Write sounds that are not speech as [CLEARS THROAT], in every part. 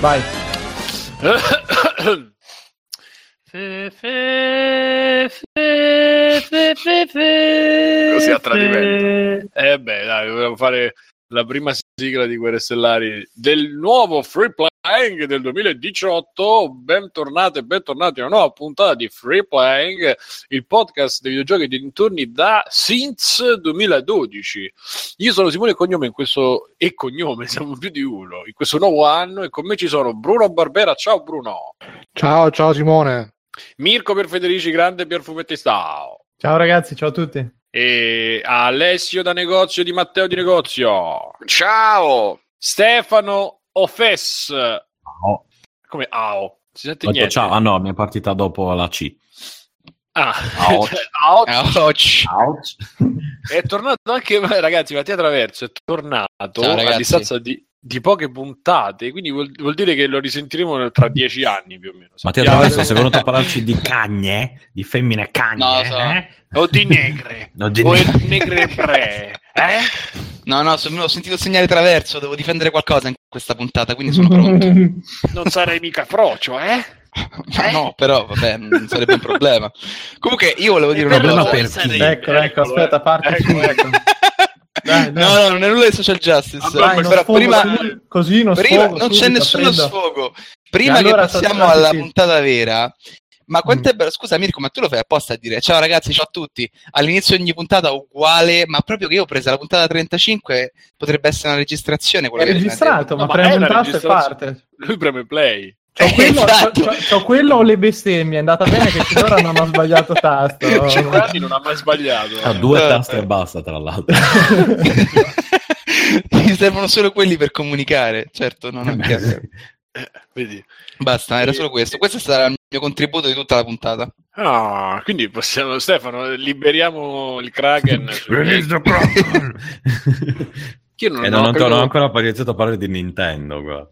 Vai. Fe, fe, fe, fe, fe, fe, Così a tradimento. Eh beh, dai, volevo fare la prima sigla di Guerre Stellari del nuovo Free Playing del 2018. Bentornati e bentornati a una nuova puntata di Free Playing, il podcast dei videogiochi dintorni da since 2012. Io sono Simone Cognome in questo e cognome, [LAUGHS] siamo più di uno, in questo nuovo anno e con me ci sono Bruno Barbera. Ciao Bruno. Ciao, ciao Simone. Mirko per Federici Grande Pier Fumetti Stao. Ciao ragazzi, ciao a tutti. E Alessio da negozio di Matteo di negozio. Ciao! Stefano Ofes. No. Come AO? Si sente Ho detto niente. ciao, ah no, mi è partita dopo la C. Ah, Ouch. [LAUGHS] Ouch. Ouch. Ouch. [LAUGHS] È tornato anche, [LAUGHS] ragazzi, Mattia Traverso è tornato Ciao, a distanza di, di poche puntate, quindi vuol, vuol dire che lo risentiremo tra dieci anni più o meno. Mattia Traverso, sei venuto a parlarci di cagne, di femmine cagne, No, so. eh? O di negre. No, di o ne- negre pre. Eh? No, no, ho sentito il segnale traverso, devo difendere qualcosa in questa puntata, quindi sono pronto. [LAUGHS] Non sarei mica frocio, eh? Ma no, però vabbè, non sarebbe un problema. Comunque io volevo dire una Problema cosa. per chi? Ecco, ecco, aspetta, parte Ecco, ecco. Dai, dai. No, no, non è nulla di social justice. Dai, non però sfogo, prima, così- così non prima sfogo non c'è nessuno prendo. sfogo. Prima allora che passiamo alla puntata vera, ma quanto Mm. è bello, scusa Mirko, ma tu lo fai apposta a dire ciao ragazzi, ciao a tutti. All'inizio di ogni puntata uguale, ma proprio che io ho preso la puntata 35, potrebbe essere una registrazione. È registrato, No, ma ma premo è un tasto e parte. Lui preme play. C'ho Eh, quello, esatto. c'ho- c'ho quello o le bestemmie, è andata bene che finora non ho sbagliato tasto. [LAUGHS] 5 anni non ha mai sbagliato. Ha due Eh. taste e basta, tra l'altro. [LAUGHS] Mi servono solo quelli per comunicare, certo, non anche Eh, Vedi? Basta, era solo questo. Questo sarà il mio contributo di tutta la puntata. Ah, quindi possiamo, Stefano, liberiamo il Kraken. [LAUGHS] Che io non, e non non, ho non capito- ho ancora iniziato a parlare di Nintendo, qua.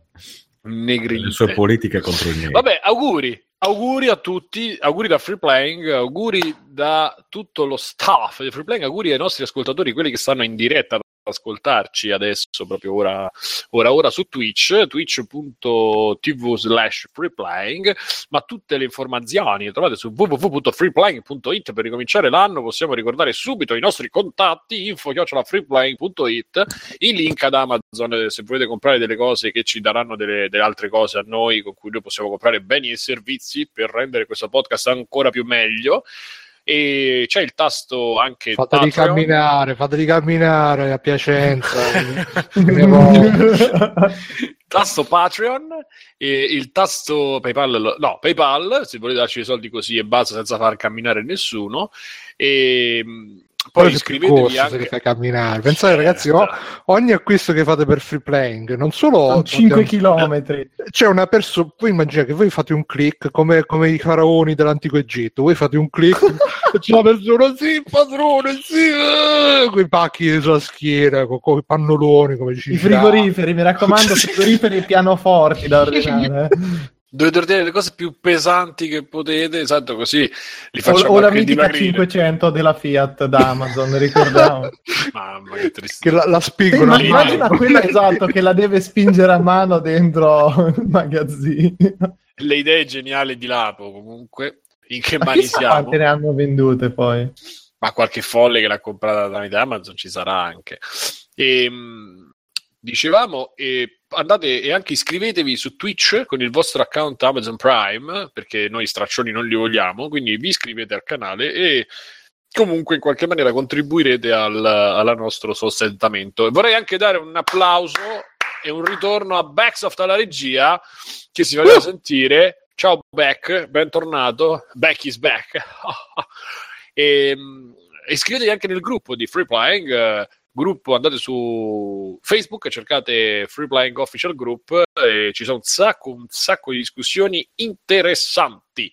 Negri. Le sue politiche contro i neri. Vabbè, auguri. Auguri a tutti, auguri da Free Playing, auguri da tutto lo staff di Free Playing, auguri ai nostri ascoltatori, quelli che stanno in diretta ascoltarci adesso, proprio ora, ora, ora su Twitch, twitch.tv slash freeplaying, ma tutte le informazioni le trovate su www.freeplaying.it per ricominciare l'anno, possiamo ricordare subito i nostri contatti, info-freeplaying.it, il link ad Amazon se volete comprare delle cose che ci daranno delle, delle altre cose a noi con cui noi possiamo comprare beni e servizi per rendere questo podcast ancora più meglio e c'è il tasto anche Fateli Patreon. camminare, fateli camminare a Piacenza. [LAUGHS] tasto Patreon il tasto PayPal no PayPal se volete darci i soldi così e basta senza far camminare nessuno e poi iscrivetevi anche li fai camminare. Pensate, ragazzi, oh, ogni acquisto che fate per free playing, non solo Sono 5 abbiamo- chilometri. c'è una persona. Voi immaginate che voi fate un click come, come i faraoni dell'antico Egitto. Voi fate un click, e [LAUGHS] c'è una persona, sì, padrone, sì, eh, con i pacchi sulla schiena, con, con i pannoloni, come dici. I frigoriferi, mi raccomando, [LAUGHS] frigoriferi e pianoforti da [LAUGHS] ordinare. Eh. dovete ordinare le cose più pesanti che potete esatto così li O, facciamo o la anche mitica dimagrire 500 della Fiat da Amazon, ricordiamo. [LAUGHS] mamma che tristezza Che la, la a mano. immagina quella esatto che la deve spingere a mano dentro il magazzino. le idee geniali di Lapo comunque in che Ma mani siamo quante ne hanno vendute poi. ma qualche folle che l'ha comprata tramite Amazon ci sarà anche. E, mh, dicevamo, e andate e anche iscrivetevi su Twitch con il vostro account Amazon Prime, perché noi straccioni non li vogliamo, quindi vi iscrivete al canale e comunque in qualche maniera contribuirete al, al nostro sostentamento. E vorrei anche dare un applauso e un ritorno a Backsoft alla regia che si faceva sentire. Ciao Beck, bentornato. Beck is back. [LAUGHS] e, mh, iscrivetevi anche nel gruppo di Free Playing. Gruppo, andate su Facebook, cercate Free Playing Official Group e ci sono un sacco, un sacco di discussioni interessanti.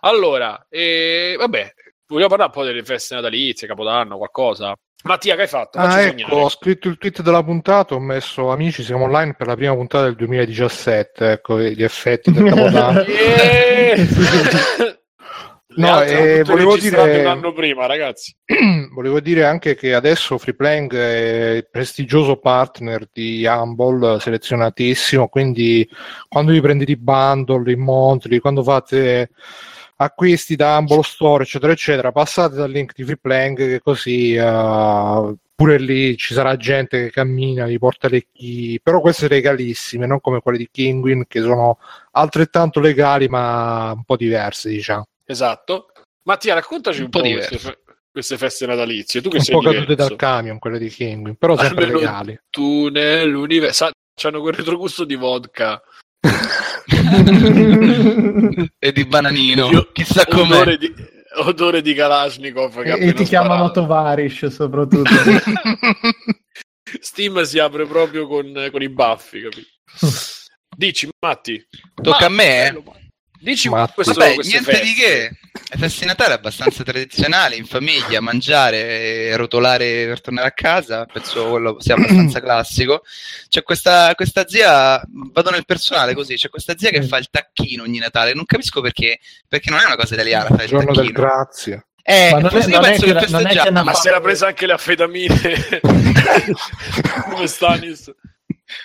Allora, eh, vabbè, vogliamo parlare un po' delle feste natalizie, Capodanno, qualcosa? Mattia, che hai fatto? Ah, ecco, ho scritto il tweet della puntata, ho messo amici, siamo online per la prima puntata del 2017, ecco, gli effetti del [LAUGHS] capodanno. [LAUGHS] [LAUGHS] No, eh, volevo dire- un anno prima, ragazzi. [CLEARS THROAT] Volevo dire anche che adesso Freeplaying è il prestigioso partner di Humble, selezionatissimo, quindi quando vi prendete i bundle, i monthly, quando fate acquisti da Humble Store, eccetera, eccetera, passate dal link di Freeplaying che così eh, pure lì ci sarà gente che cammina, vi porta le key, però queste legalissime, non come quelle di Kinguin che sono altrettanto legali ma un po' diverse, diciamo. Esatto. Mattia, raccontaci un, Un po', po' queste, diverso. fe- queste feste natalizie. Tu che Un sei po' cadute diverso. dal camion quelle di Kinguin, però sempre Almeno legali. Tu nell'universo. C'hanno quel retrogusto di vodka. [LAUGHS] e di bananino. Io- Chissà com'è. Odore di, odore di Kalashnikov. e, e ti chiamano sparato. Tovarish soprattutto. [LAUGHS] Steam si apre proprio con, con i baffi, capito? [LAUGHS] Dici, Matti. Tocca a me, eh? bello, ma- Dici Matti. questo, Vabbè, niente feste. di che. Le feste di Natale abbastanza tradizionali, in famiglia, mangiare, rotolare per tornare a casa, penso quello sia abbastanza [CLEARS THROAT] classico. C'è questa, questa zia, vado nel personale così, c'è questa zia che fa il tacchino ogni Natale, non capisco perché, perché non è una cosa italiana fare Il giorno del tacchino. grazie. Eh, Ma non è- non è penso che- che, non è che Ma si era presa anche le affetamine [LAUGHS] come Stanis.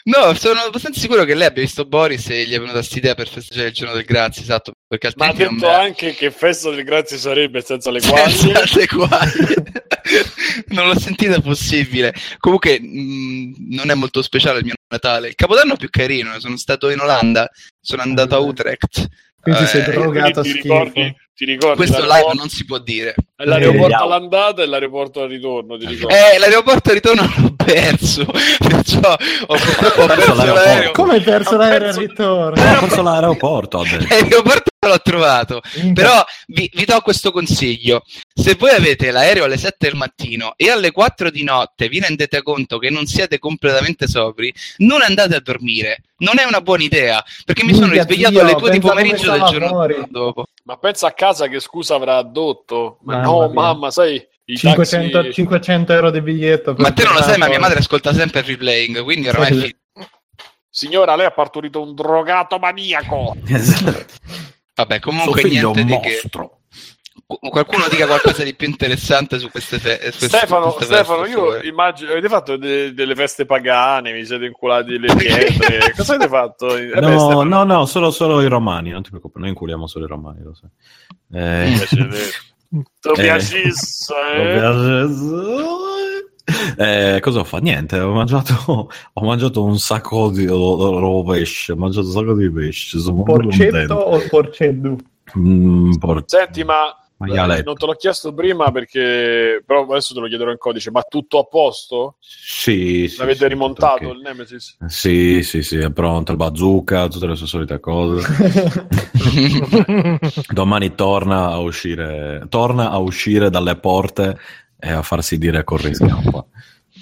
No, sono abbastanza sicuro che lei abbia visto Boris e gli è venuta questa idea per festeggiare il giorno del grazie, esatto, perché Ma ha detto anche che festa del grazie sarebbe senza le quali. Senza [LAUGHS] le quaglie. non l'ho sentita possibile. Comunque, mh, non è molto speciale il mio Natale. Il Capodanno è più carino. Sono stato in Olanda, sono andato a Utrecht. Quindi sei Eh, drogato a ti ricordi, ti ricordi questo live l'aeroporto, non si può dire. l'aeroporto Eh, all'andata e l'aeroporto al ritorno, ti ricordi? Eh, l'aeroporto ritorno [LAUGHS] l'ho perso. Perciò ho, ho perso l'aeroporto. l'aereo. Come hai perso Ho l'aereo al ritorno? Ha perso l'aeroporto, ha L'aeroporto [LAUGHS] l'ho trovato. Però vi, vi do questo consiglio: se voi avete l'aereo alle 7 del mattino e alle 4 di notte vi rendete conto che non siete completamente sobri, non andate a dormire. Non è una buona idea perché mi sono Minchia, risvegliato alle 2 di pomeriggio del giorno fuori. dopo. Ma pensa a casa che scusa avrà addotto. Ma Mamma no, mia. mamma, sai, i 500, taxi... 500 euro di biglietto. Ma te non lo sai, ma mia madre ascolta sempre il replaying, quindi ormai. Signora, lei ha partorito un drogato maniaco. [LAUGHS] [LAUGHS] Vabbè, Suo comunque figlio è niente un di che. mostro. Qu- Qualcuno dica qualcosa di più interessante su queste fe- su queste- Stefano, queste feste, Stefano io favore. immagino, avete fatto de- delle feste pagane, vi siete inculati le pietre, [LAUGHS] cosa avete fatto? Eh beh, No, Stefano, no, no, solo, solo i romani, non ti preoccupare, noi inculiamo solo i romani, lo sai. Eh, piacere. Tu Eh. [LAUGHS] piacisse, [LAUGHS] eh? Cosa ho fatto? Niente, ho mangiato, ho mangiato un sacco di ro- pesce, ho mangiato un sacco di pesce, sono molto Porcetto contento. o porceddu? Mm, por- Senti, ma maialetto. eh, non te l'ho chiesto prima perché, però adesso te lo chiederò in codice, ma tutto a posto? Sì, sì, L'avete sì, rimontato tutto ok. il Nemesis? Sì, sì, sì, è pronto il bazooka, tutte le sue solite cose. [LAUGHS] Domani torna a uscire, torna a uscire dalle porte e a farsi dire corri scappa.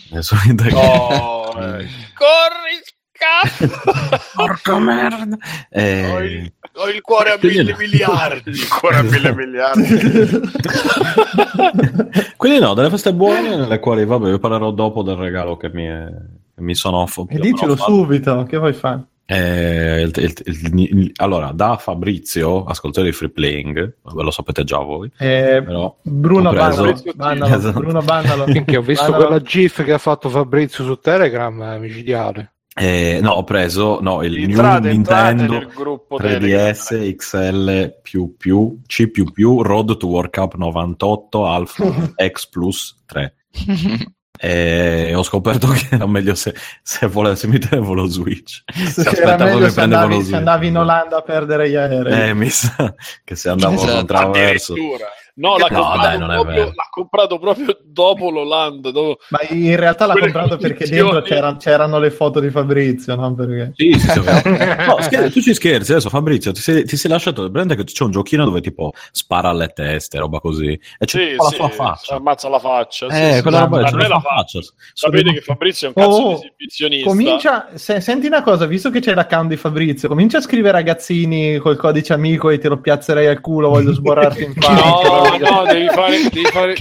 Le solite Oh, eh. Corri, scappa! Porca merda! Ho Eh, il, ho il cuore a mille no. miliardi. Il cuore a mille miliardi. [LAUGHS] Quindi no, delle feste buone nelle quali, vabbè, vi parlerò dopo del regalo che mi, è- che mi sono fo- E dicelo ho subito, che vuoi fare? Eh, il- il- il- il- allora, da Fabrizio, ascoltatore di Free Playing, ve lo sapete già voi, Eh, però Bruno ho preso- Bandalo, Bandalo, [LAUGHS] Esatto. Bruno Bandalo. Minchia, ho visto Bandalo. quella GIF che ha fatto Fabrizio su Telegram, è micidiale. Eh, no, ho preso no, il Entrate, New Nintendo nel gruppo 3DS Telegram. XL più più C più più Road to World Cup 98 Alpha [LAUGHS] X Plus 3. [LAUGHS] E ho scoperto che era meglio se, se volessi mi tenevo lo Switch. Se Era aspettavo meglio che se andavi, se Switch. andavi in Olanda a perdere gli aerei. Eh, mi sa che se andavo Esatto. contraverso. Addirittura. No, l'ha, No, comprato dai, non è proprio, vero. l'ha comprato proprio dopo l'Olanda. dopo- Ma in realtà l'ha Quelle comprato perché dentro c'era- c'erano le foto di Fabrizio, no? Perché... Sì, sì, sì, [LAUGHS] no, scher- tu ci scherzi adesso Fabrizio ti sei, ti sei lasciato prendere che c'è un giochino dove tipo spara alle teste roba così e c'è Sì, la sì, sua faccia ammazza la faccia. eh sì, quella sì. roba me la la faccia Sapete che Fabrizio è un cazzo Oh, di esibizionista. Comincia, se- senti una cosa, visto che c'è l'account di Fabrizio, comincia a scrivere ragazzini col codice amico e te lo piazzerei al culo, voglio sborrarti in [LAUGHS] faccia. No, no, devi fare, devi [LAUGHS] fare,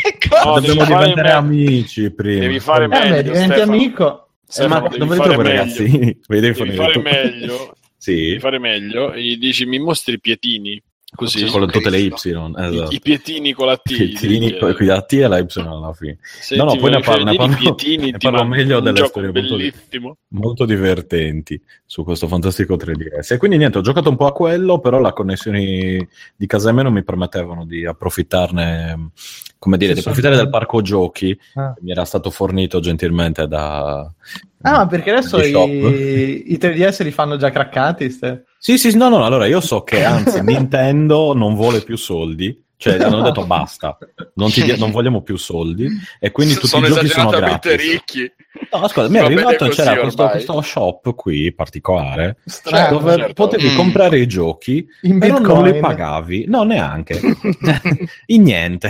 no, devi fare diventare me- amici prima Devi fare Eh, beh, meglio, diventi Stefano. amico. Eh, Stefano, ma devi fare meglio. ragazzini? Vedi Devi fare meglio, [LAUGHS] sì devi fare meglio e gli dici mi mostri i pietini. Così. con tutte le Y. I, Esatto. i pietini con la T. Pietini, di- con la T e la Y alla fine. Se no, no, poi ne parlo- [LAUGHS] ne i parlo- pietini, ne parlo meglio delle storie molto- molto divertenti su questo fantastico 3DS. E quindi niente, ho giocato un po' a quello, però le connessioni di casa mia non mi permettevano di approfittarne, come dire, Sì, di sì. approfittare del parco giochi Ah. che mi era stato fornito gentilmente da... Ah, ma perché adesso i, i 3DS li fanno già craccati? ste? Sì, sì, no, no, allora io so che anzi [LAUGHS] Nintendo non vuole più soldi, cioè hanno detto basta, non, ti dia- non [LAUGHS] vogliamo più soldi e quindi tutti sono i giochi sono gratis. ricchi. No, ascolta, mi è arrivato c'era questo, questo shop qui particolare Strano. dove certo. potevi Mm. comprare i giochi In però non li Bitcoin. pagavi, no neanche, [LAUGHS] in niente.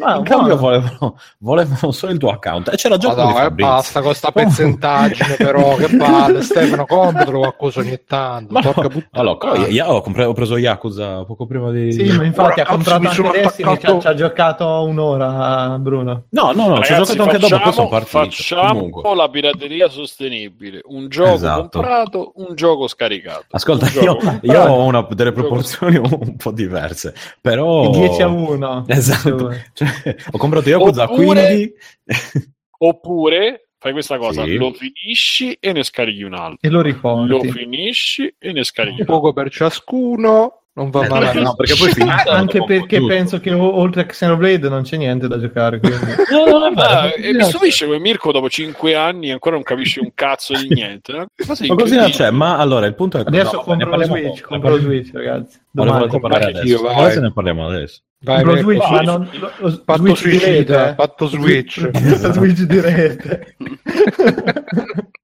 Ah, in cambio volevano, volevano solo il tuo account e c'era già quello di Fabrizio. basta con sta [LAUGHS] pezzentaggine però, che [LAUGHS] palle, Stefano, compratelo qualcosa ogni tanto, Ma no, allora, co- io ho, compre- ho preso Yakuza poco prima di... Sì, ma infatti Ora, ha comprato anche Destiny, ci ha, attaccato- ci ha giocato un'ora Bruno. No, no, no, ci ho Ragazzi, giocato anche dopo, poi sono partito. facciamo Comunque. la pirateria sostenibile. Un gioco Esatto. comprato, un gioco scaricato. Ascolta, Un io, io ho una- delle proporzioni [LAUGHS] un po' diverse, però... Il 10 a 1. Esatto. Cioè, [LAUGHS] ho comprato Yakuza Oppure- 15... Oppure fai questa cosa, Sì. lo finisci e ne scarichi un altro. E lo Lo riporti. finisci e ne scarichi Un un altro. poco per ciascuno, non va Eh, male. no, perché poi [LAUGHS] finisce Anche perché tutto. penso che oltre a Xenoblade non c'è niente da giocare. Quindi. [LAUGHS] No, no, no, no, e mi stupisce che Mirko dopo 5 anni ancora non capisce un cazzo di niente. eh? Ma così non c'è, ma allora il punto è che... Adesso no, compro lo Switch, compro lo Switch, ragazzi. Domani. adesso, vai. adesso ne parliamo adesso. Vai, lo Switch, ma non, lo, lo Patto Switch di suicida, rete. patto [LAUGHS] Switch. Switch di rete. [LAUGHS]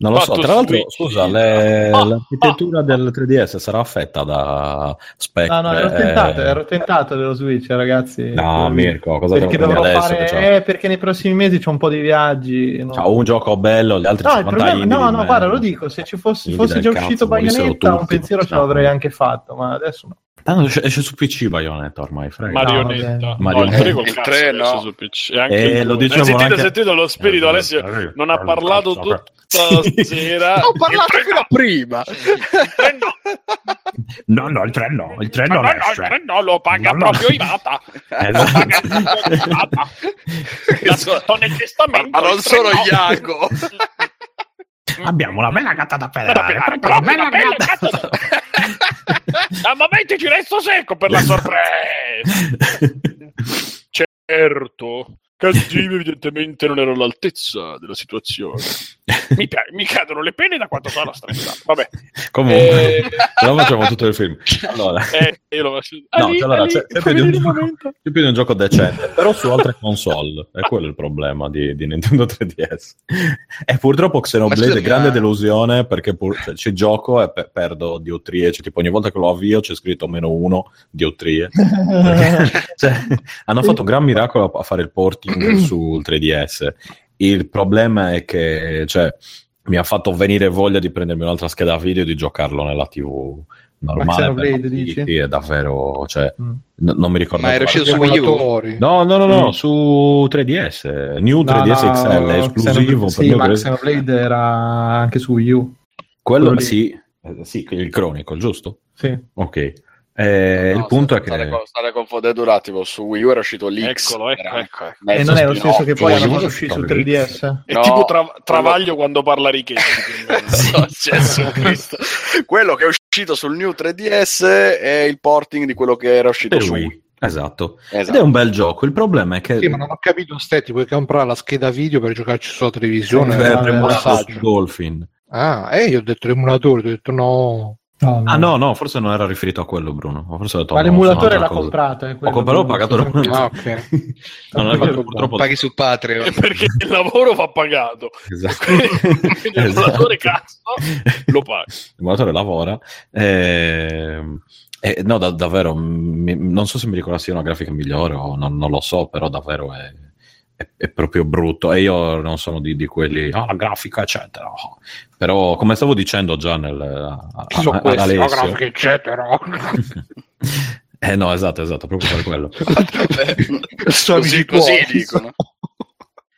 Non lo so, tra l'altro, Switch. scusa, le- Ah, l'architettura del 3DS sarà affetta da spec? No, no, ero eh, tentato, ero tentato dello Switch, ragazzi. No, Mirko, cosa perché dovrò adesso? fare... Eh, perché nei prossimi mesi c'ho un po' di viaggi. no. c'ho un gioco bello, gli altri No, il 50 problema, indie no, no, me. guarda, lo dico, se ci fosse, fosse già cazzo, uscito Bayonetta, un pensiero ce No. l'avrei anche fatto, ma adesso no. Tanto esce, esce su PC Bayonetta ormai, frega. Marionetta. No, vabbè. No, il 3 col Il cazzo tre, adesso no. su PC. E anche Eh, lo dicevo Eh, sentite, anche- sentite lo spirito, Eh, Alessio eh, non ha eh, parlato cazzo, tutta Sì. sera. Ho parlato fino a prima. No, no, il 3 no, il 3 No, non no, no, il esce. tre no, lo paga No, no. proprio Ivata. Esatto. Paga proprio Ivata. Ma non sono no. Iago. Abbiamo una bella gatta da una una bella gatta. cazzo A momenti ci resto secco per la sorpresa. Certo, Kazim evidentemente non ero all'altezza della situazione. Mi, pi- mi cadono le pene da quanto sono stressato. Vabbè, Comunque, Eh. però facciamo tutto il film. Allora, eh, io lo faccio. No, Ali, allora, Ali, c'è, c'è fammi più, di un gioco, momento. c'è più di un gioco decente, però su altre console. È quello il problema di, di Nintendo [LAUGHS] 3DS. E purtroppo Xenoblade è grande delusione perché pur- cioè, ci gioco e pe- perdo diottrie. Cioè, tipo, ogni volta che lo avvio c'è scritto meno uno diottrie. [LAUGHS] [LAUGHS] Cioè, hanno fatto un gran miracolo a fare il porting sul 3DS. Il problema è che cioè, mi ha fatto venire voglia di prendermi un'altra scheda video e di giocarlo nella TV normale. Però, dici? Sì, è davvero, cioè, Mm. n- non mi ricordo. Ma era uscito su Wii U? No, no, no, no, Mm. su 3DS, New No, 3DS no, XL, è esclusivo. Xenoblade- per Sì, ma 3DS. Xenoblade era anche su Wii U. Quello quello sì, eh, sì, il Chronicle, giusto? Sì. Ok. Eh, il No, punto è che... State confondendo un attimo. Su Wii U era uscito l'X. Eccolo, ecco, era ecco, ecco. E non è lo stesso che poi Wii hanno U fatto uscire sul Xenoblade. 3DS. È No, tipo tra- quello- Travaglio quando parla Richetti. [LAUGHS] [LAUGHS] Cristo. quello che è uscito sul New 3DS è il porting di quello che era uscito Per su Wii. Wii. Esatto. Ed è Esatto. un bel gioco. Il problema è che Sì, ma non ho capito, Stetti, puoi comprare la scheda video per giocarci sulla televisione? Eh, eh, premodato passaggio. su Dolphin. Ah, e io ho detto l'emulatore, ho detto no. No, Ah no, no, forse non era riferito a quello, Bruno. Forse ho detto, Ma no, l'emulatore l'ha cosa. comprato. è quello Ho però ho che- pagato l'emulatore. Ah, ok. [LAUGHS] No, non è quello, purtroppo... Paghi su Patreon. Perché il lavoro va pagato. Esatto. [LAUGHS] Quindi il lavoratore cazzo lo paga. l'emulatore lavora. Ehm, e no, da- davvero, mi- non so se mi ricorda sia una grafica migliore o non, non lo so, però davvero è, è- è proprio brutto. E io non sono di, di quelli, ah, la grafica, eccetera. Però, come stavo dicendo già nel, a- Ci sono questi, la Alessio- grafica, eccetera. [LAUGHS] eh no, esatto, esatto, proprio per quello. Così, così dicono.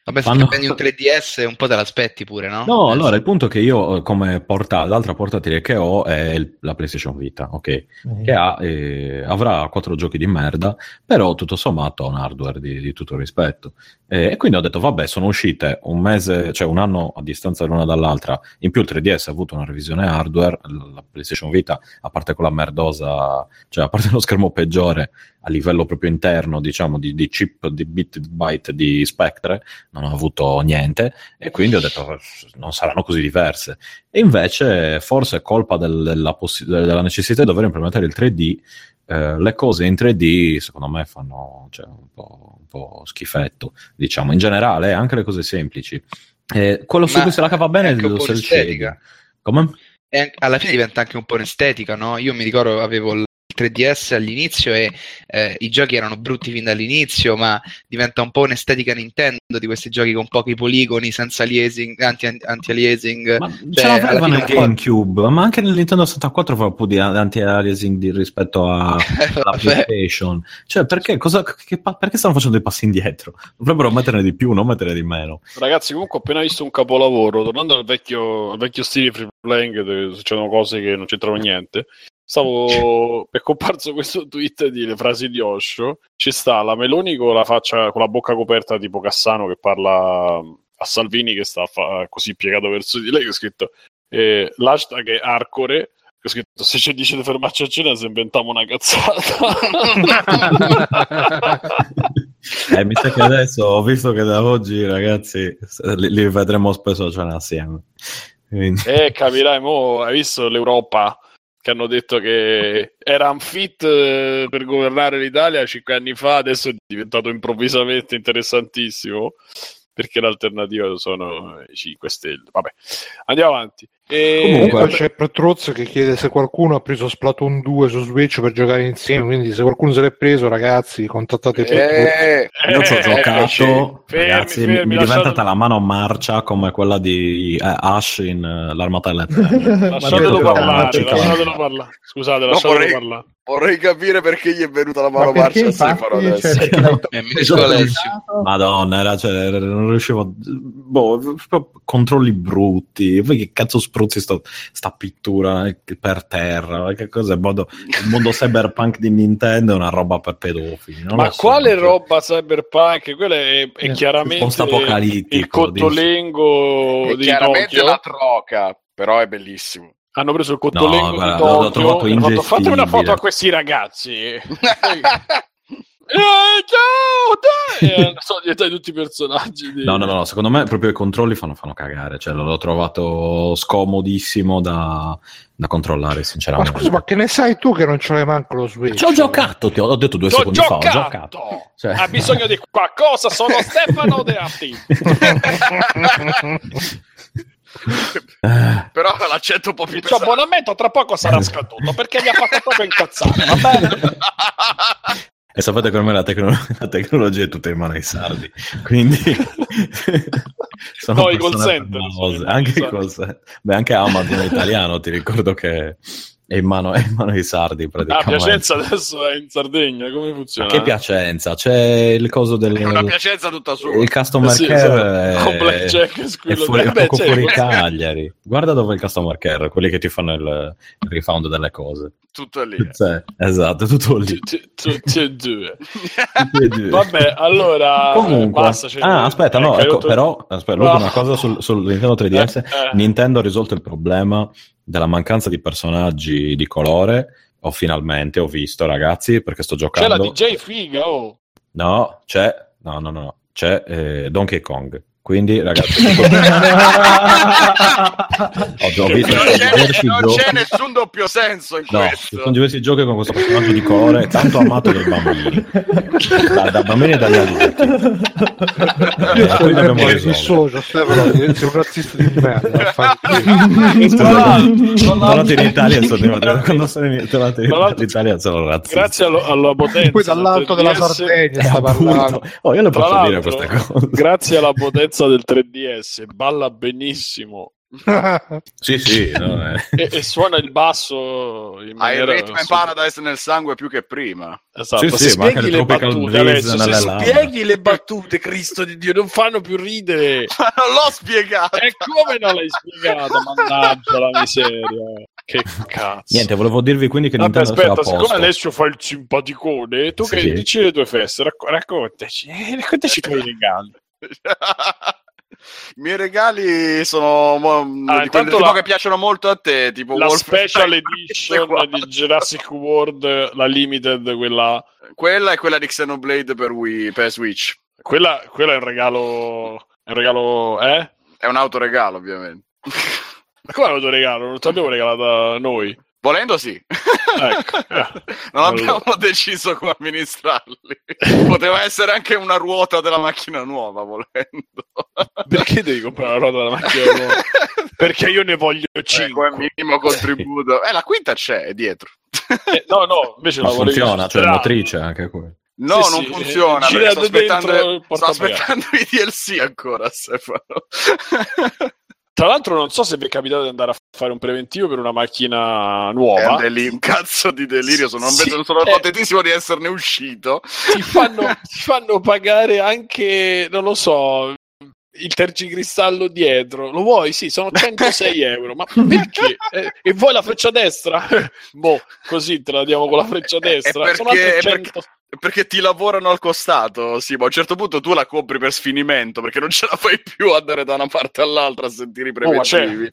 Vabbè, se Fanno- prendi un 3DS un po' te l'aspetti pure, no? No, Eh, allora il punto è che io eh, come porta, l'altra portatile che ho è il- la PlayStation Vita, ok? Che ha, eh, avrà quattro giochi di merda, però tutto sommato ha un hardware di, di tutto rispetto. Eh, e quindi ho detto, vabbè, sono uscite un mese, cioè un anno a distanza l'una dall'altra, in più il 3DS ha avuto una revisione hardware, la PlayStation Vita, a parte quella merdosa, cioè a parte lo schermo peggiore a livello proprio interno, diciamo, di, di chip, di bit, byte di Spectre, non ho avuto niente e quindi ho detto non saranno così diverse. E invece, forse è colpa del- della, possi- della necessità di dover implementare il 3D, eh, le cose in 3D secondo me fanno cioè, un, po', un po' schifetto, diciamo, in generale, anche le cose semplici. Eh, quello su cui se la cava bene è po' cel shading. Come? Alla fine diventa anche un po' un'estetica, no? Io mi ricordo avevo il 3DS all'inizio e eh, i giochi erano brutti fin dall'inizio, ma diventa un po' un'estetica Nintendo di questi giochi con pochi poligoni, senza aliasing, anti, anti-aliasing. Ma Cioè, ce l'aveva nel po'- GameCube, ma anche nel Nintendo 64 fa un po' di anti-aliasing di- rispetto a, [LAUGHS] alla. PlayStation. Cioè, perché, cosa, che perché stanno facendo i passi indietro? Dovrebbero metterne di più, non metterne di meno. Ragazzi, comunque ho appena visto un capolavoro, tornando al vecchio, al vecchio stile di free playing dove succedono cose che non c'entrano niente. Stavo [LAUGHS] è comparso questo tweet di le frasi di Osho. Ci sta la Meloni con la faccia con la bocca coperta tipo Cassano che parla a Salvini che sta fa- così piegato verso di lei che ha scritto eh, l'hashtag è Arcore che ha scritto se ci dice di fermarci a cena se inventiamo una cazzata [LAUGHS] Eh, mi sa che adesso ho visto che da oggi, ragazzi, li, li vedremo spesso a cena assieme. Quindi- Eh, capirai, mo hai visto l'Europa che hanno detto che era unfit eh, per governare l'Italia cinque anni fa, adesso è diventato improvvisamente interessantissimo perché l'alternativa sono i 5 Stelle. Vabbè, andiamo avanti. E... Comunque- c'è Petrozzo che chiede se qualcuno ha preso Splatoon 2 su Switch per giocare insieme, quindi se qualcuno se l'è preso ragazzi contattate Petrozzo. Eh, Io ci ho Eh, giocato, fermi, ragazzi, mi- fermi, mi è lasciate- diventata la mano marcia come quella di eh, Ash in eh, l'Armata dell'Eterno. Lasciatelo Ma parlare, lasciatelo parlare. Scusate, No, lasciatelo vorrei- parlare. Vorrei capire perché gli è venuta la Ma mano perché marcia a Stefano infatti, adesso. cioè, no. Alessio. Madonna, era, cioè, era- non riuscivo. Boh, controlli brutti. Poi che cazzo spruzzi sto- sta pittura per terra? Che cos'è? Il mondo, il mondo cyberpunk di Nintendo è una roba per pedofili. non Ma lo so. quale roba cyberpunk? Quello è, è Eh, chiaramente il cottolengo È di chiaramente Tokyo. la troca, però è bellissimo. Hanno preso il cottolengo No, guarda, di l'ho- l'ho Tokyo trovato e hanno fatto, fate una ingestibile." foto a questi ragazzi. [LAUGHS] Eh, ciao, dai! E sono diventati tutti personaggi. Di... No, no, no, secondo me proprio i controlli fanno, fanno cagare. Cioè, l'ho trovato scomodissimo da, da controllare, Ma sinceramente. scusa, ma che ne sai tu che non ce l'hai manco lo Switch? Ci ho giocato, ti ho, ho detto due secondi fa. Ho giocato! giocato. Cioè- Ha bisogno di qualcosa? Sono [LAUGHS] Stefano De Atti. [LAUGHS] Eh, Però l'accento un po' più Il suo pesante. abbonamento tra poco sarà scaduto perché mi ha fatto proprio incazzare, va bene? [LAUGHS] E sapete che ormai la, tecno- la tecnologia è tutta in mano ai sardi, quindi [LAUGHS] sono No, i call center, anche i esatto. call center. Beh, anche Amazon è italiano, ti ricordo che è in mano, [LAUGHS] è in mano ai sardi Ah, praticamente. Piacenza adesso è in Sardegna, come Ma funziona? che Piacenza? C'è il coso del È una Piacenza tutta sua. il customer Eh sì, care esatto. È, [LAUGHS] e è fuori, è Beh, poco fuori. Cagliari. Guarda dove è il customer care, quelli che ti fanno il, il refund delle cose. Tutto lì. Cioè, esatto, tutto lì. [LAUGHS] Tutti e due. Vabbè, allora Comunque, basta, cioè, ah, aspetta, è no, ecco, però, aspetta, Ah. cosa sul, sul Nintendo 3DS. Eh, eh. Nintendo ha risolto il problema della mancanza di personaggi di colore. O finalmente ho visto, ragazzi, perché sto C'è la giocando. DJ figa, oh. No, c'è, no, no, no, no, c'è eh, Donkey Kong. Quindi, ragazzi, [LAUGHS] ho, ho visto Non c'è, non nessun doppio senso in No, ci questo. sono diversi giochi con questo personaggio di colore tanto amato dai bambini, da, da bambini e dagli adulti. Io Eh, risolto. dissocio, Stefano, sei un razzista di merda. [LAUGHS] Tornati in Italia sono tornato in Italia sono razzista. Grazie alla potenza Poi dall'alto del della 3DS Sardegna Eh, sta appunto. parlando. Oh, io le posso dire queste cose. Grazie alla potenza del 3DS, balla benissimo [LAUGHS] Sì, sì. no, eh. e, e suona il basso in Hai il maniera... Rhythm and Paradise nel sangue più che prima. Esatto, Sì, se sì, spieghi le battute, Alessio, se spieghi le battute, Cristo di Dio, non fanno più ridere. Ma [LAUGHS] non l'ho spiegato. E come non l'hai spiegata? Mannaggia la miseria. Che cazzo. Niente, volevo dirvi quindi che Vabbè, Nintendo aspetta, posto. siccome Alessio fa il simpaticone, tu Sì. che dici le tue feste, racco- raccontaci, eh, raccontaci i tuoi regali. I miei regali sono mo- di quelli la- che piacciono molto a te, tipo La Wolfenstein special [LAUGHS] edition di Jurassic World, la limited, quella, Quella è quella di Xenoblade per Wii, per Switch. quella, quella è un regalo, è un regalo, eh? È un autoregalo, ovviamente. Ma come l'ho regalo? Non ti abbiamo regalato noi. Volendo sì. Ecco. Eh. [LAUGHS] non Allora. abbiamo deciso come amministrarli. [LAUGHS] Poteva essere anche una ruota della macchina nuova, volendo. Perché devi comprare la ruota della macchina nuova? [LAUGHS] Perché io ne voglio Ecco, è 5. il minimo contributo. Eh, la quinta c'è, è dietro. no, no, invece vorrei funziona, cioè strano. motrice anche quello. No, Sì, non sì, funziona. eh, sto aspettando, sto aspettando i DLC ancora, Stefano. Tra l'altro non so se vi è capitato di andare a fare un preventivo per una macchina È nuova. deli- un cazzo di delirio. Sono, Sì, sono, sono eh. contentissimo di esserne uscito. Ti fanno, [LAUGHS] ti fanno pagare anche, non lo so, il tergicristallo dietro. Lo vuoi? Sì, sono 106 [LAUGHS] euro. Ma perché? Eh, e vuoi la freccia destra? [LAUGHS] boh, così te la diamo con la freccia destra. perché- sono altri è 100. Perché ti lavorano al costato, sì, ma a un certo punto tu la compri per sfinimento perché non ce la fai più andare da una parte all'altra a sentire i Oh, ma preventivi.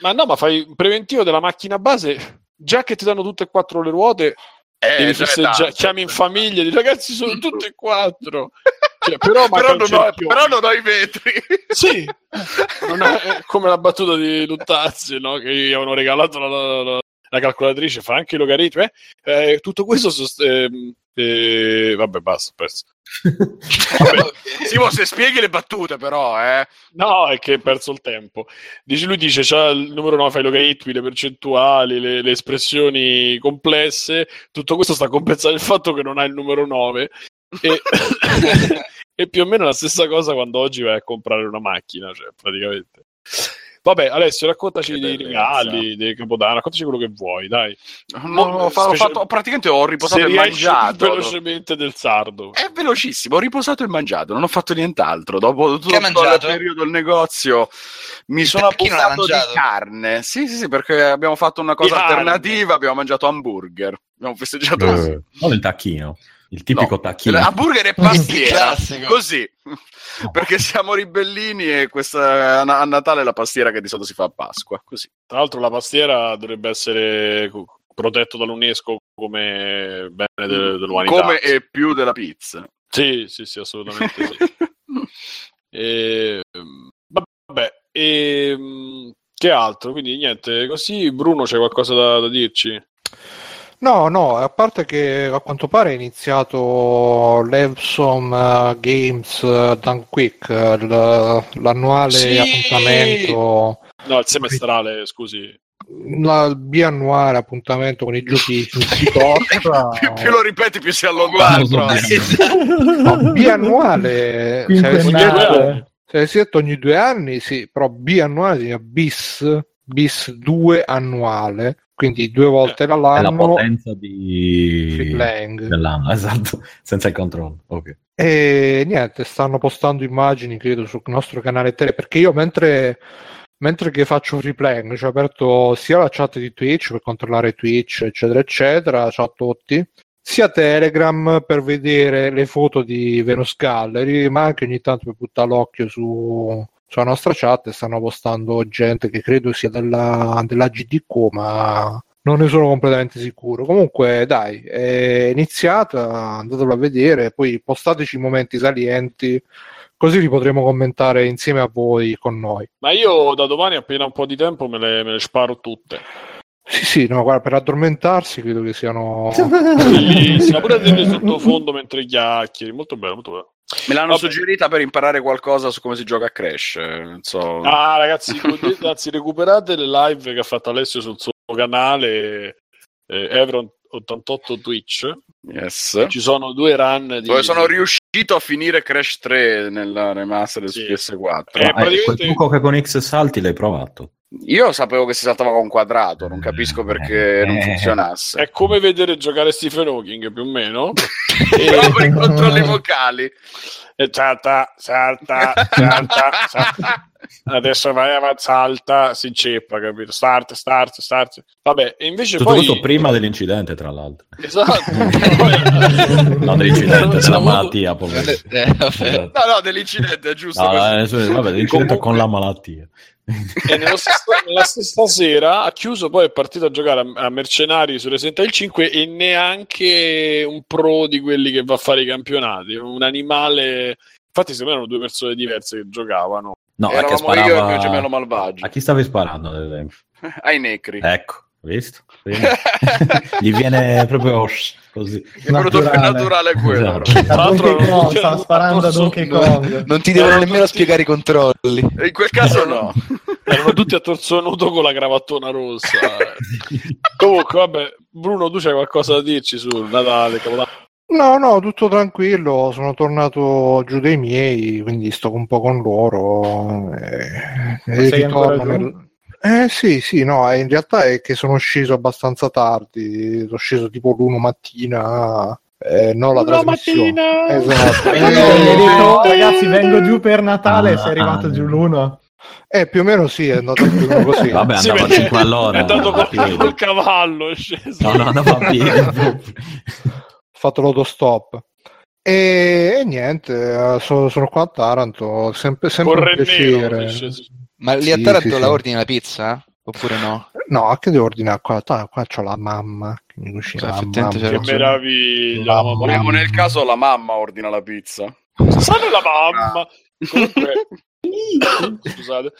Ma no, ma fai un preventivo della macchina base. Già che ti danno tutte e quattro le ruote, Eh, tanto. chiami in famiglia, dici ragazzi, sono tutte e quattro. [LAUGHS] Cioè, però, però, non ho, però non ho i vetri. [LAUGHS] Sì, è, è come la battuta di Luttazzi, no? che gli avevano regalato la, la- la- la calcolatrice, fa anche i logaritmi. eh? Eh, tutto questo. sost- ehm, eh, vabbè, basta, perso. [LAUGHS] Simo, se spieghi le battute, però, eh. No, è che hai perso il tempo. Dice, lui dice: c'ha il numero 9, fa i logaritmi, le percentuali, le, le espressioni complesse. Tutto questo sta a compensare il fatto che non ha il numero 9. E, [LAUGHS] [LAUGHS] e più o meno la stessa cosa quando oggi vai a comprare una macchina, cioè, praticamente. Vabbè, Alessio, raccontaci Che dei bellezza. regali, di Capodanno, raccontaci quello che vuoi, dai. No, fa- ho Specie- fatto, praticamente ho riposato Se e mangiato. velocemente del sardo. È velocissimo, ho riposato e mangiato, non ho fatto nient'altro. Dopo tutto il periodo del negozio mi sono abbuffato di carne. Sì, sì, sì, perché abbiamo fatto una cosa Di carne. alternativa, abbiamo mangiato hamburger. Abbiamo festeggiato. Eh, non il tacchino, il tipico No, tacchino. Hamburger e [LAUGHS] Il pastiera, così. Perché siamo ribellini e questa, a a Natale è la pastiera che di solito si fa a Pasqua, così. Tra l'altro la pastiera dovrebbe essere protetto dall'UNESCO come bene de- dell'umanità. Come e più della pizza. Sì, sì, sì, assolutamente sì. E, [LAUGHS] ehm, vabbè, e, che altro? Quindi niente, così Bruno c'è qualcosa da, da dirci? No, no, a parte che a quanto pare è iniziato l'Epsom eh, Games eh, Done Quick, eh, l'annuale Sì! appuntamento, No, il semestrale, scusi. la- il biannuale appuntamento con i giochi [LAUGHS] sito Ostra. più, più lo ripeti, più si allontana. No, [LAUGHS] biannuale, se avessi Quinquennale. detto, se avessi detto ogni due anni, sì, però biannuale significa bis, bis 2 annuale, quindi due volte È la l'anno potenza free di... playing. dell'anno, [LAUGHS] esatto, senza il controllo. Ok. E niente, stanno postando immagini, credo, sul nostro canale Tele, perché io mentre, mentre che faccio free playing, ci ho aperto sia la chat di Twitch per controllare Twitch, eccetera, eccetera, ciao a tutti, sia Telegram per vedere le foto di Venus Gallery, ma anche ogni tanto per buttare l'occhio su, sulla nostra chat e stanno postando gente che credo sia della, della GDQ, ma non ne sono completamente sicuro. Comunque, dai, è iniziata, andatelo a vedere, poi postateci i momenti salienti, così li potremo commentare insieme a voi con noi. Ma io da domani, appena un po' di tempo, me le, me le sparo tutte. Sì, sì, no, guarda, per addormentarsi credo che siano... [LAUGHS] Bellissima, pure a sottofondo [LAUGHS] mentre chiacchieri. Molto bello, molto bello. Me l'hanno Vabbè. suggerita per imparare qualcosa su come si gioca a Crash. Non so. Ah, ragazzi, anzi, recuperate le live che ha fatto Alessio sul suo canale eh, Evron88 Twitch. Yes. Ci sono due run di... Dove sono riuscito a finire Crash 3 nella remaster Sì. su PS4. Eh, Ma, eh, praticamente- quel trucco che con X salti l'hai provato. Io sapevo che si saltava con quadrato, non capisco perché non Eh. funzionasse. È come vedere giocare Stephen Hawking, più o meno. [LAUGHS] Però per i controlli vocali. E salta, salta, salta, salta. Adesso vai avanti, salta, si inceppa, capito? Start, start, start. Vabbè, e invece Tutto poi... questo prima dell'incidente, tra l'altro. Esatto. [LAUGHS] Non dell'incidente, della malattia, povero. Eh. No, no, dell'incidente, è giusto. No, no, vabbè, dell'incidente Comunque- con la malattia. E stesso- nella stessa sera ha chiuso, poi è partito a giocare a, a Mercenari su Resident Evil 5 e neanche un pro di quelli che va a fare i campionati, un animale... Infatti secondo me erano due persone diverse che giocavano. No, Eravamo sparava... io e il mio gemello malvagio. A chi stavi sparando? ad esempio? [LAUGHS] Ai necri. Ecco, visto? Gli viene proprio così. È venuto più Naturale. naturale quello. Esatto. Kong, non- stava sparando a Donkey Kong. Non ti devono nemmeno tutti- spiegare i controlli. E in quel caso no. Erano tutti a torso nudo con la cravattona rossa. [LAUGHS] Comunque, vabbè, Bruno, tu c'hai qualcosa da dirci sul Natale, Capodanno? No, no, tutto tranquillo, sono tornato giù dai miei, quindi sto un po' con loro. E, e sei ancora ritorno nel- Eh sì, sì, no, eh, in realtà è che sono sceso abbastanza tardi, sono sceso tipo l'uno mattina, eh, non la trasmissione. Esatto. E hai detto, Eh, ragazzi, vengo giù per Natale Ah, sei arrivato ah. giù l'uno. Eh, più o meno sì, è andato più o meno così. [LAUGHS] Vabbè, Sì, andava a perché 5 all'ora. È andato a col, col cavallo, è sceso. No, no, andava a piedi. Ho fatto l'autostop. E, e niente, eh, so- sono qua a Taranto, sempre, sempre un piacere. sceso. Ma lì a Sì, Taranto sì, la sì. ordini la pizza? Oppure no? No, che devo ordinare qua? Qua c'ho la mamma che mi cucina. Cioè, la effettivamente mamma. Che meraviglia. Mamma mamma. Vogliamo nel caso la mamma ordina la pizza. Sanno la mamma. Comunque, [LAUGHS] scusate.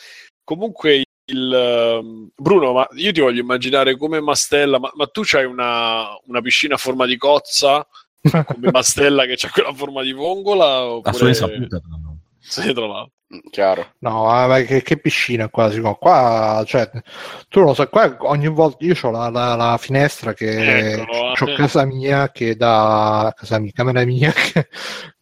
Comunque, il ehm, Bruno, ma io ti voglio immaginare come Mastella. Ma, ma tu c'hai una, una piscina a forma di cozza come Mastella che c'ha quella forma di vongola? A sua Oppure... insaputa. no. Sì, tra l'altro. Chiaro. No, ma che, che piscina qua, si può- qua, cioè, tu non lo sai, qua ogni volta io ho la, la- la finestra che Eccolo, ho eh. casa mia che dà, casa mia, camera mia [LAUGHS] che,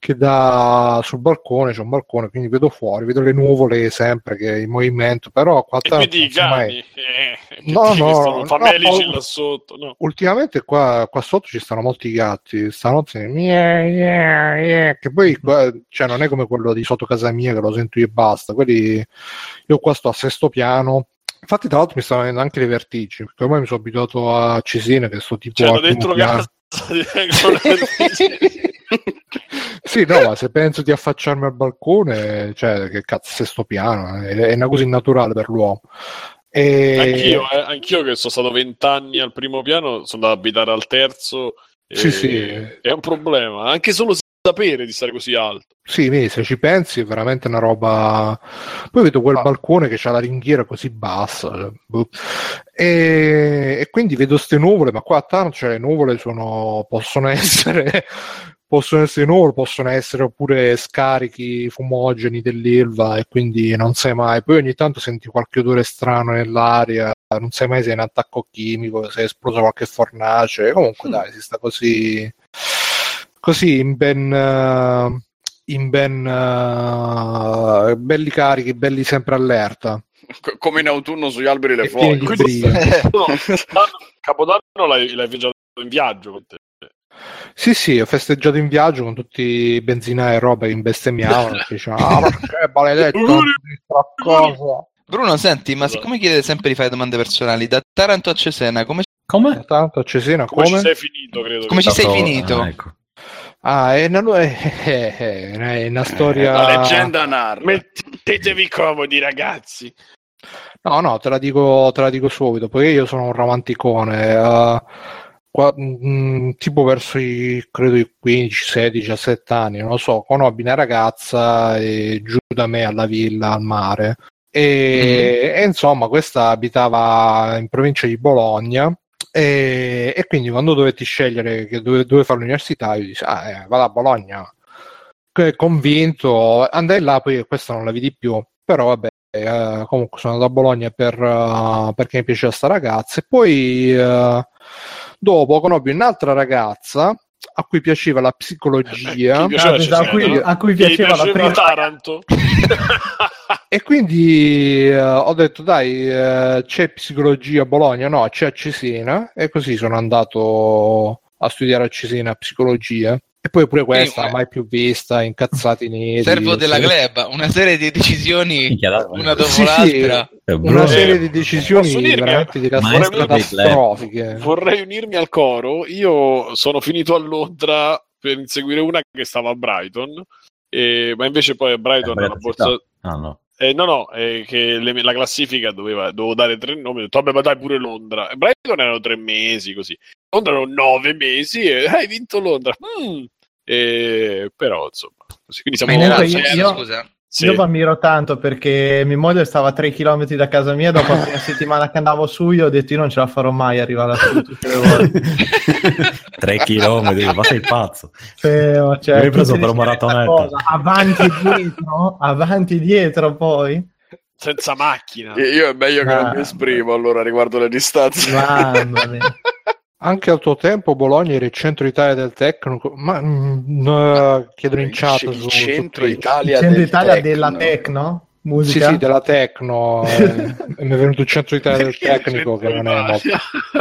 che dà sul balcone, c'è un balcone, quindi vedo fuori, vedo le nuvole sempre che in movimento, però qua E quindi i cani. Eh, No, no, famelici no. là sotto. No. Ultimamente qua, qua sotto ci stanno molti gatti, stanotte miau, miau, miau, che poi qua, cioè, non è come quello di sotto casa mia che lo sento io e basta, quelli io qua sto a sesto piano. Infatti, tra l'altro, mi stanno venendo anche le vertigini, perché ormai mi sono abituato a Cesena, che sto tipo al dentro primo Sì, no, ma se penso di affacciarmi al balcone, cioè, che cazzo, sesto piano, è, è una cosa innaturale per l'uomo. E... Anch'io, eh, anch'io che sono stato vent'anni al primo piano, sono andato ad abitare al terzo. e- Sì, sì. È un problema, anche solo sapere di stare così alto. Sì, vedi, se ci pensi è veramente una roba. Poi vedo quel Ah. balcone che ha la ringhiera così bassa. cioè, boh. E, e quindi vedo ste nuvole, ma qua a Taranto cioè, le nuvole sono, possono [LAUGHS] essere. Possono essere nuvole, possono essere oppure scarichi fumogeni dell'Ilva e quindi non sai mai. Poi ogni tanto senti qualche odore strano nell'aria, non sai mai se è un attacco chimico, se è esplosa qualche fornace. Comunque Mm. dai, si sta così così in ben eh, in ben eh, belli carichi, belli sempre allerta. Co- Come in autunno sugli alberi le E foglie. [LAUGHS] No, Capodanno l'hai, l'hai festeggiato in viaggio. con te. Sì, sì, ho festeggiato in viaggio con tutti i benzinai e roba che bestemmiavano. [LAUGHS] dicevano, ah, ma che maledetto, cosa. Bruno, senti, ma siccome chiede sempre di fare domande personali, da Taranto a Cesena, come, Come? Tanto a Cesena Come, ci come? sei finito, credo. Come ci sei finito? ah, ecco. Ah, è una, è, è- [LAUGHS] è una storia. La leggenda narra. Mettetevi comodi, ragazzi. No, no, te la dico, te la dico subito, poiché io sono un romanticone. eh, qua- mm, tipo verso i, credo, i 15, 16, 17 anni, non lo so, conobbi una ragazza e giù da me alla villa, al mare. E, e insomma, questa abitava in provincia di Bologna. E, e quindi quando dovetti scegliere che dove, dove fare l'università, io dissi, ah, eh, vado a Bologna. Convinto, andai là, poi questa non la vidi più, però vabbè, eh, comunque sono andato a Bologna per, eh, perché mi piaceva sta ragazza e poi eh, dopo conobbi un'altra ragazza a cui piaceva la psicologia Chi piaceva Ah, pensavo a cui- a cui Chi piaceva la prima- Taranto. [LAUGHS] e quindi eh, ho detto dai eh, c'è psicologia a Bologna? No c'è a Cesena. E così sono andato a studiare a Cesena psicologia. E poi pure questa mai più vista incazzati neri Servo della sì. gleba, una serie di decisioni Minchia, una dopo Sì, sì. l'altra. È una serie Eh, di decisioni veramente di maestro dei catastrofiche. Vorrei unirmi al coro. Io sono finito a Londra per inseguire una che stava a Brighton, e- ma invece poi a Brighton Eh, la borsa... Ah, no. Eh, no, no, è che le- la classifica doveva, dovevo dare tre nomi. Ho detto, vabbè, ma dai pure Londra. E Brighton erano tre mesi così. Londra erano nove mesi e hai vinto Londra. Mm. E, però, insomma, così. Quindi siamo Ma in Comunque Erasmus, io- scusa. Sì. Io vi ammiro tanto perché mia moglie stava a 3 km da casa mia. Dopo la [LAUGHS] prima settimana che andavo su, io ho detto: Io non ce la farò mai arrivare lassù tutte le volte. [LAUGHS] 3 km, ma sei pazzo. Sì, ma cioè, Mi hai preso per un cosa, Avanti e dietro, avanti e dietro poi. senza macchina. Io è meglio che non Ah. mi esprimo allora riguardo le distanze. Mamma mia. [LAUGHS] anche al tuo tempo Bologna era il centro Italia del tecnico ma mm, no, chiedono in chat il su, centro su. Italia Il centro del Italia techno. della Tecno? sì Musica? sì della Tecno eh, [LAUGHS] mi è venuto il centro Italia del tecnico che non è molto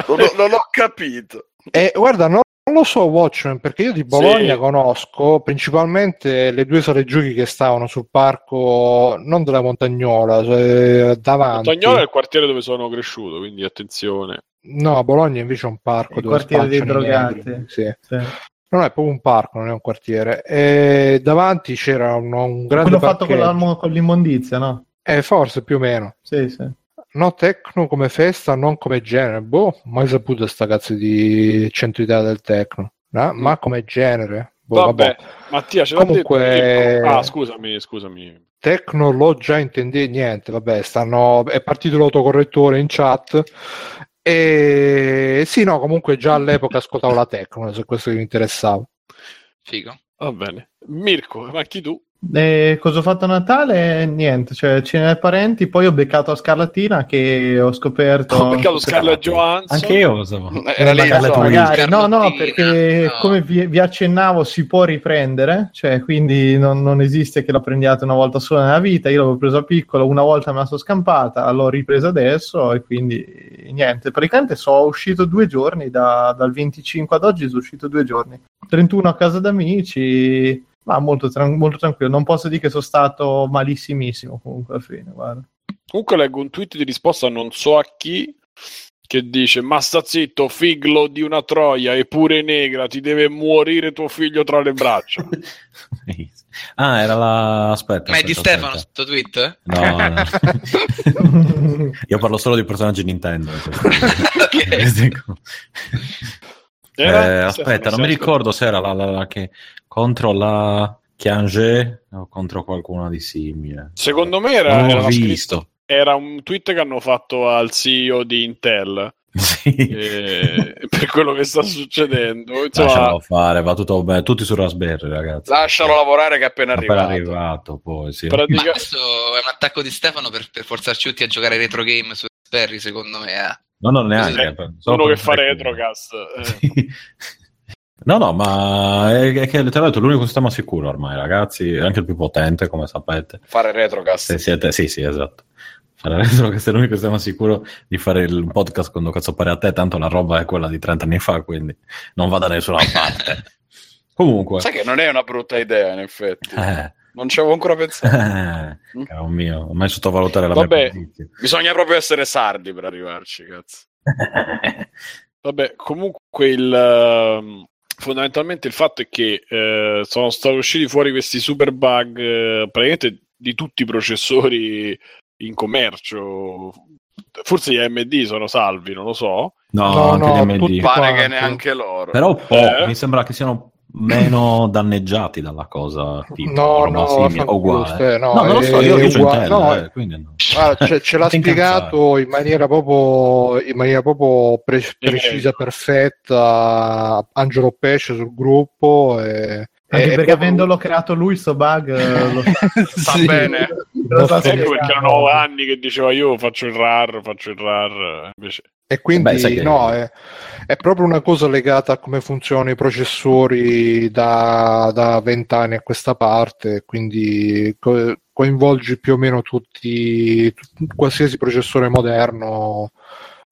Non ho, non ho capito. E guarda, non, non lo so Watchmen perché io di Bologna Sì. conosco principalmente le due sale giochi che stavano sul parco, non della Montagnola, cioè davanti. Montagnola è il quartiere dove sono cresciuto, quindi attenzione. No, a Bologna invece è un parco Il dove quartiere dei drogati. Sì. Sì. No, è proprio un parco, non è un quartiere. E davanti c'era un, un grande Quello fatto con, con l'immondizia, no? Eh, forse più o meno. Sì, sì. No techno come festa, non come genere. Boh, mai saputo sta cazzo di centro Italia del techno. No? Ma come genere? Boh, Vabbè, vabbè. Mattia, ce Comunque-. Ah, scusami, scusami. Tecno l'ho già intendi niente, vabbè, stanno è partito l'autocorrettore in chat e sì, no, comunque già all'epoca ascoltavo la Tecno, se questo mi interessava. Figo. Va bene. Mirko, ma chi tu? E cosa ho fatto a Natale? Niente, cioè cena dei parenti, poi ho beccato a Scarlattina che ho scoperto... Ho beccato Scarlett Johansson. Anche io lo so. Era lì, magari, so. magari. no, no, perché no. come vi, vi accennavo si può riprendere, cioè quindi non, non esiste che la prendiate una volta sola nella vita, io l'avevo presa piccolo, una volta me la sono scampata, l'ho ripresa adesso e quindi niente, praticamente sono uscito due giorni, da- dal 25 ad oggi sono uscito due giorni, 31 a casa d'amici, ma molto, tran- molto tranquillo, non posso dire che sono stato malissimissimo comunque alla fine, guarda. Comunque leggo un tweet di risposta non so a chi che dice ma sta zitto figlo di una troia eppure negra ti deve morire tuo figlio tra le braccia [LAUGHS] ah, era la... Aspetta. Ma è di aspetta, Stefano aspetta. sto tweet? No, no. [LAUGHS] Io parlo solo di personaggi Nintendo. [LAUGHS] Eh, aspetta, non mi ricordo se era la, la- la che contro la Chiangé o contro qualcuna di simile. secondo me era, Non era scritta- visto. era un tweet che hanno fatto al CEO di Intel [LAUGHS] Sì. eh, per quello che sta succedendo insomma Lascialo fare, va tutto bene. Tutti su Raspberry, ragazzi. Lascialo lavorare che è appena Appena arrivato. arrivato, poi sì. Ma [LAUGHS] pratica- questo è un attacco di Stefano per, per forzarci tutti a giocare retro game su Raspberry, secondo me. eh. No, no, neanche. Sì, uno che fa fare- retrocast eh. [LAUGHS] Sì. No, no, ma è, è che letteralmente è l'unico sistema sicuro ormai, ragazzi. È anche il più potente, come sapete. Fare retrocast. Se siete, sì, sì, esatto. Fare [LAUGHS] retro che è l'unico sistema sicuro di fare il podcast quando cazzo pare a te, tanto la roba è quella di 30 anni fa, quindi non va da nessuna [LAUGHS] parte. Comunque, Sai che non è una brutta idea, in effetti. eh, Non ci avevo ancora pensato. [LAUGHS] eh, caro mio, non mai sottovalutare la Vabbè. mia. Bisogna proprio essere sardi per arrivarci, cazzo. Vabbè, comunque il, ehm, fondamentalmente il fatto è che eh, sono stati usciti fuori questi super bug eh, praticamente di tutti i processori in commercio. Forse gli AMD sono salvi, non lo so. No, No, anche no, gli AMD. tutti- Pare quanti. che neanche loro. Però po', Eh? mi sembra che siano meno danneggiati dalla cosa, tipo No, no, simile, uguale. Ste, no, no, non lo so, io è io uguale- no, eh, quindi no. Guarda, ce, ce [LAUGHS] l'ha spiegato in maniera proprio, in maniera proprio pre- precisa, perfetta Angelo Pesce sul gruppo. E, Anche e- perché avendolo creato lui, sto bug eh, lo [LAUGHS] Sta Sì. bene. lo sta Ecco perché erano anni che diceva io faccio il RAR, faccio il RAR. Invece, E quindi Beh, che- no, è, è proprio una cosa legata a come funzionano i processori da da vent'anni a questa parte, quindi co- coinvolgi più o meno tutti, tut- qualsiasi processore moderno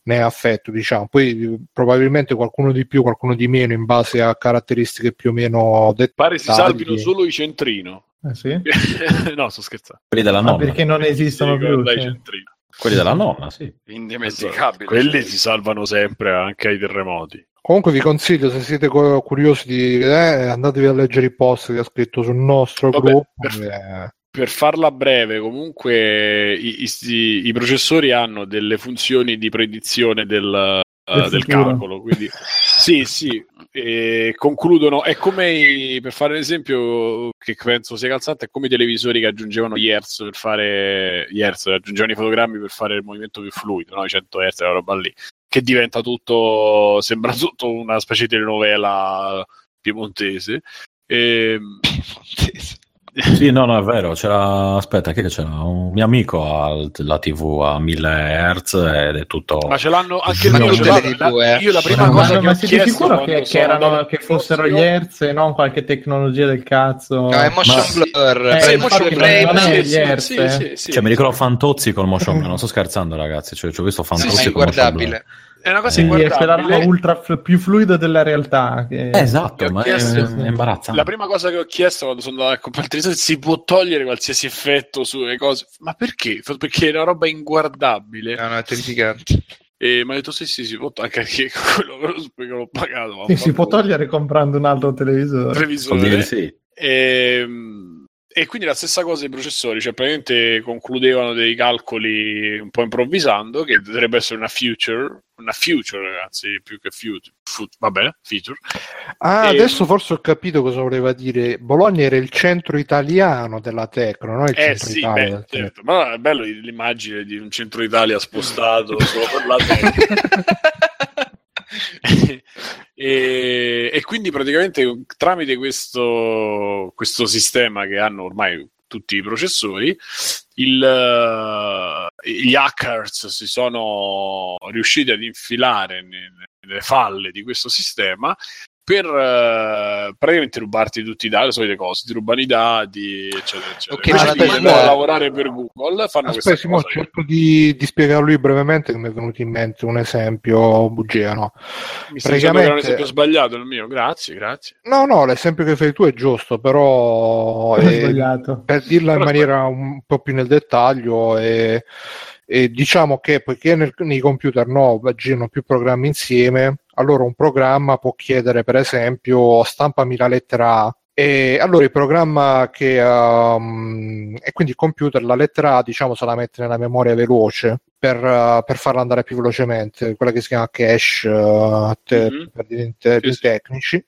ne è affetto, diciamo. Poi probabilmente qualcuno di più, qualcuno di meno in base a caratteristiche più o meno dettate. Pare si salvino solo i centrino. Eh sì? [LAUGHS] no, sto scherzando. Quelli della Ma perché non esistono più? guarda i cioè. centrino. Quelli della nonna, sì. Indimenticabile. Quelli si salvano sempre anche ai terremoti. Comunque vi consiglio, se siete cu- curiosi di eh, andatevi a leggere i post che ha scritto sul nostro Vabbè, gruppo. per- eh, Per farla breve, comunque i, i- i processori hanno delle funzioni di predizione del, Del eh, del futuro. calcolo. Quindi, sì, sì, e concludono. È come per fare un esempio che penso sia calzante, è come i televisori che aggiungevano gli hertz per fare gli hertz, aggiungevano i fotogrammi per fare il movimento più fluido, no? i 100 hertz, la roba lì. Che diventa tutto, sembra [LAUGHS] tutto una specie di telenovela piemontese. Ehm, Sì, no, no, è vero. C'era, aspetta, che c'era un mio amico ha la TV a 1000 Hz ed è tutto. Ma ce l'hanno anche Ma io, TV, la- eh. io la prima Ma, cosa ma- che ma ho siete sicuro che, che sono erano, che fossero gli hertz e non qualche tecnologia del cazzo? No, è motion Ma- blur. Eh, infatti motion è sì, gli hertz, sì, eh. sì, sì. Cioè, mi ricordo Fantozzi col motion blur. Non sto scherzando, ragazzi. Cioè, ci ho visto Fantozzi sì, col motion blur. Inguardabile. È una cosa Sì, è inguardabile. roba ultra f- più fluida della realtà. che- Eh, esatto, ma è, chiesto- è imbarazzante. La prima cosa che ho chiesto quando sono andato a comprare il televisore si può togliere qualsiasi effetto sulle cose. Ma perché? Perché è una roba inguardabile. È terrificante. E mi ha detto sì, sì, si può togliere. Anche che [LAUGHS] quello che l'ho pagato. Sì, si può togliere comprando un altro televisore. Vuol dire televisore. sì. Ehm, E, quindi la stessa cosa i processori, cioè praticamente concludevano dei calcoli un po' improvvisando, che dovrebbe essere una future, una future, anzi più che future, fu- va bene, feature. Ah, E- adesso forse ho capito cosa voleva dire. Bologna era il centro italiano della Tecno, non il Eh sì, beh, Tecno. certo. ma è bello l'immagine di un centro Italia spostato solo per la terra. [LAUGHS] [LAUGHS] e, e quindi praticamente tramite questo, questo sistema che hanno ormai tutti i processori, il, eh, gli hackers si sono riusciti ad infilare ne- nelle falle di questo sistema per eh, praticamente rubarti tutti i dati, le solite cose, ti rubano i dati, eccetera, eccetera. Ok, Invece di a lavorare per Google, fanno Aspetta, questa cosa. cerco di, di spiegarlo io brevemente che mi è venuto in mente un esempio bugia, no? Mi che era un praticamente- esempio sbagliato il mio? Grazie, grazie. No, no, l'esempio che fai tu è giusto, però sbagliato. per dirla in maniera un po' più nel dettaglio, eh, eh, diciamo che poiché nel- nei computer no, girano più programmi insieme, allora un programma può chiedere, per esempio, stampami la lettera A. E allora il programma che um, e quindi il computer la lettera A diciamo se la mette nella memoria veloce per, uh, per farla andare più velocemente, quella che si chiama cache uh, te- Mhm. per te- Sì, sì. tecnici.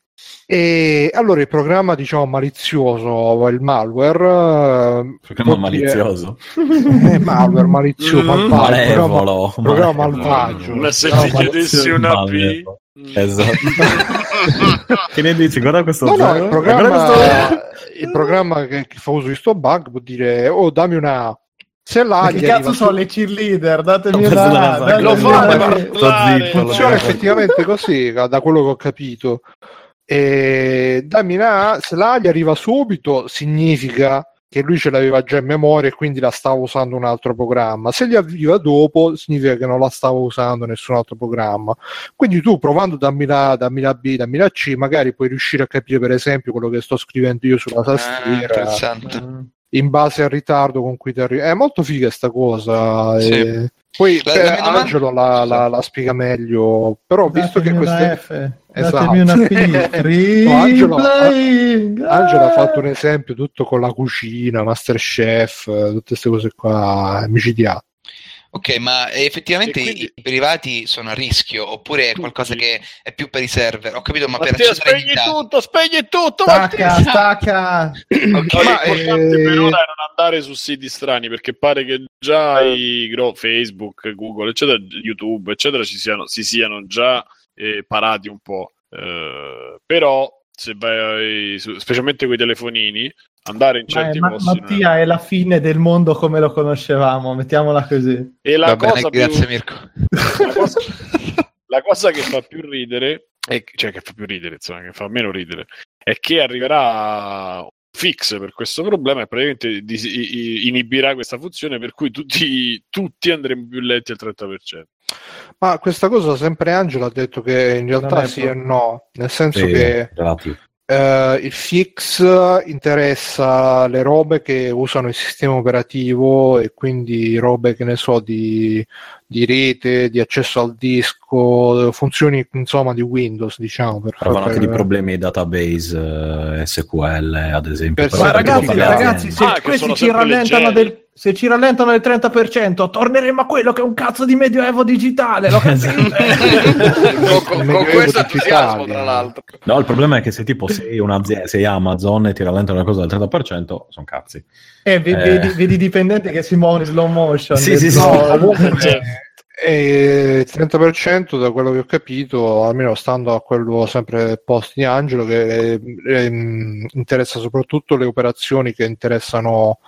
E allora il programma diciamo malizioso, il malware, eh, Programma può dire- malizioso. eh, malware, malizioso, Mm. malvagio, programma, Malevolo. programma malevolo. malvagio. Ma se ti chiedessi una P... Malevolo. Mm. Esatto. [LAUGHS] che ne dici? Guarda questo No, no, il Guarda questo- programma, il programma che, che fa uso di sto bug può dire oh dammi una. Se l'A Ma che cazzo sono su- le cheerleader? Datemi una penso A, della- datemi Lo una fate, A. ma- Sto Parlare. zitto, funziona effettivamente così da quello che ho capito e dammi una A, se l'A gli arriva subito significa che lui ce l'aveva già in memoria e quindi la stava usando un altro programma se gli arriva dopo significa che non la stava usando nessun altro programma quindi tu provando dammi la A, dammi la B, dammi la C magari puoi riuscire a capire per esempio quello che sto scrivendo io sulla Ah, tastiera. Mm. in base al ritardo con cui ti arriva è molto figa sta cosa Sì. e- poi La- la domanda- Angelo la, la- la spiega meglio però visto che Datemi queste F, Esatto. una P. [LAUGHS] No, Angelo-. Angelo ha Ah. fatto un esempio tutto con la cucina, Masterchef, eh, tutte queste cose qua micidiali. Ok, ma effettivamente quindi- i, privati sono a rischio oppure è qualcosa Tutti. che è più per i server? Ho capito, ma per Matteo, accedere spegni dati- tutto, spegni tutto, Stacca, Matteo! stacca. [COUGHS] No, Ma, l'importante eh, per ora è non andare su siti strani perché pare che già i gro- Facebook, Google, eccetera, YouTube, eccetera, ci siano, si siano già eh, parati un po'. Eh, però, se vai, su- specialmente con i telefonini, andare in certi ma- posti. Mattia è la fine del mondo come lo conoscevamo, mettiamola così. E la Va bene, cosa più, grazie Mirko. la cosa, la cosa che fa più ridere, è, cioè che fa più ridere, insomma, che fa meno ridere, è che arriverà un fix per questo problema e praticamente dis- i- i- inibirà questa funzione per cui tutti, tutti andremo più lenti al 30%. Ma questa cosa sempre Angelo ha detto che in realtà sì pro- e no, nel senso Sì, che relativo. Eh, il fix interessa le robe che usano il sistema operativo e quindi robe che ne so di, di rete, di accesso al disco, funzioni insomma di Windows, diciamo. Per Parlano anche di problemi di database, eh, SQL, ad esempio. Per- Ma ragazzi, ragazzi, se Ah, questi ci rallentano leggeri. del, se ci rallentano del 30%, torneremo a quello che è un cazzo di medioevo digitale. Lo [LAUGHS] capite? con, con- con questo entusiasmo, digitale. tra l'altro. No, il problema è che se tipo sei un'azienda, sei Amazon e ti rallentano una cosa del 30%, sono cazzi. Eh, ve- Eh. Vedi, vedi i dipendenti che si muovono in slow motion. Sì, sì, sì. No, E il 30% da quello che ho capito, almeno stando a quello sempre post di Angelo, che eh, ehm, interessa soprattutto le operazioni che interessano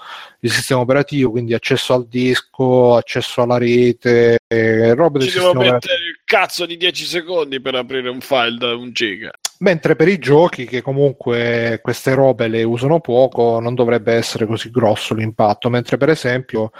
il sistema operativo, quindi accesso al disco, accesso alla rete, eh, robe del ci devo sistema operativo. mettere il cazzo di 10 secondi per aprire un file da un giga. Mentre per i giochi, che comunque queste robe le usano poco, non dovrebbe essere così grosso l'impatto. Mentre, per esempio,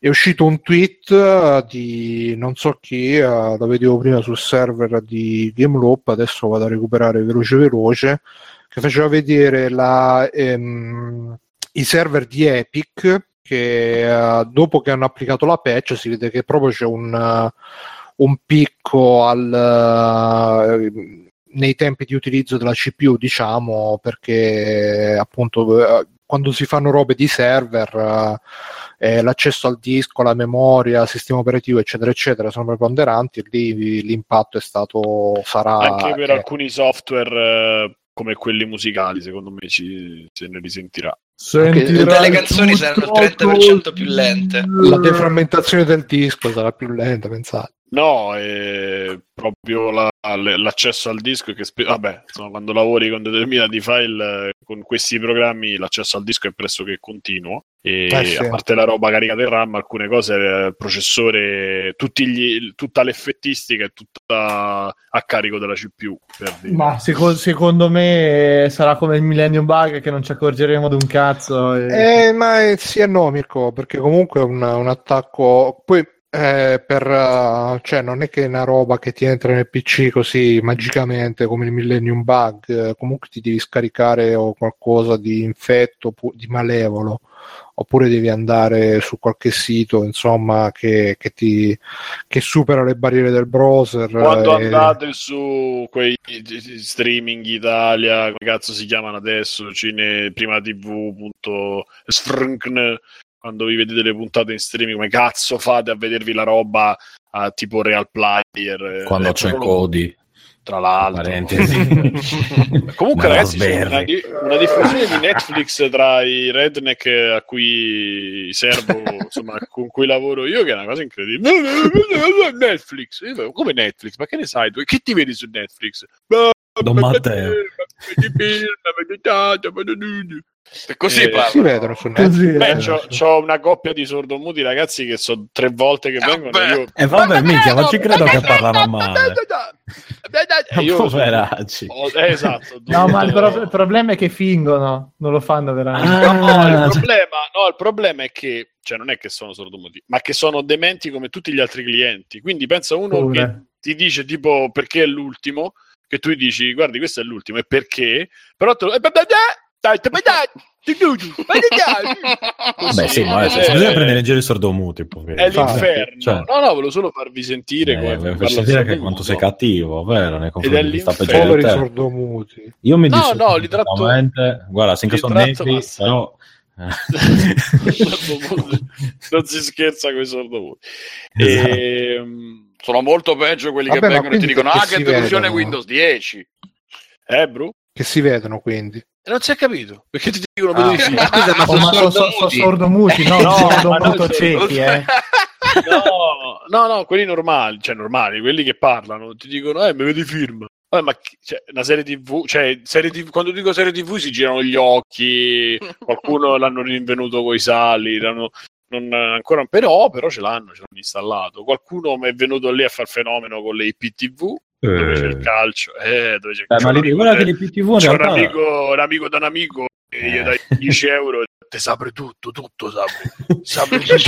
è uscito un tweet eh, di non so chi, eh, lo vedevo prima sul server di Gameloop, adesso vado a recuperare veloce veloce, che faceva vedere la, ehm, i server di Epic che eh, dopo che hanno applicato la patch si vede che proprio c'è un, eh, un picco al, nei tempi di utilizzo della CPU, diciamo, perché appunto eh, quando si fanno robe di server, eh, eh, l'accesso al disco, la memoria, il sistema operativo, eccetera, eccetera, sono preponderanti e lì l'impatto è stato, sarà... Anche per eh, alcuni software eh, come quelli musicali, secondo me ci, se ne risentirà. Tutte le canzoni saranno il 30% più lente. la deframmentazione del disco sarà più lenta, pensate. No, è proprio la- l'accesso al disco che spe- vabbè, insomma, quando lavori con determinati file eh, con questi programmi l'accesso al disco è pressoché continuo e Eh sì. a parte la roba caricata in RAM, alcune cose eh, il processore, tutti gli- tutta l'effettistica è tutta a carico della CPU. Per dire. Ma seco- secondo me eh, sarà come il Millennium Bug che non ci accorgeremo di un cazzo. e- Eh, ma è sì e no, Mirko, perché comunque è un, un attacco. Poi eh, per, eh, cioè, non è che è una roba che ti entra nel PC così magicamente come il Millennium Bug, eh, comunque ti devi scaricare o qualcosa di infetto, di malevolo, oppure devi andare su qualche sito, insomma, che, che ti che supera le barriere del browser. Quando eh, andate su quei streaming Italia, come cazzo si chiamano adesso, cine, prima tv.sfrnkn, quando vi vedete le puntate in streaming, come cazzo fate a vedervi la roba a tipo Real Player? eh, Quando è c'è proprio- Cody, Tra l'altro. [LAUGHS] Comunque, ragazzi, c'è una, di- una diffusione di Netflix tra i redneck a cui servo, insomma, con cui lavoro io, che è una cosa incredibile. Netflix, come Netflix? Ma che ne sai tu? Che ti vedi su Netflix? Don Matteo. E così Eh, parla. si vedono su Così, Netflix. Beh, eh. c'ho, c'ho una coppia di sordomuti ragazzi che sono tre volte che Ah, vengono. beh. Io... E vabbè, minchia, ma ci credo che parlano male. Io Poveracci. Oh, eh, esatto. [LAUGHS] No, ma il, pro- il problema è che fingono, non lo fanno veramente. Ah, No, il problema, no, il problema è che, cioè, non è che sono sordomuti, ma che sono dementi come tutti gli altri clienti. Quindi pensa uno Pure. che ti dice tipo perché è l'ultimo, che tu dici guardi questo è l'ultimo e perché, però eh, Vabbè, sì, ma adesso Eh, bisogna prendere in giro i sordomuti. poveri. È l'inferno. cioè. no, no, volevo solo farvi sentire Eh, come il sentire che sordomuto. quanto sei cattivo, vero? Nei confronti di Poveri sordomuti. Io mi No, dissocio no, li tratto-. Guarda, sono tratto negri, massa. però... [LAUGHS] non si scherza con i sordomuti. [LAUGHS] Esatto. Ehm, Sono molto peggio quelli Vabbè, che ma vengono e ti dicono ah che si delusione? Windows 10. eh, bro? Che si vedono quindi. E non si è capito perché ti dicono Ah. film. [LAUGHS] Scusa, ma sono ma so- so- so- sordomuti? no, [LAUGHS] No, ma sordomuto non- ciechi, eh. [LAUGHS] No, no, no, quelli normali, cioè normali, quelli che parlano, ti dicono, eh, mi vedi film. Vabbè, ma chi- cioè, una serie TV, cioè, serie TV, quando dico serie TV si girano gli occhi, qualcuno l'hanno rinvenuto coi sali, l'hanno- non, ancora però, però ce l'hanno, ce l'hanno installato. Qualcuno mi è venuto lì a far fenomeno con le IPTV dove c'è il calcio, eh, dove c'è il Eh, ma c'è un guarda che amico, un amico, un amico da un amico e gli Eh. dai 10 euro e te sapre tutto, tutto sapre, [LAUGHS] sapre tutto.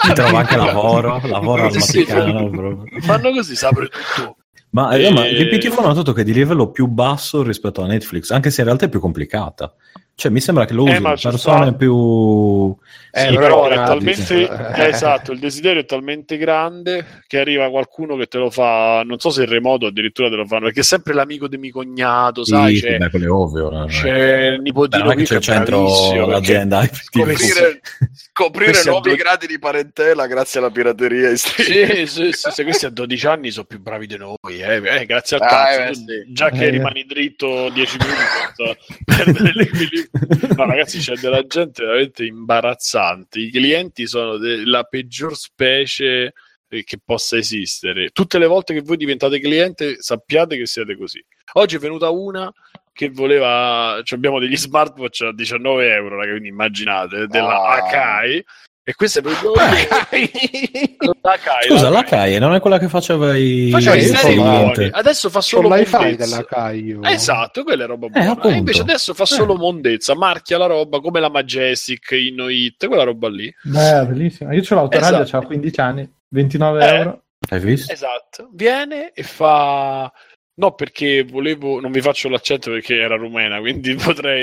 Ci trova anche lavoro, lavoro al Sì, Vaticano. Fanno così, sapre tutto. Ma, eh, ma E- l'IPTV ho notato che è di livello più basso rispetto a Netflix, anche se in realtà è più complicata. Cioè, mi sembra che lo Eh, ma ci persone sta- più... Eh, Sì, però è talmente eh. eh, esatto, il desiderio è talmente grande che arriva qualcuno che te lo fa, non so se in remoto addirittura te lo fanno, perché è sempre l'amico di mio cognato, sai, Sì, c'è, beh, quello è ovvio. no? c'è il Beh, nipotino è che c'è il centro l'azienda [LAUGHS] IPTV. Scoprire, scoprire a nuovi due- gradi di parentela grazie alla pirateria. Sì, sì, sì, se questi a 12 anni sono più bravi di noi, eh, eh, grazie al Ah, cazzo. eh. Già che Eh. rimani dritto 10 minuti senza [LAUGHS] perdere l'equilibrio. [LAUGHS] No, ragazzi, c'è della gente veramente imbarazzante. I clienti sono de- la peggior specie eh, che possa esistere. Tutte le volte che voi diventate cliente, sappiate che siete così. Oggi è venuta una che voleva, cioè abbiamo degli smartwatch a 19 euro, raga, quindi immaginate, della Ah. Akai. E questa è proprio l'Akai, [LAUGHS] Scusa, la. Kai non è quella che faceva i... Faceva Eh, i serie. Adesso fa solo mondezza. della Kai io. Esatto, quella è roba buona. appunto. E invece adesso fa solo mondezza, marchia la roba come la Majestic, Innoit, quella roba lì. Beh, bellissimo. Io ce l'ho l'autoradio, Esatto. ho 15 anni, 29 Eh. euro. Hai visto? Esatto. Viene e fa... No, perché volevo... Non vi faccio l'accento perché era rumena, quindi [LAUGHS] potrei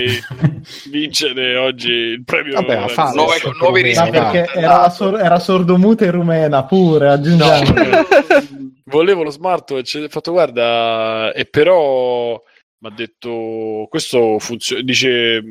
[LAUGHS] vincere oggi il premio. Vabbè, fallo. Nuove- nuovi Ma riscontri. Esatto. perché era, sor- era sordomuta in rumena pure, No, aggiungiamo. volevo lo smartwatch, ho fatto guarda, e però mi ha detto questo funziona, dice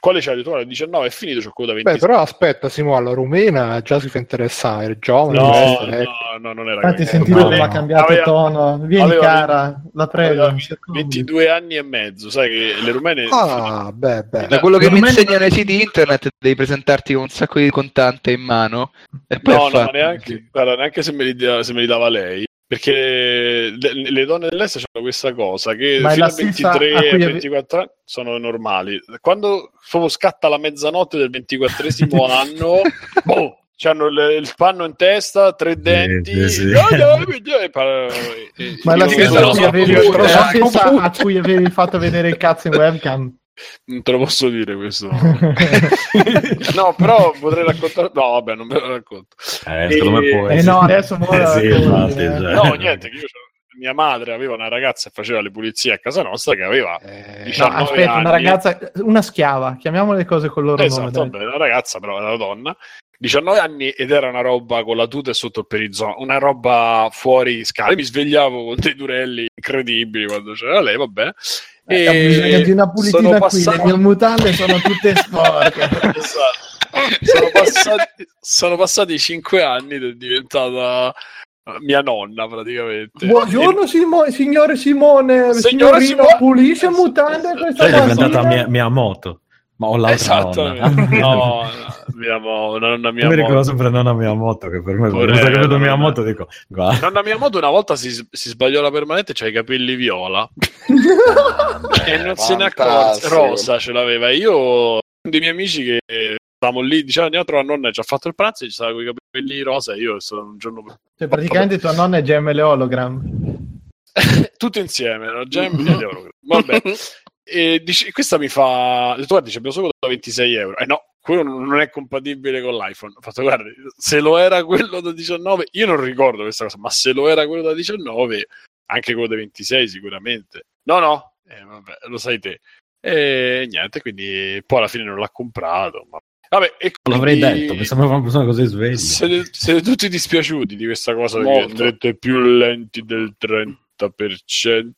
quale c'hai? Ho detto, guarda, 19 è finito, c'ho quello da 20. Beh, però aspetta, Simo, alla rumena già si fa interessare, è giovane. no, no, no, non era Infatti come no. ha cambiato Aveva- tono. Vieni aveva- cara, la prego. aveva mi circondi. 22 anni e mezzo, sai che le rumene Ah, beh, beh. Da quello che mi insegnano i siti internet devi presentarti con un sacco di contante in mano e poi No, no, neanche, guarda, neanche se me, li, se me li dava lei. Perché le, le donne dell'est hanno questa cosa che Ma fino a stessa 23 a cui e ave- 24 anni sono normali. Quando scatta la mezzanotte del 24 [LAUGHS] anno, boh, hanno il panno in testa, tre denti. sì, sì. Oh, no, e pa- e- Ma è la stessa, eh, stessa a cui avevi fatto vedere il cazzo in webcam. Non te lo posso dire questo. [LAUGHS] no, però potrei raccontare. No, vabbè, non me lo racconto. Eh, secondo me E- può Eh essere. no, adesso [LAUGHS] Eh sì, infatti, eh. cioè. No, niente, che io c'ho- mia madre aveva una ragazza che faceva le pulizie a casa nostra che aveva Eh, No, 19 aspetta, una anni. ragazza, una schiava, chiamiamo le cose con loro Esatto, nome. vabbè, una ragazza però era una donna 19 anni ed era una roba con la tuta e sotto il perizoma una roba fuori scala mi svegliavo con dei durelli incredibili quando c'era lei vabbè Eh, ho bisogno di una pulitina sono qui, le mie mutande sono tutte sporche. [LAUGHS] Esatto. sono, passati, sono passati 5 anni ed è diventata mia nonna praticamente Buongiorno Simo- signore Simone, Signore signorino, Simone. pulisce mutande questa è diventata mia, mia moto. Ma ho l'altra Esattamente. nonna. No, [LAUGHS] no, mia mo- una nonna mia mi ricordo sempre nonna mia moto, che per me, questa che vedo mia nonna. moto, dico, guarda. Nonna mia moto una volta si, si sbagliò la permanente, c'ha i capelli viola [LAUGHS] e non se ne accorse. Rosa ce l'aveva. Io, dei miei amici che stavamo lì, dicevano andiamo a trovare nonna, ci ha fatto il pranzo e ci stava con i capelli rosa e io sono un giorno Cioè, praticamente tua nonna è GML Hologram. [LAUGHS] tutto insieme, no? Gem e l'euro. Vabbè. E dice, questa mi fa, detto, guarda, ci abbiamo solo da 26 euro. Eh no, quello non è compatibile con l'iPhone. Ho fatto, guarda, se lo era quello da 19, io non ricordo questa cosa, ma se lo era quello da 19, anche quello da 26 sicuramente. No, no, eh, vabbè, lo sai te. E niente, quindi poi alla fine non l'ha comprato. Ma... Vabbè, e L'avrei quindi- detto, mi sembrava una persona così sveglia. siete, siete tutti dispiaciuti di questa cosa che andrete più lenti del 30%?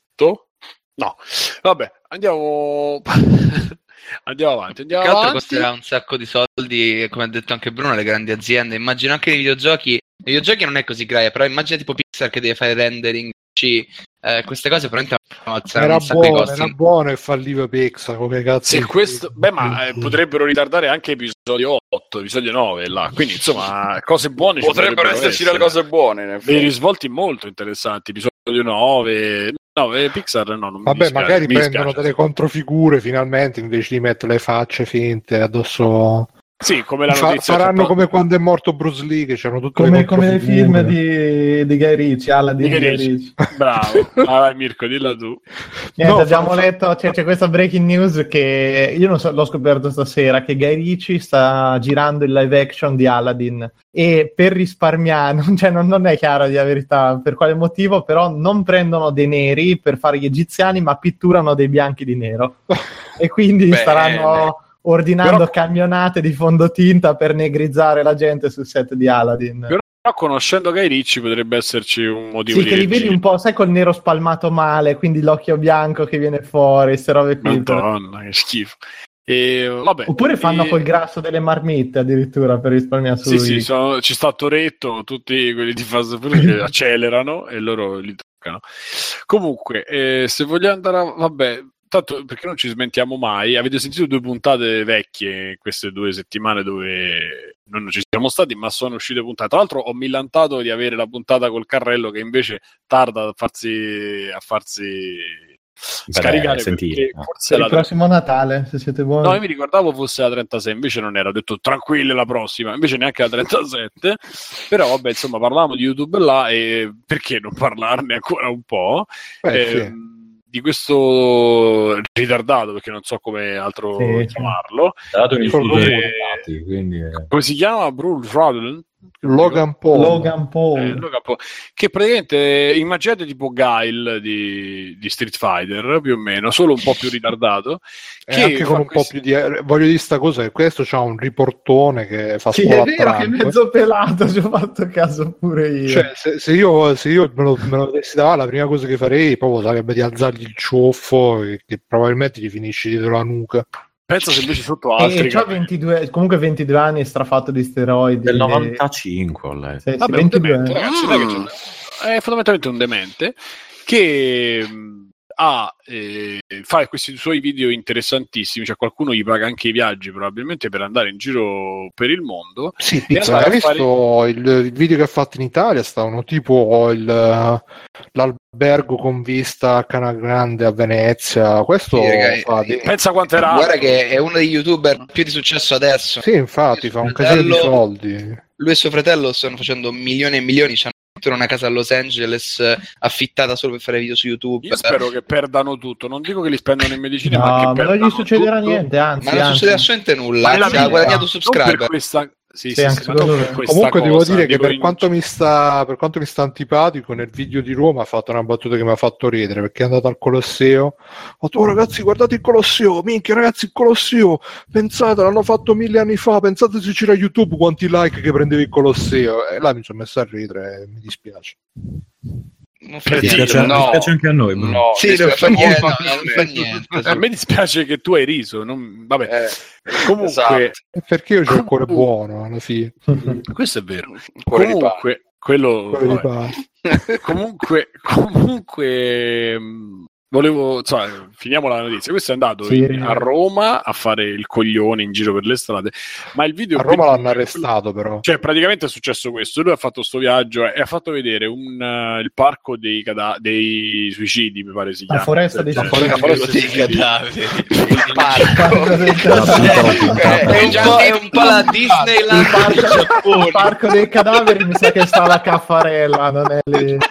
No, vabbè, andiamo. [LAUGHS] andiamo avanti. Andiamo Più avanti. costerà un sacco di soldi, come ha detto anche Bruno, le grandi aziende. Immagino anche nei videogiochi. Nei videogiochi non è così grave, però immagina tipo Pixar che deve fare rendering. Eh, queste cose probabilmente alzano Era buono, era buono e falliva Pixar, come cazzo. Se questo, beh, ma eh, potrebbero ritardare anche episodio 8, episodio 9 là. Quindi, insomma, cose buone ci Potrebbero esserci delle cose buone. Dei risvolti molto interessanti. Episodio 9, no, eh, Pixar no, non mi Vabbè, dispiace, magari mi prendono dispiace. delle controfigure finalmente invece di mettere le facce finte addosso Sì, come la notizia faranno c'è- come quando è morto Bruce Lee, che c'erano tutte Come, le come nei film di, di Guy Ritchie, Aladdin Di di Guy Ritchie. [LAUGHS] Bravo. Ah, vai, Mirko, dilla tu. Niente, No, abbiamo fa- letto, c'è, c'è questa breaking news che io non so, l'ho scoperto stasera, che Guy Ritchie sta girando il live action di Aladdin e per risparmiare, [LAUGHS] non, cioè non, non è chiaro la verità per quale motivo, però non prendono dei neri per fare gli egiziani, ma pitturano dei bianchi di nero. [LAUGHS] E quindi Bene. staranno ordinando Però- camionate di fondotinta per negrizzare la gente sul set di Aladdin. Però conoscendo Guy Ricci potrebbe esserci un motivo Sì, di che li vedi un po', sai, col nero spalmato male, quindi l'occhio bianco che viene fuori, queste robe qui. Madonna, che schifo. E, vabbè, Oppure fanno e- col grasso delle marmitte addirittura per risparmiare su Sì, sì, sono- ci sta Toretto, tutti quelli di Fast Furious che [LAUGHS] accelerano e loro li toccano. Comunque, eh, se vogliamo andare a... vabbè, tanto perché non ci smentiamo mai, avete sentito due puntate vecchie queste due settimane dove non ci siamo stati, ma sono uscite puntate. Tra l'altro ho millantato di avere la puntata col carrello che invece tarda a farsi, a farsi scaricare sentire, no. forse Per la il prossimo Natale, se siete buoni. No, io mi ricordavo fosse la 36, invece non era, ho detto tranquille la prossima, invece neanche la 37, però vabbè, insomma, parlavamo di YouTube là e perché non parlarne ancora un po'? Beh, Eh, sì. Di questo ritardato, perché non so come altro Sì, sì. chiamarlo. dato quindi eh, Come si chiama? Bruce Rodden? Logan Paul. Logan Paul. Eh, Logan Paul. che praticamente immaginate tipo Guile di, di Street Fighter più o meno, solo un po' più ritardato. E che anche con un po' questi- più di eh, voglio dire sta cosa che questo c'ha un riportone che fa Sì, scuola è vero che è mezzo pelato, [LAUGHS] ci ho fatto caso pure io. Cioè, se, se io, se io me lo, me lo dovessi dare, la prima cosa che farei proprio sarebbe di alzargli il ciuffo e che probabilmente gli finisce dietro la nuca. Pensa se invece sotto e altri. c'ha 22, comunque 22 anni, strafatto di steroidi. del e- 95 ho letto. Sì, sì, Vabbè, un 22. demente, ragazzi, non è è fondamentalmente un demente che ha, eh, fa questi suoi video interessantissimi, cioè qualcuno gli paga anche i viaggi probabilmente per andare in giro per il mondo. Sì, pizza, hai a fare- visto il, il video che ha fatto in Italia? Stavano tipo il, l'albergo con vista a Cana Grande a Venezia. Questo Sì, raga, fa di- Pensa quanto era Guarda che è uno degli youtuber più di successo adesso. Sì, infatti, fa un casino di Fratello- soldi. Lui e suo fratello stanno facendo milioni e milioni. C'hanno una casa a Los Angeles eh, affittata solo per fare video su YouTube. Io spero che perdano tutto, non dico che li spendono in medicina, ma No, che ma non gli succederà tutto. niente, anzi. Ma non anzi. succede assolutamente nulla. Ma Anzi, ha guadagnato Non per subscriber. questa sì, Sì, sì, Comunque devo cosa, dire che per quanto, mi sta, per quanto mi sta antipatico, nel video di Roma ha fatto una battuta che mi ha fatto ridere perché è andato al Colosseo. Ha detto, oh ragazzi, guardate il Colosseo, minchia ragazzi, il Colosseo, pensate, l'hanno fatto mille anni fa, pensate se c'era YouTube quanti like che prendeva il Colosseo. E là mi sono messo a ridere, e mi dispiace. Non niente. dispiace, no. dispiace anche a noi. Bruno. No, Sì, mi non fa spiace niente, molto no, a non me. fa niente. A me dispiace che tu hai riso, non- vabbè. Eh, Comunque, esatto. Perché io c'ho il cuore buono alla fine. [LAUGHS] questo è vero. Cuore Comunque, quello comunque, comunque volevo, insomma, finiamo la notizia. Questo è andato Sì, in- a Roma a fare il coglione in giro per le strade, ma il video A Roma l'hanno arrestato però. Cioè, praticamente è successo questo. Lui ha fatto sto viaggio e ha fatto vedere un, eh, il parco dei, cada- dei suicidi, mi pare si La chiama. foresta dei Cioè, suicidi. la foresta dei dei cadaveri. Il parco. È un po', è un po' la Disneyland Il parco- dei cadaveri mi sa che sta alla Caffarella, non è lì. [LAUGHS]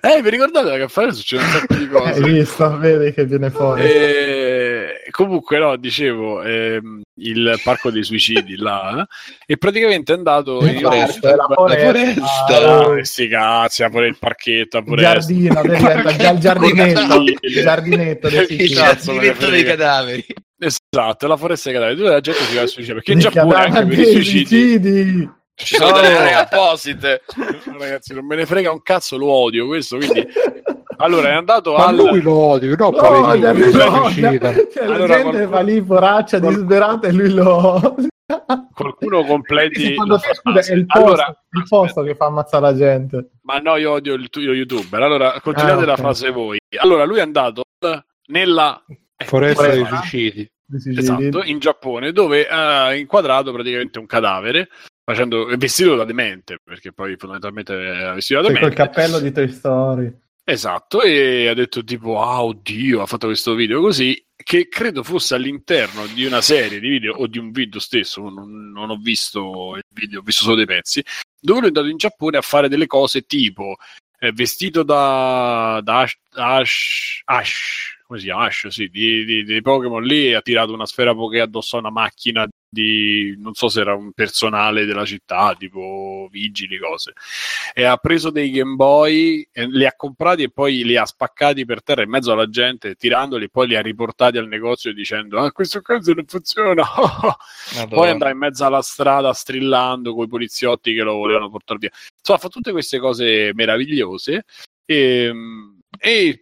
Eh, vi ricordate che a fare succede un sacco di [LAUGHS] Hai cose. visto? Vedi che viene fuori. Eh, comunque, no, dicevo ehm, il parco dei suicidi là, eh, e praticamente è andato Il in parco, la foresta. Ah, questi cazzi, pure il parchetto, il pure giardino, diventa già il giardinetto, il giardinetto dei Il giardinetto dei cadaveri. Esatto, la foresta dei cadaveri, dove la gente si va a suicidare, perché in Giappone anche per i suicidi. Ci sono No. delle apposite. [LAUGHS] ragazzi, non me ne frega un cazzo, lo odio questo, quindi [LAUGHS] allora è andato Ma al lui lo odio, no, No, no, lui no, cioè, la Allora, gente qualcuno- va lì poraccia disperata e lui lo qualcuno completi quando la scusa, è il posto, allora il posto che fa ammazzare la gente ma no io odio il tuo youtuber allora continuate Ah, la ok. frase voi allora lui è andato nella eh, Foresta dei Foresta. dei suicidi. esatto in Giappone dove ha inquadrato praticamente un cadavere facendo vestito da demente perché poi fondamentalmente è vestito da Sì, col demente cappello di Toy Story esatto e ha detto tipo ah oddio ha fatto questo video così che credo fosse all'interno di una serie di video o di un video stesso, non, non ho visto il video, ho visto solo dei pezzi, dove lui è andato in Giappone a fare delle cose tipo eh, vestito da, da Ash, Ash, Ash, come si chiama? Ash, sì, di, di, di Pokémon lì ha tirato una sfera Poké addosso a una macchina di non so se era un personale della città, tipo vigili, cose. E ha preso dei Game Boy, li ha comprati e poi li ha spaccati per terra in mezzo alla gente, tirandoli, e poi li ha riportati al negozio dicendo: Ah, questo cazzo non funziona. [LAUGHS] poi andava in mezzo alla strada strillando con i poliziotti che lo volevano portare via. Insomma, fa tutte queste cose meravigliose. E, e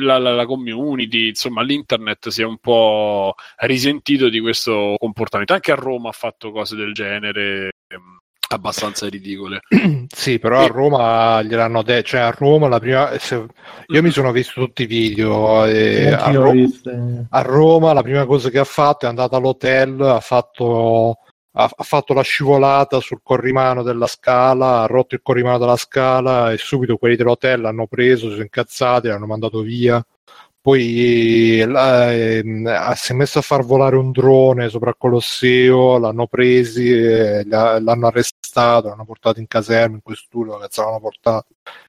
la, la, la, community, insomma, l'internet si è un po' risentito di questo comportamento. Anche a Roma ha fatto cose del genere ehm, abbastanza ridicole. [CLEARS THROAT] sì, però e... a Roma gliel'hanno detto, cioè a Roma la prima se... io mi sono visto tutti i video e a, Ro... a Roma la prima cosa che ha fatto è andata all'hotel, ha fatto ha, ha, fatto la scivolata sul corrimano della scala, ha rotto il corrimano della scala e subito quelli dell'hotel l'hanno preso, si sono incazzati, l'hanno mandato via. Poi la, eh, si è messo a far volare un drone sopra il Colosseo, l'hanno presi, eh, l'hanno arrestato, l'hanno portato in caserma, in questulo, cazzo l'hanno portato.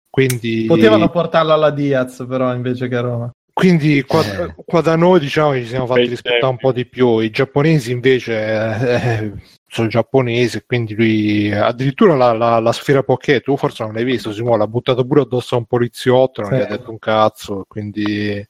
Quindi... Potevano portarlo alla Diaz però invece che a Roma. Quindi qua, eh. qua, da noi diciamo che ci siamo fatti rispettare un po' di più, i giapponesi invece eh, sono giapponesi, quindi lui addirittura la, la, la sfera Poké, tu forse non l'hai visto, Simone, l'ha buttato pure addosso a un poliziotto, non sì. gli ha detto un cazzo, quindi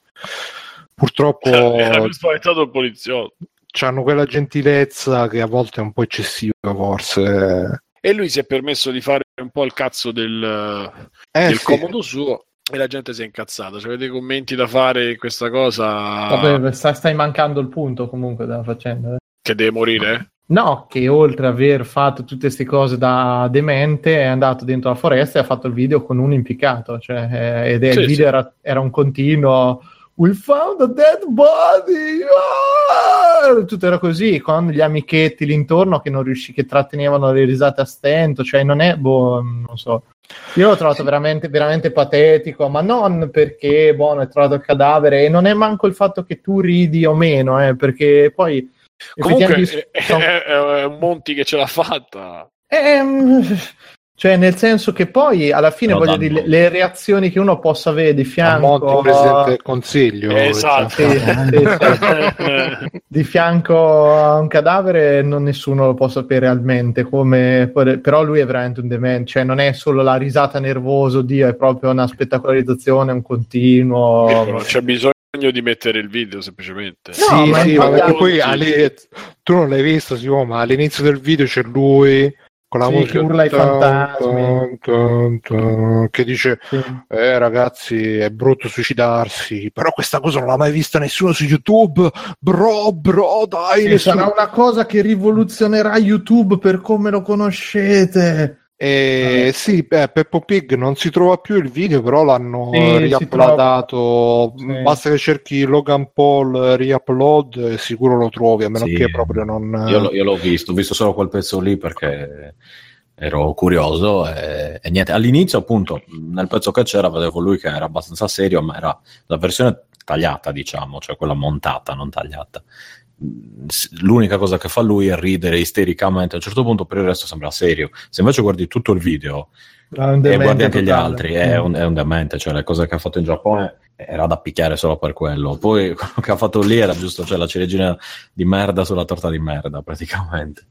purtroppo... [LAUGHS] Era più spaventato il poliziotto. Hanno quella gentilezza che a volte è un po' eccessiva forse. E lui si è permesso di fare un po' il cazzo del, eh, del sì. comodo suo e la gente si è incazzata. Se avete commenti da fare in questa cosa, Vabbè, stai mancando il punto comunque della faccenda. Eh. Che deve morire? No, che oltre ad aver fatto tutte queste cose da demente è andato dentro la foresta e ha fatto il video con un impiccato. Cioè, eh, ed è, sì, il video sì. era, era, un continuo We found a dead body! Ah! Tutto era così, con gli amichetti lì intorno che non riuscì, che trattenevano le risate a stento. Cioè, non è, boh, non so io l'ho trovato veramente, veramente patetico, ma non perché, buono, hai trovato il cadavere, e non è manco il fatto che tu ridi o meno, eh, perché poi... Comunque [LAUGHS] è, sono... è, è, un Monti che ce l'ha fatta. Ehm, cioè, nel senso che poi alla fine no, voglio dire, le, le, reazioni che uno possa avere di fianco a Monti, presidente del consiglio, esatto. Sì, sì, sì. [LAUGHS] di fianco a un cadavere, non nessuno lo può sapere realmente. Come, però lui è veramente un demente, cioè non è solo la risata nervosa, Dio, è proprio una spettacolarizzazione, un continuo. Non c'è bisogno di mettere il video semplicemente. No, sì, ma sì, ma poi tu non l'hai visto, Simone, ma all'inizio del video c'è lui con la sì, musica che urla i fantasmi. tan, tan, che dice sì. eh ragazzi è brutto suicidarsi però questa cosa non l'ha mai vista nessuno su youtube. Bro bro dai sì, sarà una cosa che rivoluzionerà youtube per come lo conoscete e ah, sì, beh, Peppo Pig non si trova più il video, però l'hanno sì, riuploadato. Sì. Basta che cerchi Logan Paul riupload e sicuro lo trovi, a meno sì. che proprio non. Io, io, l'ho visto, ho visto solo quel pezzo lì perché ero curioso e, e, niente. All'inizio, appunto, nel pezzo che c'era, vedevo lui che era abbastanza serio, ma era la versione tagliata, diciamo, cioè quella montata, non tagliata l'unica cosa che fa lui è ridere istericamente a un certo punto, per il resto sembra serio. Se invece guardi tutto il video e guardi anche gli altri, è mm. un, è un, demente. Cioè, le cose che ha fatto in Giappone era da picchiare solo per quello. Poi [LAUGHS] quello che ha fatto lì era giusto, cioè la ciliegina di merda sulla torta di merda, praticamente.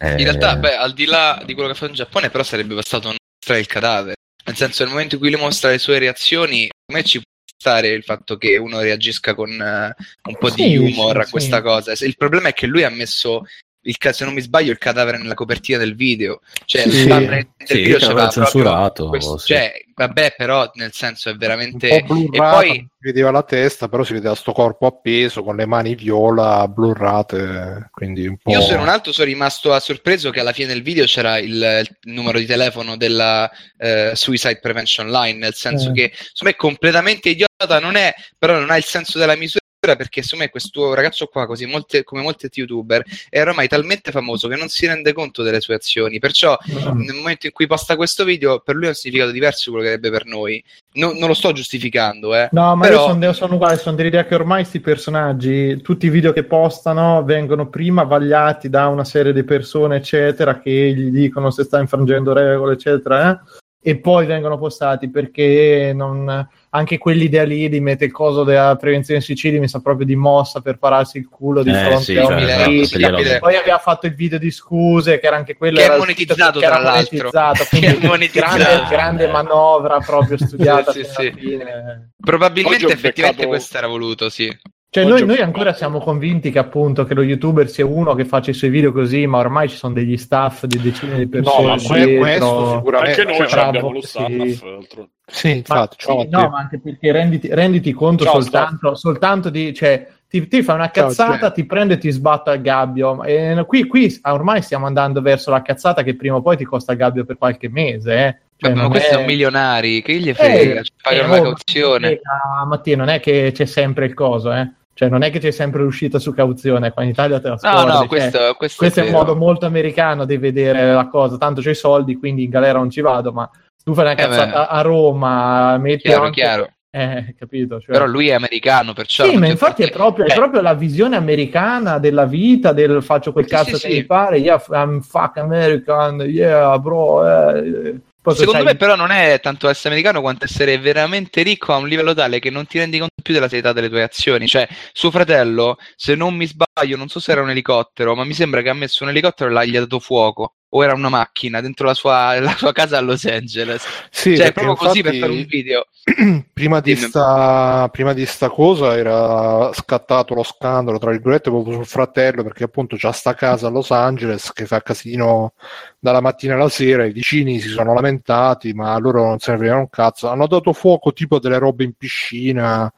In realtà, beh, al di là di quello che ha fatto in Giappone, però sarebbe bastato non mostrare il cadavere. Nel senso, nel momento in cui lui mostra le sue reazioni, a me ci stare il fatto che uno reagisca con uh, un po' sì, di humor sì, a questa sì. cosa. Il problema è che lui ha messo il, se non mi sbaglio, il cadavere nella copertina del video. Cioè, sì, del sì, video c'era censurato. Questo, cioè, vabbè, però nel senso è veramente. e poi si vedeva la testa, però si vedeva sto corpo appeso con le mani viola blurrate. Quindi un po'... Io se non altro sono rimasto a sorpreso che alla fine del video c'era il, il numero di telefono della eh, Suicide Prevention Line, nel senso eh. che insomma è completamente idiota, non è, però non ha il senso della misura perché secondo me questo ragazzo qua, così molte, come molti youtuber, è ormai talmente famoso che non si rende conto delle sue azioni. Perciò nel momento in cui posta questo video, per lui ha un significato diverso quello che avrebbe per noi. Non, non lo sto giustificando, eh. No, ma Però- io sono, sono uguale, sono dell'idea che ormai questi personaggi, tutti i video che postano, vengono prima vagliati da una serie di persone, eccetera, che gli dicono se sta infrangendo regole, eccetera, eh, e poi vengono postati perché non, anche quell'idea lì di mettere il coso della prevenzione suicidi mi sa proprio di mossa per pararsi il culo di Eh, fronte sì, a cioè, una esatto. Poi aveva fatto il video di scuse, che era anche quello Che è era monetizzato, che era tra l'altro. monetizzato, quindi monetizzato. grande, grande manovra proprio [LAUGHS] studiata Sì, sì, alla sì. fine. Probabilmente effettivamente beccato- questo era voluto, sì. Cioè, noi, noi ancora siamo convinti che appunto che lo youtuber sia uno che faccia i suoi video così, ma ormai ci sono degli staff di decine di persone. No, ma dietro. questo sicuramente. Anche noi cioè, ce l'abbiamo bravo, lo staff. sì. Sì, Ma, infatti. sì, ciao, no, ma anche perché renditi, renditi conto Ciao, soltanto, soltanto di, cioè, ti, ti fa una Ciao, cazzata, Gian. ti prende e ti sbatte al gabbio. E qui, qui ormai stiamo andando verso la cazzata che prima o poi ti costa il gabbio per qualche mese. Eh. Cioè, ma questi è- sono milionari, che gli Eh, frega? Eh, pagano oh, la ma- cauzione. eh, Mattia, non è che c'è sempre il coso, eh. Cioè, non è che c'è sempre l'uscita su cauzione, qua in Italia te la No, scordi, no, cioè, questo, questo, questo è un vero. modo molto americano di vedere la cosa. Tanto c'ho i soldi, quindi in galera non ci vado, ma tu fai una Eh, cazzata a Roma, metti Chiaro, anche... chiaro. Eh, capito? Cioè... Però lui è americano, perciò... Sì, ma infatti è proprio, è Eh, proprio la visione americana della vita, del faccio quel Sì, cazzo sì, che sì. mi pare, yeah, I'm fuck American, yeah, bro. eh. Poi Secondo c'hai- me però non è tanto essere americano quanto essere veramente ricco a un livello tale che non ti rendi conto più della serietà delle tue azioni. Cioè, suo fratello, se non mi sbaglio, non so se era un elicottero, ma mi sembra che ha messo un elicottero e l'ha dato fuoco. O era una macchina dentro la sua, la sua casa a Los Angeles. Sì, cioè, proprio così per fare un video. [CLEARS THROAT] prima di, sta, prima di sta cosa era scattato lo scandalo tra virgolette proprio sul fratello perché appunto c'ha sta casa a Los Angeles che fa casino dalla mattina alla sera i vicini si sono lamentati ma loro non se ne fregano un cazzo hanno dato fuoco tipo delle robe in piscina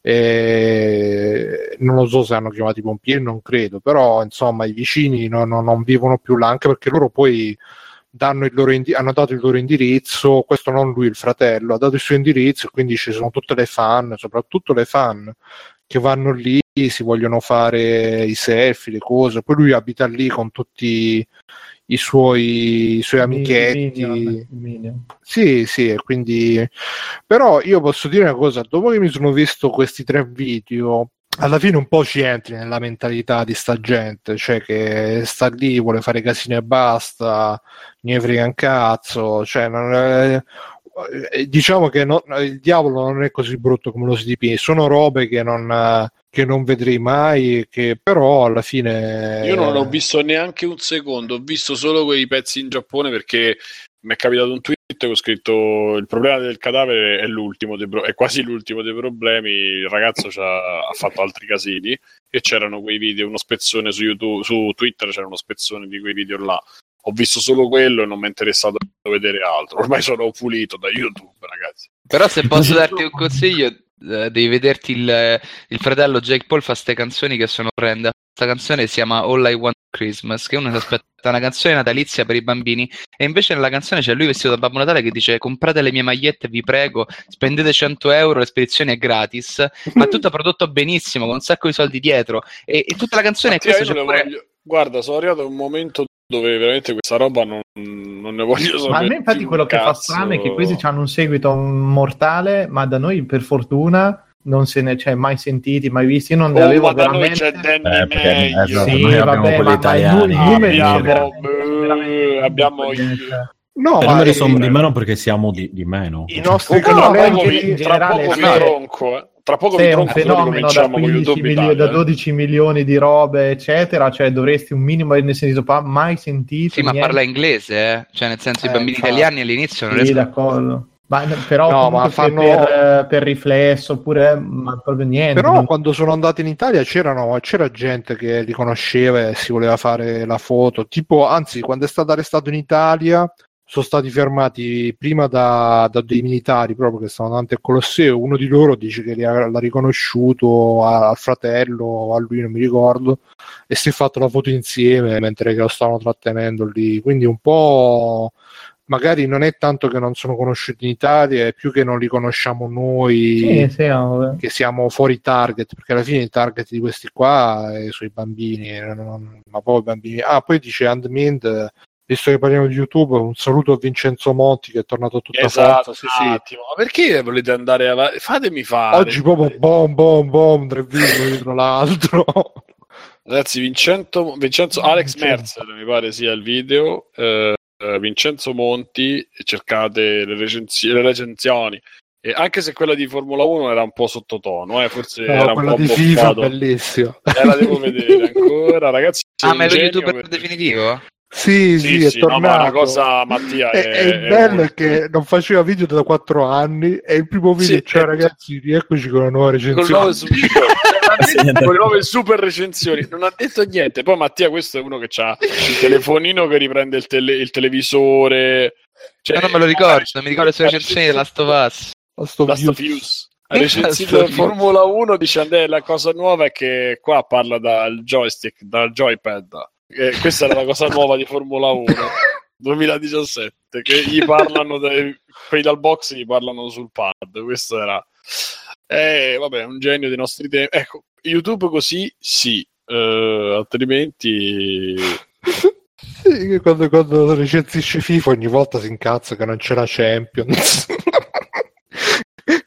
e non lo so se hanno chiamato i pompieri non credo però insomma i vicini non, non- non vivono più là anche perché loro poi indi- hanno dato il loro indirizzo, questo non lui, il fratello, ha dato il suo indirizzo, quindi ci sono tutte le fan, soprattutto le fan che vanno lì, si vogliono fare i selfie, le cose, poi lui abita lì con tutti i suoi, i suoi amichetti. Minion, Minion. Sì, sì, e quindi però io posso dire una cosa, dopo che mi sono visto questi tre video, alla fine un po' ci entri nella mentalità di sta gente, cioè che sta lì, vuole fare casino e basta, ne frega un cazzo, cioè non è- eh, diciamo che no- il diavolo non è così brutto come lo si dipinge, sono robe che non, che non vedrei mai, che però alla fine... Io non ho visto neanche un secondo, ho visto solo quei pezzi in Giappone perché mi è capitato un tweet che ho scritto il problema del cadavere è l'ultimo dei pro- è quasi l'ultimo dei problemi, il ragazzo c'ha- ha fatto altri casini e c'erano quei video, uno spezzone su YouTube, su Twitter c'era uno spezzone di quei video là. Ho visto solo quello e non mi è interessato a vedere altro. Ormai sono pulito da YouTube, ragazzi. Però se posso [LAUGHS] darti un consiglio, eh, devi vederti il, il fratello Jake Paul fa queste canzoni che sono orrende. Questa canzone si chiama All I Want Christmas, che uno si aspetta una canzone natalizia per i bambini e invece nella canzone c'è lui vestito da Babbo Natale che dice comprate le mie magliette, vi prego, spendete 100 euro, la spedizione è gratis, ma tutto prodotto benissimo, con un sacco di soldi dietro e, e tutta la canzone Mattia, è questa. Guarda, sono arrivato a un momento dove veramente questa roba non, non ne voglio sapere. Ma a me infatti quello un che fa cazzo. strano è che questi hanno un seguito mortale, ma da noi per fortuna non se ne c'è mai sentiti, mai visti. Io non ne Oh, avevo ma da noi veramente... c'è Danny Eh, perché- esatto, Sì, noi abbiamo vabbè, quelli ma, italiani. i numeri Abbiamo- c'è veramente- eh, veramente- abbiamo i- No, I numeri eh, sono di meno perché siamo di, di meno. i nostri No, vi, in tra generale, tronco, eh. Tra poco Se vi è un fenomeno da, cominciamo con 15 YouTube milio- Italia. da 12 milioni di robe, eccetera, cioè dovresti un minimo, nel senso, pa- mai sentito. Sì, ma niente. parla inglese, eh? cioè nel senso i Eh, bambini infatti. italiani all'inizio non Sì, riescono d'accordo. Ma, però No, ma fanno- per, per riflesso, oppure ma proprio niente. Però quando sono andato in Italia c'erano, c'era gente che li conosceva e si voleva fare la foto. Tipo, anzi, quando è stato arrestato in Italia sono stati fermati prima da, da dei militari proprio che stavano davanti al Colosseo. Uno di loro dice che li ha- l'ha riconosciuto al fratello, a lui non mi ricordo, e si è fatto la foto insieme mentre lo stavano trattenendo lì. Quindi un po'. magari non è tanto che non sono conosciuti in Italia, è più che non li conosciamo noi, Sì, sì, no, che siamo fuori target, perché alla fine il target di questi qua è sui bambini, eh, non- ma poi bambini. Ah, poi dice Handmind, eh, visto che parliamo di YouTube, un saluto a Vincenzo Monti che è tornato a tutta Esatto, forza. Sì, sì. attimo. Ma perché volete andare avanti? Fatemi fare. Oggi proprio bom bom bom, tre virgole dietro l'altro. Ragazzi, Vincenzo, Vincenzo Alex Vincenzo. Merzer mi pare sia il video. eh, Vincenzo Monti, cercate le, recensi- le recensioni. E anche se quella di Formula 1 era un po' sottotono, eh, forse No, era un po' di FIFA boffato. bellissima. Eh, la devo vedere ancora, ragazzi. Ah, ma è lo youtuber per- definitivo? Sì, sì, Sì, è sì, no, ma tornato. una cosa, Mattia, E, è, il è bello un- è che non faceva video da quattro anni e il primo video, Sì, cioè eh, ragazzi, rieccoci con la nuova recensione. [LAUGHS] [LAUGHS] con le nuove super recensioni non ha detto niente poi Mattia questo è uno che ha il telefonino che riprende il, tele- il televisore cioè, Eh, non me lo ricordo, mi ricordo le sue recensioni di Last of Us. A sto Last view- of Us. Ha [LAUGHS] recensito. Formula 1 dice Andrea la cosa nuova è che qua parla dal joystick dal joypad Eh, questa era la cosa nuova di Formula 1 2017 [LAUGHS] che gli parlano dei, quelli dal box gli parlano sul pad questo era eh, vabbè, un genio dei nostri tempi. Ecco, YouTube così sì, eh, altrimenti [LAUGHS] Sì, quando, quando recensisce FIFA ogni volta si incazza che non c'è la Champions. [LAUGHS]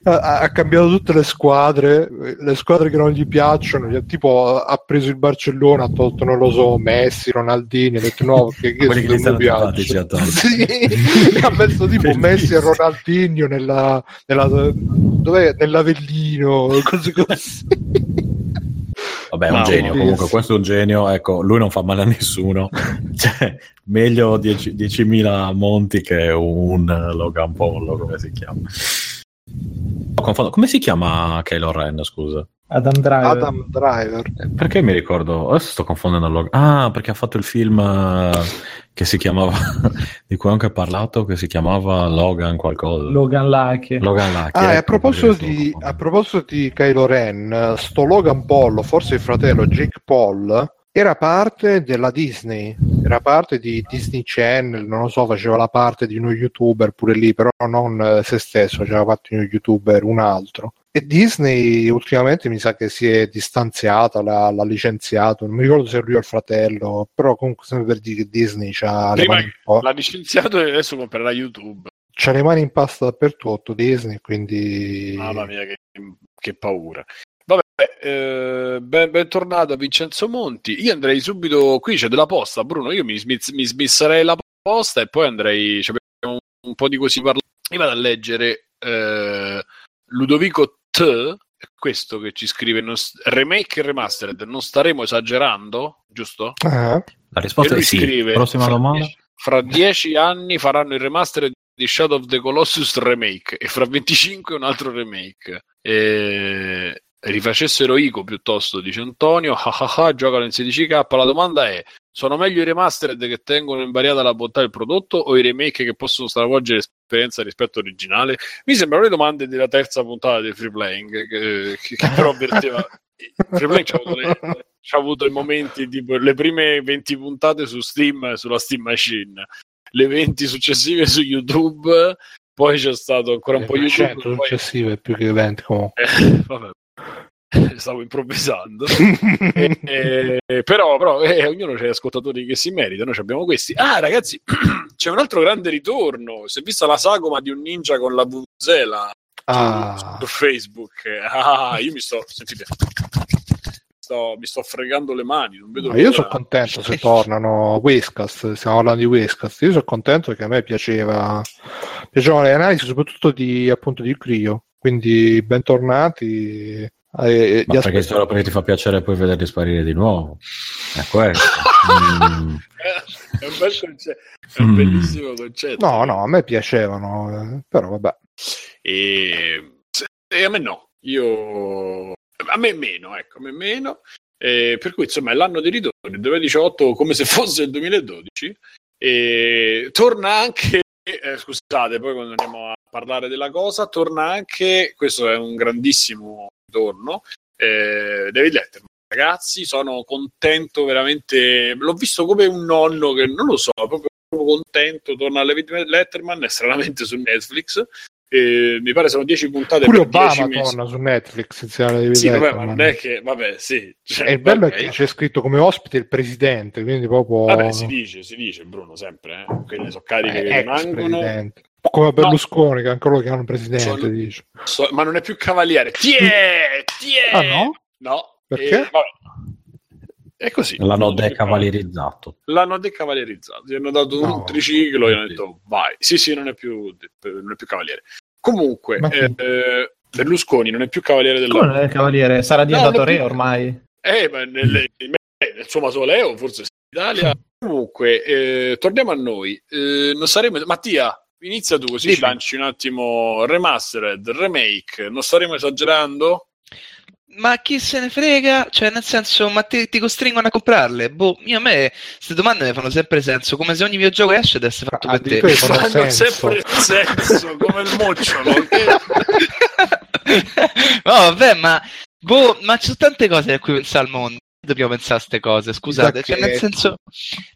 ha, ha cambiato tutte le squadre, le squadre che non gli piacciono, tipo ha preso il Barcellona, ha tolto, non lo so, Messi, Ronaldini, ha detto no, [LAUGHS] che, che stanno mi piace. Sì, [LAUGHS] ha messo tipo. Messi e Ronaldinho nella, nella, nell'Avellino, cose [LAUGHS] così. Vabbè, è un No, genio. Comunque, questo è un genio. Ecco, lui non fa male a nessuno. Cioè, meglio 10 10.000 monti che un Logan Paul, come si chiama. Ho confondo- Come si chiama Kylo Ren, scusa? Adam Driver. Adam Driver. Eh, Perché mi ricordo? Adesso sto confondendo Logan. Ah, perché ha fatto il film eh, che si chiamava, [LAUGHS] di cui ho anche parlato, che si chiamava Logan qualcosa. Logan Lucky. Logan Lucky. Ah, e a ecco, proposito, di, a proposito di Kylo Ren, sto Logan Paul, forse il fratello Jake Paul, era parte della Disney, era parte di Disney Channel, non lo so, faceva la parte di uno youtuber pure lì, però non eh, se stesso, faceva parte di uno youtuber, un altro. E Disney ultimamente mi sa che si è distanziata, l'ha, l'ha licenziato, non mi ricordo se lui o il fratello, però comunque sempre per dire che Disney c'ha le, Prima mani in po- l'ha licenziato e adesso comprerà YouTube. c'ha le mani in pasta dappertutto Disney, quindi... Mamma mia, che, che paura. Vabbè, eh, ben, bentornato a Vincenzo Monti. Io andrei subito. Qui c'è della posta, Bruno. Io mi, smiz- mi smisserei la posta e poi andrei. Cioè, abbiamo un, un po' di così parlare. Io vado a leggere eh, Ludovico T. Questo che ci scrive non remake e remastered. Non staremo esagerando, giusto? Ah. La risposta è sì. scrive: Prossima fra domanda. dieci- fra dieci anni faranno il remastered di Shadow of the Colossus remake e fra 25 un altro remake. E rifacessero Ico piuttosto, dice Antonio. Ah ah ah, giocano in 16k. La domanda è: sono meglio i remastered che tengono invariata la bontà del prodotto o i remake che possono stravolgere l'esperienza rispetto all'originale? Mi sembrano le domande della terza puntata di Free Playing, che, che- che però avverteva. [LAUGHS] Free Playing c'ha avuto, le- c'ha avuto i momenti tipo le prime 20 puntate su Steam sulla Steam Machine, le 20 successive su YouTube, poi c'è stato ancora un po' YouTube. 100 poi- successive più che 20 comunque. eh, vabbè. [LAUGHS] Stavo improvvisando. Eh, eh, però, però eh, ognuno c'è ascoltatori che si meritano, noi abbiamo questi. Ah, ragazzi, [CLEARS THROAT] c'è un altro grande ritorno. Si è vista la sagoma di un ninja con la vuvuzela Ah. su Facebook. Ah, io mi sto, sentite, sto, mi sto fregando le mani. Non vedo Ma io sono contento se tornano Westcast, stiamo parlando di Westcast. Io sono contento perché a me piaceva piacevano le analisi, soprattutto di appunto di Crio. Quindi bentornati. Eh, Ma perché solo perché ti fa piacere poi vederli sparire di nuovo. È questo. Mm. [LAUGHS] è un bel concetto, è un Mm. bellissimo concetto. No, no, a me piacevano, però vabbè. E, e a me no, io a me meno, ecco, a me meno. Eh, per cui insomma è l'anno di ritorno, il 2018 come se fosse il 2012. E torna anche, eh, scusate, poi quando andiamo a parlare della cosa, torna anche, questo è un grandissimo ritorno, eh, David Letterman. Ragazzi, sono contento veramente. L'ho visto come un nonno che non lo so, proprio contento, torna vittime Letterman, è stranamente su Netflix. E mi pare sono 10 puntate Pure per Obama 10 mesi. torna su Netflix Sì, vabbè, ma non è che, vabbè, sì. cioè, E il bello ok. è che c'è scritto come ospite il presidente, quindi proprio Vabbè, si dice, si dice, Bruno, sempre, eh. Quelle sono cariche eh, che ex rimangono. presidente. Come Berlusconi, che anche loro chiamano presidente, Sono- dice. So- ma non è più cavaliere. Tiè! Tiè! Ah no? No. Perché? E, vabbè. È così. L'hanno decavalierizzato. L'hanno decavalierizzato. Gli hanno dato un No. triciclo e hanno detto vai. Sì, sì, non è più, non è più cavaliere. Comunque, eh, Berlusconi non è più cavaliere Come della... non è cavaliere? Sarà diventato non è re più- ormai. Eh, ma nel, nel suo mausoleo, forse Italia. Comunque, eh, torniamo a noi. Eh, non saremo... Mattia, inizia tu così Dimmi. ci lanci un attimo remastered, remake. Non staremo esagerando? Ma chi se ne frega? Cioè, nel senso, ma ti, ti costringono a comprarle? Boh, io a me queste domande mi fanno sempre senso, come se ogni videogioco esce deve essere fatto per te. Fanno Fanno senso. sempre senso, come il mocciolo. [LAUGHS] no, vabbè, ma boh, ma ci sono tante cose a cui pensare al mondo. Dobbiamo pensare a queste cose, scusate. Cioè, nel senso,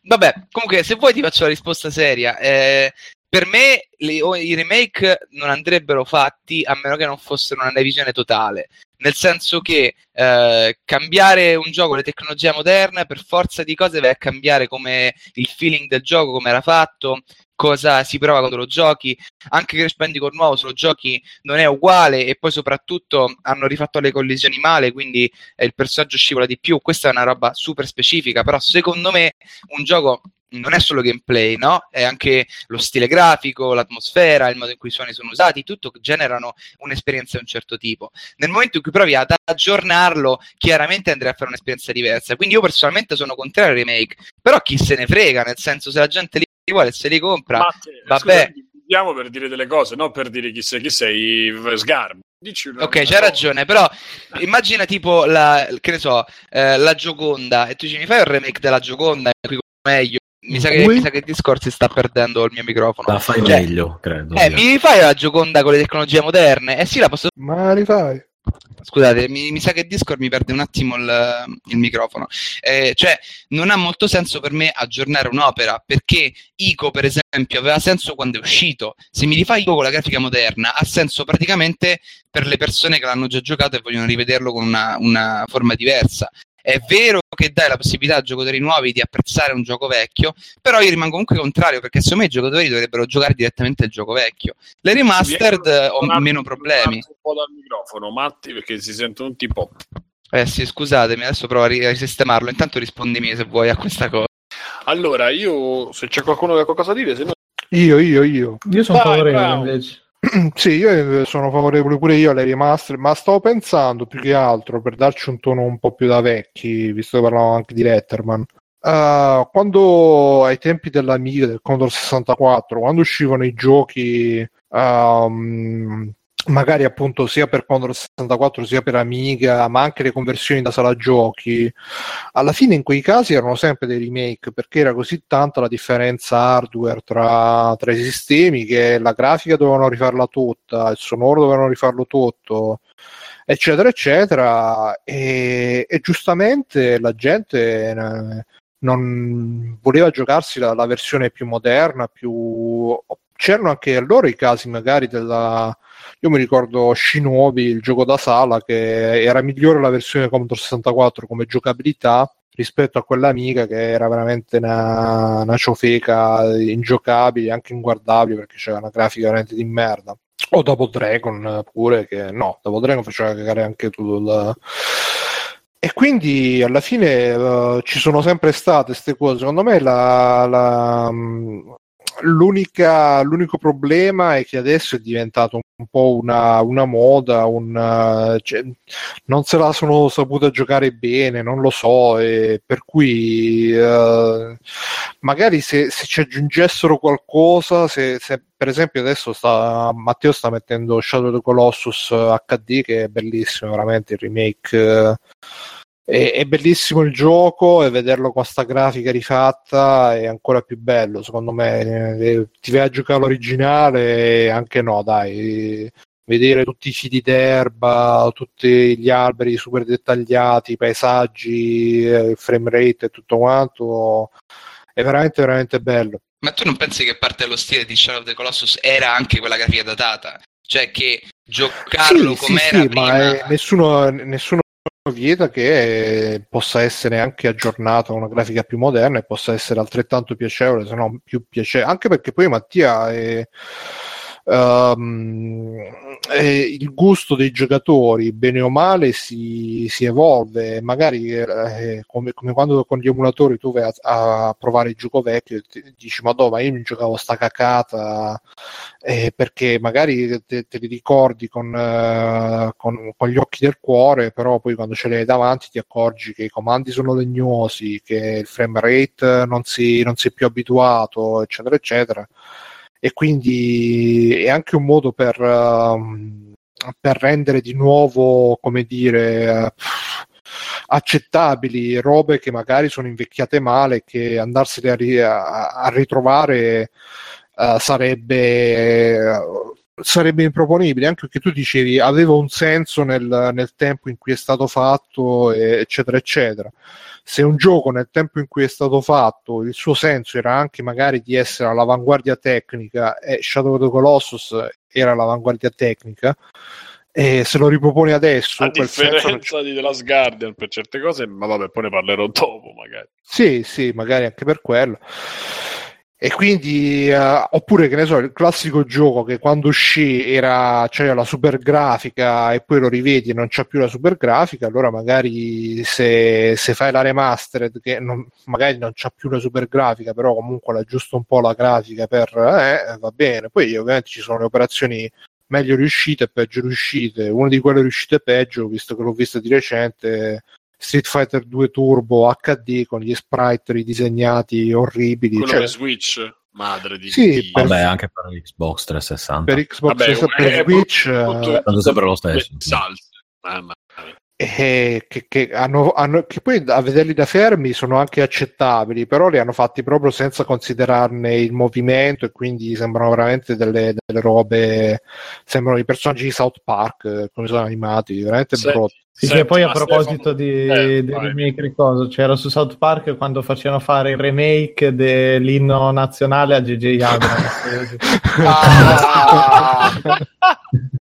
vabbè, comunque, se vuoi ti faccio la risposta seria. Eh, per me le- o- i remake non andrebbero fatti a meno che non fossero una revisione totale. Nel senso che eh, cambiare un gioco le tecnologie moderne per forza di cose vai a cambiare come il feeling del gioco, come era fatto, cosa si prova quando lo giochi. Anche Crash Bandicoot nuovo se lo giochi non è uguale e poi soprattutto hanno rifatto le collisioni male, quindi eh, il personaggio scivola di più. Questa è una roba super specifica, però secondo me un gioco non è solo gameplay, no? È anche lo stile grafico, l'atmosfera, il modo in cui i suoni sono usati, tutto generano un'esperienza di un certo tipo. Nel momento in cui provi ad aggiornarlo, chiaramente andrai a fare un'esperienza diversa. Quindi io personalmente sono contrario al remake, però chi se ne frega, nel senso se la gente li vuole e se li compra, Matte, vabbè. scusa, Andiamo per dire delle cose, non per dire chi sei, chi sei Sgarbo. Dici una- Ok, c'hai ragione, però immagina tipo la, che ne so, eh, la Gioconda e tu ci mi fai un remake della Gioconda in cui meglio. Mi sa, che, mi sa che Discord si sta perdendo il mio microfono. La fai Cioè, meglio, credo. Eh, mi rifai la Gioconda con le tecnologie moderne? Eh sì, la posso Ma rifai? Scusate, mi, mi sa che Discord mi perde un attimo il, il microfono. Eh, cioè, non ha molto senso per me aggiornare un'opera perché Ico, per esempio, aveva senso quando è uscito. Se mi rifai Ico con la grafica moderna, ha senso praticamente per le persone che l'hanno già giocato e vogliono rivederlo con una, una forma diversa. È vero che dai la possibilità a giocatori nuovi di apprezzare un gioco vecchio, però io rimango comunque contrario perché secondo me i giocatori dovrebbero giocare direttamente il gioco vecchio. Le remastered ho Un meno problemi. Un po' dal microfono, Matti, perché si sentono tutti pop. Eh sì, scusatemi, adesso provo a ri- a risistemarlo. Intanto rispondimi se vuoi a questa cosa. Allora, io, se c'è qualcuno che ha qualcosa da dire, se no... Io, io, io. Io sono favorevole invece. [CLEARS THROAT] Sì, io eh, sono favorevole pure io alle remaster, ma stavo pensando più che altro per darci un tono un po' più da vecchi, visto che parlavamo anche di Letterman. eh, quando ai tempi dell'Amiga del Commodore 64, quando uscivano i giochi, ehm, magari appunto sia per Commodore 64 sia per Amiga, ma anche le conversioni da sala giochi, alla fine in quei casi erano sempre dei remake perché era così tanta la differenza hardware tra, tra i sistemi che la grafica dovevano rifarla tutta, il sonoro dovevano rifarlo tutto, eccetera, eccetera. E, e giustamente la gente eh, non voleva giocarsi la, la versione più moderna, più. C'erano anche loro i casi magari della. Io mi ricordo Shinobi, il gioco da sala, che era migliore la versione Commodore 64 come giocabilità rispetto a quella amica che era veramente una, una ciofeca ingiocabile, anche inguardabile perché c'era una grafica veramente di merda. O Double Dragon pure, che no, Double Dragon faceva cagare anche tutto il... E quindi alla fine eh, ci sono sempre state queste cose. Secondo me la, la, l'unico problema è che adesso è diventato un po' una, una moda, un, eh, cioè, non se la sono saputa giocare bene, non lo so, e per cui eh, magari se, se ci aggiungessero qualcosa, se, se per esempio adesso sta, Matteo sta mettendo Shadow of the Colossus HD che è bellissimo, veramente il remake. eh, è, è bellissimo il gioco e vederlo con sta grafica rifatta è ancora più bello, secondo me. Eh, Ti vai a giocare l'originale e anche no, dai. Vedere tutti i fili d'erba, tutti gli alberi super dettagliati, i paesaggi, eh, il frame rate e tutto quanto è veramente, veramente bello. Ma tu non pensi che parte dello stile di Shadow of the Colossus era anche quella grafica datata? Cioè che giocarlo Sì, sì, com'era sì, prima... ma eh, nessuno, nessuno vieta che possa essere anche aggiornata a una grafica più moderna e possa essere altrettanto piacevole, se non più piacevole, anche perché poi Mattia è, è il gusto dei giocatori, bene o male, si, si evolve, magari eh, come, come quando con gli emulatori tu vai a, a provare il gioco vecchio e dici ma no, io non giocavo sta cacata eh, perché magari te, te li ricordi con, eh, con- con gli occhi del cuore, però poi quando ce li hai davanti ti accorgi che i comandi sono legnosi, che il frame rate non si, non si è più abituato, eccetera, eccetera. E quindi è anche un modo per, ehm, per rendere di nuovo, come dire, accettabili robe che magari sono invecchiate male, che andarsene a, ri- a- a ritrovare eh, sarebbe, sarebbe improponibile, anche perché tu dicevi aveva un senso nel, nel tempo in cui è stato fatto, eccetera, eccetera. Se un gioco nel tempo in cui è stato fatto, il suo senso era anche magari di essere all'avanguardia tecnica, e Shadow of the Colossus era all'avanguardia tecnica, e se lo riproponi adesso, A differenza di The Last Guardian per certe cose, ma vabbè, poi ne parlerò dopo magari. Sì, sì, magari anche per quello. E quindi, eh, oppure che ne so, il classico gioco che quando uscì era, c'era la super grafica e poi lo rivedi e non c'è più la super grafica, allora magari se, se fai la remastered che non- magari non c'ha più la super grafica, però comunque l'aggiusta un po' la grafica per, eh, va bene. Poi ovviamente ci sono le operazioni meglio riuscite e peggio riuscite. Una di quelle riuscite peggio, visto che l'ho vista di recente, Street Fighter 2 Turbo HD con gli sprite ridisegnati orribili. Quello cioè, per Switch, madre di Sì, Dio. per- Vabbè, anche per Xbox 360. per Xbox Vabbè, 360 per è Switch brutto- eh, Tanto sempre lo stesso. Salse. Mamma. Eh, che, che hanno, hanno- che poi a vederli da fermi sono anche accettabili, però li hanno fatti proprio senza considerarne il movimento e quindi sembrano veramente delle, delle robe, sembrano i personaggi di South Park eh, come sono animati, veramente Senti, brutti. Sì, senti, che poi a proposito Stefano- di, Eh, del vai. remake di cosa, c'era su South Park quando facevano fare il remake dell'inno nazionale a J.J. Abrams. [LAUGHS] Ah! [LAUGHS]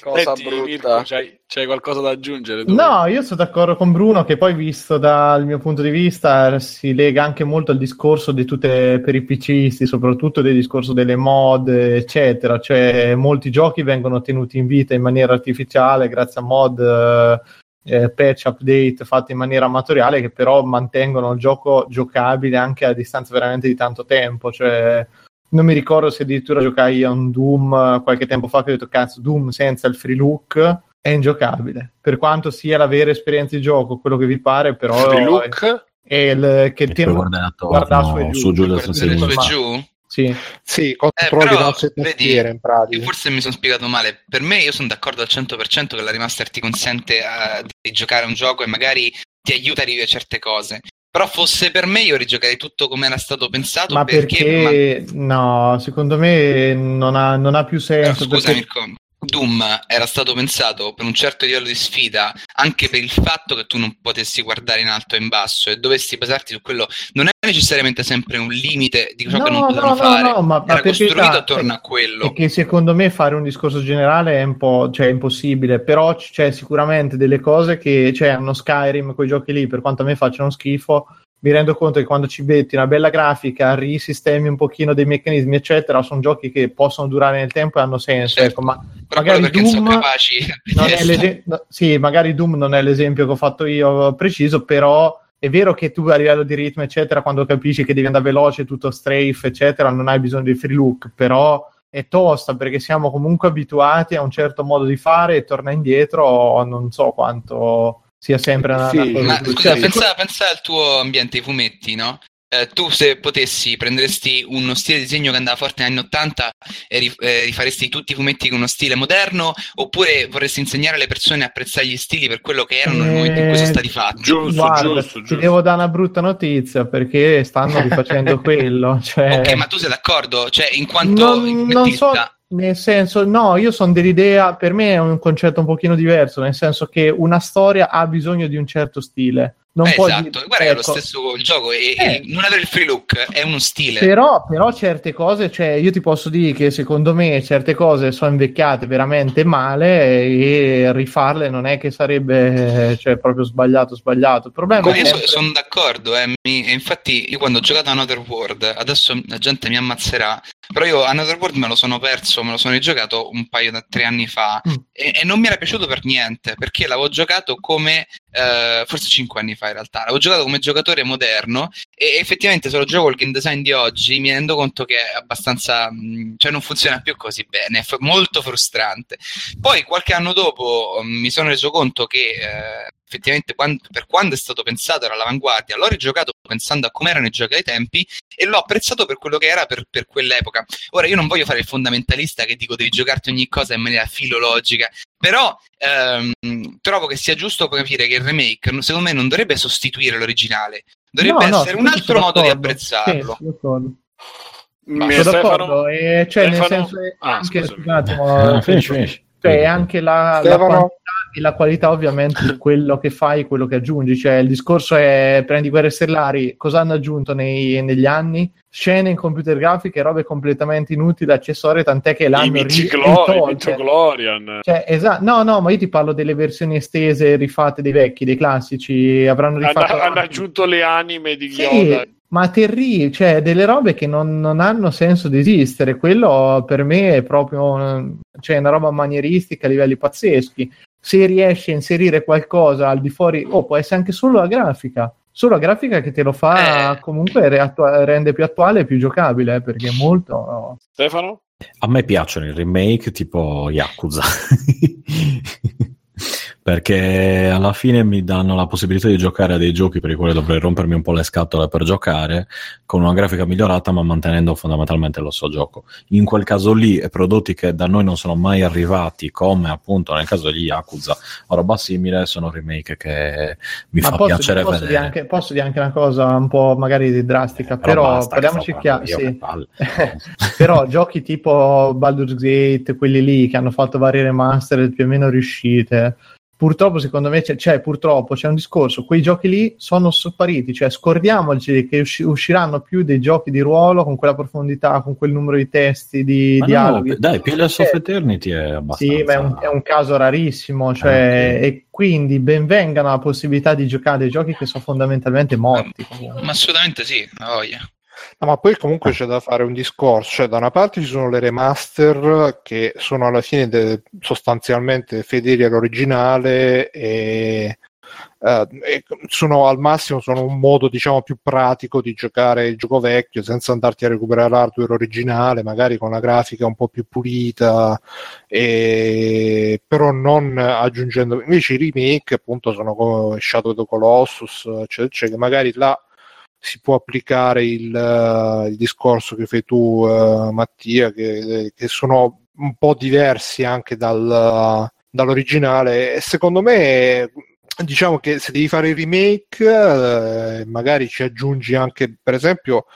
Cosa Senti, brutta. Mirko, c'hai, c'hai qualcosa da aggiungere? tu? No, io sono d'accordo con Bruno che poi visto dal mio punto di vista si lega anche molto al discorso di tutte per i PCisti, soprattutto del discorso delle mod, eccetera. Cioè, molti giochi vengono tenuti in vita in maniera artificiale grazie a mod, eh, eh, patch, update fatti in maniera amatoriale che però mantengono il gioco giocabile anche a distanza veramente di tanto tempo. Cioè, non mi ricordo se addirittura giocai a un Doom eh, qualche tempo fa che ho detto cazzo Doom senza il free look è ingiocabile per quanto sia la vera esperienza di gioco quello che vi pare però Free è, look? è il che E ti poi guarda guarda su e giù. su giù e ma- giù? sì. Sì, controlli però, vedi, in pratica. Forse mi sono spiegato male. Per me, io sono d'accordo al 100% che la remaster ti consente eh, di giocare un gioco e magari ti aiuta a rivivere certe cose. Però fosse per me, io rigiocherei tutto come era stato pensato. ma perché, no secondo me non ha, non ha più ma- senso Eh, scusa, perché- Mirko. Doom era stato pensato per un certo livello di sfida anche per il fatto che tu non potessi guardare in alto e in basso e dovessi basarti su quello. Non è necessariamente sempre un limite di ciò che non No, potevano no, no, fare. no, ma, ma era per costruito carità, attorno è- a quello. è che secondo me fare un discorso generale è un po' cioè, impossibile, però c'è sicuramente delle cose che cioè, hanno Skyrim, quei giochi lì, per quanto a me facciano schifo, mi rendo conto che quando ci metti una bella grafica, risistemi un pochino dei meccanismi, eccetera, sono giochi che possono durare nel tempo e hanno senso. Certo. Ecco, ma magari Doom non è l'ese- no, sì, magari Doom non è l'esempio che ho fatto io preciso, però è vero che tu a livello di ritmo, eccetera, quando capisci che devi andare veloce, tutto strafe, eccetera, non hai bisogno di free look, però è tosta perché siamo comunque abituati a un certo modo di fare e torna indietro non so quanto sia sempre una, Sì, una cosa Ma scusa, pensa, pensa al tuo ambiente, ai fumetti, no? Eh, tu se potessi prenderesti uno stile di disegno che andava forte negli anni 80 e ri- eh, rifaresti tutti i fumetti con uno stile moderno oppure vorresti insegnare alle persone a apprezzare gli stili per quello che erano nel momento in cui sono stati fatti? Giusto, Guarda, giusto, ti giusto. devo dare una brutta notizia perché stanno rifacendo [LAUGHS] quello. Cioè... Ok, ma tu sei d'accordo? Cioè, in quanto non, non so, fumettista- nel senso, no, io sono dell'idea, per me è un concetto un pochino diverso, nel senso che una storia ha bisogno di un certo stile. Non Eh, puoi esatto, dire- guarda che è lo ecco. stesso il gioco e, Eh. e non avere il free look è uno stile. Però, però certe cose, cioè io ti posso dire che secondo me certe cose sono invecchiate veramente male e rifarle non è che sarebbe cioè, proprio sbagliato sbagliato. Il problema Ma è io sempre- sono d'accordo, eh, mi- infatti io quando ho giocato a Another World, adesso la gente mi ammazzerà, però io Another World me lo sono perso, me lo sono rigiocato un paio da tre anni fa Mm. e, e non mi era piaciuto per niente, perché l'avevo giocato come, eh, forse cinque anni fa in realtà, l'avevo giocato come giocatore moderno e effettivamente se lo gioco il game design di oggi mi rendo conto che è abbastanza, mh, cioè non funziona più così bene, è f- molto frustrante. Poi qualche anno dopo mm, mi sono reso conto che eh, effettivamente quan- per quando è stato pensato era all'avanguardia, l'ho rigiocato pensando a come erano i giochi ai tempi e l'ho apprezzato per quello che era per, per quell'epoca. Ora io non voglio fare il fondamentalista che dico devi giocarti ogni cosa in maniera filologica, però ehm, trovo che sia giusto capire che il remake secondo me non dovrebbe sostituire l'originale, dovrebbe No, no, essere un altro modo di apprezzarlo. Sì, sono d'accordo. Mi- Sono Stefano? d'accordo, e cioè, nel Stefano? senso è Ah, anche, scusami. scusa un [LAUGHS] attimo, Ah, eh, finisci, finisci. cioè, anche la, la quantità e la qualità ovviamente di quello che fai, quello che aggiungi. Cioè, il discorso è prendi Guerre Stellari, cosa hanno aggiunto nei- negli anni? Scene in computer grafiche, robe completamente inutili, accessorie, tant'è che l'hanno ri- i ritolte. Mythochlorian. Cioè, esatto, no, no, ma io ti parlo delle versioni estese, rifatte dei vecchi, dei classici, avranno Hanno, rifatto hanno aggiunto le anime di sì, Yoda. ma Terry, cioè delle robe che non, non hanno senso di esistere. Quello per me è proprio cioè, una roba manieristica a livelli pazzeschi. Se riesci a inserire qualcosa al di fuori, o può essere anche solo la grafica. Solo la grafica che te lo fa Eh. comunque re- attua- rende più attuale e più giocabile, eh, perché è molto. no. Stefano? A me piacciono i remake tipo Yakuza. [LAUGHS] Perché alla fine mi danno la possibilità di giocare a dei giochi per i quali dovrei rompermi un po' le scatole per giocare con una grafica migliorata, ma mantenendo fondamentalmente lo so gioco. In quel caso lì, prodotti che da noi non sono mai arrivati, come appunto nel caso degli Yakuza o roba simile, sono remake che mi Ma fa posso, piacere posso vedere. anche, posso dire anche una cosa un po' magari drastica, Però però basta, parliamoci chiaro. Sì. [LAUGHS] però giochi tipo Baldur's Gate, quelli lì che hanno fatto varie remastered più o meno riuscite. Purtroppo, secondo me, c'è, c'è- purtroppo c'è un discorso. Quei giochi lì sono spariti, cioè scordiamoci che usci- usciranno più dei giochi di ruolo con quella profondità, con quel numero di testi, di Ma no, dialoghi. dai, Pillars of Eh, Eternity è abbastanza... Sì, ma è un, è un caso rarissimo, cioè, Ah, ok. e quindi benvengano la possibilità di giocare dei giochi che sono fondamentalmente morti. comunque. Ma assolutamente sì, ha voglia. No, ma poi comunque c'è da fare un discorso, cioè da una parte ci sono le remaster che sono alla fine de- sostanzialmente fedeli all'originale e, eh, e sono al massimo sono un modo diciamo più pratico di giocare il gioco vecchio senza andarti a recuperare l'hardware originale, magari con la grafica un po' più pulita, e... però non aggiungendo invece i remake appunto sono come Shadow of the Colossus, cioè, cioè che magari là si può applicare il, eh, il discorso che fai tu, eh, Mattia, che, che sono un po' diversi anche dal- dall'originale. E secondo me, diciamo che se devi fare il remake, eh, magari ci aggiungi anche, per esempio,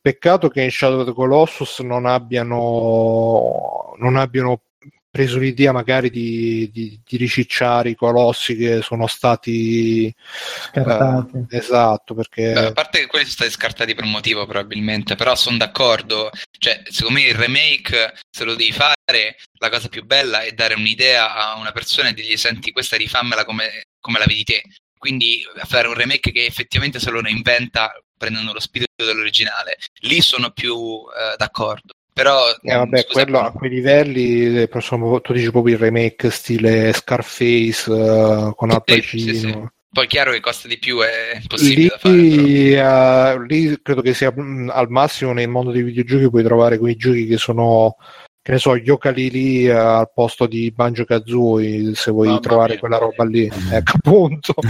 peccato che in Shadow of the Colossus non abbiano, non abbiano preso l'idea magari di, di, di ricicciare i colossi che sono stati Scartati. eh, esatto perché Beh, a parte che quelli sono stati scartati per un motivo probabilmente, però sono d'accordo. Cioè, secondo me il remake, se lo devi fare, la cosa più bella è dare un'idea a una persona e dirgli senti questa rifammela come, come la vedi te. Quindi fare un remake che effettivamente se lo reinventa prendendo lo spirito dell'originale. Lì sono più eh, d'accordo. Però Eh, vabbè, scusa, quello a quei livelli, eh, tu dici proprio il remake stile Scarface eh, con Al Pacino. sì, sì. poi chiaro che costa di più, è impossibile da fare. però. Lì, lì credo che sia mh, al massimo nel mondo dei videogiochi puoi trovare quei giochi che sono che ne so, lì eh, al posto di Banjo Kazooie se vuoi Mamma trovare mia. quella roba lì. Ecco appunto. [LAUGHS]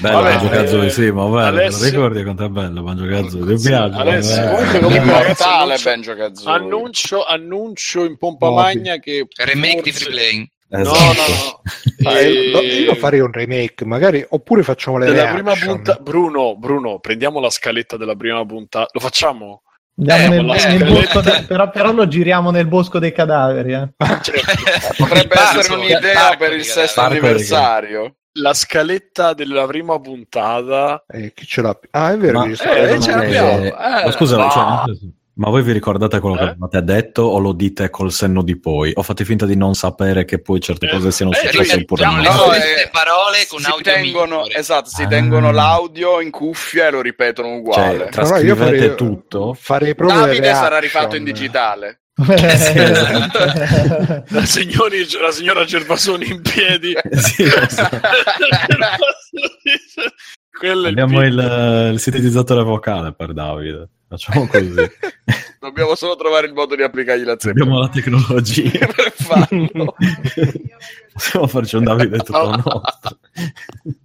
bello Vabbè, Banjo Kazooie, eh, sì, ma bello, Alessio- ricordi quanto è bello Banjo Kazooie? Ti Sì, piace? Alessio, Eh, comunque, eh, comunque, ragazzi, Benjo Kazooie. Annuncio, annuncio in pompa Moby. magna che Remake di forse- free playing. No, esatto. no, no. [LAUGHS] Ah, Eh, io, io farei un remake, magari, oppure facciamo le della prima puntata Bruno, Bruno, prendiamo la scaletta della prima puntata. Lo facciamo? Andiamo Eh, nel, nel bosco de- però, però lo giriamo nel bosco dei cadaveri. eh. [LAUGHS] Potrebbe Il parco, essere un'idea parco per il sesto anniversario. la scaletta della prima puntata. Eh, chi ce l'ha? Ah, è vero. Ma- Eh, ce l'abbiamo. eh, Eh, ma scusa, ma- cioè, ma voi vi ricordate quello che Eh? avevate detto o lo dite col senno di poi? O fate finta di non sapere che poi certe Eh, cose siano eh, successe oppure ripetiamo no? le No, stesse eh, parole con si audio tengono, migliore. esatto, si Ah. tengono l'audio in cuffia e lo ripetono Cioè, uguale. Però io trascrivete farei- tutto. Farei proprio Davide sarà rifatto in digitale. [LAUGHS] La, signori- la signora Gervasoni in piedi. [LAUGHS] Sì, esatto. [LAUGHS] Quello Abbiamo il, il sintetizzatore vocale per Davide. Facciamo così. [LAUGHS] Dobbiamo solo trovare il modo di applicargli la zeppa Abbiamo la tecnologia. [LAUGHS] per farlo. Possiamo farci un Davide [LAUGHS] tutto No. nostro.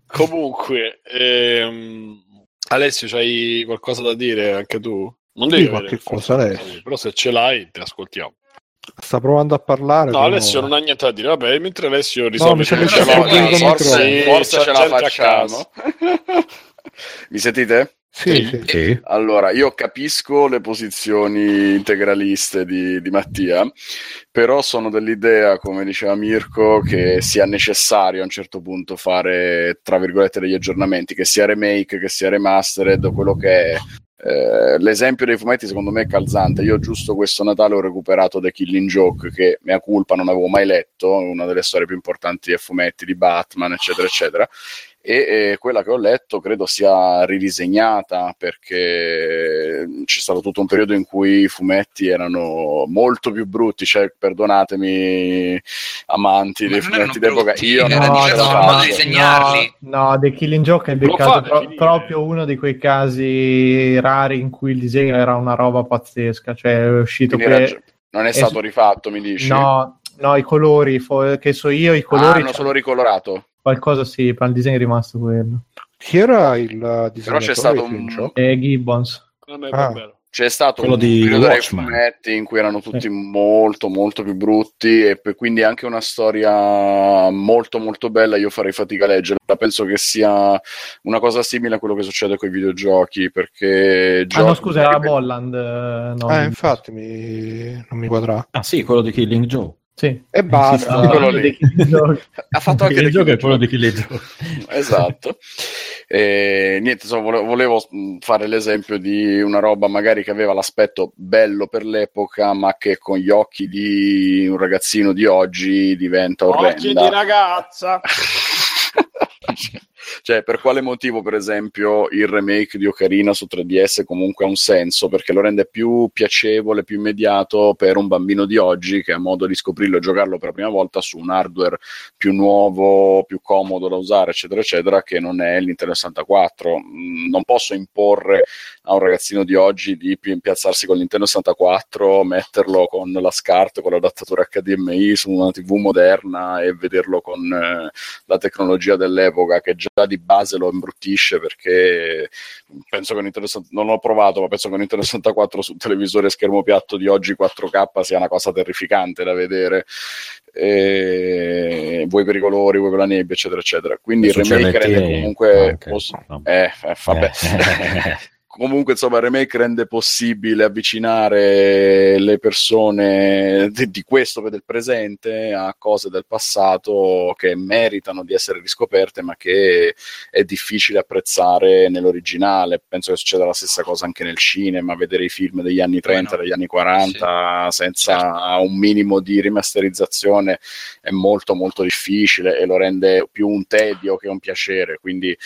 Comunque, ehm, Alessio, c'hai qualcosa da dire anche tu? Non devi Sì, ma avere che cosa, forza, Alessio? Però se ce l'hai, ti ascoltiamo. Sta provando a parlare. No, Alessio non ha niente da dire. Vabbè, mentre Alessio risolve con il forse, microfono. Forse c'è ce la facciamo. [LAUGHS] Mi sentite? Sì, sì. Sì. Allora, io capisco le posizioni integraliste di, di Mattia, però sono dell'idea, come diceva Mirko, che sia necessario a un certo punto fare, tra virgolette, degli aggiornamenti, che sia remake, che sia remastered, o quello che è. Eh, l'esempio dei fumetti secondo me è calzante. Io giusto questo Natale ho recuperato The Killing Joke, che mea culpa non avevo mai letto, una delle storie più importanti dei fumetti di Batman, eccetera, eccetera e eh, quella che ho letto credo sia ridisegnata perché c'è stato tutto un periodo in cui i fumetti erano molto più brutti, cioè perdonatemi amanti Ma dei fumetti d'epoca, brutti, io non diverso ce l'ho il modo fatta. di disegnarli. No, no, The Killing Joke è beccato pro- proprio uno di quei casi rari in cui il disegno era una roba pazzesca, cioè è uscito Quindi non è stato su- rifatto, mi dici? No, no, i colori, fo- che so io, i Ah, colori hanno solo ricolorato. Qualcosa sì, ma il disegno è rimasto quello. Chi era il disegnatore Però c'è stato di un- Killing Joke? E Gibbons. È Ah. bello. C'è stato Quello un di periodo dei fumetti in cui erano tutti Sì. molto molto più brutti e per- quindi anche una storia molto molto bella io farei fatica a leggerla penso che sia una cosa simile a quello che succede con i videogiochi perché Ah no, scusa, era Bolland. eh, no, Ah, infatti mi... non mi quadra. Ah sì, quello di Killing Joe. Sì. E basta. Sì, ha fatto anche dei Joke è quello di Killing Joe. esatto. E, niente, insomma, volevo, fare l'esempio di una roba magari che aveva l'aspetto bello per l'epoca, ma che con gli occhi di un ragazzino di oggi diventa Occhi orrenda. di ragazza. [LAUGHS] cioè, per quale motivo, per esempio, il remake di Ocarina su 3DS comunque ha un senso? Perché lo rende più piacevole, più immediato per un bambino di oggi che ha modo di scoprirlo e giocarlo per la prima volta su un hardware più nuovo, più comodo da usare, eccetera, eccetera, che non è il Nintendo 64. Mm, Non posso imporre a un ragazzino di oggi di pi- piazzarsi con il Nintendo 64, metterlo con la SCART, con l'adattatore HDMI su una TV moderna e vederlo con eh, la tecnologia dell'epoca che già di base lo imbruttisce perché penso che un Nintendo 64 non l'ho provato, ma penso che un Nintendo 64 su televisore schermo piatto di oggi 4K sia una cosa terrificante da vedere. E... Vuoi per i colori, vuoi per la nebbia, eccetera, eccetera. Quindi il remake rende comunque anche, poss- no. eh, eh, vabbè. [LAUGHS] Comunque insomma il remake rende possibile avvicinare le persone di, di questo del presente a cose del passato che meritano di essere riscoperte ma che è difficile apprezzare nell'originale. Penso che succeda la stessa cosa anche nel cinema vedere i film degli anni 30 Bueno, degli anni 40 senza certo. un minimo di rimasterizzazione è molto molto difficile e lo rende più un tedio che un piacere. Quindi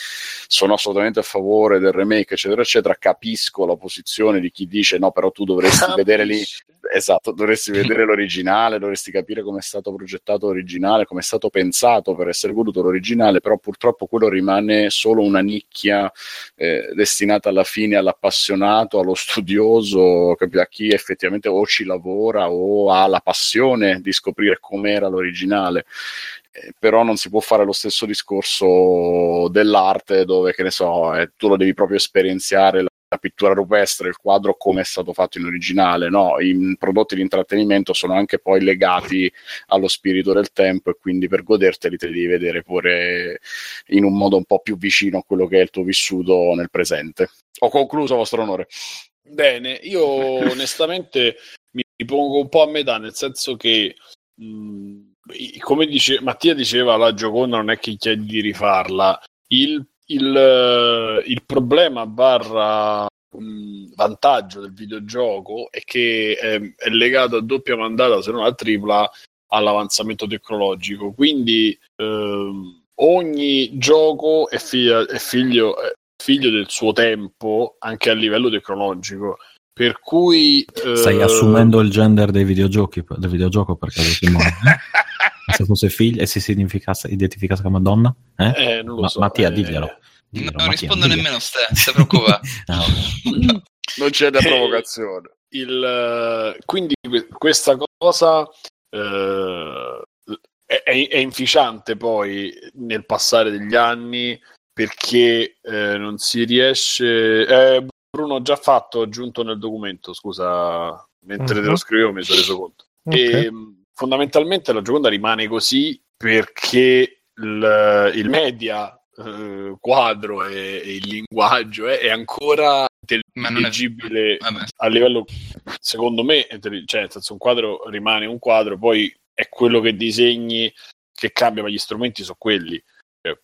sono assolutamente a favore del remake eccetera eccetera capisco la posizione di chi dice no però tu dovresti vedere lì esatto dovresti [LAUGHS] vedere l'originale dovresti capire come è stato progettato l'originale come è stato pensato per essere voluto l'originale però purtroppo quello rimane solo una nicchia eh, destinata alla fine all'appassionato allo studioso a chi effettivamente o ci lavora o ha la passione di scoprire com'era l'originale. Eh, però non si può fare lo stesso discorso dell'arte dove, che ne so, eh, tu lo devi proprio esperienziare la, pittura rupestre, il quadro come è stato fatto in originale, no? I prodotti di intrattenimento sono anche poi legati allo spirito del tempo e quindi per goderteli te li devi vedere pure in un modo un po' più vicino a quello che è il tuo vissuto nel presente. Ho concluso, vostro onore. Bene, io [LAUGHS] onestamente mi pongo un po' a metà, nel senso che mh, i- come dice Mattia diceva, la Gioconda non è che chiedi di rifarla. Il, il, eh, il problema barra mh, vantaggio del videogioco è che è, è legato a doppia mandata, se non a tripla, all'avanzamento tecnologico. Quindi ehm, ogni gioco è, figlia- è figlio, è figlio del suo tempo anche a livello tecnologico. Per cui eh, Stai assumendo il gender dei videogiochi, del videogioco per caso Simone? [LAUGHS] Se fosse figlio e si significasse, identificasse come donna? Eh? eh, non lo Ma- so, Mattia, eh, diglielo. Diglielo, non Mattia, rispondo diglielo. nemmeno ste, non ti preoccupare. [LAUGHS] Ah. [LAUGHS] Non c'è da Eh, provocazione. il, eh, quindi que- questa cosa eh, è, è- inficiante poi nel passare degli anni perché eh, non si riesce. eh, Bruno ho già fatto, ho aggiunto nel documento, scusa, mentre te Mhm. lo scrivevo mi sono reso conto. Ok. E, mh, fondamentalmente la Gioconda rimane così perché il, il media eh, quadro e, e il linguaggio eh, è ancora è- intelligibile a livello, secondo me, cioè, un quadro rimane un quadro, poi è quello che disegni che cambia, ma gli strumenti sono quelli. Cioè,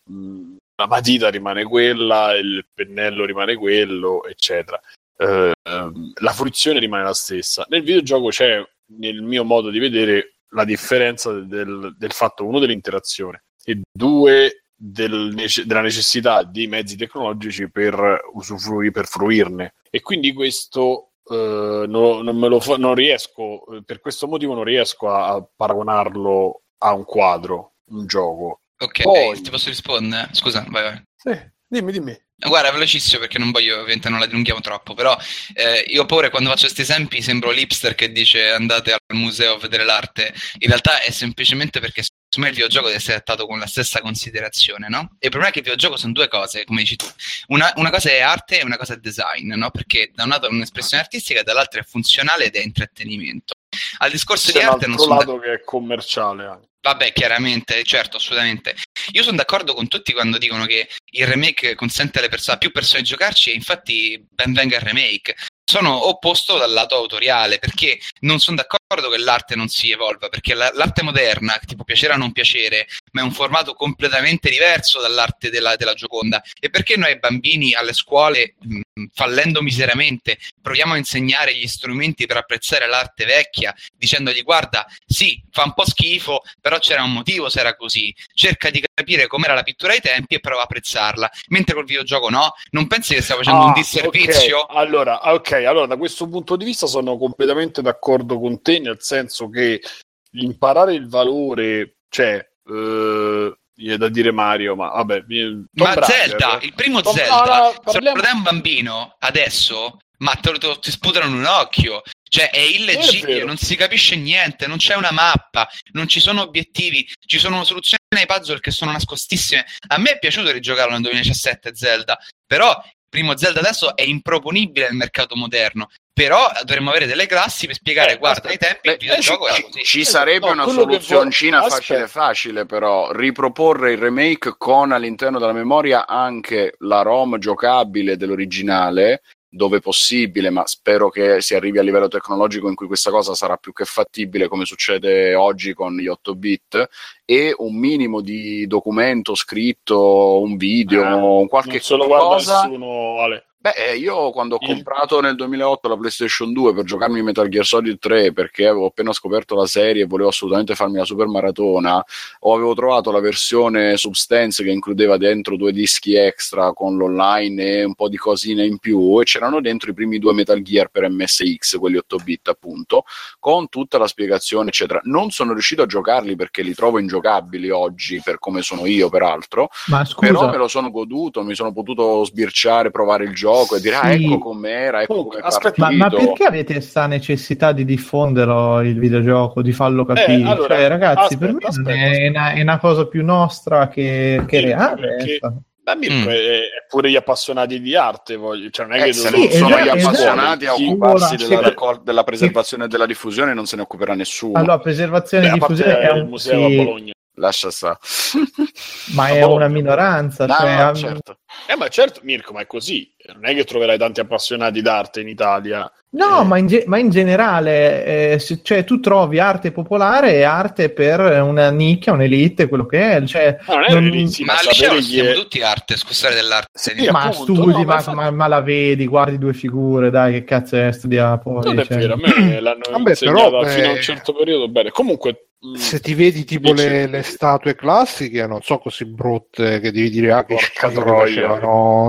la matita rimane quella, il pennello rimane quello, eccetera. Eh, ehm, la fruizione rimane la stessa. Nel videogioco c'è, nel mio modo di vedere, la differenza del, del fatto, uno, dell'interazione e due, del della necessità di mezzi tecnologici per usufruire, per fruirne. E quindi questo eh, non, non me lo fa- non riesco, eh, per questo motivo non riesco a, a paragonarlo a un quadro, un gioco. Ok, Poi- ti posso rispondere? Scusa, vai, vai. Sì, dimmi, dimmi. Guarda, velocissimo perché non voglio, ovviamente non la dilunghiamo troppo, però eh, io che quando faccio questi esempi sembro l'hipster che dice andate al museo a vedere l'arte. In realtà è semplicemente perché secondo me il videogioco deve essere trattato con la stessa considerazione, no? E il problema è che il videogioco sono due cose, come dici tu. Una, una cosa è arte e una cosa è design, no? Perché da un lato è un'espressione artistica e dall'altro è funzionale ed è intrattenimento. Al discorso C'è di arte non sono lato che è commerciale anche. Vabbè, chiaramente, certo, assolutamente. Io sono d'accordo con tutti quando dicono che il remake consente alle persone, a più persone di giocarci e infatti ben venga il remake. Sono opposto dal lato autoriale perché non sono d'accordo che l'arte non si evolva, perché la- l'arte moderna, che ti può piacere o non piacere, ma è un formato completamente diverso dall'arte della, della Gioconda. E perché noi ai bambini alle scuole, mh, fallendo miseramente, proviamo a insegnare gli strumenti per apprezzare l'arte vecchia, dicendogli guarda, sì, fa un po' schifo, però c'era un motivo se era così. Cerca di capire com'era la pittura ai tempi e prova a apprezzarla. Mentre col videogioco no, non pensi che stiamo facendo Ah, un disservizio? ok. Allora, ok, allora da questo punto di vista sono completamente d'accordo con te, nel senso che imparare il valore, cioè, eh, viene da dire Mario, ma vabbè, Tomb Ma Raider. Zelda, il primo Tom- Zelda, no, no, se parliamo- lo un bambino adesso, ma te te ti sputano un occhio. Cioè è illeggibile, non si capisce niente, non c'è una mappa, non ci sono obiettivi, ci sono soluzioni ai puzzle che sono nascostissime. A me è piaciuto rigiocarlo nel 2017 Zelda, però il primo Zelda adesso è improponibile nel mercato moderno. Però dovremmo avere delle classi per spiegare, Eh, guarda, ai aspetta, tempi il eh, videogioco eh, era così. Ci Eh, sarebbe no, una soluzioncina vor- facile facile però riproporre il remake con all'interno della memoria anche la ROM giocabile dell'originale dove possibile, ma spero che si arrivi a livello tecnologico in cui questa cosa sarà più che fattibile come succede oggi con gli 8 bit e un minimo di documento scritto, un video, Eh, un qualche non se lo guarda cosa nessuno, Ale. Beh, eh, io quando ho comprato nel 2008 la PlayStation 2 per giocarmi Metal Gear Solid 3 perché avevo appena scoperto la serie e volevo assolutamente farmi la super maratona, o avevo trovato la versione Substance che includeva dentro due dischi extra con l'online e un po' di cosine in più e c'erano dentro i primi due Metal Gear per MSX, quelli 8 bit appunto, con tutta la spiegazione eccetera. Non sono riuscito a giocarli perché li trovo ingiocabili oggi per come sono io peraltro, Ma però scusa, me lo sono goduto, mi sono potuto sbirciare, provare il gioco e dire ah Sì. ecco com'era, ecco è aspetta, ma, ma perché avete questa necessità di diffonderlo il videogioco, di farlo capire? allora, cioè, ragazzi, aspetta, per me aspetta, è. Una, è una cosa più nostra che, che Sì, reale. perché- sta. Ma Mirko Mm. è, pure gli appassionati di arte, voglio, cioè non è Eh, che se non sono esatto, gli esatto. appassionati a Chi- occuparsi della, se- raccol- della preservazione e della diffusione non se ne occuperà nessuno. Allora, preservazione Beh, e a diffusione è un museo a sì, Bologna. Lascia stare. Ma è una minoranza. No, cioè, no, certo. Eh, ma certo, Mirko, ma è così. Non è che troverai tanti appassionati d'arte in Italia. No, Eh. ma, in ge- ma in generale, eh, se- cioè, tu trovi arte popolare e arte per una nicchia, un'elite, quello che è. Cioè, Ma non è non- un'elite, Ma ma al liceo studiamo è... tutti arte, scusate dell'arte. Sì, ma appunto, studi, no, ma ma, infatti- ma- ma la vedi, guardi due figure, dai, che cazzo è studia poi. Non è cioè. vero, a me [CLEARS THROAT] l'hanno Vabbè, però, fino a un beh, certo periodo bene. Comunque, mh, Se ti vedi tipo le, le statue classiche, non so così brutte che devi dire ah, che Porca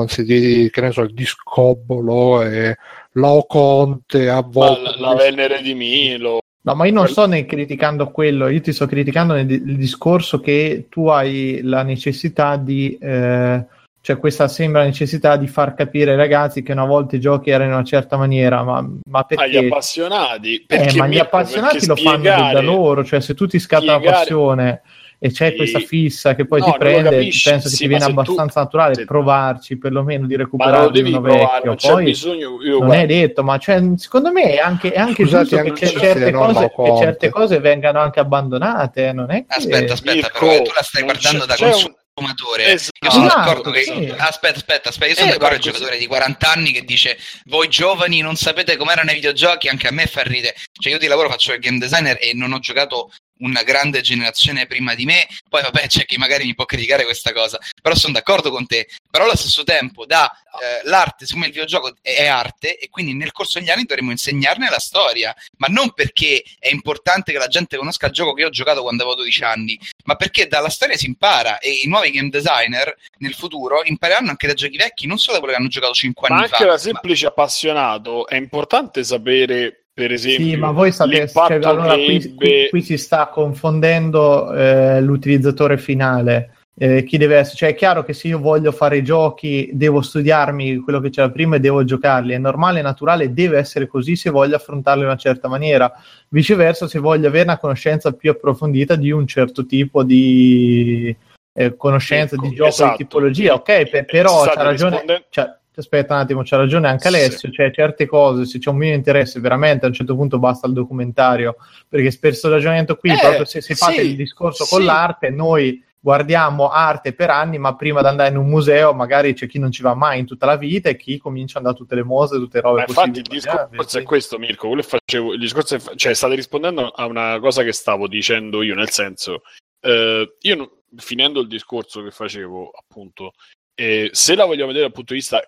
ti vedi, che ne so, il discobolo e Laoconte a volte. la, la Venere di Milo, No, ma io non sto né criticando quello, io ti sto criticando nel il discorso che tu hai la necessità di, eh, cioè questa sembra necessità di far capire ai ragazzi che una volta i giochi erano in una certa maniera, ma, ma perché? agli appassionati. Eh, Perché, ma gli appassionati perché lo fanno spiegare- da loro, cioè se tu ti scatta la passione e c'è Sì. questa fissa che poi No, ti prende, capisci, penso che sì, ti ma viene se tu- abbastanza naturale se- provarci perlomeno di recuperare uno provare, vecchio, poi bisogno. Io, non guarda, è detto, ma cioè, secondo me è anche, è anche Scusate, giusto che, anche c'è il certe cose, che certe cose vengano anche abbandonate, non è che... Aspetta, aspetta, Mirko, però tu la stai guardando da un- consumatore. Esatto, Io sono Esatto, d'accordo che. sì. Aspetta, aspetta, aspetta. Io sono Eh, d'accordo che il giocatore di 40 anni che dice voi giovani non sapete com'erano i videogiochi, anche a me fa ridere. Cioè, io di lavoro faccio il game designer e non ho giocato una grande generazione prima di me. Poi, vabbè, c'è chi magari mi può criticare questa cosa. Però sono d'accordo con te. Però allo stesso tempo, da eh, l'arte, siccome il videogioco è, arte, e quindi nel corso degli anni dovremmo insegnarne la storia. Ma non perché è importante che la gente conosca il gioco che io ho giocato quando avevo 12 anni, ma perché dalla storia si impara e i nuovi game designer nel futuro impareranno anche da giochi vecchi, non solo da quelli che hanno giocato 5 ma anni anche fa. da ma- semplice appassionato è importante sapere, per esempio, Sì, ma voi sapete, cioè, allora, ebbe- qui- qui si sta confondendo eh, l'utilizzatore finale. Eh, chi deve essere, cioè è chiaro che se io voglio fare i giochi devo studiarmi quello che c'era prima e devo giocarli. È normale, è naturale, deve essere così se voglio affrontarli in una certa maniera. Viceversa, se voglio avere una conoscenza più approfondita di un certo tipo di eh, conoscenza Ecco, di gioco esatto. di tipologia, ok, per- però c'ha ragione. rispondendo- Cioè, aspetta un attimo, c'ha ragione anche Sì. Alessio, cioè certe cose, se c'è un minimo interesse, veramente a un certo punto basta il documentario, perché per questo ragionamento qui, Eh, proprio se, se fate sì, il discorso con sì. l'arte, noi guardiamo arte per anni, ma prima di andare in un museo magari c'è chi non ci va mai in tutta la vita e chi comincia ad andare a tutte le mostre, tutte le robe Ma infatti il discorso è questo, Mirko. Facevo, il discorso è, cioè, state rispondendo a una cosa che stavo dicendo io, nel senso, eh, io finendo il discorso che facevo, appunto, eh, se la vogliamo vedere dal punto di vista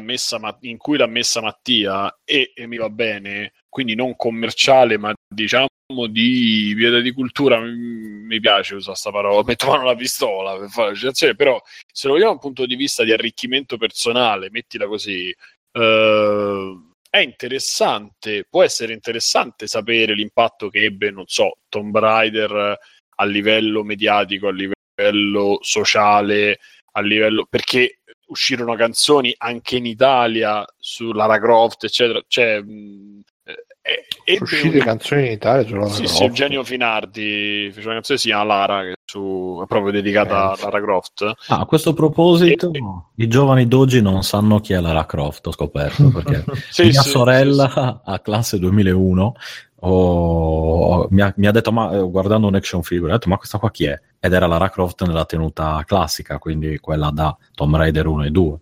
messa in cui l'ha messa Mattia e, e mi va bene, quindi non commerciale, ma diciamo di piede di cultura, mi, mi piace usare questa parola, metto mano alla pistola per fare la citazione, però se lo vogliamo dal punto di vista di arricchimento personale, mettila così, eh, è interessante, può essere interessante sapere l'impatto che ebbe, non so, Tomb Raider a livello mediatico, a livello sociale, a livello perché uscirono canzoni anche in Italia su Lara Croft, eccetera. Cioè, mh, eh, ebbe uscite un- canzoni in Italia sì, Lara sì, Croft. Eugenio Finardi fece una canzone che si chiama Lara, che è, su, è proprio dedicata a Lara Croft. Ah, a questo proposito, E- i giovani d'oggi non sanno chi è Lara Croft, ho scoperto, perché [LAUGHS] Sì, mia sì, sorella sì, sì. a classe 2001 ho- mi, ha, mi ha detto, ma eh, guardando un action figure, ha detto, ma questa qua chi è? Ed era Lara Croft nella tenuta classica, quindi quella da Tomb Raider 1 e 2.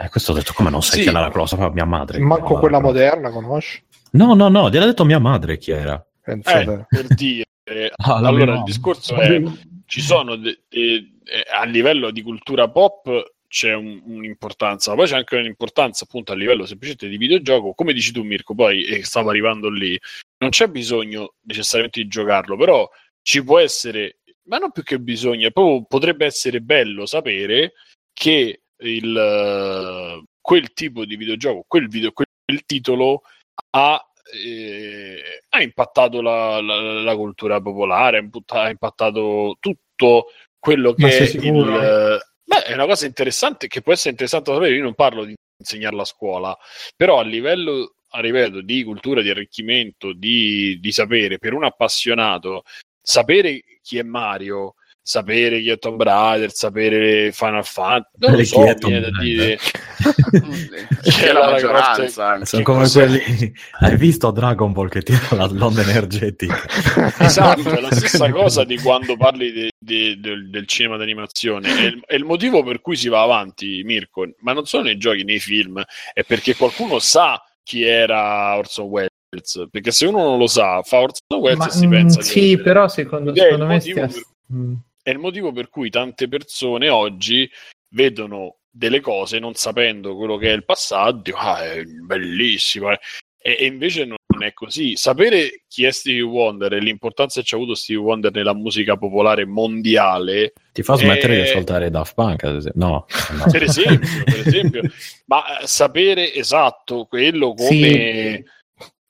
E questo ho detto, come non sai Sì. chi è Lara Croft? Sapeva mia madre. Manco Lara quella Croft. moderna, conosci? No, no, no, gliel'ha detto mia madre chi era. Pensate. Eh, per dire. [LAUGHS] Ah, allora, il discorso è, ci sono, de- de- a livello di cultura pop c'è un- un'importanza, ma poi c'è anche un'importanza appunto a livello semplicemente di videogioco, come dici tu Mirko, poi e stavo arrivando lì, non c'è bisogno necessariamente di giocarlo, però ci può essere, ma non più che bisogno, proprio potrebbe essere bello sapere che il, eh, quel tipo di videogioco, quel, video, quel titolo ha, eh, ha impattato la, la- la cultura popolare, ha impattato tutto quello che è il... eh, Beh, è una cosa interessante che può essere interessante sapere. Io non parlo di insegnarla a scuola, però a livello, a livello di cultura, di arricchimento, di, di sapere per un appassionato, sapere chi è Mario, sapere chi è Tomb Raider, sapere Final Fantasy, non lo Chi so, è Tomb viene da dire. [LAUGHS] C'è la maggioranza. Sono come cos'è? quelli. Hai visto Dragon Ball che tira la- l'onda energetica? [LAUGHS] Esatto, è la stessa cosa di quando parli di- di- del, del cinema d'animazione. È il, è il motivo per cui si va avanti, Mirko, ma non solo nei giochi, nei film, è perché qualcuno sa chi era Orson Welles. Perché se uno non lo sa, fa Orson Welles Ma, e si mm, pensa di sì, però secondo, secondo me stia... per- mm. È il motivo per cui tante persone oggi vedono delle cose non sapendo quello che è il passato, ah, è bellissimo. eh." E, e invece non è così. Sapere chi è Stevie Wonder e l'importanza che ci ha avuto Stevie Wonder nella musica popolare mondiale, Ti fa smettere Eh, di ascoltare Daft Punk, ad esempio. No, no. per esempio, per [LAUGHS] esempio. ma eh, sapere esatto quello come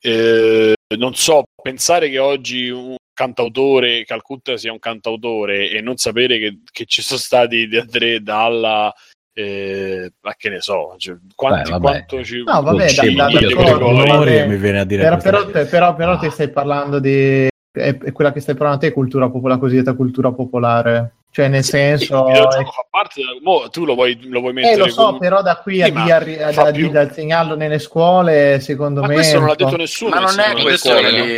eh, non so, pensare che oggi un cantautore, Calcutta sia un cantautore e non sapere che, che ci sono stati da tre dalla eh, ma che ne so, cioè, quanti, Beh, quanto ci No, vabbè, da- da- d'accordo, mi viene a dire Però, però, te, però, però Ah. te stai parlando di... È, è quella che stai parlando te, cultura popolare, cosiddetta cultura popolare. Cioè, nel senso... il videogioco fa parte del- mo, tu lo vuoi, lo vuoi mettere Eh, lo so, come- però da qui Sì, a, di a- a- insegnarlo nelle squole, secondo ma me... questo non l'ha detto nessuno Ma non è di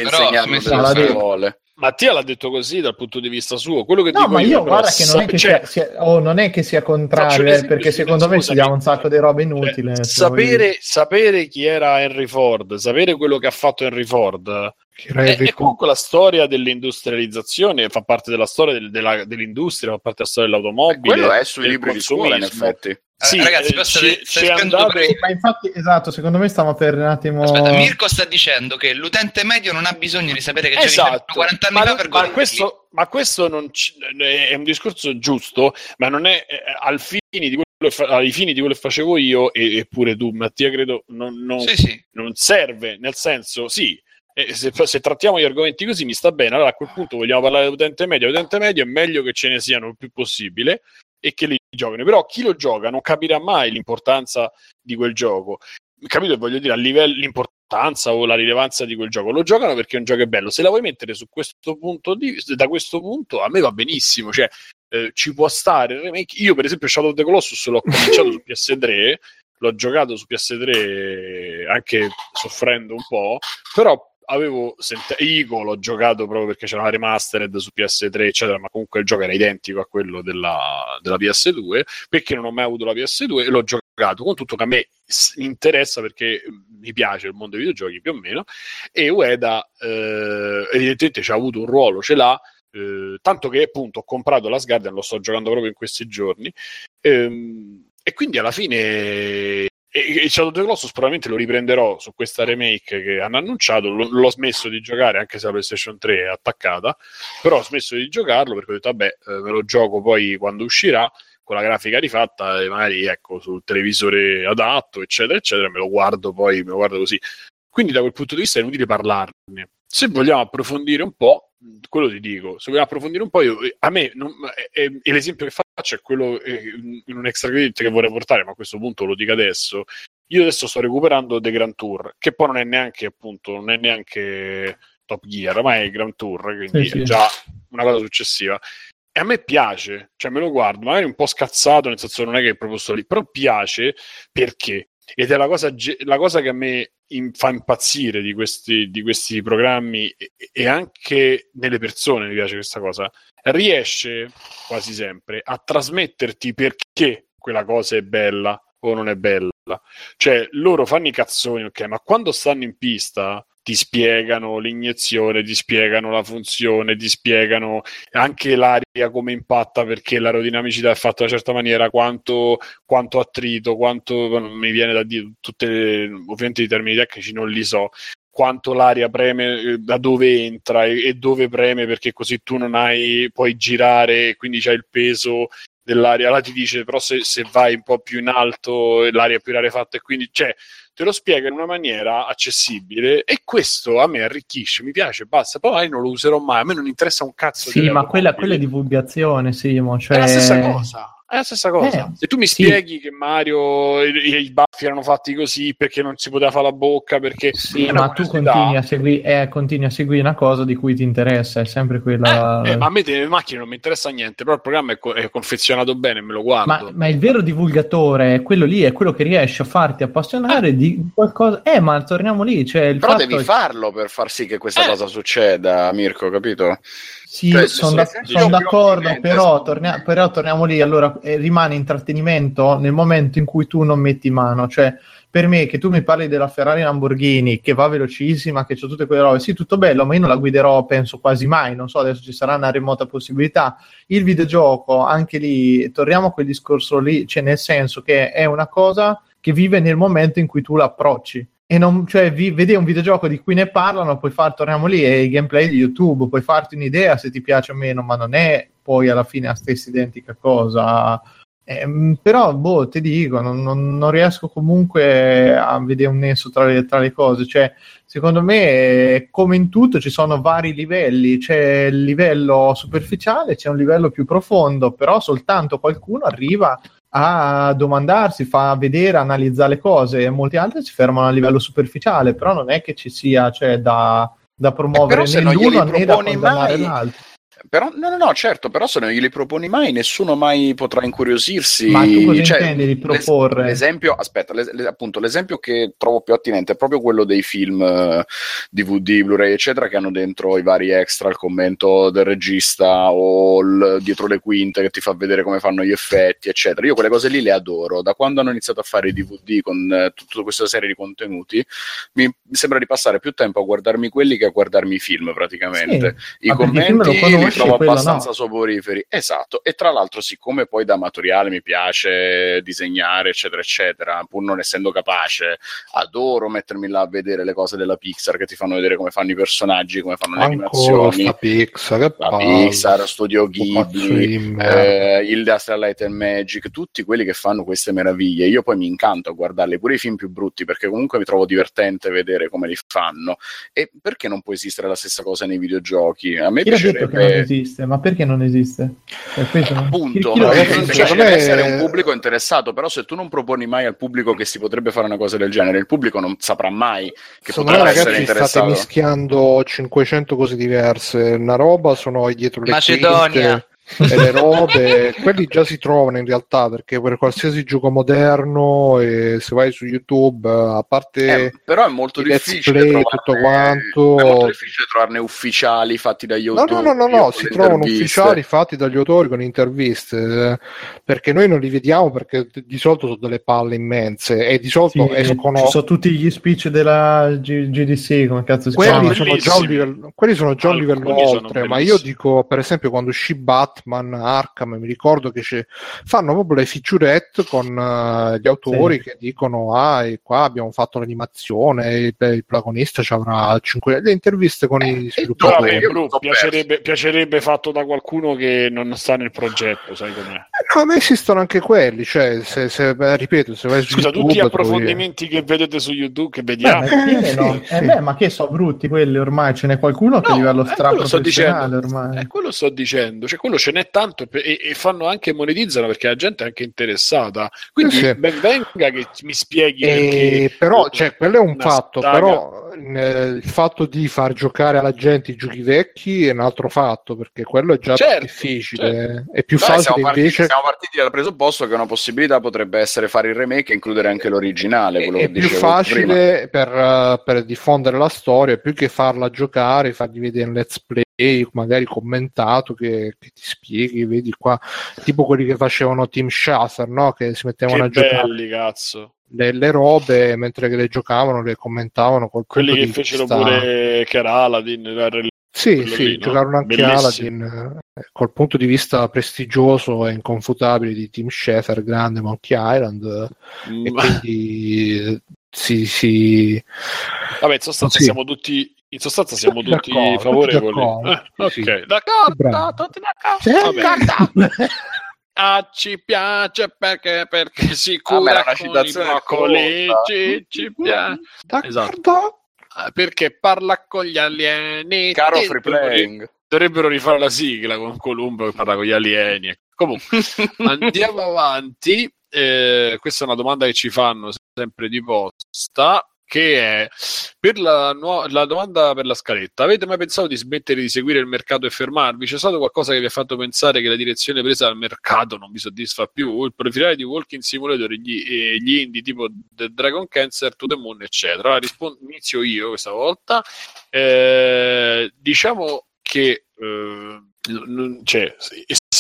però insegnarlo sa- scuole. Mattia l'ha detto così dal punto di vista suo. Quello che No, dico ma io però, guarda che non è che, cioè, sia, sia- oh, non è che sia contrario, eh, perché secondo me scusami. studiamo un sacco di robe cioè, inutili. se sapere, sapere chi era Henry Ford, sapere quello che ha fatto Henry Ford, Che è, è comunque la storia dell'industrializzazione, fa parte della storia del- della- dell'industria, fa parte della storia dell'automobile. Quello è sui libri di scuola, in effetti. Sì, Eh, ragazzi, eh, però ci- ci è andato- Sì, ma infatti, esatto, secondo me stiamo per un attimo... Aspetta, Mirko sta dicendo che l'utente medio non ha bisogno di sapere che c'erano Esatto, 40 anni ma, fa per ma questo, ma questo non ci- è un discorso giusto, ma non è eh, al fini di quello ai fini di quello che facevo io e, e pure tu, Mattia, credo non, non- Sì, sì. non serve, nel senso, sì. eh, Se, se trattiamo gli argomenti così mi sta bene, allora a quel punto vogliamo parlare dell'utente medio. L'utente medio è meglio che ce ne siano il più possibile e che li giocano. Però chi lo gioca non capirà mai l'importanza di quel gioco. Capito? Voglio dire, a livello l'importanza o la rilevanza di quel gioco. Lo giocano perché un gioco è bello. Se la vuoi mettere su questo punto di, da questo punto, a me va benissimo. Cioè, eh, ci può stare il remake. Io, per esempio, Shadow of the Colossus l'ho cominciato su PS3, l'ho giocato su PS3 anche soffrendo un po', però avevo sent- Ico l'ho giocato proprio perché c'era una remastered su PS3 eccetera ma comunque il gioco era identico a quello della, della PS2 perché non ho mai avuto la PS2 e l'ho giocato con tutto che a me interessa perché mi piace il mondo dei videogiochi più o meno e Ueda eh, evidentemente ci ha avuto un ruolo ce l'ha eh, tanto che appunto ho comprato la Guardian lo sto giocando proprio in questi giorni Ehm, e quindi alla fine e, e Shadow of the Colossus probabilmente lo riprenderò su questa remake che hanno annunciato. Lo- l'ho smesso di giocare anche se la PlayStation 3 è attaccata. Però ho smesso di giocarlo perché ho detto vabbè eh, me lo gioco poi quando uscirà con la grafica rifatta e magari ecco sul televisore adatto eccetera eccetera me lo guardo poi me lo guardo così. Quindi da quel punto di vista è inutile parlarne se vogliamo approfondire un po' quello ti dico, se vogliamo approfondire un po', io, a me, non, eh, eh, e l'esempio che faccio è quello eh, in un extra credit che vorrei portare, ma a questo punto lo dico adesso. Io adesso sto recuperando The Grand Tour, che poi non è neanche appunto, non è neanche Top Gear, ma è Grand Tour, quindi Sì, sì. è già una cosa successiva. E a me piace, cioè me lo guardo, magari un po' scazzato, nel senso non è che è proprio sto lì, però piace perché? Ed è la cosa, la cosa che a me in- fa impazzire di questi, di questi programmi e, e anche nelle persone mi piace questa cosa. Riesce quasi sempre a trasmetterti perché quella cosa è bella o non è bella. Cioè, loro fanno i cazzoni, ok, ma quando stanno in pista ti spiegano l'iniezione, ti spiegano la funzione, ti spiegano anche l'aria come impatta perché l'aerodinamicità è fatta in una certa maniera, quanto, quanto attrito, quanto mi viene da dire tutte ovviamente i termini tecnici non li so quanto l'aria preme eh, da dove entra e, e dove preme perché così tu non hai puoi girare quindi c'hai il peso dell'aria là ti dice però se, se vai un po' più in alto l'aria è più rarefatta e quindi cioè te lo spiega in una maniera accessibile e questo a me arricchisce, mi piace, basta, poi non lo userò mai, a me non interessa un cazzo Sì, ma quella, quella è divulgazione, Simo. Cioè... È la stessa cosa. È la stessa cosa. Eh, Se tu mi sì. spieghi che Mario i, i baffi erano fatti così perché non si poteva fare la bocca, perché Sì, ma tu continui a, segui- eh, continui a seguire una cosa di cui ti interessa, è sempre quella. Eh, eh, ma a me delle macchine non mi interessa niente, però il programma è, co- è confezionato bene, me lo guardo. Ma, ma il vero divulgatore è quello lì, è quello che riesce a farti appassionare di qualcosa. Eh, ma torniamo lì. Cioè, il Però fatto devi è- farlo per far sì che questa Eh. cosa succeda, Mirko, capito? Sì, Cioè, sono da- se- son io d'accordo, però, tornia- però torniamo lì. Allora, eh, rimane intrattenimento nel momento in cui tu non metti mano. Cioè, per me, che tu mi parli della Ferrari Lamborghini che va velocissima, che c'è tutte quelle robe, sì, tutto bello, ma io non la guiderò, penso quasi mai. Non so, adesso ci sarà una remota possibilità. Il videogioco, anche lì, torniamo a quel discorso lì, cioè, nel senso che è una cosa che vive nel momento in cui tu l'approcci. E non, cioè, vi, vedi un videogioco di cui ne parlano, puoi far, torniamo lì, è il gameplay di YouTube, puoi farti un'idea se ti piace o meno, ma non è poi alla fine la stessa identica cosa. Ehm, però, boh, ti dico, non, non- non riesco comunque a vedere un nesso tra le, tra le cose. Cioè, secondo me, eh, come in tutto, ci sono vari livelli. C'è il livello superficiale, c'è un livello più profondo, però soltanto qualcuno arriva a domandarsi, fa vedere, analizzare le cose, e molti altri si fermano a livello superficiale, però non è che ci sia cioè, da, da promuovere però se né l'uno né da condannare mai- l'altro. Però, no, no, no, certo, però se non glieli proponi mai, nessuno mai potrà incuriosirsi. Ma tu cosa Cioè, intendi di proporre? L'esempio, aspetta, l'es- appunto, l'esempio che trovo più attinente è proprio quello dei film eh, DVD, Blu-ray, eccetera, che hanno dentro i vari extra, il commento del regista o il dietro le quinte che ti fa vedere come fanno gli effetti, eccetera. Io quelle cose lì le adoro. Da quando hanno iniziato a fare i DVD con eh, tutta questa serie di contenuti, mi sembra di passare più tempo a guardarmi quelli che a guardarmi i film, praticamente. I il film commenti conosci trovo abbastanza no. soporiferi. Esatto, e tra l'altro, siccome poi da amatoriale mi piace disegnare, eccetera, eccetera, pur non essendo capace, adoro mettermi là a vedere le cose della Pixar che ti fanno vedere come fanno i personaggi, come fanno le animazioni. sta Pixar, La. Pixar, Studio Ghibli, eh, il Industrial Light and Magic, tutti quelli che fanno queste meraviglie. Io poi mi incanto a guardarli, pure i film più brutti, perché comunque mi trovo divertente vedere come li fanno. E perché non può esistere la stessa cosa nei videogiochi? A me Chi piacerebbe. Esiste? Ma perché non esiste? Cioè, questo non- Appunto, chi- chi ragazzi, cioè, deve essere un pubblico interessato, però se tu non proponi mai al pubblico che si potrebbe fare una cosa del genere, il pubblico non saprà mai che Secondo me, potrà essere ragazzi, state interessato. mischiando 500 cose diverse. Una roba sono dietro le Macedonia. quinte e le robe, quelli già si trovano in realtà perché per qualsiasi gioco moderno, e se vai su YouTube, a parte Eh, però è molto difficile play, trovarne- tutto quanto. è molto difficile trovarne ufficiali fatti dagli No, autori. no, no, no, no, con si trovano ufficiali fatti dagli autori con interviste, eh, perché noi non li vediamo perché di solito sono delle palle immense e di solito Sì, escono... ci sono tutti gli speech della G- GDC, come cazzo si Quelli chiama? sono, già un bellissimi. livello, quelli sono già un livello Alcuni oltre, ma io dico, per esempio, quando uscì Batman Arkham, mi ricordo che c'è- fanno proprio le featurette con eh, gli autori Sì. che dicono: Ah, e qua abbiamo fatto l'animazione, il, il protagonista ci avrà 5 le interviste con i Però a sviluppatori. io bro, sono piacerebbe, piacerebbe fatto da qualcuno che non sta nel progetto, sai com'è? Eh, No, a me esistono anche quelli, cioè, se, se- beh, ripeto, se vai su Scusa, YouTube, tutti gli trovi- approfondimenti che vedete su YouTube che Beh, vediamo. ma, [LAUGHS] sì, no. Sì, Eh, sì. beh, ma che so brutti quelli ormai, ce n'è qualcuno che a No, livello sto straprofessionale dicendo. ormai. Quello sto dicendo, cioè quello ce n'è tanto e, e- fanno anche monetizzano perché la gente è anche interessata. Quindi Sì, ben venga che mi spieghi Eh, però, cioè, quello è un fatto, saga- però il fatto di far giocare alla gente i giochi vecchi è un altro fatto, perché quello è già Certo, difficile, è più Noi facile siamo, partiti, invece... siamo partiti dal presupposto che una possibilità potrebbe essere fare il remake e includere anche l'originale. quello È, che più facile per, eh, per diffondere la storia, più che farla giocare, fargli vedere un let's play, magari commentato, che, che ti spieghi, vedi qua, tipo quelli che facevano Team Shazer, no? che si mettevano che a giocare belli, cazzo. Le, le robe mentre che le giocavano, le commentavano col Quelli che fecero vista- pure che era Aladdin, Sì, sì, lì, no? giocarono anche Bellissimo. Aladdin eh, col punto di vista prestigioso e inconfutabile di Tim Schafer, grande Monkey Island, eh, e Mm, quindi eh, si, si... Vabbè, in sostanza Sì. siamo tutti in sostanza siamo Tutti d'accordo, favorevoli. tutti d'accordo, Eh, [LAUGHS] sì, ok, sì. d'accordo, Bravo. tutti d'accordo. Sì, Vabbè. [LAUGHS] Ah, ci piace perché, perché [LAUGHS] si Ah, cura una con i citazione broccoli, ci, ci piace. D'accordo? Ah, perché parla con gli alieni. Caro free dovrebbero- playing. Dovrebbero rifare la sigla con Columbo che parla con gli alieni Comunque, [LAUGHS] andiamo avanti. Eh, questa è una domanda che ci fanno sempre di posta che è per la, nu- la, domanda per la scaletta. Avete mai pensato di smettere di seguire il mercato e fermarvi? C'è stato qualcosa che vi ha fatto pensare che la direzione presa dal mercato non vi soddisfa più? Il profilare di Walking Simulator e gli, gli indie tipo The Dragon Cancer, To The Moon, eccetera. Rispondo, inizio io questa volta. Eh, diciamo che eh, cioè,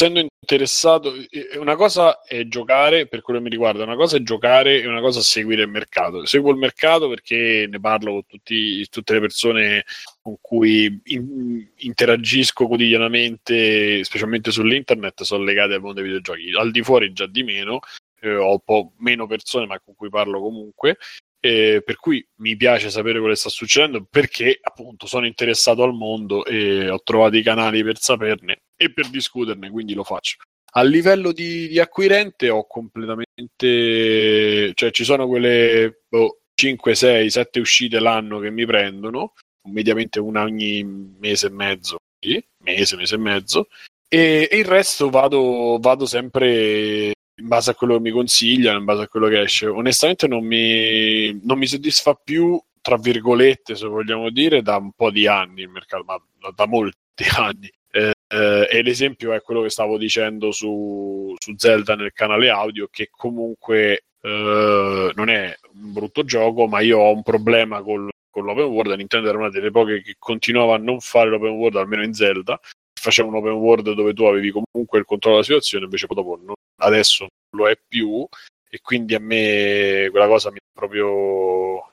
essendo interessato, una cosa è giocare per quello che mi riguarda, una cosa è giocare e una cosa è seguire il mercato. Seguo il mercato perché ne parlo con tutti, tutte le persone con cui in, interagisco quotidianamente, specialmente sull'internet, sono legate al mondo dei videogiochi. Al di fuori già di meno, eh, ho un po' meno persone, ma con cui parlo comunque. Eh, per cui mi piace sapere quello che sta succedendo perché appunto sono interessato al mondo e ho trovato i canali per saperne e per discuterne, quindi lo faccio. A livello di, di acquirente ho completamente, cioè ci sono quelle oh, 5, 6, 7 uscite l'anno che mi prendono, mediamente una ogni mese e mezzo, sì, mese, mese e mezzo, e, e il resto vado, vado sempre in base a quello che mi consigliano, in base a quello che esce. Onestamente non mi, non mi soddisfa più, tra virgolette, se vogliamo dire, da un po' di anni il mercato, ma da molti [LAUGHS] anni. Eh, eh, e l'esempio è quello che stavo dicendo su, su Zelda nel canale audio, che comunque eh, non è un brutto gioco, ma io ho un problema col, con l'open world. Nintendo era una delle poche che continuava a non fare l'open world, almeno in Zelda. Faceva un open world dove tu avevi comunque il controllo della situazione, invece dopo non adesso non lo è più e quindi a me quella cosa mi proprio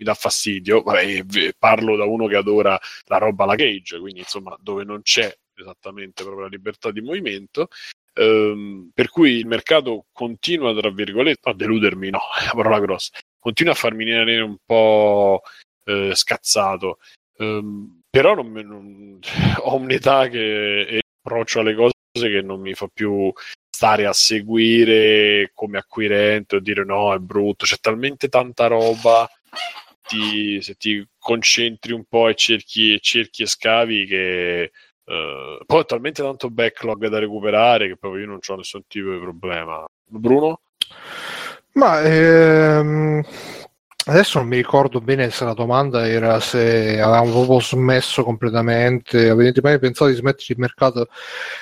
mi dà fastidio. Vabbè, parlo da uno che adora la roba alla cage, quindi insomma dove non c'è esattamente proprio la libertà di movimento. Um, per cui il mercato continua, tra virgolette, a deludermi, no, è la parola grossa, continua a farmi venire un po' eh, scazzato. Um, però non, non, [LAUGHS] ho un'età che approccio alle cose che non mi fa più stare a seguire come acquirente o dire no, è brutto, c'è talmente tanta roba, ti, se ti concentri un po' e cerchi, cerchi e scavi che uh, poi ho talmente tanto backlog da recuperare che proprio io non ho nessun tipo di problema. Bruno? Ma ehm, Adesso non mi ricordo bene se la domanda era se avevamo proprio smesso completamente, avete mai pensato di smettere il mercato?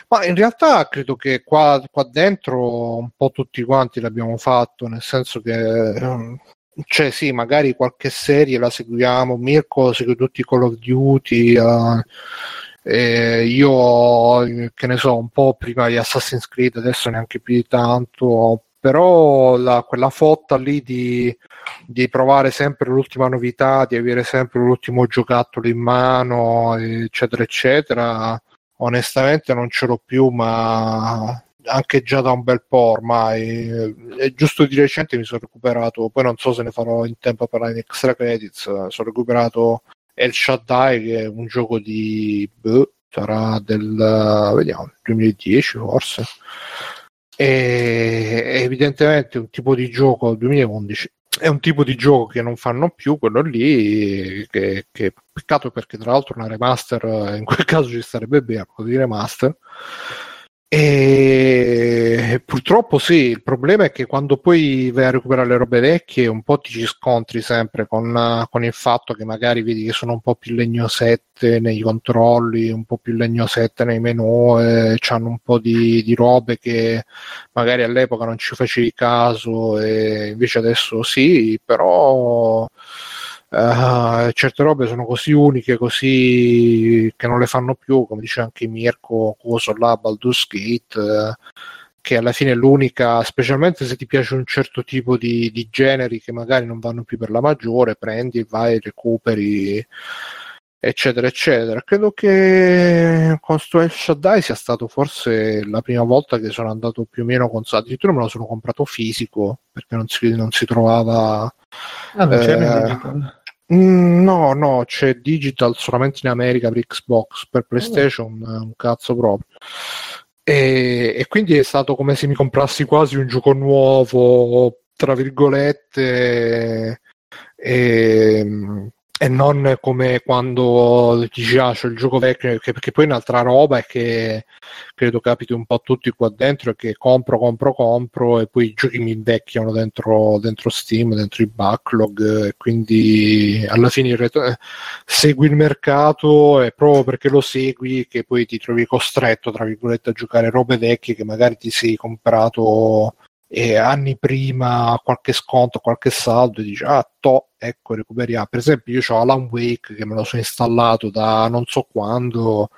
Ma in realtà credo che qua, qua dentro un po' tutti quanti l'abbiamo fatto, nel senso che ehm, cioè sì, magari qualche serie la seguiamo, Mirko segue tutti i Call of Duty, uh, eh, io che ne so, un po' prima di Assassin's Creed, adesso neanche più di tanto, però la, quella fotta lì di, di, provare sempre l'ultima novità, di avere sempre l'ultimo giocattolo in mano, eccetera, eccetera, onestamente non ce l'ho più, ma anche già da un bel po' ormai. E giusto di recente mi sono recuperato, poi non so se ne farò in tempo per la extra credits, sono recuperato El Shaddai che è un gioco di... Boh, sarà del vediamo, 2010 forse e evidentemente un tipo di gioco 2011 è un tipo di gioco che non fanno più quello lì che, che peccato perché tra l'altro una remaster in quel [LAUGHS] caso ci sarebbe bene di remaster e purtroppo sì, il problema è che quando poi vai a recuperare le robe vecchie un po' ti ci scontri sempre con, con il fatto che magari vedi che sono un po' più legnosette nei controlli, un po' più legnosette nei menu, e hanno un po' di, di robe che magari all'epoca non ci facevi caso e invece adesso sì, però Uh, certe robe sono così uniche, così che non le fanno più, come dice anche Mirko, coso là, Baldur's Gate, uh, che alla fine è l'unica, specialmente se ti piace un certo tipo di, di, generi che magari non vanno più per la maggiore, prendi, vai, recuperi, eccetera, eccetera. Credo che con sto El Shaddai sia stato forse la prima volta che sono andato più o meno con addirittura me lo sono comprato fisico perché non si, non si trovava Ah, non eh? Mm, no, no, c'è digital solamente in America per Xbox, per PlayStation, oh. un cazzo proprio. E, e, quindi è stato come se mi comprassi quasi un gioco nuovo, tra virgolette, e, e non come quando dici ah c'è il gioco vecchio perché, perché poi un'altra roba è che credo capiti un po' a tutti qua dentro è che compro compro compro e poi i giochi mi invecchiano dentro, dentro Steam dentro i backlog e quindi alla fine retro- segui il mercato e proprio perché lo segui che poi ti trovi costretto tra virgolette a giocare robe vecchie che magari ti sei comprato e anni prima qualche sconto, qualche saldo e dici ah to, ecco recuperiamo. Per esempio io ho Alan Wake che me lo sono installato da non so quando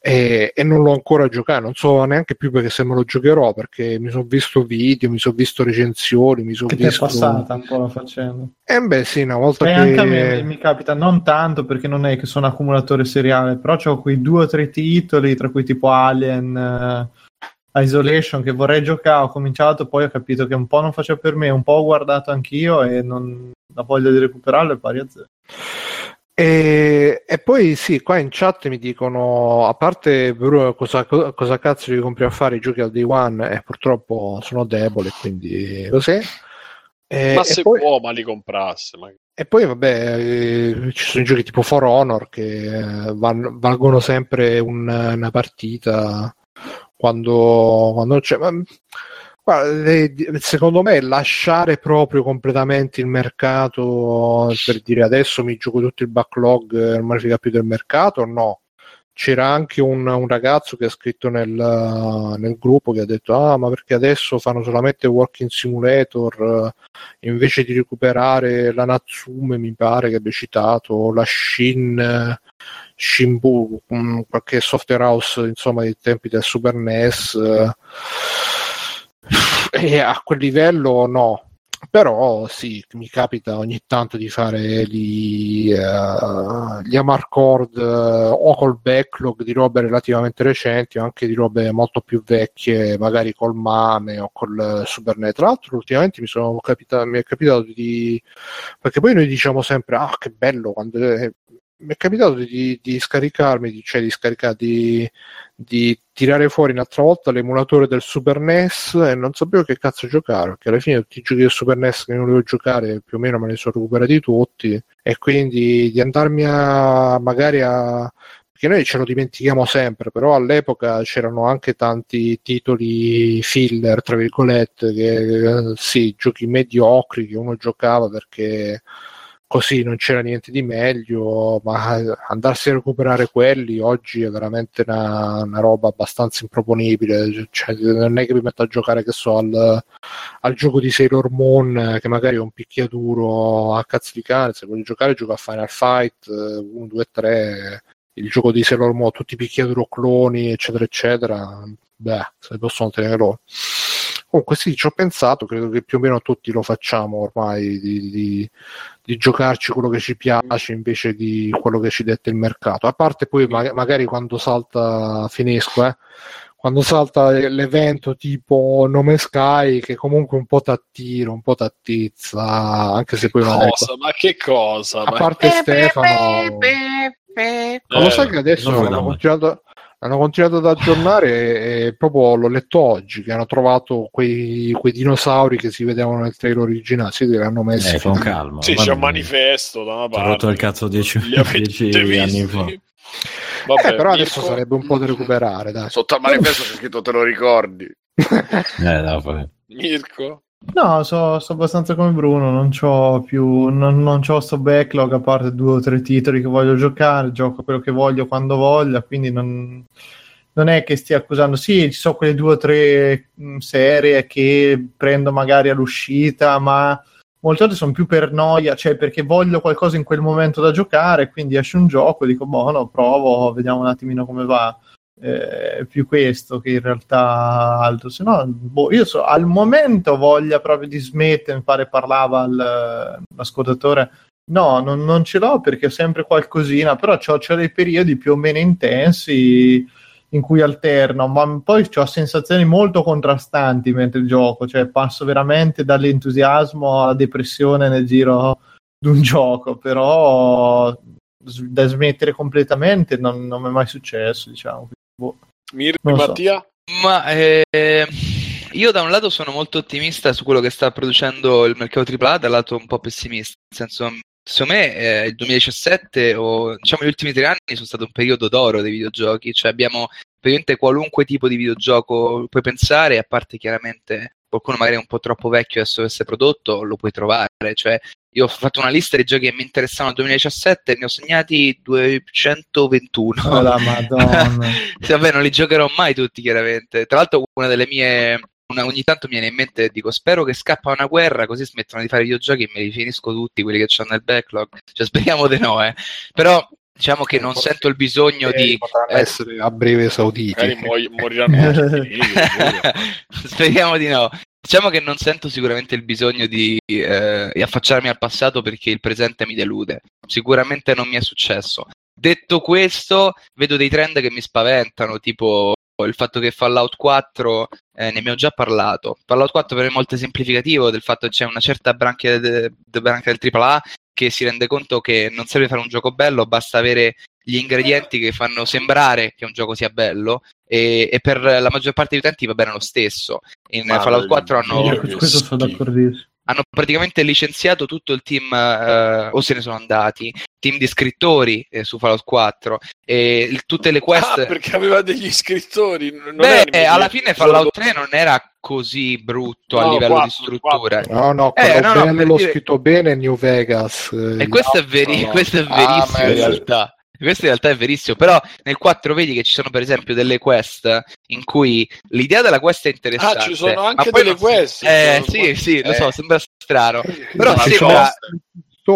e, e, non l'ho ancora giocato, non so neanche più perché se me lo giocherò perché mi sono visto video, mi sono visto recensioni, mi sono che visto... Che è passata un po' la faccenda. Eh beh sì, una volta e che... anche a me mi capita, non tanto perché non è che sono accumulatore seriale, però ho quei due o tre titoli, tra cui tipo Alien... Eh Isolation che vorrei giocare, ho cominciato, poi ho capito che un po' non faceva per me, un po' ho guardato anch'io e non... la voglia di recuperarlo è pari a zero. E, e, poi sì, qua in chat mi dicono, a parte Bruno, cosa, cosa cazzo li compri a fare i giochi al day one? E purtroppo sono debole, quindi così. E, ma se poi, può, ma li comprasse. Ma... E poi vabbè, eh, ci sono i giochi tipo For Honor che eh, van, valgono sempre un, una partita quando, quando c'è. Ma, secondo me lasciare proprio completamente il mercato per dire adesso mi gioco tutto il backlog non mi più del mercato, no. C'era anche un, un ragazzo che ha scritto nel, nel, gruppo che ha detto: Ah, ma perché adesso fanno solamente Walking Simulator invece di recuperare la Natsume, mi pare che abbia citato, la Shin Shimbu, qualche software house insomma dei tempi del Super NES [LAUGHS] e a quel livello no però sì, mi capita ogni tanto di fare gli, uh, gli Amarcord uh, o col backlog di robe relativamente recenti o anche di robe molto più vecchie, magari col Mame o col Super NES. Tra l'altro ultimamente mi, sono capita- mi è capitato di... perché poi noi diciamo sempre, ah che bello, quando mi è capitato di, di scaricarmi, cioè di scaricare, di, di, tirare fuori un'altra volta l'emulatore del Super NES e non sapevo che cazzo giocare, perché alla fine tutti i giochi del Super NES che non volevo giocare più o meno me ne sono recuperati tutti e quindi di andarmi a magari a perché noi ce lo dimentichiamo sempre, però all'epoca c'erano anche tanti titoli filler, tra virgolette, che sì, giochi mediocri che uno giocava perché così non c'era niente di meglio, ma andarsi a recuperare quelli oggi è veramente una, una roba abbastanza improponibile. Cioè, non è che mi metto a giocare che so al, al, gioco di Sailor Moon, che magari è un picchiaduro a cazzo di cane. Se voglio giocare, gioco a Final Fight 1, 2, 3. Il gioco di Sailor Moon, tutti i picchiaduro cloni, eccetera, eccetera. Beh, se possono tenere loro. Comunque sì, ci ho pensato, credo che più o meno tutti lo facciamo ormai di, di, di giocarci quello che ci piace invece di quello che ci dette il mercato. A parte poi ma- magari quando salta, finisco, eh, quando salta l'evento tipo Nome Sky che comunque un po' t'attira, un po' t'attizza, anche se poi è... Ma che cosa? A parte Stefano... Ma lo sai che adesso hanno continuato, hanno continuato ad aggiornare e proprio l'ho letto oggi che hanno trovato quei, quei dinosauri che si vedevano nel trailer originale. Sì, li hanno messi. Eh, con calma sì, c'è un manifesto da una parte ho rotto il cazzo dieci, dieci anni fa. Vabbè, eh, però adesso Mirko... sarebbe un po' da recuperare dai. sotto al manifesto c'è scritto te lo ricordi? Eh, no, Mirko No, so, so, abbastanza come Bruno, non ho più, non, non c'ho sto backlog a parte due o tre titoli che voglio giocare, gioco quello che voglio quando voglio, quindi non, non è che stia accusando, sì, ci sono quelle due o tre mh, serie che prendo magari all'uscita, ma molte volte sono più per noia, cioè perché voglio qualcosa in quel momento da giocare, quindi esce un gioco dico, boh, no, provo, vediamo un attimino come va eh, più questo che in realtà altro. Se no, boh, io so, al momento voglia proprio di smettere, mi pare parlava al, l'ascoltatore. No, non, non, ce l'ho perché ho sempre qualcosina, però ho dei periodi più o meno intensi in cui alterno, ma poi ho sensazioni molto contrastanti mentre gioco, cioè passo veramente dall'entusiasmo alla depressione nel giro di un gioco, però da smettere completamente non, non mi è mai successo, diciamo. Boh. Mir- Mattia? So. Ma eh, io da un lato sono molto ottimista su quello che sta producendo il mercato AAA, dall'altro un po' pessimista, nel senso secondo me eh, il 2017 o diciamo gli ultimi tre anni sono stato un periodo d'oro dei videogiochi, cioè abbiamo praticamente qualunque tipo di videogioco puoi pensare, a parte chiaramente qualcuno magari un po' troppo vecchio adesso essere prodotto, lo puoi trovare, cioè io ho fatto una lista di giochi che mi interessavano nel 2017 ne ho segnati 221. Oh, la madonna. [LAUGHS] sì, vabbè, non li giocherò mai tutti, chiaramente. Tra l'altro, una delle mie. Una, ogni tanto mi viene in mente e dico spero che scappa una guerra così smettono di fare videogiochi e me li finisco tutti quelli che hanno nel backlog cioè speriamo di no eh però diciamo che non sento il bisogno di potranno eh, essere a breve esauditi. Magari muoio- moriranno tutti. [LAUGHS] Speriamo di no. Diciamo che non sento sicuramente il bisogno di, eh, affacciarmi al passato perché il presente mi delude. Sicuramente non mi è successo. Detto questo, vedo dei trend che mi spaventano, tipo il fatto che Fallout 4, eh, ne abbiamo già parlato. Fallout 4 per me è molto esemplificativo del fatto che c'è una certa branchia, de- de- branchia del AAA che si rende conto che non serve fare un gioco bello, basta avere gli ingredienti che fanno sembrare che un gioco sia bello e, e per la maggior parte degli utenti va bene lo stesso. In Ma Fallout 4 hanno, Io su questo sono d'accordissimo. hanno praticamente licenziato tutto il team eh, o se ne sono andati, team di scrittori eh, su Fallout 4 e il- tutte le quest... Ah, perché aveva degli scrittori. non Beh, era alla fine Fallout 3 non era così brutto a No, livello di quattro, struttura. No, no, Eh, quello no, no, bello, per l'ho dire- scritto bene New Vegas. eh, E questo è, veri- no. questo è Ah, verissimo ma in realtà. Questo in realtà è verissimo, però nel 4 vedi che ci sono per esempio delle quest in cui l'idea della quest è interessante. Ah, ci sono anche poi delle quest. Eh sì, sì, lo so, Eh. sembra strano. Però Ma sembra,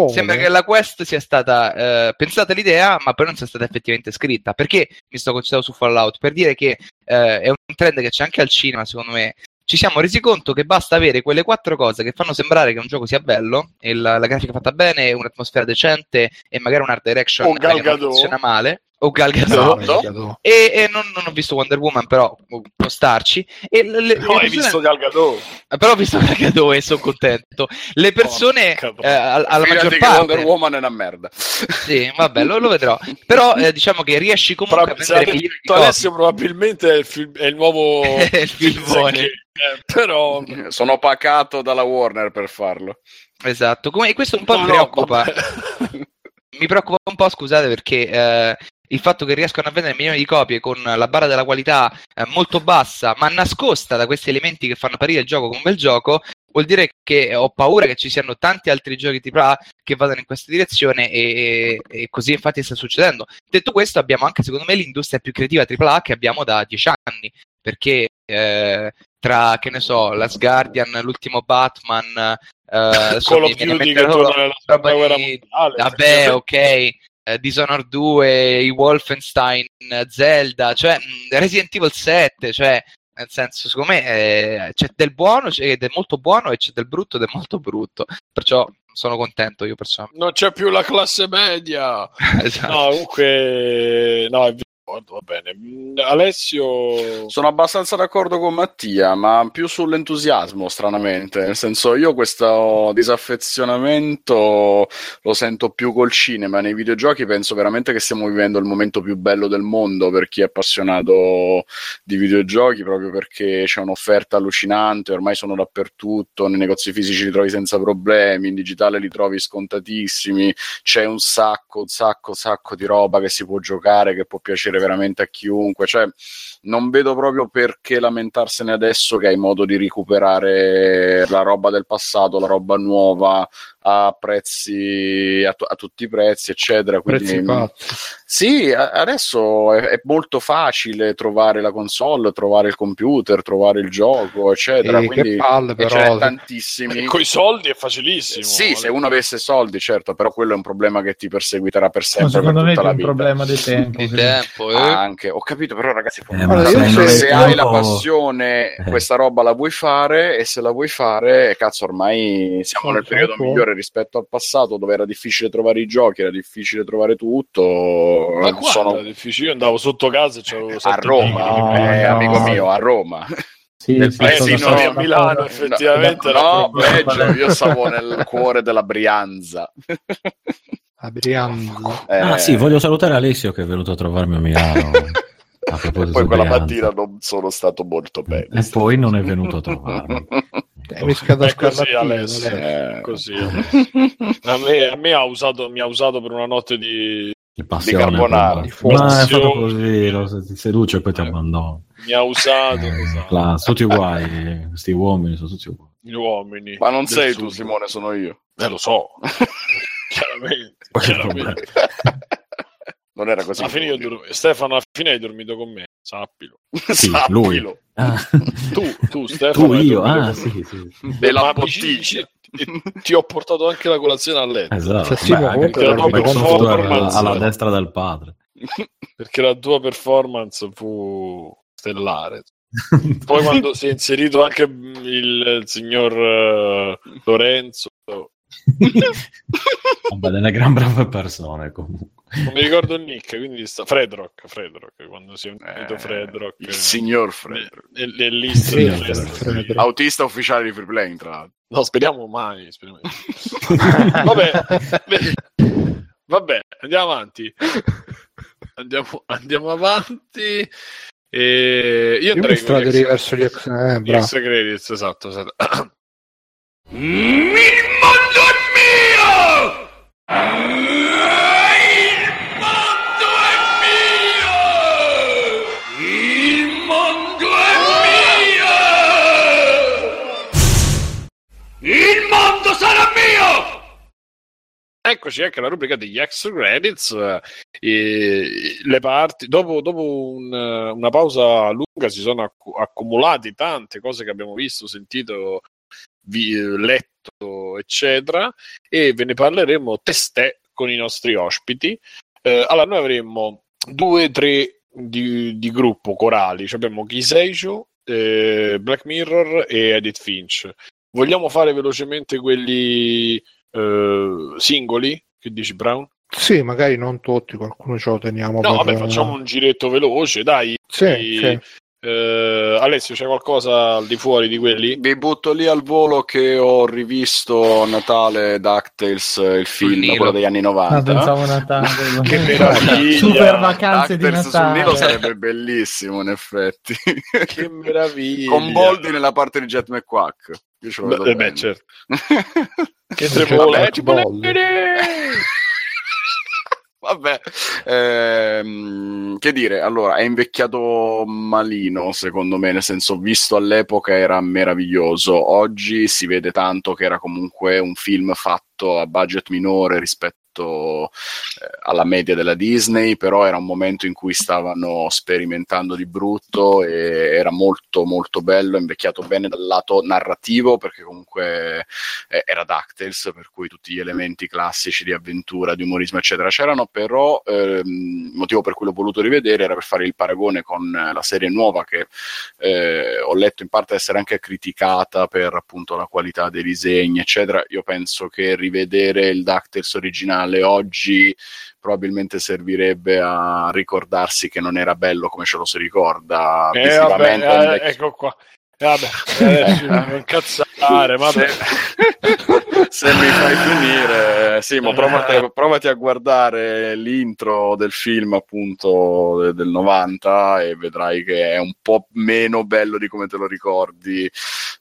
sembra che la quest sia stata eh, pensata l'idea, ma poi non sia stata effettivamente scritta. Perché mi sto concentrando su Fallout? Per dire che eh, è un trend che c'è anche al cinema, secondo me. Ci siamo resi conto che basta avere quelle quattro cose che fanno sembrare che un gioco sia bello, e la, la grafica fatta bene, un'atmosfera decente e magari un art direction O che non funziona male, o Gal No, Gadot. Esatto. Gadot. E, e non, non ho visto Wonder Woman, però può starci. E le- le- No, le hai persone- visto Gal Gadot? Eh, Però ho visto Gal Gadot e sono contento. Le persone, Porca eh, al- alla maggior che parte, Wonder Woman è una merda. sì, vabbè, lo, lo vedrò. Però eh, diciamo che riesci comunque Però a pensate, milioni di. Alessio probabilmente è il, film- è il nuovo [LAUGHS] È il filmone. Eh, però [LAUGHS] Sono pacato dalla Warner per farlo. Esatto, e questo un po' No, mi no, preoccupa. vabbè. [LAUGHS] mi preoccupa un po', scusate, perché eh, il fatto che riescano a vendere milioni di copie con la barra della qualità eh, molto bassa, ma nascosta da questi elementi che fanno apparire il gioco come un bel gioco, vuol dire che ho paura che ci siano tanti altri giochi AAA che vadano in questa direzione e, e così infatti sta succedendo. Detto questo, abbiamo anche secondo me l'industria più creativa AAA che abbiamo da dieci anni, perché eh, tra, che ne so, Last Guardian, l'ultimo Batman, eh, Call of Duty che torna nella roba seconda guerra di- mondiale Vabbè, ok. eh, Dishonored 2, i Wolfenstein, eh, Zelda, cioè mh, Resident Evil 7, cioè nel senso, secondo me eh, c'è del buono c'è è molto buono e c'è del brutto ed è molto brutto. Perciò sono contento io personalmente. non c'è più la classe media [LAUGHS] Esatto. no comunque no è vero, va bene Mm, Alessio Sono abbastanza d'accordo con Mattia, ma più sull'entusiasmo, stranamente. Nel senso, io questo disaffezionamento lo sento più col cinema. Nei videogiochi penso veramente che stiamo vivendo il momento più bello del mondo per chi è appassionato di videogiochi, proprio perché c'è un'offerta allucinante, ormai sono dappertutto, nei negozi fisici li trovi senza problemi, in digitale li trovi scontatissimi, c'è un sacco, un sacco, un sacco di roba che si può giocare, che può piacere veramente a chiunque. Cioè, non vedo proprio perché lamentarsene adesso che hai modo di recuperare la roba del passato, la roba nuova a prezzi a, tu- a tutti i prezzi, eccetera. Quindi, pazzi. sì, a- adesso è, è molto facile trovare la console, trovare il computer, trovare il gioco, eccetera. E Quindi che palle e ce n'è però. tantissimi. con i soldi è facilissimo Sì, se uno avesse soldi, certo, però quello è un problema che ti perseguiterà per Ma sempre. secondo per me è tutta più la un vita. problema di tempo. Di tempo, eh. Anche, ho capito, però ragazzi, Eh, ma Allora, io se se- se hai la passione, Eh. questa roba la vuoi fare e se la vuoi fare, cazzo, ormai siamo nel periodo certo. Migliore rispetto al passato dove era difficile trovare i giochi, era difficile trovare tutto. ma quando Sono è difficile io andavo sotto casa e c'avevo a Roma, No, eh, no. amico mio, a Roma. Sì, Nel sì, paesino sono di d'accordo. Milano, effettivamente, era No, proprio- peggio, io stavo nel cuore della Brianza. Adriano. Eh, Ah sì, voglio salutare Alessio che è venuto a trovarmi a Milano. [LAUGHS] a proposito Poi di quella mattina non sono stato molto bene. E poi non è venuto a trovarmi. [LAUGHS] È mischiato a È così, Alessio. Eh, Così. A me, a me ha, usato, mi ha usato per una notte di... Di passione. carbonara. poi. Di. Ma è fatto così, lo, si seduce e poi ti abbandona. Mi ha usato Eh, esatto, classe, tutti uguali, questi uomini sono tutti uguali. gli uomini. Ma non sei sud. tu, Simone, sono io. Eh, lo so. [LAUGHS] chiaramente. Chiaramente. Non era così. Alla fine io dur- Stefano, alla fine hai dormito con me, sappilo. [LAUGHS] Sì, Sappilo. lui. Ah, Tu, tu Stefano. tu, io, ah sì, sì. Della bottiglia. Ti, ti ho portato anche la colazione a letto. Esatto. Sì, Beh, anche con software performance. alla destra del padre. [LAUGHS] Perché la tua performance fu stellare. Poi quando si è inserito anche il, il signor eh, Lorenzo, [LAUGHS] Vabbè, delle gran brave persone comunque. non mi ricordo il nick, quindi sta Fredrock, Fredrock quando si è unito Eh, Fredrock. Il signor Fred. le liste Sì, di Signor Fredrock. Fredrock. Autista ufficiale di free playing, tra l'altro. No, speriamo mai. Speriamo [LAUGHS] Vabbè, vabbè, andiamo avanti. Andiamo, andiamo avanti. E io Io andrei strade con gli ex- verso gli ex... Eh, gli extra credits, esatto. esatto. Eccoci anche alla rubrica degli extra credits, eh, e le parti, dopo, dopo un- una pausa lunga si sono accu- accumulate tante cose che abbiamo visto, sentito, vi- letto, eccetera, e ve ne parleremo testè con i nostri ospiti. Eh, allora, noi avremo due, tre di, di gruppo corali, Cioè abbiamo Kiseijo, eh, Black Mirror e Edith Finch. Vogliamo fare velocemente quelli eh, singoli? Che dici, Brown? Sì, magari non tutti, qualcuno ce lo teniamo. No, per- vabbè, facciamo un giretto veloce, dai. Sì, E- sì. Eh, Alessio, c'è qualcosa al di fuori di quelli? Vi butto lì al volo che ho rivisto a Natale DuckTales, il film, quello degli anni Ah, 90. pensavo Natale. [LAUGHS] Che meraviglia! Super vacanze di DuckTales sul Nilo Natale. sarebbe bellissimo, in effetti. Che meraviglia! Con Boldi nella parte di Jet McQuack. Io ce lo vedo Beh, [LAUGHS] eh, bene. beh, certo. Che C'è tremola, Black eh, tipo Ball. Vabbè, ehm, che dire, allora è invecchiato malino secondo me, nel senso visto all'epoca era meraviglioso, oggi si vede tanto che era comunque un film fatto a budget minore rispetto eh, alla media della Disney, però era un momento in cui stavano sperimentando di brutto e era molto molto bello, invecchiato bene dal lato narrativo perché comunque eh, era DuckTales, per cui tutti gli elementi classici di avventura, di umorismo eccetera c'erano, però ehm, il motivo per cui l'ho voluto rivedere era per fare il paragone con eh, la serie nuova che eh, ho letto in parte essere anche criticata per appunto la qualità dei disegni eccetera, io penso che rivedere il DuckTales originale oggi probabilmente servirebbe a ricordarsi che non era bello come ce lo si ricorda Eh, vabbè, eh, ecco qua. Eh, vabbè, eh, ci devo incazzare, vabbè. [LAUGHS] Se, mi fai finire, Simo, provati, provati a guardare l'intro del film appunto de- del 90 e vedrai che è un po' meno bello di come te lo ricordi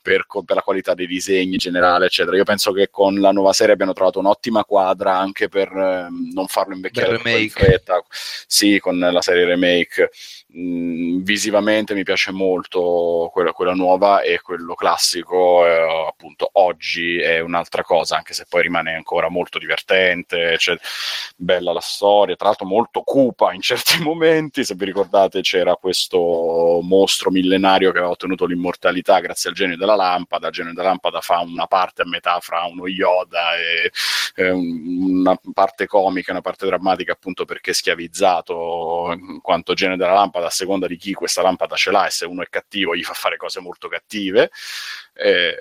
per, per la qualità dei disegni in generale, eccetera. Io penso che con la nuova serie abbiano trovato un'ottima quadra anche per ehm, non farlo invecchiare in fretta. Sì, con la serie remake. Mm, visivamente mi piace molto quella, quella nuova e quello classico eh, appunto oggi è un'altra cosa anche se poi rimane ancora molto divertente cioè, bella la storia tra l'altro molto cupa in certi [LAUGHS] momenti se vi ricordate c'era questo mostro millenario che aveva ottenuto l'immortalità grazie al genio della lampada il genio della lampada fa una parte a metà fra uno Yoda e eh, un- una parte comica una parte drammatica appunto perché è schiavizzato in quanto genio della lampada a seconda di chi questa lampada ce l'ha e se uno è cattivo gli fa fare cose molto cattive Eh,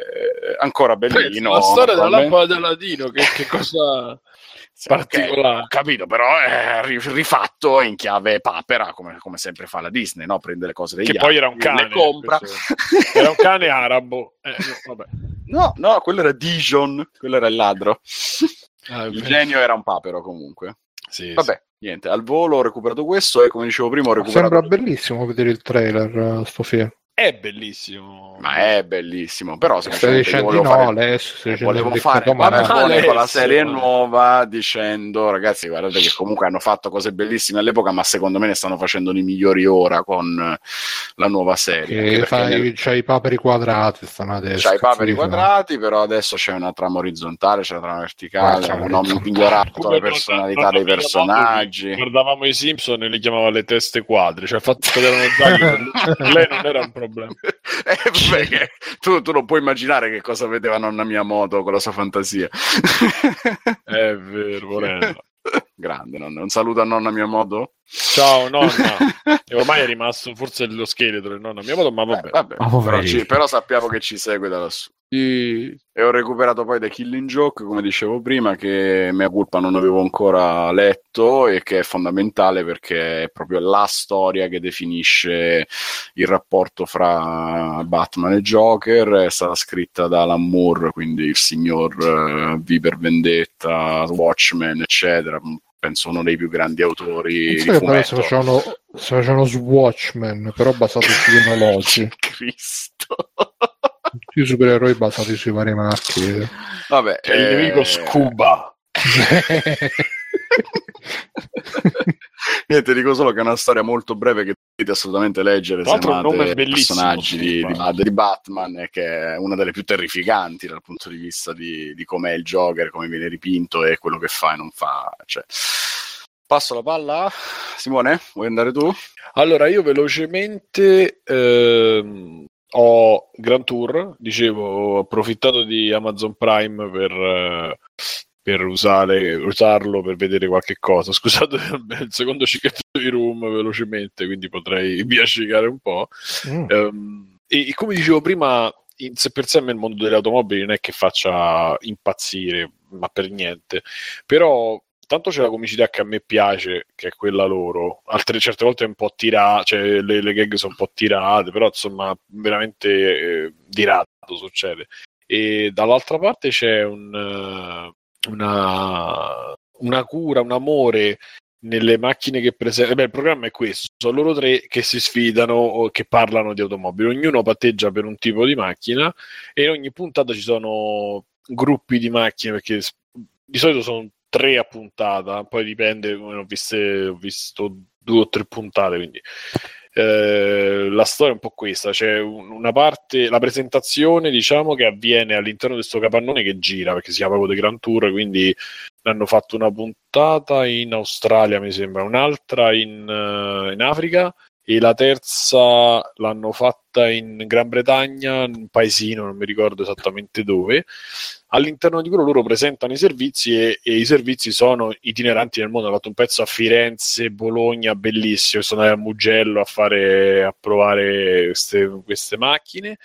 ancora bellino la storia della lampada dell'Aladino, che, che cosa [LAUGHS] particolare. ok, ho capito, però è ri- rifatto in chiave papera, come, come sempre fa la Disney, no? Prende le cose degli che altri, poi era un cane. compra. questo- Era un cane arabo. Eh, no. No, no, quello era Dijon, quello era il ladro. Ah, Il genio era un papero comunque. Sì, Vabbè, niente, al volo ho recuperato questo e come dicevo prima ho recuperato... Sembra bellissimo vedere il trailer, eh, sto film. È bellissimo. Ma è bellissimo, però Stai semplicemente dicendo volevo no, fare, stai volevo fare un paragone Adesso, con la serie nuova dicendo ragazzi guardate che comunque hanno fatto cose bellissime all'epoca ma secondo me ne stanno facendo di migliori ora con la nuova serie che fai, nel- c'hai i paperi quadrati stanno adesso c'hai i paperi quadrati però adesso c'è una trama orizzontale c'è una trama verticale Ah, hanno orizzontale. migliorato non- personalità dei personaggi Guardavamo i Simpson e li chiamava le teste quadre, cioè il fatto che erano [LAUGHS] lei non era un problema. [LAUGHS] Eh, vabbè, che tu, tu non puoi immaginare che cosa vedeva nonna Miyamoto con la sua fantasia [LAUGHS] È vero, Morella. grande nonna. un saluto a nonna Miyamoto Ciao nonna. [LAUGHS] E ormai è rimasto forse lo scheletro del nonno mio, ma vabbè. Eh, vabbè, Ma però, ci- però sappiamo che ci segue da lassù. E ho recuperato poi The Killing Joke, come dicevo prima, che mea culpa non avevo ancora letto e che è fondamentale perché è proprio la storia che definisce il rapporto fra Batman e Joker. È stata scritta da Alan Moore, quindi il signor eh, V per Vendetta, Watchmen, eccetera. Penso uno dei più grandi autori Non so di fumetto. facevano, si facevano Swatchmen, però sui [LAUGHS] tecnologi. Cristo. Tutti i supereroi basati sui vari marchi. Vabbè, C'è il eh, nemico Scuba. [LAUGHS] Niente, dico solo che è una storia molto breve che dovete assolutamente leggere. Tra se l'altro è un amate nome i bellissimo, personaggi di, di- di Batman, che è una delle più terrificanti dal punto di vista di, di com'è il Joker, come viene dipinto e quello che fa e non fa. Cioè. Passo la palla. a Simone, vuoi andare tu? Allora, io velocemente ehm, ho Grand Tour, dicevo, ho approfittato di Amazon Prime per, eh, per usare, usarlo per vedere qualche cosa. [LAUGHS] Scusate il secondo cichetto di room velocemente, quindi potrei [LAUGHS] biascicare un po'. Mm. Ehm, e, e come dicevo prima, in sé per sé a me il mondo delle automobili non è che faccia impazzire, ma per niente. Però tanto c'è la comicità che a me piace, che è quella loro. Altre certe volte è un po' tirata, cioè le, le gag sono un po' tirate, però insomma veramente eh, di rado succede. E dall'altra parte c'è un, eh, una, una cura, un amore nelle macchine che presentano. Beh, il programma è questo: sono loro tre che si sfidano o che parlano di automobili. Ognuno patteggia per un tipo di macchina e in ogni puntata ci sono gruppi di macchine perché di solito sono tre a puntata, poi dipende, ho, viste, ho visto due o tre puntate, quindi eh, la storia è un po' questa, c'è un- una parte, la presentazione diciamo che avviene all'interno di questo capannone che gira, perché si chiama proprio The Grand Tour, quindi hanno fatto una puntata in Australia mi sembra, un'altra in, eh, in Africa e la terza l'hanno fatta in Gran Bretagna, in un paesino, non mi ricordo esattamente dove. All'interno di quello loro presentano i servizi e, e i servizi sono itineranti nel mondo. Hanno fatto un pezzo a Firenze, Bologna, bellissimo. Sono andati a Mugello a, fare, a provare queste, queste macchine.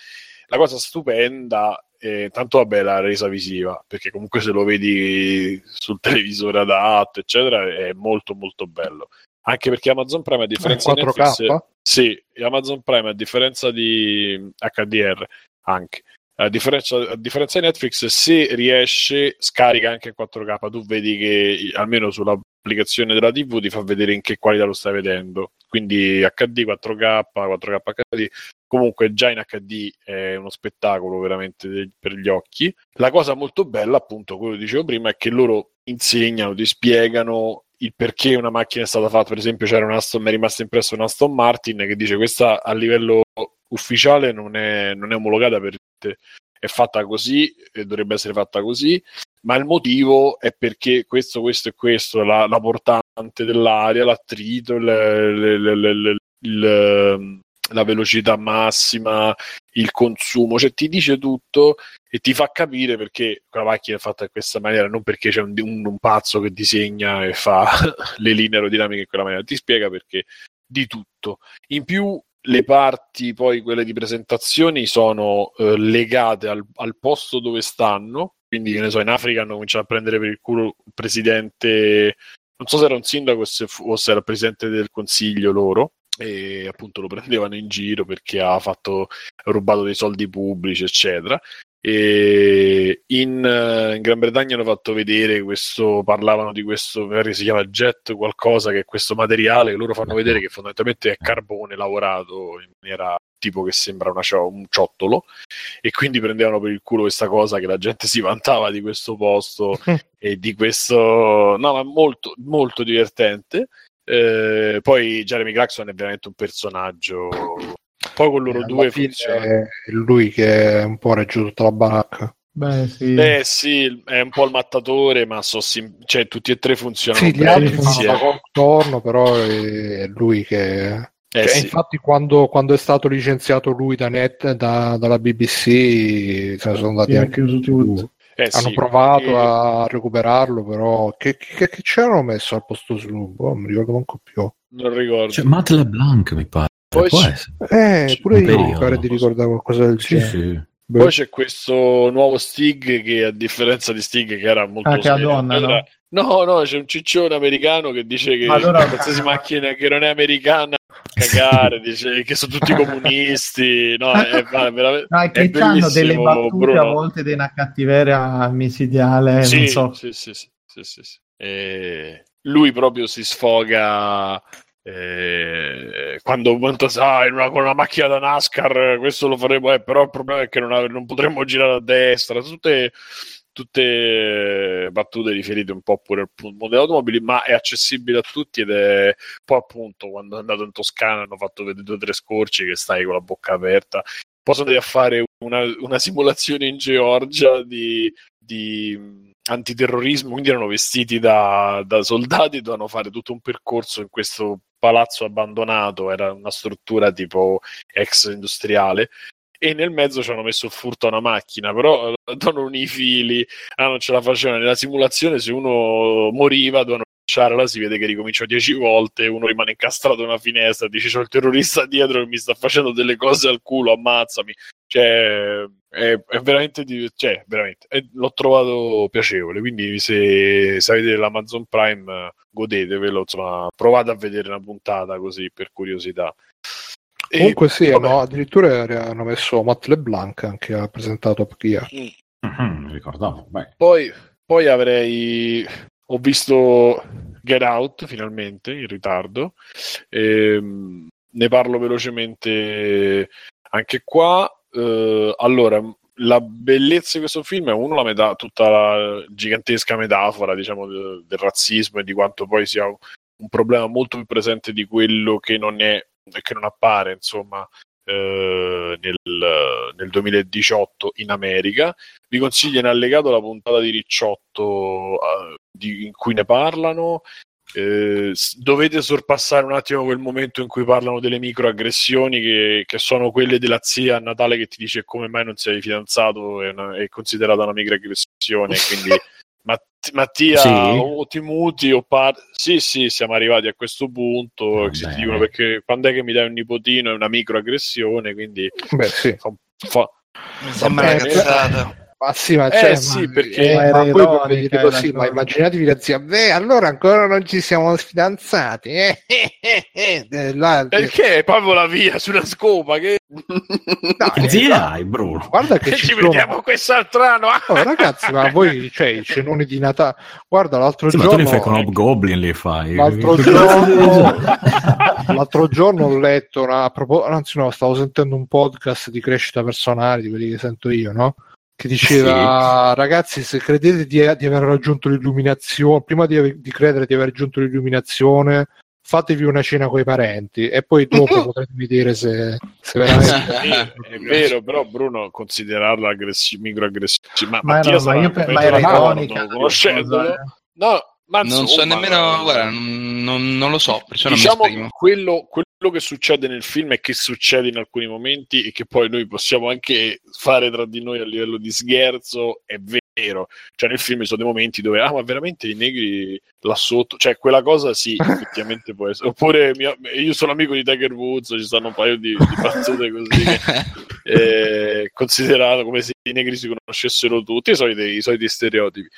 La cosa stupenda, eh, tanto vabbè la resa visiva, perché comunque se lo vedi sul televisore adatto, eccetera, è molto molto bello. Anche perché Amazon Prime, a differenza di 4K? Netflix, sì, Amazon Prime, a differenza di HDR, anche. A differenza, a differenza di Netflix, se riesce, scarica anche in 4K. Tu vedi che almeno sull'applicazione della TV ti fa vedere in che qualità lo stai vedendo. Quindi HD, 4K, 4K HD. Comunque, già in HD è uno spettacolo veramente de- per gli occhi. La cosa molto bella, appunto, quello che dicevo prima, è che loro insegnano, ti spiegano il perché una macchina è stata fatta. Per esempio, c'era un Aston, mi è rimasto impresso un Aston Martin che dice questa a livello ufficiale non è, non è omologata per te. È fatta così e dovrebbe essere fatta così, ma il motivo è perché questo, questo e questo, la, la portante dell'aria, l'attrito, il, il- il- il- la velocità massima, il consumo, cioè ti dice tutto e ti fa capire perché quella macchina è fatta in questa maniera, non perché c'è un, un- un pazzo che disegna e fa [LAUGHS] le linee aerodinamiche in quella maniera, ti spiega perché di tutto. In più le parti, poi quelle di presentazioni, sono eh, legate al, al posto dove stanno. Quindi, che ne so, in Africa hanno cominciato a prendere per il culo il presidente, non so se era un sindaco o se, era presidente del consiglio loro, e appunto lo prendevano in giro perché ha fatto ha rubato dei soldi pubblici, eccetera. E in, in Gran Bretagna hanno fatto vedere questo, parlavano di questo, magari si chiama jet qualcosa, che è questo materiale che loro fanno vedere che fondamentalmente è carbone lavorato in maniera tipo che sembra una cio- un ciottolo e quindi prendevano per il culo questa cosa che la gente si vantava di questo posto [LAUGHS] e di questo no ma molto molto divertente eh, poi Jeremy Clarkson è veramente un personaggio poi con loro Eh, due funziona È lui che un po' regge tutta la baracca. Beh, sì. Eh sì, è un po' il mattatore, ma so sim- cioè, tutti e tre funzionano Sì, gli altri sì, la contorno, però è lui che... Eh, Cioè, sì. Infatti quando, quando è stato licenziato lui da Net, da- dalla BBC, se ne sono andati Sì, anche chiuso tutto. Eh, hanno sì. provato E- a recuperarlo, però che, che, che c'erano messo al posto su? Boh, non mi ricordo manco più. Non ricordo. Cioè, Matt LeBlanc mi pare. Poi Può c'è- essere. Eh, pure io mi pare di ricordare qualcosa del Sì, genere. sì. Beh, Poi c'è questo nuovo Stig che a differenza di Stig che era molto Ah, che serio, donna, no? era- no? no, c'è un ciccione americano che dice che allora- [LAUGHS] qualsiasi macchina che non è americana [LAUGHS] cagare, dice che sono tutti comunisti. No, è, è veramente No, che hanno delle battute Bruno. a volte di una cattiveria micidiale, sì, non so. sì, sì, sì, sì, sì. E lui proprio si sfoga eh, quando quando sa in una- con una macchina da NASCAR questo lo faremo eh, però il problema è che non, ave- non potremmo girare a destra tutte, tutte battute riferite un po' pure al mondo delle automobili ma è accessibile a tutti ed è poi appunto quando è andato in Toscana hanno fatto vedere due o tre scorci che stai con la bocca aperta poi sono andati a fare una, una simulazione in Georgia di, di antiterrorismo, quindi erano vestiti da, da soldati dovevano fare tutto un percorso in questo palazzo abbandonato, era una struttura tipo ex industriale. E nel mezzo ci hanno messo il furto a una macchina, però eh, unire i fili, ah, non ce la facevano. Nella simulazione, se uno moriva, dovevano lasciarla, si vede che ricomincia dieci volte, uno rimane incastrato in una finestra, dice c'ho il terrorista dietro che mi sta facendo delle cose al culo, ammazzami. Cioè, è, è veramente, cioè, veramente è- l'ho trovato piacevole. Quindi, se, se avete l'Amazon Prime, godetevelo. Insomma, provate a vedere una puntata così per curiosità. E- Comunque sì, no, addirittura hanno messo Matt LeBlanc anche ha presentato Top Gear. Mhm, ricordavo. Beh. Poi, poi avrei. Ho visto Get Out finalmente in ritardo. Ehm, ne parlo velocemente anche qua. Eh, allora, la bellezza di questo film è uno la meta- tutta la gigantesca metafora, diciamo, de- del razzismo e di quanto poi sia un problema molto più presente di quello che non è che non appare, insomma, eh, nel, nel 2018 in America. Vi consiglio in allegato la puntata di Ricciotto eh, di- in cui ne parlano. Eh, dovete sorpassare un attimo quel momento in cui parlano delle microaggressioni che, che sono quelle della zia a Natale che ti dice come mai non sei fidanzato è, una- è considerata una microaggressione quindi [LAUGHS] Matt- Mattia Sì. o ti muti o parli sì sì siamo arrivati a questo punto si dicono perché quando è che mi dai un nipotino è una microaggressione quindi Beh sì, fa, fa- Mi sembra una Eh, cazzata. Ma sì, ma, Eh, cioè, sì, ma- perché- eh, Ma poi era così, ma immaginatevi la zia, beh, allora ancora non ci siamo fidanzati. Eh, eh, eh, eh, eh, là- perché proprio la via sulla scopa che, no, eh, zia hai, Bruno? guarda che [LAUGHS] ci ci vediamo quest'altro anno Oh, ragazzi, ma voi, [LAUGHS] cioè, i cenoni di Natale, guarda, l'altro Sì, ma tu giorno, li fai con Hobgoblin, li fai. l'altro [LAUGHS] giorno, l'altro giorno ho letto, una, a propos- anzi no, stavo sentendo un podcast di crescita personale, di quelli che sento io, no? Che diceva, ragazzi, se credete di, di aver raggiunto l'illuminazione, prima di, di credere di aver raggiunto l'illuminazione, fatevi una cena con i parenti e poi dopo [LAUGHS] potrete dire se, se veramente... Sì, [LAUGHS] è vero, però Bruno considerarla aggressi- microaggressione. Ma, Ma, Mattia era, ma, io un pe- mezzo ma era ironica. conoscendolo. eh. No, ma Non so insomma, nemmeno, guarda, non, non- lo so, diciamo quello, quello che succede nel film e che succede in alcuni momenti e che poi noi possiamo anche fare tra di noi a livello di scherzo è vero. Cioè nel film ci sono dei momenti dove ah ma veramente i negri là sotto? Cioè quella cosa sì [LAUGHS] effettivamente può essere. Oppure mio- io sono amico di Tiger Woods ci stanno un paio di, di battute così che [LAUGHS] eh, considerato come se i negri si conoscessero tutti, i soliti, i soliti stereotipi.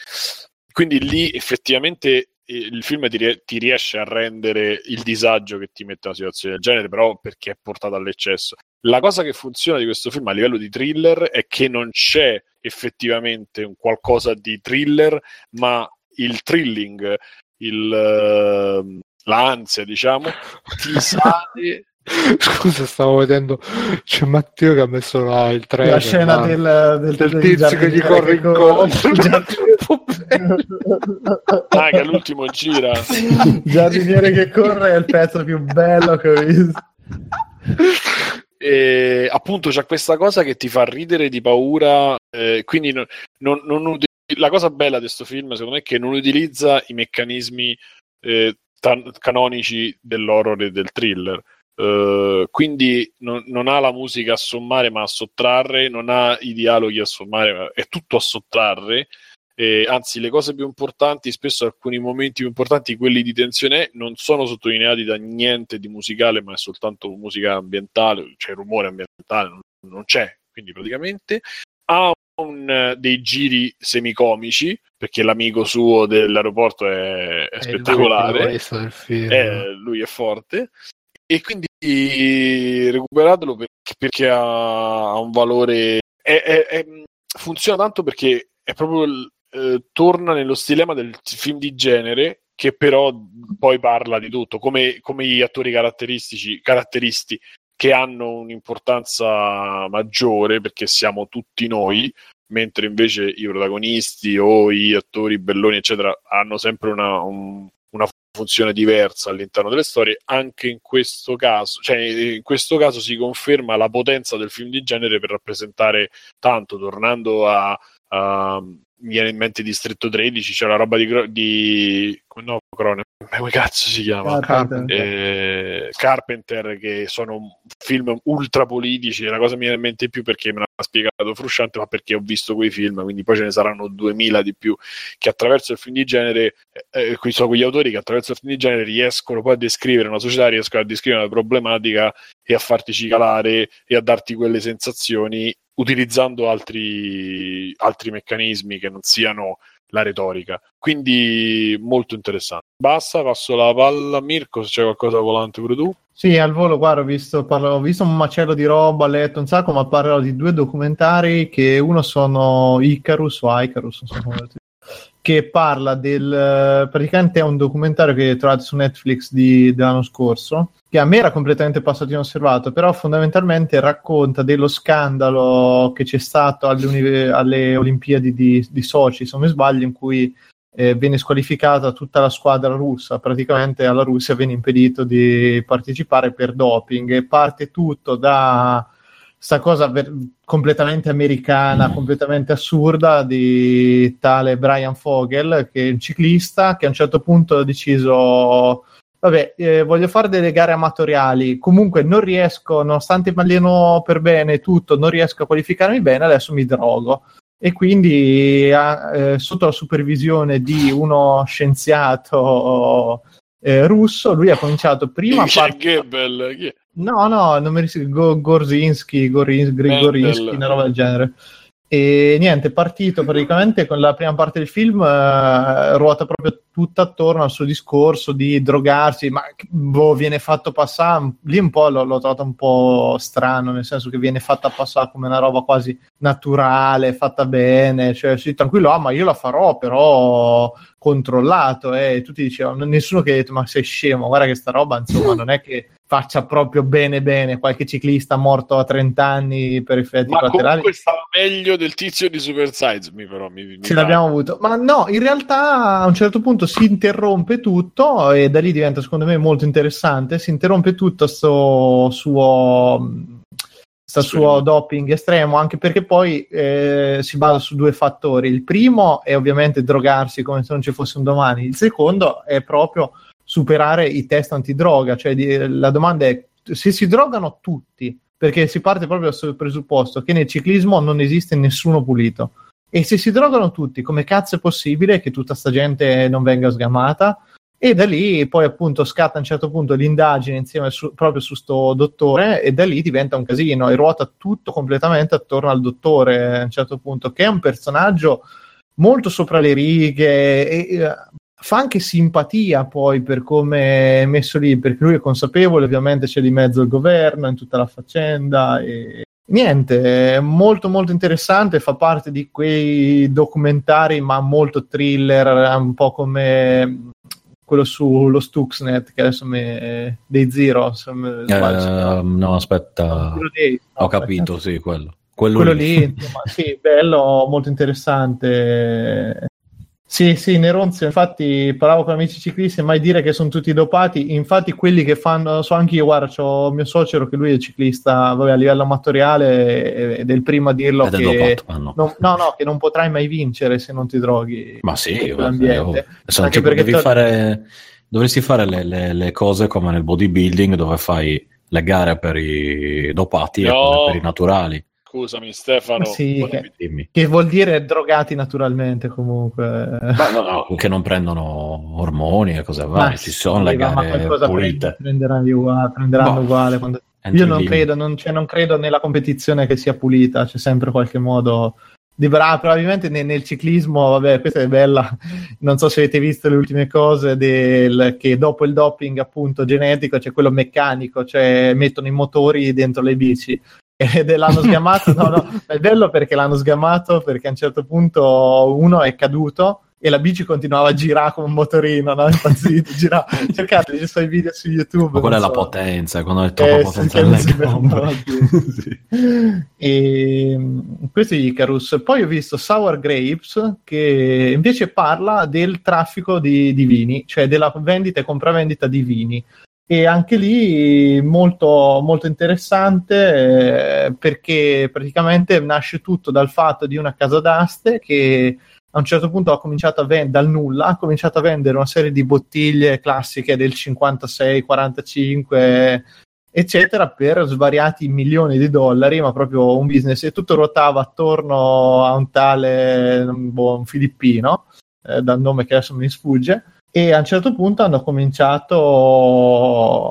Quindi lì effettivamente eh, il film ti, rie- ti riesce a rendere il disagio che ti mette in una situazione del genere, però perché è portato all'eccesso. La cosa che funziona di questo film a livello di thriller è che non c'è effettivamente un qualcosa di thriller, ma il thrilling, il, ehm, l'ansia, diciamo, ti [LAUGHS] sale Scusa, stavo vedendo. C'è Matteo che ha messo là il trailer. La scena là, del, del, del del tizio che gli corre- incontro. [LAUGHS] [LAUGHS] Che all'ultimo gira. Giardiniere che corre è il pezzo più bello che ho visto. E appunto c'è questa cosa che ti fa ridere di paura. eh, quindi non- non- non la cosa bella di questo film, secondo me, è che non utilizza i meccanismi eh, tan- canonici dell'horror e del thriller. Eh, quindi non, non ha la musica a sommare ma a sottrarre, non ha i dialoghi a sommare, ma è tutto a sottrarre. Eh, anzi, le cose più importanti, spesso alcuni momenti più importanti, quelli di tensione, non sono sottolineati da niente di musicale, ma è soltanto musica ambientale, cioè rumore ambientale, non, non c'è. Quindi praticamente ha un, dei giri semicomici, perché l'amico suo dell'aeroporto è, è spettacolare. Questo del film. Eh, lui è forte e quindi recuperatelo perché, perché ha, ha un valore è- è- è- funziona tanto perché è proprio il- eh, torna nello stilema del film di genere che però poi parla di tutto come, come gli attori caratteristici caratteristi che hanno un'importanza maggiore perché siamo tutti noi mentre invece i protagonisti o gli attori belloni eccetera hanno sempre una, un- una funzione diversa all'interno delle storie, anche in questo caso, cioè in questo caso si conferma la potenza del film di genere per rappresentare tanto, tornando a, a mi viene in mente Distretto 13, c'è la roba di, di Cronen, come cazzo si chiama? Carpenter. Eh, Carpenter che sono film ultra politici la cosa mi viene in mente di più perché me l'ha spiegato Frusciante ma perché ho visto quei film quindi poi ce ne saranno 2000 di più che attraverso il film di genere eh, qui sono quegli autori che attraverso il film di genere riescono poi a descrivere una società riescono a descrivere una problematica e a farti cicalare e a darti quelle sensazioni utilizzando altri, altri meccanismi che non siano la retorica. Quindi molto interessante. Basta, passo la palla a Mirko se c'è qualcosa volante pure tu. Sì, al volo, guarda, ho visto, parlo- ho visto un macello di roba, ho letto un sacco, ma parlerò di due documentari che uno sono Icarus o Icarus, non so come che parla del... praticamente è un documentario che trovate su Netflix di- dell'anno scorso, che a me era completamente passato inosservato, però fondamentalmente racconta dello scandalo che c'è stato alle, alle Olimpiadi di, di Sochi, se non mi sbaglio, in cui eh, viene squalificata tutta la squadra russa, praticamente alla Russia viene impedito di partecipare per doping e parte tutto da sta cosa ver- completamente americana, completamente assurda di tale Brian Fogel, che è un ciclista che a un certo punto ha deciso vabbè, eh, voglio fare delle gare amatoriali, comunque non riesco, nonostante mi alleno per bene tutto, non riesco a qualificarmi bene, adesso mi drogo. E quindi eh, sotto la supervisione di uno scienziato eh, russo, lui ha cominciato prima a Chi No, no, non mi ricordo, Go- Gorzinski, Mendel. una roba del genere. E niente, è partito praticamente con la prima parte del film, eh, ruota proprio tutta attorno al suo discorso di drogarsi, ma boh, viene fatto passare, lì un po' l'ho, l'ho trovato un po' strano, nel senso che viene fatta passare come una roba quasi naturale, fatta bene, cioè sì, tranquillo, ah, ma io la farò, però controllato, eh. e tutti dicevano, nessuno che ha detto, ma sei scemo, guarda che sta roba, insomma, [LAUGHS] non è che faccia proprio bene bene, qualche ciclista morto a 30 anni per effetti Ma collaterali. comunque stava meglio del tizio di Super Size Me, però mi, mi Ce l'abbiamo avuto, ma no, in realtà a un certo punto si interrompe tutto e da lì diventa secondo me molto interessante. Si interrompe tutto sto suo, sto Sì. suo doping estremo, anche perché poi eh, si basa su due fattori. Il primo è ovviamente drogarsi come se non ci fosse un domani, il secondo è proprio superare i test antidroga, cioè di- la domanda è se si drogano tutti, perché si parte proprio dal presupposto che nel ciclismo non esiste nessuno pulito. E se si drogano tutti, come cazzo è possibile che tutta sta gente non venga sgamata? E da lì poi appunto scatta a un certo punto l'indagine insieme su- proprio su sto dottore e da lì diventa un casino e ruota tutto completamente attorno al dottore a un certo punto, che è un personaggio molto sopra le righe e eh, fa anche simpatia poi per come è messo lì, perché lui è consapevole, ovviamente c'è di mezzo il governo in tutta la faccenda e niente, è molto molto interessante, fa parte di quei documentari ma molto thriller, un po' come quello sullo Stuxnet, che adesso me, dei Zero, se sbaglio. Eh, no, aspetta. Dei- no, Ho capito, aspetta. sì, quello. Quello, Quello lì, insomma, sì, bello, molto interessante. Sì, sì, Neronzio, infatti parlavo con amici ciclisti, mai dire che sono tutti dopati, infatti quelli che fanno, so anche io, guarda, c'ho mio suocero che lui è ciclista, vabbè, a livello amatoriale ed è il primo a dirlo Ed che dopato, no. non, no, no, che non potrai mai vincere se non ti droghi Ma sì, ambiente. oh. Sono Anche tipo, perché devi to- fare, dovresti fare le, le- le cose come nel bodybuilding dove fai le gare per i dopati e No. quelle per i naturali. Scusami, Stefano. Sì, che- Dimmi. Che vuol dire drogati naturalmente comunque. Ma no, no, che non prendono ormoni e cose varie, ci sono le gare qualcosa pulite. prende- prenderanno uguale. Prenderanno Boh. uguale quando- Io non credo, non, cioè, non credo nella competizione che sia pulita, c'è sempre qualche modo di bravo. Probabilmente nel, nel ciclismo, vabbè, questa è bella. Non so se avete visto le ultime cose del, che dopo il doping appunto genetico c'è quello meccanico, cioè mettono i motori dentro le bici. [LAUGHS] Ed è- l'hanno sgamato, no, no, è bello perché l'hanno sgamato perché a un certo punto uno è caduto e la bici continuava a girare come un motorino, no? Impazzito, girava. Cercate i suoi video su YouTube. Ma quella è non la so. potenza, quando è troppa Eh, sì, potenza nelle si più. Sì. E, mh, [LAUGHS] questo è Icarus. Poi ho visto Sour Grapes che invece parla del traffico di, di vini, cioè della vendita e compravendita di vini. E anche lì molto, molto interessante eh, perché praticamente nasce tutto dal fatto di una casa d'aste che a un certo punto ha cominciato a vendere dal nulla, ha cominciato a vendere una serie di bottiglie classiche del 56, 45, eccetera, per svariati milioni di dollari, ma proprio un business e tutto ruotava attorno a un tale boh, un filippino, eh, dal nome che adesso mi sfugge. E a un certo punto hanno cominciato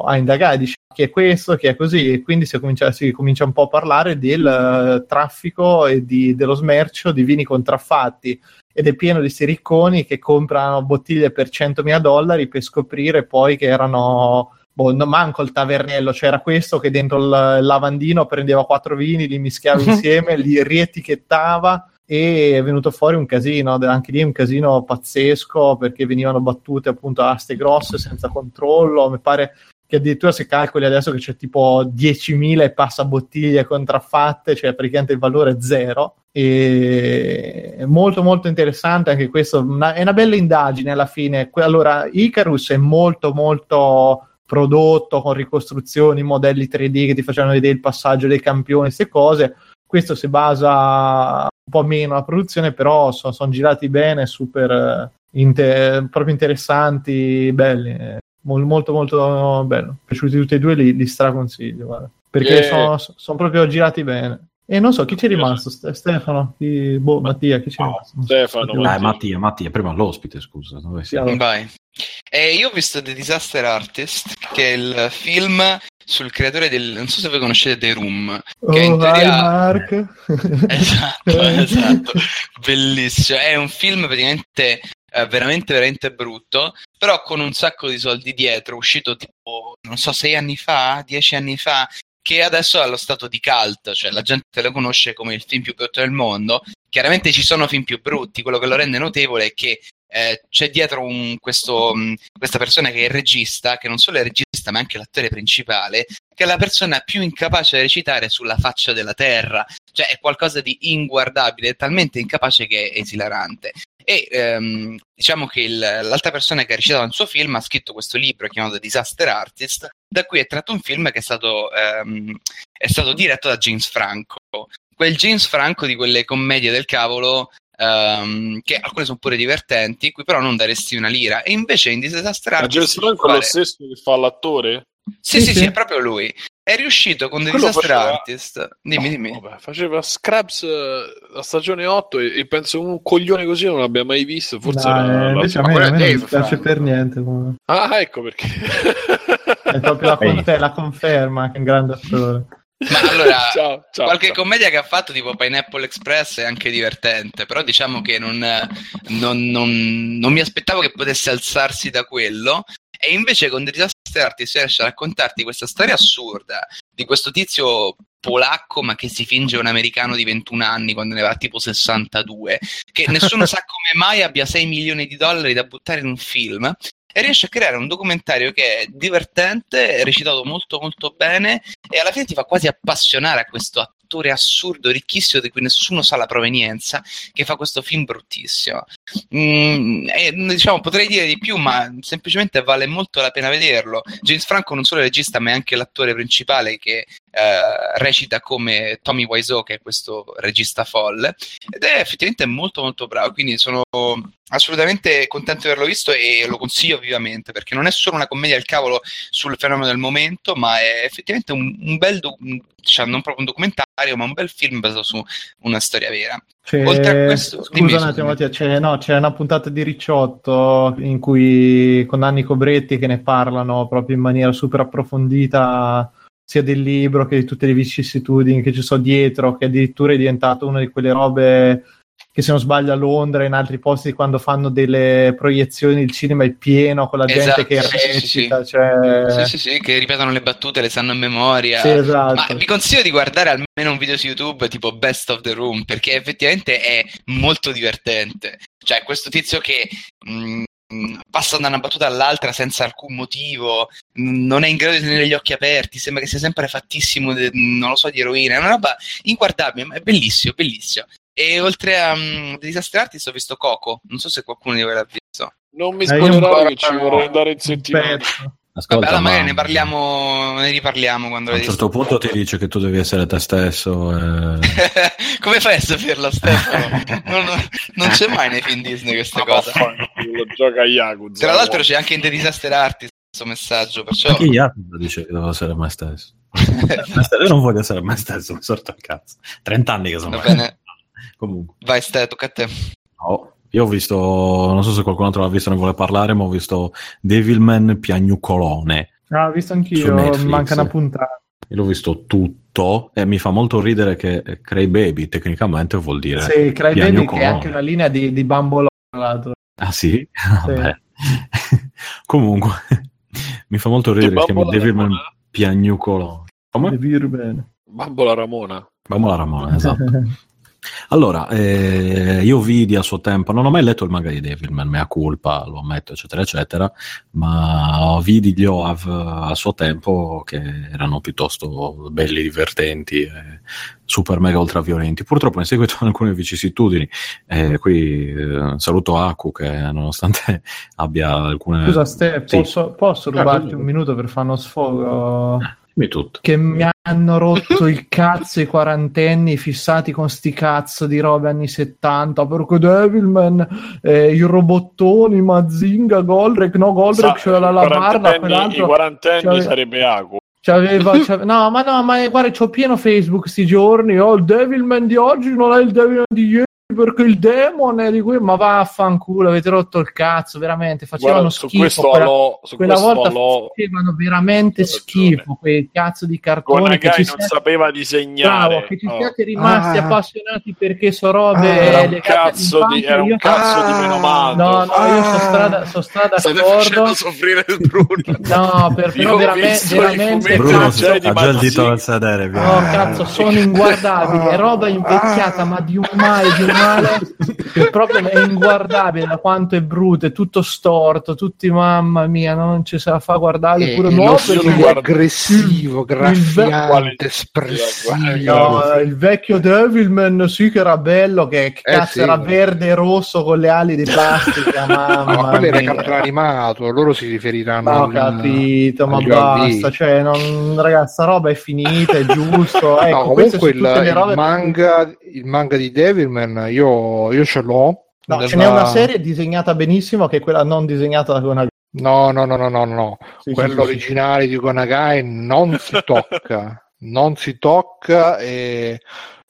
a indagare, dice chi è questo, chi è così, e quindi si comincia, si comincia un po' a parlare del eh, traffico e di- dello smercio di vini contraffatti. Ed è pieno di questi ricconi che comprano bottiglie per 100.000 dollari per scoprire poi che erano boh, no, manco il tavernello, c'era questo che dentro il lavandino prendeva quattro vini, li mischiava [LAUGHS] insieme, li rietichettava e è venuto fuori un casino, anche lì un casino pazzesco perché venivano battute appunto aste grosse senza controllo, mi pare che addirittura se calcoli adesso che c'è tipo 10.000 e passa bottiglie contraffatte, cioè praticamente il valore è zero. E molto molto interessante anche questo, una- è una bella indagine alla fine. Allora, Icarus è molto molto prodotto con ricostruzioni, modelli 3D che ti facevano vedere il passaggio dei campioni, queste cose. Questo si basa un po' meno la produzione, però sono girati bene, super eh, inte- proprio interessanti, belli. eh, mol- molto molto bello. Piaciuti tutti e due, li, li straconsiglio, guarda. Perché Yeah. sono, sono proprio girati bene. E non so chi c'è rimasto, Ste- Stefano, Chi- boh, Mattia, chi c'è No, rimasto? Non so. Stefano, Mattia. Dai, Mattia. Mattia, prima l'ospite, scusa. Dove sei? Allora. Vai. Eh, io ho visto The Disaster Artist, che è il film sul creatore del... non so se voi conoscete The Room. Che in Oh, vai teoria- Mark. [LAUGHS] Esatto, [LAUGHS] esatto. Bellissimo. È un film praticamente eh, veramente, veramente brutto, però con un sacco di soldi dietro, uscito tipo, non so, sei anni fa, dieci anni fa, che adesso è allo stato di cult, cioè la gente lo conosce come il film più brutto del mondo. Chiaramente ci sono film più brutti, quello che lo rende notevole è che eh, c'è dietro un- questo, mh, questa persona che è il regista, che non solo è il regista ma anche l'attore principale, che è la persona più incapace da recitare sulla faccia della terra, cioè è qualcosa di inguardabile, è talmente incapace che è esilarante. E ehm, diciamo che il- l'altra persona che ha recitato nel suo film ha scritto questo libro chiamato Disaster Artist, da cui è tratto un film che è stato, ehm, è stato diretto da James Franco. Quel James Franco di quelle commedie del cavolo, ehm, che alcune sono pure divertenti, cui però non daresti una lira. E invece in Disaster Ma Artist... James Franco è lo stesso che fa l'attore? Sì, Sì, sì, sì. sì, è proprio lui. È riuscito con The Quello Disaster faceva- Artist. Dimmi, dimmi. Vabbè, faceva Scraps eh, la stagione 8 e, e penso un coglione così non l'abbia mai visto. Forse Dai, era la- invece a ma me, a me è non piace per niente. Ah, ecco perché. È proprio la, confer- la conferma che è un grande attore. Ma allora, [LAUGHS] ciao, ciao, qualche ciao. commedia che ha fatto, tipo Pineapple Express, è anche divertente. Però diciamo che non, non- non- non mi aspettavo che potesse alzarsi da quello. E invece con The Disaster Artist riesce a raccontarti questa storia assurda di questo tizio polacco, ma che si finge un americano di 21 anni quando ne va tipo 62, che nessuno [LAUGHS] sa come mai abbia 6 milioni di dollari da buttare in un film. E riesce a creare un documentario che è divertente, recitato molto molto bene e alla fine ti fa quasi appassionare a questo attore assurdo, ricchissimo, di cui nessuno sa la provenienza, che fa questo film bruttissimo. Mm, e, diciamo, potrei dire di più, ma semplicemente vale molto la pena vederlo. James Franco non solo è regista, ma è anche l'attore principale che eh, recita come Tommy Wiseau, che è questo regista folle, ed è effettivamente molto molto bravo, quindi sono assolutamente contento di averlo visto e lo consiglio vivamente, perché non è solo una commedia del cavolo sul fenomeno del momento, ma è effettivamente un, un bel, do- diciamo, non proprio un documentario, ma un bel film basato su una storia vera. C'è... Oltre a questo, scusa dimmi, un attimo. Mattia, c'è, no, c'è una puntata di Ricciotto in cui con Anni Cobretti che ne parlano proprio in maniera super approfondita sia del libro che di tutte le vicissitudini che ci sono dietro, che addirittura è diventato una di quelle robe che se non sbaglio a Londra e in altri posti quando fanno delle proiezioni il cinema è pieno con la Esatto, gente che sì, recita, sì. cioè... Sì, sì, sì, che ripetono le battute, le sanno a memoria. Esatto. Ma vi consiglio di guardare almeno un video su YouTube tipo Best of the Room perché effettivamente è molto divertente. Cioè, questo tizio che mh, mh, passa da una battuta all'altra senza alcun motivo, mh, non è in grado di tenere gli occhi aperti, sembra che sia sempre fattissimo, de- non lo so, di eroina. È una roba inguardabile, ma è bellissimo, bellissimo. E oltre a um, The Disaster Artist ho visto Coco, non so se qualcuno di voi l'ha visto. Non mi Eh, spoilerare che ci vorrei andare in settimana. pezzo. Ascolta, Vabbè, allora magari ma ne parliamo, ne riparliamo quando a un certo punto ti dice che tu devi essere te stesso. eh. [LAUGHS] Come fai a saperlo, Stefano? [LAUGHS] Non, non c'è mai nei film Disney questa Ma cosa. vaffanculo, gioca a Yakuza. Tra l'altro c'è anche in The Disaster Artist questo messaggio, perciò... Anche Yakuza dice che devo essere [LAUGHS] me stesso. Io non voglio essere me stesso, mi sorto il cazzo. 30 anni che sono Va me. bene, Comunque, vai Ste, tocca a te. no. Io ho visto, non so se qualcun altro l'ha visto e ne vuole parlare, ma ho visto Devilman Piagnucolone. Ah, ho visto anch'io, manca una puntata. Io l'ho visto tutto e mi fa molto ridere che Cray Baby tecnicamente vuol dire... Sì, Cry Baby Piagnucolone. che è anche una linea di, di Bambolò, tra l'altro. Ah sì? Vabbè. [LAUGHS] [LAUGHS] Comunque, [LAUGHS] mi fa molto ridere che si chiama Bambola Devilman? Piagnucolone. Come? Bambola Ramona. Vamo la Ramona, esatto. Allora, eh, io vidi a suo tempo, non ho mai letto il manga di Devilman, mea culpa, lo ammetto, eccetera, eccetera, ma vidi gli OAV a suo tempo che erano piuttosto belli, divertenti, e super mega ultraviolenti. Purtroppo in seguito [LAUGHS] a alcune vicissitudini, eh, qui eh, saluto Aku che nonostante [LAUGHS] abbia alcune... Scusa, Ste, Sì. posso, posso Ah, rubarti un minuto per fare uno sfogo? Dimmi tutto. Che mi hanno rotto il cazzo i quarantenni fissati con sti cazzo di robe anni 70 perché Devilman, eh, i robottoni, Mazinga, Goldrake, no Goldrake c'era la lavarda, quarantenni- I quell'altro quarantenni sarebbe Aku. c'aveva, [LAUGHS] c'ave- no ma no ma guarda c'ho pieno Facebook sti giorni oh il Devilman di oggi non è il Devilman di ieri perché il demon è di qui ma vaffanculo avete rotto il cazzo veramente facevano Guarda, su schifo questo quella- allo, su quella volta allo, facevano veramente schifo quei cazzo di cartoni che Gonagai ci non siate, sapeva disegnare. bravo, che ci Oh. siate rimasti Ah. appassionati perché so robe Ah, Era un cazzo di, era un io- cazzo di Ah. menomato. no no io Ah. sono strada, sono strada State d'accordo facendo soffrire il Bruno. [LAUGHS] no per, Io però veramente, veramente Bruno cazzo, ha già il dito al sedere. No, cazzo, sono inguardabili, è roba invecchiata, ma di un male, di un [LAUGHS] male [LAUGHS] che proprio è inguardabile da quanto è brutto, è tutto storto, tutti mamma mia, non ci se la fa guardare Eh, pure perché guarda- aggressivo, graffiante, espressivo. No, il vecchio Devilman sì che era bello, che, che Eh, cazzo sì. era verde e rosso con le ali di [LAUGHS] plastica, mamma ma quello era cartone animato, loro si riferiranno Ma ho al- capito, ma agli basta, cioè, non, ragazzi, sta roba è finita, è giusto. [LAUGHS] Ecco, no, comunque il, il manga, il manga di Devilman io, io ce l'ho. No, Nella- ce n'è una serie disegnata benissimo che è quella non disegnata da Gonagai. No, no, no, no, no, no. Sì, Quello sì, sì, sì. originale di Gonagai non si [LAUGHS] tocca, non si tocca e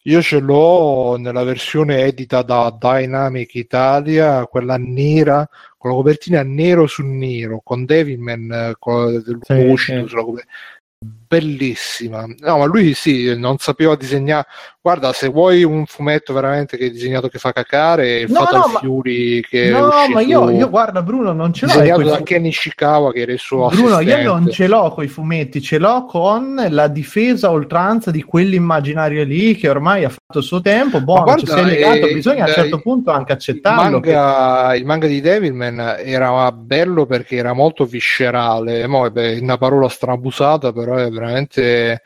io ce l'ho nella versione edita da Dynamic Italia, quella nera, con la copertina nero su nero, con Devilman eh, con del Sì. Bellissima, no, ma lui sì, non sapeva disegnare. Guarda, se vuoi un fumetto veramente che è disegnato che fa cacare, il No, Fatal no, ma- Fury che No, ma io, io guarda Bruno, non ce l'ho. disegnato da Ken Ishikawa che era il suo Bruno, io assistente. non ce l'ho con i fumetti, ce l'ho con la difesa a oltranza di quell'immaginario lì che ormai ha il suo tempo, buono, Ma ci guarda, sei legato, eh, bisogna a un eh, certo punto anche Il accettarlo. che- manga, il manga di Devilman era bello perché era molto viscerale. Mo, è beh, una parola strabusata, però è veramente.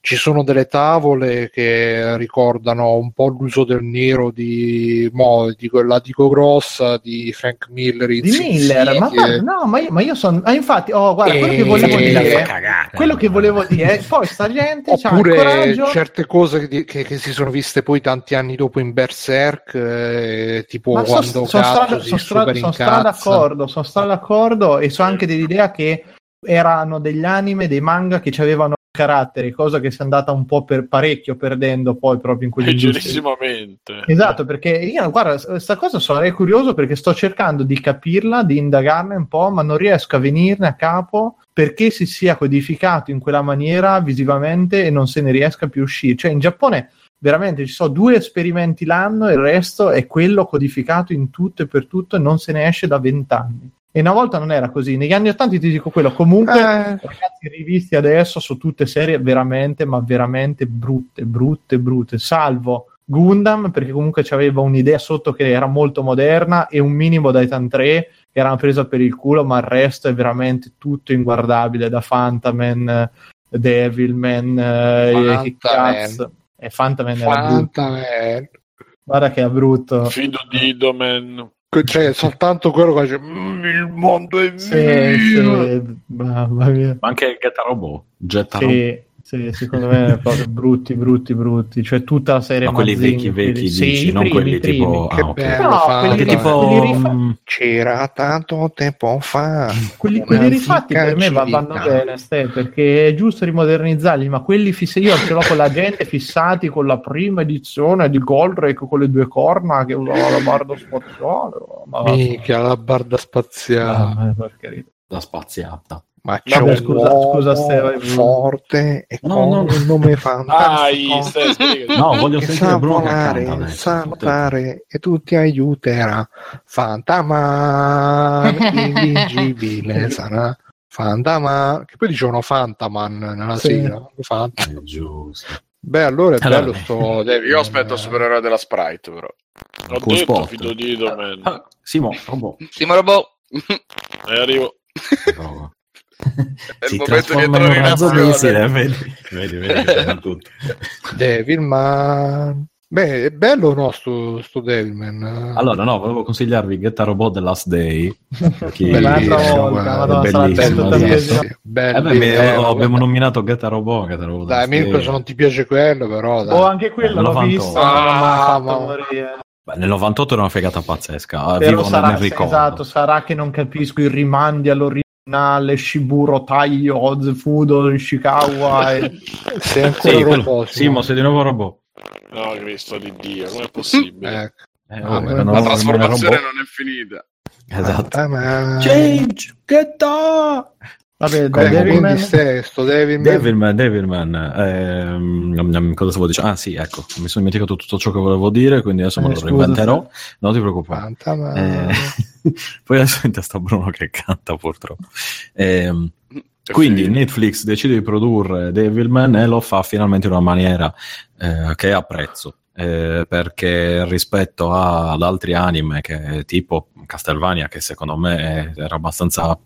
Ci sono delle tavole che ricordano un po' l'uso del nero di, mo, di quella dico grossa di Frank Miller. Di Miller, City, ma, e- no, ma io, ma io sono. ah, infatti, oh, guarda, quello che volevo E- dire. cagata. Quello che volevo dire, poi sta gente Oppure coraggio. certe cose che, che- che si sono viste poi tanti anni dopo in Berserk, eh, tipo Ma quando sono stra, Cazzo son si stra- son stra d'accordo, sono stra d'accordo e so anche dell'idea che erano degli anime, dei manga che avevano caratteri, cosa che si è andata un po' per parecchio perdendo poi proprio in quegli Leggerissimamente. Esatto, perché io, guarda, sta cosa sarei curioso perché sto cercando di capirla, di indagarne un po', ma non riesco a venirne a capo perché si sia codificato in quella maniera visivamente e non se ne riesca più a uscire. Cioè, in Giappone veramente ci sono due esperimenti l'anno e il resto è quello codificato in tutto e per tutto e non se ne esce da vent'anni. E una volta non era così. Negli anni Ottanta ti dico quello. Comunque, Eh, ragazzi, rivisti adesso su tutte serie veramente, ma veramente brutte, brutte, brutte. Salvo Gundam, perché comunque c'aveva un'idea sotto che era molto moderna e un minimo Titan 3 che era una presa per il culo, ma il resto è veramente tutto inguardabile da Fantaman, Devilman, eh, che Fantaman. cazzo. E Fantaman era brutto. Fantaman. Guarda che è brutto. Fido di Idomen. Cioè, soltanto quello che dice "Mm, il mondo è Sì, mio. sì, mamma mia. Ma anche Getta Robot. Getta Robot. Sì, secondo me proprio brutti, brutti, brutti. Cioè tutta la serie Ma quelli vecchi, vecchi, dici, sì, i non primi, quelli primi. tipo... Che ah, bello, No, Fantaman. quelli, tipo... quelli rifa- C'era tanto tempo fa. quelli, quelli rifatti per me va- vanno bene, Ste, perché è giusto rimodernizzarli, ma quelli fissi io ce l'ho con la gente fissati con la prima edizione di Goldrake con le due corna che usava la barda spaziale. Ma Mica la barda spaziale. Ah, porcheria. La spaziata. Ma c'è Vabbè, un scusa- scusa, Steve. forte e No, con no. un nome fantastico. stai, spiega. No, voglio che sentire sa Bruno che volare, canta adesso. saltare e tutti aiuterà. Fantaman [LAUGHS] invincibile sarà. Fantaman, che poi dicevano Fantaman nella Sì. sigla. Fant- È giusto. Beh, allora è Allora, bello sto Devil. Io aspetto il supereroe della Sprite, però. Ho Con detto spot. fido di Idomen. Ah, Simo, Robot. Simo Robot. E arrivo. Robot. È Si trasforma in un razzo missile, vedi, vedi, vedi, tutto. Devilman. Beh, è bello o no sto, sto Devilman? Allora, no, volevo consigliarvi Get a Robot The Last Day. [LAUGHS] chi- Per l'altra Bellissimo, volta, sarà bellissimo, sì. Bello, Eh beh, mi- bello, abbiamo guarda. nominato Get a Robot, Get a Robot Dai, Mirko, se non ti piace quello, però dai. Oh, anche quello Eh, l'ho 98. visto. Ah, fatto ma-. Beh, nel 98 era una fegata pazzesca. ah, Però Vivo sarà, nel ricordo. esatto, sarà che non capisco i rimandi all'originale Shiburo Taiyo Fudo Ishikawa e... [LAUGHS] Sei ancora Sì, quello- robot, Simo, sei di nuovo robot. No, Cristo di Dio, com'è possibile? Ecco. Eh, Ah, vabbè, La non- non è trasformazione robot- non è finita. Esatto. Fantaman. Change, get up! Vabbè, Ecco, Devilman sto Devilman. Devilman, Devilman, ehm, cosa stavo dicendo? Ah sì, ecco, mi sono dimenticato tutto ciò che volevo dire, quindi adesso me Eh, lo scusa, reinventerò. Non ti preoccupare. Fantaman. Eh, [LAUGHS] poi adesso in testa Bruno che canta purtroppo. Ehm, quindi Sì. Netflix decide di produrre Devilman e lo fa finalmente in una maniera eh, che apprezzo. eh, perché rispetto a- ad altri anime che tipo Castlevania che secondo me era abbastanza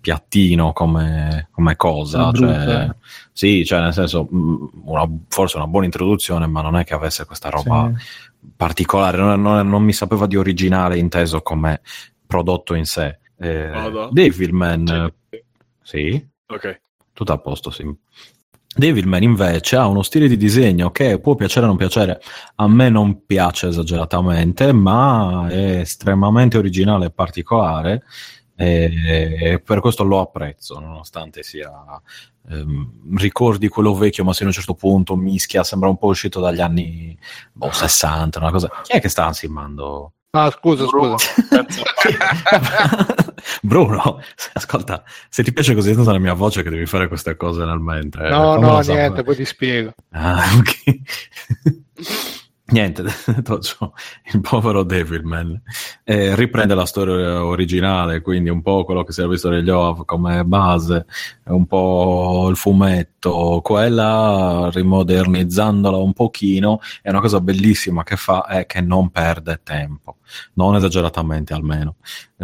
piattino come, come cosa cioè, eh. sì cioè nel senso mh, una- forse una buona introduzione ma non è che avesse questa roba Sì. particolare, non, non- non mi sapeva di originale inteso come prodotto in sé. Eh, Vado? Devilman, sì, Ok. tutto a posto, sì. Devilman invece ha uno stile di disegno che può piacere o non piacere, a me non piace esageratamente, ma è estremamente originale e particolare e per questo lo apprezzo, nonostante sia ehm, ricordi quello vecchio, ma se a un certo punto mischia, sembra un po' uscito dagli anni boh, 60, una cosa. Chi è che sta ansimando? Ah, scusa, scusa. Pensa [LAUGHS] a Bruno, ascolta, se ti piace così tanta la mia voce che devi fare queste cose nel mentre. No, fammelo no, niente, poi ti spiego. Ah, ok. Niente, [LAUGHS] detto ciò, il povero Devilman eh, riprende la storia originale, quindi un po' quello che si è visto negli OAV come base, un po' il fumetto, quella rimodernizzandola un pochino, è una cosa bellissima che fa è che non perde tempo, non esageratamente almeno.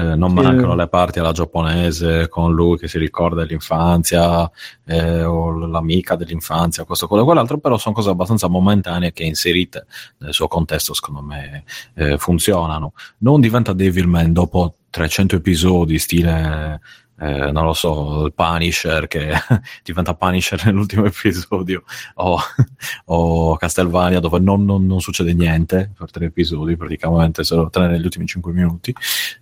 Eh, non mancano le parti alla giapponese con lui che si ricorda dell'infanzia eh, o l'amica dell'infanzia, questo, quello e quell'altro, però sono cose abbastanza momentanee che inserite nel suo contesto, secondo me, eh, funzionano. Non diventa Devilman dopo 300 episodi, stile, eh, non lo so, il Punisher che [LAUGHS] diventa Punisher nell'ultimo episodio, o, [LAUGHS] o Castlevania dove non, non- non succede niente per tre episodi, praticamente solo tre negli ultimi 5 minuti.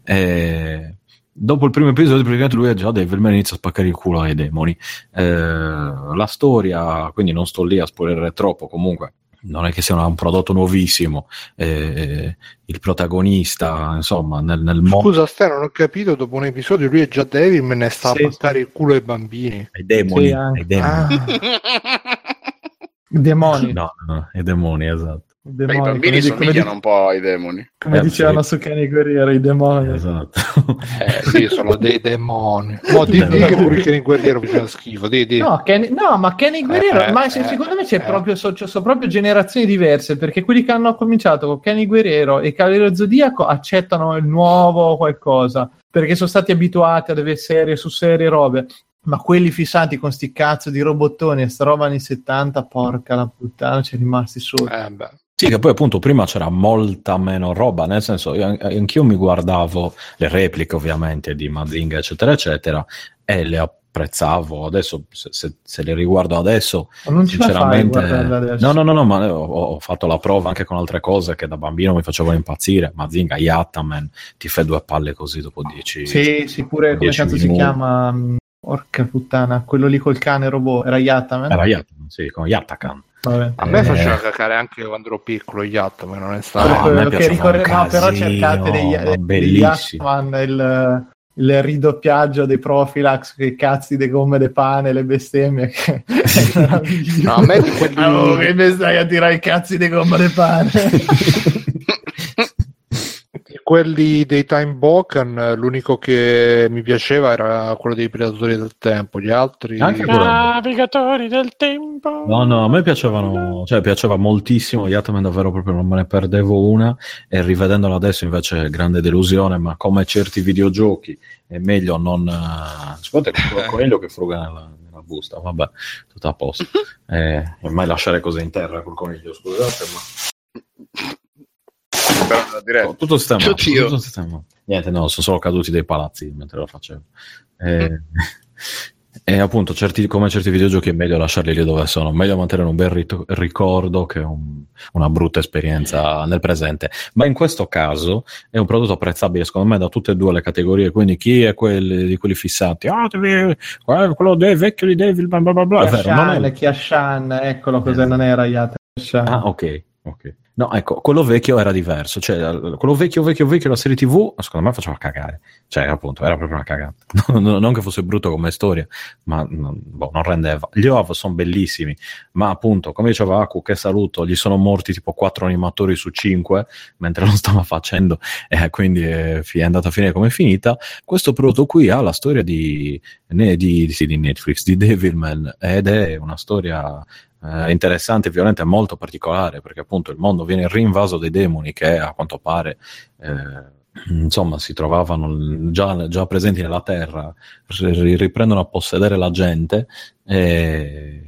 E dopo il primo episodio, praticamente lui è già Devilman inizia a spaccare il culo ai demoni. Eh, la storia, quindi non sto lì a spoilerare troppo, comunque non è che sia un prodotto nuovissimo. eh, il protagonista, insomma, nel, nel mondo Scusa, Ste, non ho capito. Dopo un episodio lui è già Devilman e sta Sì, a paccare il culo ai bambini. ai demoni, Sì, ai demoni. Ah, [LAUGHS] Demoni. No, no, ai demoni, esatto. Beh, demoni I bambini come, di- come, somigliano un po' ai demoni. come Eh, dicevano sì. su Kenny Guerriero, i demoni. esatto. [LAUGHS] eh, sì, sono dei demoni. [LAUGHS] Mo di, di che pure in guerriero faceva schifo. Di, di. No, Kenny- no, ma Kenny Guerriero, Eh, ma se- eh, secondo me c'è eh. proprio, so- ci sono proprio generazioni diverse, perché quelli che hanno cominciato con Kenny Guerriero e Cavaliere Zodiaco accettano il nuovo qualcosa, perché sono stati abituati a delle serie su serie robe. Ma quelli fissati con sti cazzo di robottoni e sta roba anni 70, porca la puttana, ci è rimasti sotto. Eh, beh. Sì, che poi appunto prima c'era molta meno roba, nel senso, io, anch'io mi guardavo le repliche ovviamente di Mazinga, eccetera, eccetera, e le apprezzavo. Adesso, se, se- le riguardo adesso, non fai sinceramente... adesso. No, no, no, no, ma ho, ho fatto la prova anche con altre cose che da bambino mi facevano impazzire. Mazinga, Yattaman, ti fai due palle così dopo dieci... Sì, pure come 10 cazzo si minuti. chiama? mm, Porca puttana, quello lì col cane robot, era Yattaman? Era Yattaman, sì, con Yattakan. Vabbè. A me Eh. faceva cacare anche quando ero piccolo gli Yacht, ma non è stato. a me quello che piaceva ricorre- un no, però cercate degli, degli. Yachtman, il, il ridoppiaggio dei Profilax, che cazzi di gomme de pane, le bestemmie. Che. [LAUGHS] No, a me quelli- [LAUGHS] Oh, che mi stai a tirare i cazzi di gomme de pane. [LAUGHS] Quelli dei Time Bokan, l'unico che mi piaceva era quello dei Predatori del Tempo, gli altri... Anche quello. Navigatori del tempo. No, no, a me piacevano, cioè piaceva moltissimo, Yachtman davvero proprio non me ne perdevo una e rivedendolo adesso invece grande delusione, ma come certi videogiochi è meglio non... eh, Scusate, il coniglio che fruga nella, nella busta, vabbè, tutto a posto. Eh, e mai lasciare cose in terra col coniglio, scusate, ma... Però tutto sistemato, Oddio. tutto sistemato. Niente, no, sono solo caduti dei palazzi mentre lo facevo. E, [LAUGHS] e appunto, certi- come certi videogiochi è meglio lasciarli lì dove sono, meglio mantenere un bel rit- ricordo che un- una brutta esperienza nel presente. Ma in questo caso è un prodotto apprezzabile, secondo me, da tutte e due le categorie. Quindi chi è quelli, di quelli fissati? Ah, devi- eh, quello dei vecchio di Devil, bla bla bla. È è- Kiashan, Kiashan, eccolo cos'è, Eh. non era Yattaman. Ah, ok, ok. No, ecco, quello vecchio era diverso, cioè quello vecchio, vecchio, vecchio, la serie TV, secondo me faceva cagare, cioè appunto, era proprio una cagata. [LAUGHS] Non, che fosse brutto come storia, ma non, boh, non rendeva. Gli OAV sono bellissimi, ma appunto, come diceva Aku, che saluto, gli sono morti tipo quattro animatori su cinque mentre lo stava facendo, e quindi è, fi- è andata a finire come è finita. Questo prodotto qui ha la storia di, ne- di, sì, di Netflix, di Devilman, ed è una storia eh, interessante, violenta e molto particolare perché appunto il mondo viene rinvaso dai demoni che a quanto pare eh, insomma si trovavano già, già presenti nella terra, ri- riprendono a possedere la gente e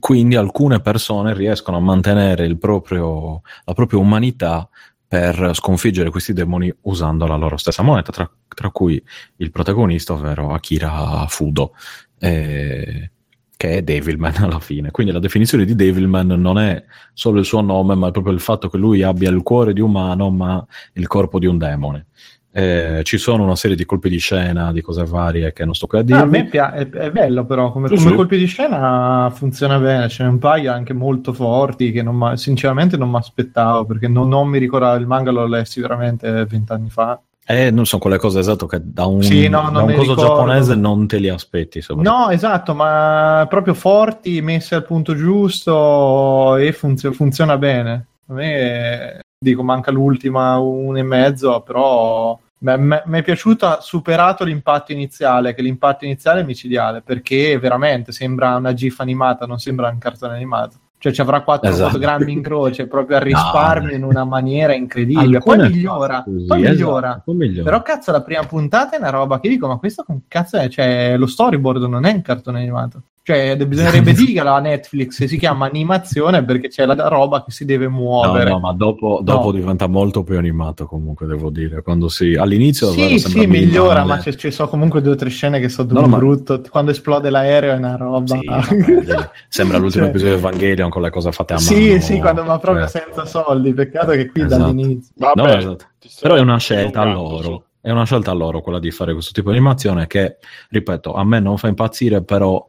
quindi alcune persone riescono a mantenere proprio, la propria umanità per sconfiggere questi demoni usando la loro stessa moneta, tra, tra cui il protagonista, ovvero Akira Fudo. Eh, che è Devilman [LAUGHS] alla fine. Quindi la definizione di Devilman non è solo il suo nome, ma è proprio il fatto che lui abbia il cuore di umano, ma il corpo di un demone. Eh, ci sono una serie di colpi di scena, di cose varie che non sto qui a Ah, dirvi. a me pia- è, è bello però, come, come sì. colpi di scena funziona bene, ce ne un paio anche molto forti che non m'ha- sinceramente non mi aspettavo perché non, non mi ricordavo, il manga l'ho lessi veramente vent'anni fa. Eh, non sono quelle cose esatto che da un, Sì, no, da un coso ricordo. giapponese non te li aspetti. No, esatto, ma proprio forti, messe al punto giusto e funzio- funziona bene. A me, dico, manca l'ultima, un e mezzo, però mi è piaciuta, superato l'impatto iniziale, che l'impatto iniziale è micidiale, perché veramente sembra una GIF animata, non sembra un cartone animato. Cioè ci avrà quattro Esatto. fotogrammi in croce proprio a [LAUGHS] risparmio in una maniera incredibile. Alcune Poi migliora, così, poi esatto, migliora. poi migliora. Però cazzo la prima puntata è una roba che dico, ma questo cazzo è? Cioè lo storyboard non è un cartone animato. Cioè bisognerebbe [LAUGHS] dire la Netflix si chiama animazione perché c'è la roba che si deve No, muovere. no, ma dopo, dopo No. diventa molto più animato comunque, devo dire. Quando si... All'inizio Sì, sì, migliora, minimale. ma ci ci sono comunque due o tre scene che sono No, ma- brutto. Quando esplode l'aereo è una roba. Sì, vabbè, [LAUGHS] sembra l'ultimo Cioè- episodio di Evangelion con le cose fatte a mano. Sì, sì, quando ma proprio cioè, senza soldi. Peccato che qui Esatto. dall'inizio. Vabbè, no, esatto. Però è una scelta allungando, loro. È una scelta loro quella di fare questo tipo di animazione che, ripeto, a me non fa impazzire, però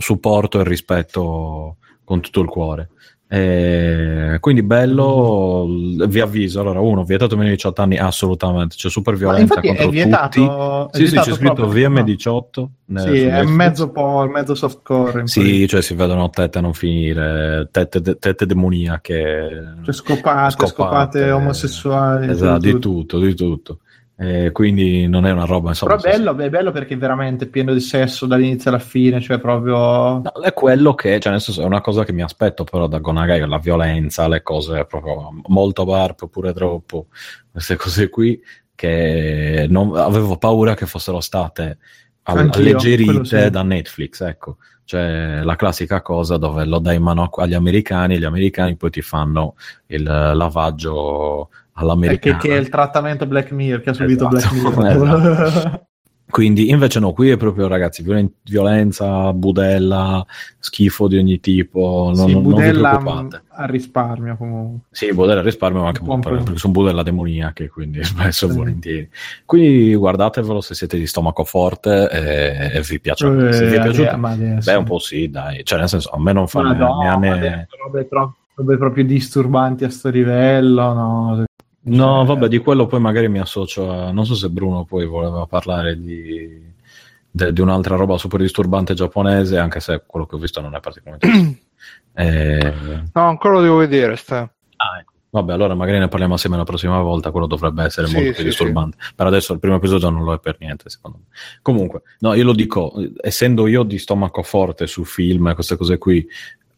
supporto e rispetto con tutto il cuore. Eh, quindi bello, vi avviso, allora uno, vietato meno di 18 anni, assolutamente, c'è super Ma violenza contro è vietato. tutti. è Sì, sì, c'è scritto proprio, no? VM18. nel- Sì, è mezzo po', mezzo softcore. Sì, cioè si vedono tette a non finire, tette, tette demoniache. Cioè, scopate, scopate, omosessuali. Esatto, di tutto, di tutto. Eh, quindi non è una roba, insomma. Però è bello, è bello perché è veramente pieno di sesso dall'inizio alla fine, cioè proprio... No, è quello che, cioè nel senso, è una cosa che mi aspetto però da Gonagai, la violenza, le cose proprio molto barp oppure troppo, queste cose qui che non- avevo paura che fossero state alleggerite sì. da Netflix, ecco. Cioè la classica cosa dove lo dai in mano agli americani e gli americani poi ti fanno il lavaggio all'americana. che, che è il trattamento Black Mirror, che ha subito Esatto, Black Mirror. [LAUGHS] [LAUGHS] Quindi invece no, qui è proprio ragazzi, violen- violenza, budella, schifo di ogni tipo, non, sì, non- non vi Budella preoccupate. a risparmio comunque. Sì, budella risparmio, ma anche per- prezzo. perché sono budella demoniache, quindi [LAUGHS] spesso Sì. volentieri. Quindi guardatevelo se siete di stomaco forte e, e vi piace. Eh, se vi è ade- piaciuto, adesso- beh, un po' sì, dai. Cioè, nel senso, a me non fa no, a né- adesso robe, tro- robe proprio disturbanti a sto livello, no. No, Cioè, vabbè, di quello poi magari mi associo a... Non so se Bruno poi voleva parlare di, de- di un'altra roba super disturbante giapponese, anche se quello che ho visto non è particolarmente... [CLEARS THROAT] eh, No, ancora lo devo vedere. Sta. ah, ecco. Vabbè, allora magari ne parliamo assieme la prossima volta, quello dovrebbe essere Sì, molto più sì, disturbante. Per adesso il primo episodio non lo è per niente, secondo me. Comunque, no, io lo dico, essendo io di stomaco forte su film e queste cose qui,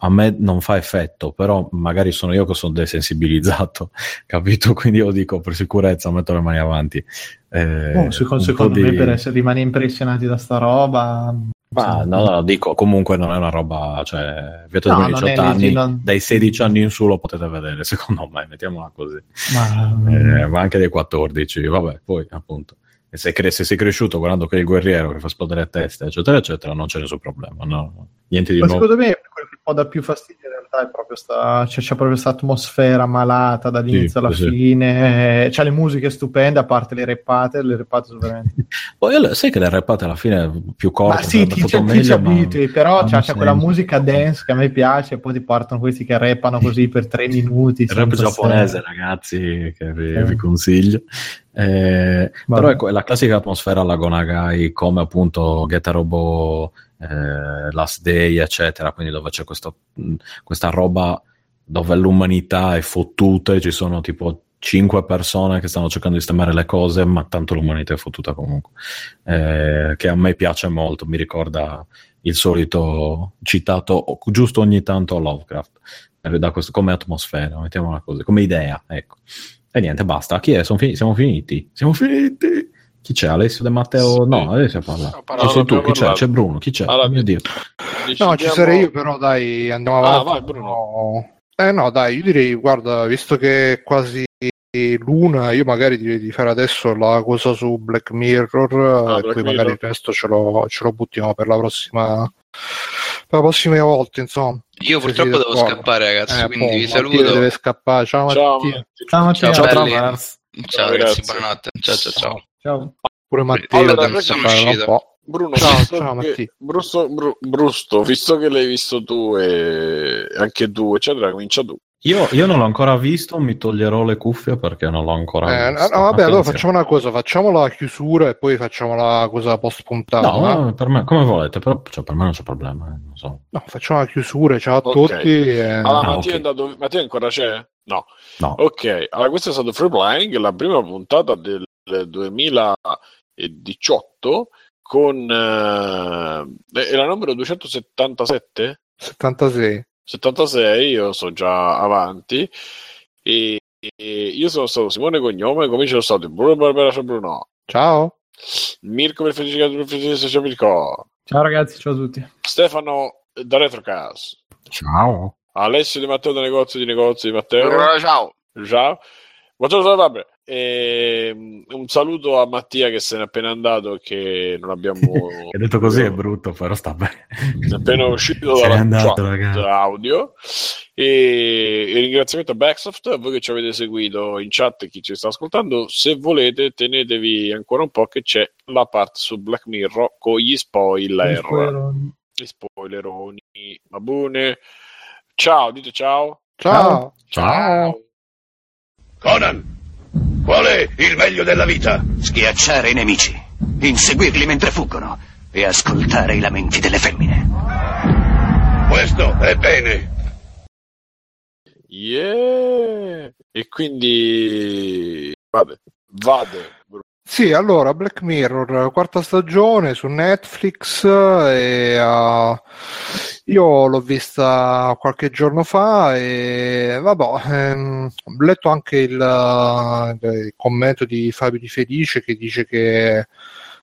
a me non fa effetto, però magari sono io che sono desensibilizzato, [LAUGHS] capito? Quindi io dico per sicurezza metto le mani avanti. Eh, oh, secondo, secondo me di- per essere rimane impressionati da sta roba Ma no, no, dico, comunque non è una roba, cioè, vietato No, dai non 18 è legge- anni, non- dai 16 anni in su lo potete vedere, [LAUGHS] secondo me, mettiamola così. ma, Eh, ma anche dei 14, vabbè, poi appunto. E se, cre- se sei cresciuto guardando che il guerriero che fa esplodere teste, eccetera, eccetera, non c'è nessun problema, no? Niente di ma nuovo. secondo me può dare più fastidio in realtà è proprio sta, cioè, c'è proprio questa atmosfera malata dall'inizio Sì, alla sì. fine, c'ha le musiche stupende a parte le reppate, le reppate sono veramente [LAUGHS] Poi io- sai che le repate alla fine più corte, Ma sì, sarebbe ti, stato ci- ti meglio, ma- abitui, però hanno c'è, quella musica dance che a me piace, e poi ti partono questi che rappano così per tre minuti. Il rap giapponese, senso. ragazzi, che vi, Eh. vi consiglio. Eh, però ecco, è la classica atmosfera alla Gonagai, come appunto Geta Robot, eh, Last Day, eccetera, quindi dove c'è questo- questa roba dove l'umanità è fottuta e ci sono tipo cinque persone che stanno cercando di sistemare le cose, ma tanto l'umanità è fottuta comunque. Eh, che a me piace molto, mi ricorda il solito citato giusto ogni tanto Lovecraft eh, da questo- come atmosfera, mettiamola così, come idea, ecco. E niente, basta. Chi è? Sono fini- siamo finiti. Siamo finiti. Chi c'è? Alessio De Matteo? Sì. No, Alessio parla. No, Ci sei tu? Chi c'è? parlato. C'è Bruno? Chi c'è? Allora, Mio Dio. No, Decidiamo- ci sarei io, però dai, andiamo Ah, avanti. vai, Bruno. Eh no, dai, io direi, guarda, visto che è quasi l'una, io magari direi di fare adesso la cosa su Black Mirror Ah, e Black poi magari Mirror. il resto ce lo, ce lo buttiamo per la prossima per la prossima volta, insomma. Io purtroppo devo d'accordo. scappare, ragazzi. Eh, quindi boh, vi Mattia saluto. deve scappare. Ciao, Ciao, Mattia. Matti. Ciao Mattia. Ciao, Ciao. Ciao, Ciao, ragazzi, buonanotte. Ciao, ciao, ciao. ciao. Pure Matteo Allora, scappare sono un uscito. po'. Bruno, Ciao, visto ciao, che-. Brusto, Bru- Brusto, visto che l'hai visto tu e anche tu, eccetera, comincia tu. Io, io non l'ho ancora visto, mi toglierò le cuffie perché non l'ho ancora Eh, visto. no, vabbè, allora facciamo una cosa, facciamo la chiusura e poi facciamo la cosa post puntata. No, per me, come volete, però cioè, per me non c'è problema. eh, non so. No, facciamo la chiusura, ciao a Ok. tutti. e- Allora, Ah, Mattia, ok. è andato... Mattia ancora c'è? No. No. Ok, allora questo è stato Free Playing, la prima puntata del 2018 con... eh, era numero 277? 76. 76, io sono già avanti e, e io sono stato Simone Cognome, come sono stati Bruno Barbera c'è Bruno, Ciao. Mirko per Felice per Felice c'è Mirko, Ciao ragazzi, ciao a tutti. Stefano da Retrocast, Ciao. Alessio di Matteo da Negozio di Negozio di Matteo. Ciao. Ciao. Buongiorno vabbè. E, un saluto a Mattia che se n'è appena andato e che non abbiamo [LAUGHS] Che detto così è brutto, però sta bene. è appena uscito Se n'è dalla andato, chat ragazzi. audio e, e ringraziamento a Backsoft a voi che ci avete seguito in chat e chi ci sta ascoltando se volete tenetevi ancora un po' che c'è la parte su Black Mirror con gli spoiler gli spoileroni babune ciao dite ciao Ciao. Ciao. Conan, qual è il meglio della vita? Schiacciare i nemici, inseguirli mentre fuggono e ascoltare i lamenti delle femmine. Questo è bene. yeah e quindi vade vade Sì, allora Black Mirror, quarta stagione su Netflix. E, uh, io l'ho vista qualche giorno fa e vabbè, ehm, ho letto anche il, uh, il commento di Fabio Di Felice che dice che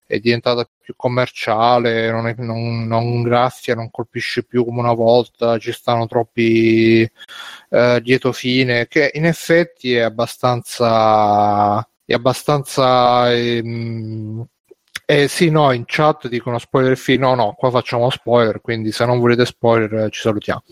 è diventata più commerciale, non, è- non- non graffia, non colpisce più come una volta, ci stanno troppi eh, lieto fine, che in effetti è abbastanza è abbastanza ehm, eh, sì, no, in chat dicono spoiler free, no, no, qua facciamo spoiler, quindi se non volete spoiler eh, ci salutiamo.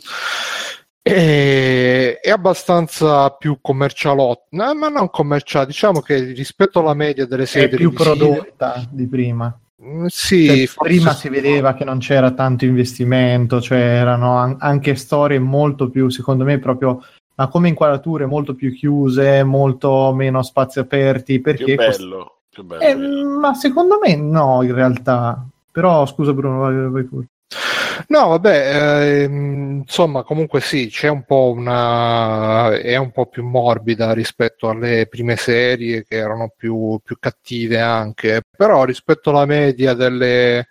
E- è abbastanza più commercialotto, no, ma non commerciale, diciamo che rispetto alla media delle È serie più televisive- prodotta di prima. Mm, sì, Cioè, prima si vedeva che non c'era tanto investimento, cioè erano an- anche storie molto più, secondo me, proprio ma come inquadrature molto più chiuse, molto meno spazi aperti. Perché più cost- bello più bello Eh, ma secondo me no, in realtà. Però scusa Bruno, vai, vai pure. No, vabbè, ehm, insomma, comunque sì, c'è un po' una. è un po' più morbida rispetto alle prime serie che erano più, più cattive anche, però rispetto alla media delle,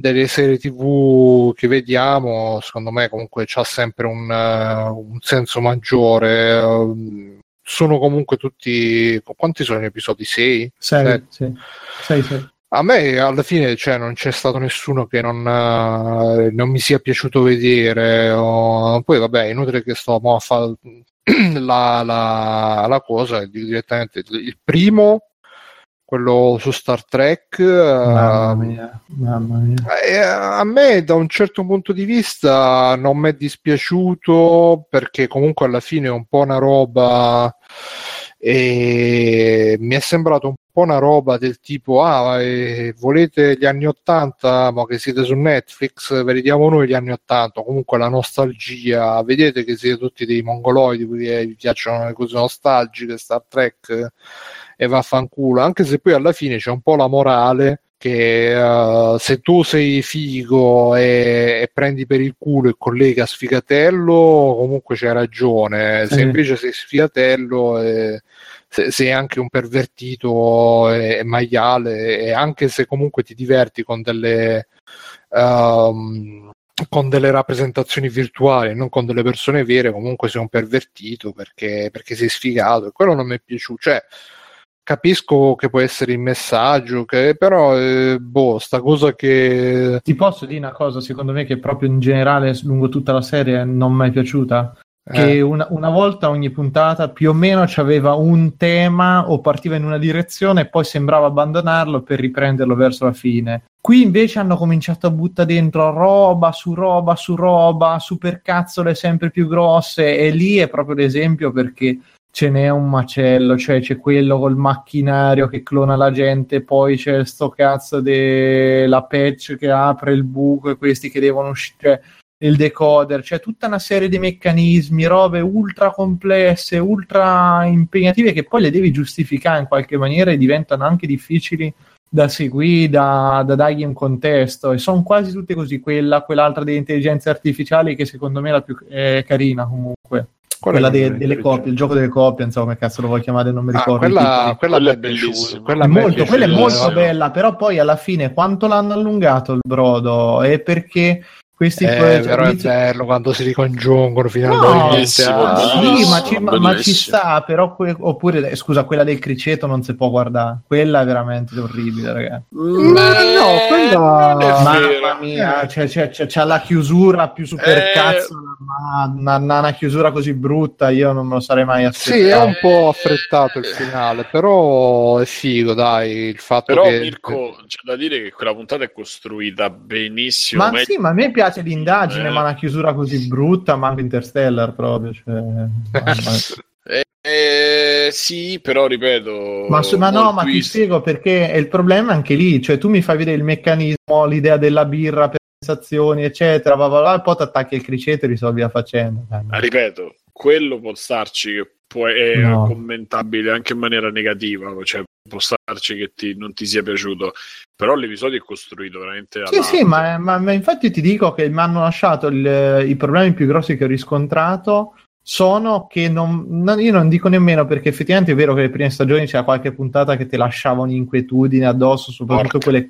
delle serie TV che vediamo, secondo me comunque c'ha sempre un, eh, un senso maggiore. ehm, Sono comunque tutti. Quanti sono gli episodi? Sei? Sei, Eh. sì. Sei, sei. A me alla fine cioè, non c'è stato nessuno che non, eh, non mi sia piaciuto vedere. o- Poi vabbè, è inutile che sto a fare [CLEARS THROAT] la, la, la cosa, direttamente il primo, quello su Star Trek. Mamma eh, mia, mamma mia. eh, a me da un certo punto di vista non mi è dispiaciuto perché comunque alla fine è un po' una roba e mi è sembrato un po' una roba del tipo ah eh, volete gli anni 80 ma che siete su Netflix? Ve li diamo noi gli anni 80 comunque la nostalgia vedete che siete tutti dei mongoloidi perché vi piacciono le cose nostalgiche Star Trek e vaffanculo. Anche se poi alla fine c'è un po' la morale che eh, se tu sei figo e, e prendi per il culo e collega sfigatello, comunque c'hai ragione. Se invece sei sfigatello e se- sei anche un pervertito e, e maiale, e anche se comunque ti diverti con delle. ehm, con delle rappresentazioni virtuali, non con delle persone vere, comunque sei un pervertito perché, perché sei sfigato e quello non mi è piaciuto. Cioè, capisco che può essere il messaggio, che, però, eh, boh, sta cosa che. Ti posso dire una cosa, secondo me, che proprio in generale lungo tutta la serie non mi è piaciuta? Che eh, una, una volta ogni puntata più o meno c'aveva un tema o partiva in una direzione e poi sembrava abbandonarlo per riprenderlo verso la fine. Qui invece hanno cominciato a buttare dentro roba su roba su roba, supercazzole sempre più grosse e lì è proprio l'esempio perché ce n'è un macello, cioè c'è quello col macchinario che clona la gente, poi c'è sto cazzo della patch che apre il buco e questi che devono uscire. Cioè, il decoder, c'è tutta una serie di meccanismi, robe ultra complesse, ultra impegnative che poi le devi giustificare in qualche maniera e diventano anche difficili da seguire, da, da dargli un contesto e sono quasi tutte così, quella, quell'altra delle intelligenze artificiali che secondo me è la più è carina comunque. Quella de- delle coppie, il gioco delle coppie, insomma, come cazzo lo vuoi chiamare, non mi Ah, ricordo. il quella, quella, Quella è bellissima. Quella, È molto, quella è molto bella, però poi alla fine quanto l'hanno allungato il brodo? È perché questi Eh, cioè, però è bello quando si ricongiungono No, finalmente. bellissimo, Ah, sì, ma ci, ma- ma ci sta, però que- oppure eh, scusa, quella del criceto non si può guardare. Quella è veramente orribile, ragazzi. Mm, no, quella- non è Mamma mia, c'è, c'è- c'è- c'ha la chiusura più super Eh. cazzo, ma una, una- una chiusura così brutta io non me lo sarei mai Sì, è aspettato. un po' affrettato il finale, però è figo, dai, il fatto Però che... Mirko, c'è da dire che quella puntata è costruita benissimo. Ma meglio- sì, ma a me piace l'indagine, Eh. ma una chiusura così brutta, manco Interstellar proprio. Cioè, [LAUGHS] Eh, eh, sì, però ripeto. Ma, su- ma no, ma ti twist. spiego perché è il problema anche lì, cioè tu mi fai vedere il meccanismo, l'idea della birra per sensazioni, eccetera, va, va, va, e poi ti attacchi il criceto e risolvi la faccenda. Ah, ripeto, quello può starci che può, è No. commentabile anche in maniera negativa, cioè può starci che ti- non ti sia piaciuto, però l'episodio è costruito veramente Sì, sì, ma, ma- ma infatti ti dico che mi hanno lasciato il- i problemi più grossi che ho riscontrato sono che non, non- io non dico nemmeno perché effettivamente è vero che le prime stagioni c'era qualche puntata che ti lasciava un'inquietudine addosso, soprattutto quelle,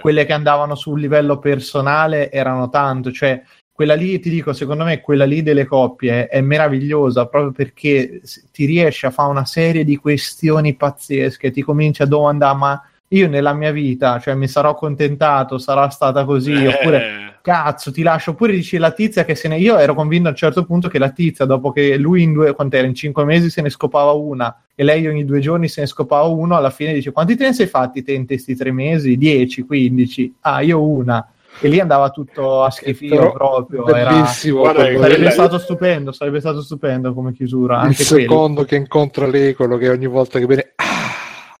quelle che andavano sul livello personale erano tanto, cioè quella lì, ti dico, secondo me quella lì delle coppie è meravigliosa proprio perché ti riesce a fare una serie di questioni pazzesche, ti cominci a domandare ma io nella mia vita, cioè mi sarò accontentato, sarà stata così, Eh, oppure cazzo ti lascio, oppure dici la tizia che se ne... Io ero convinto a un certo punto che la tizia, dopo che lui in due, quant'era, in cinque mesi se ne scopava una e lei ogni due giorni se ne scopava uno, alla fine dice quanti te ne sei fatti te in questi tre mesi? 10, 15? Ah, io una. E lì andava tutto a schifio Però proprio. Era... Bellissimo. Guarda quello che Sarebbe stato stupendo, sarebbe stato stupendo come chiusura. il Anche quello. secondo che incontra lei, quello che ogni volta che viene... Ah,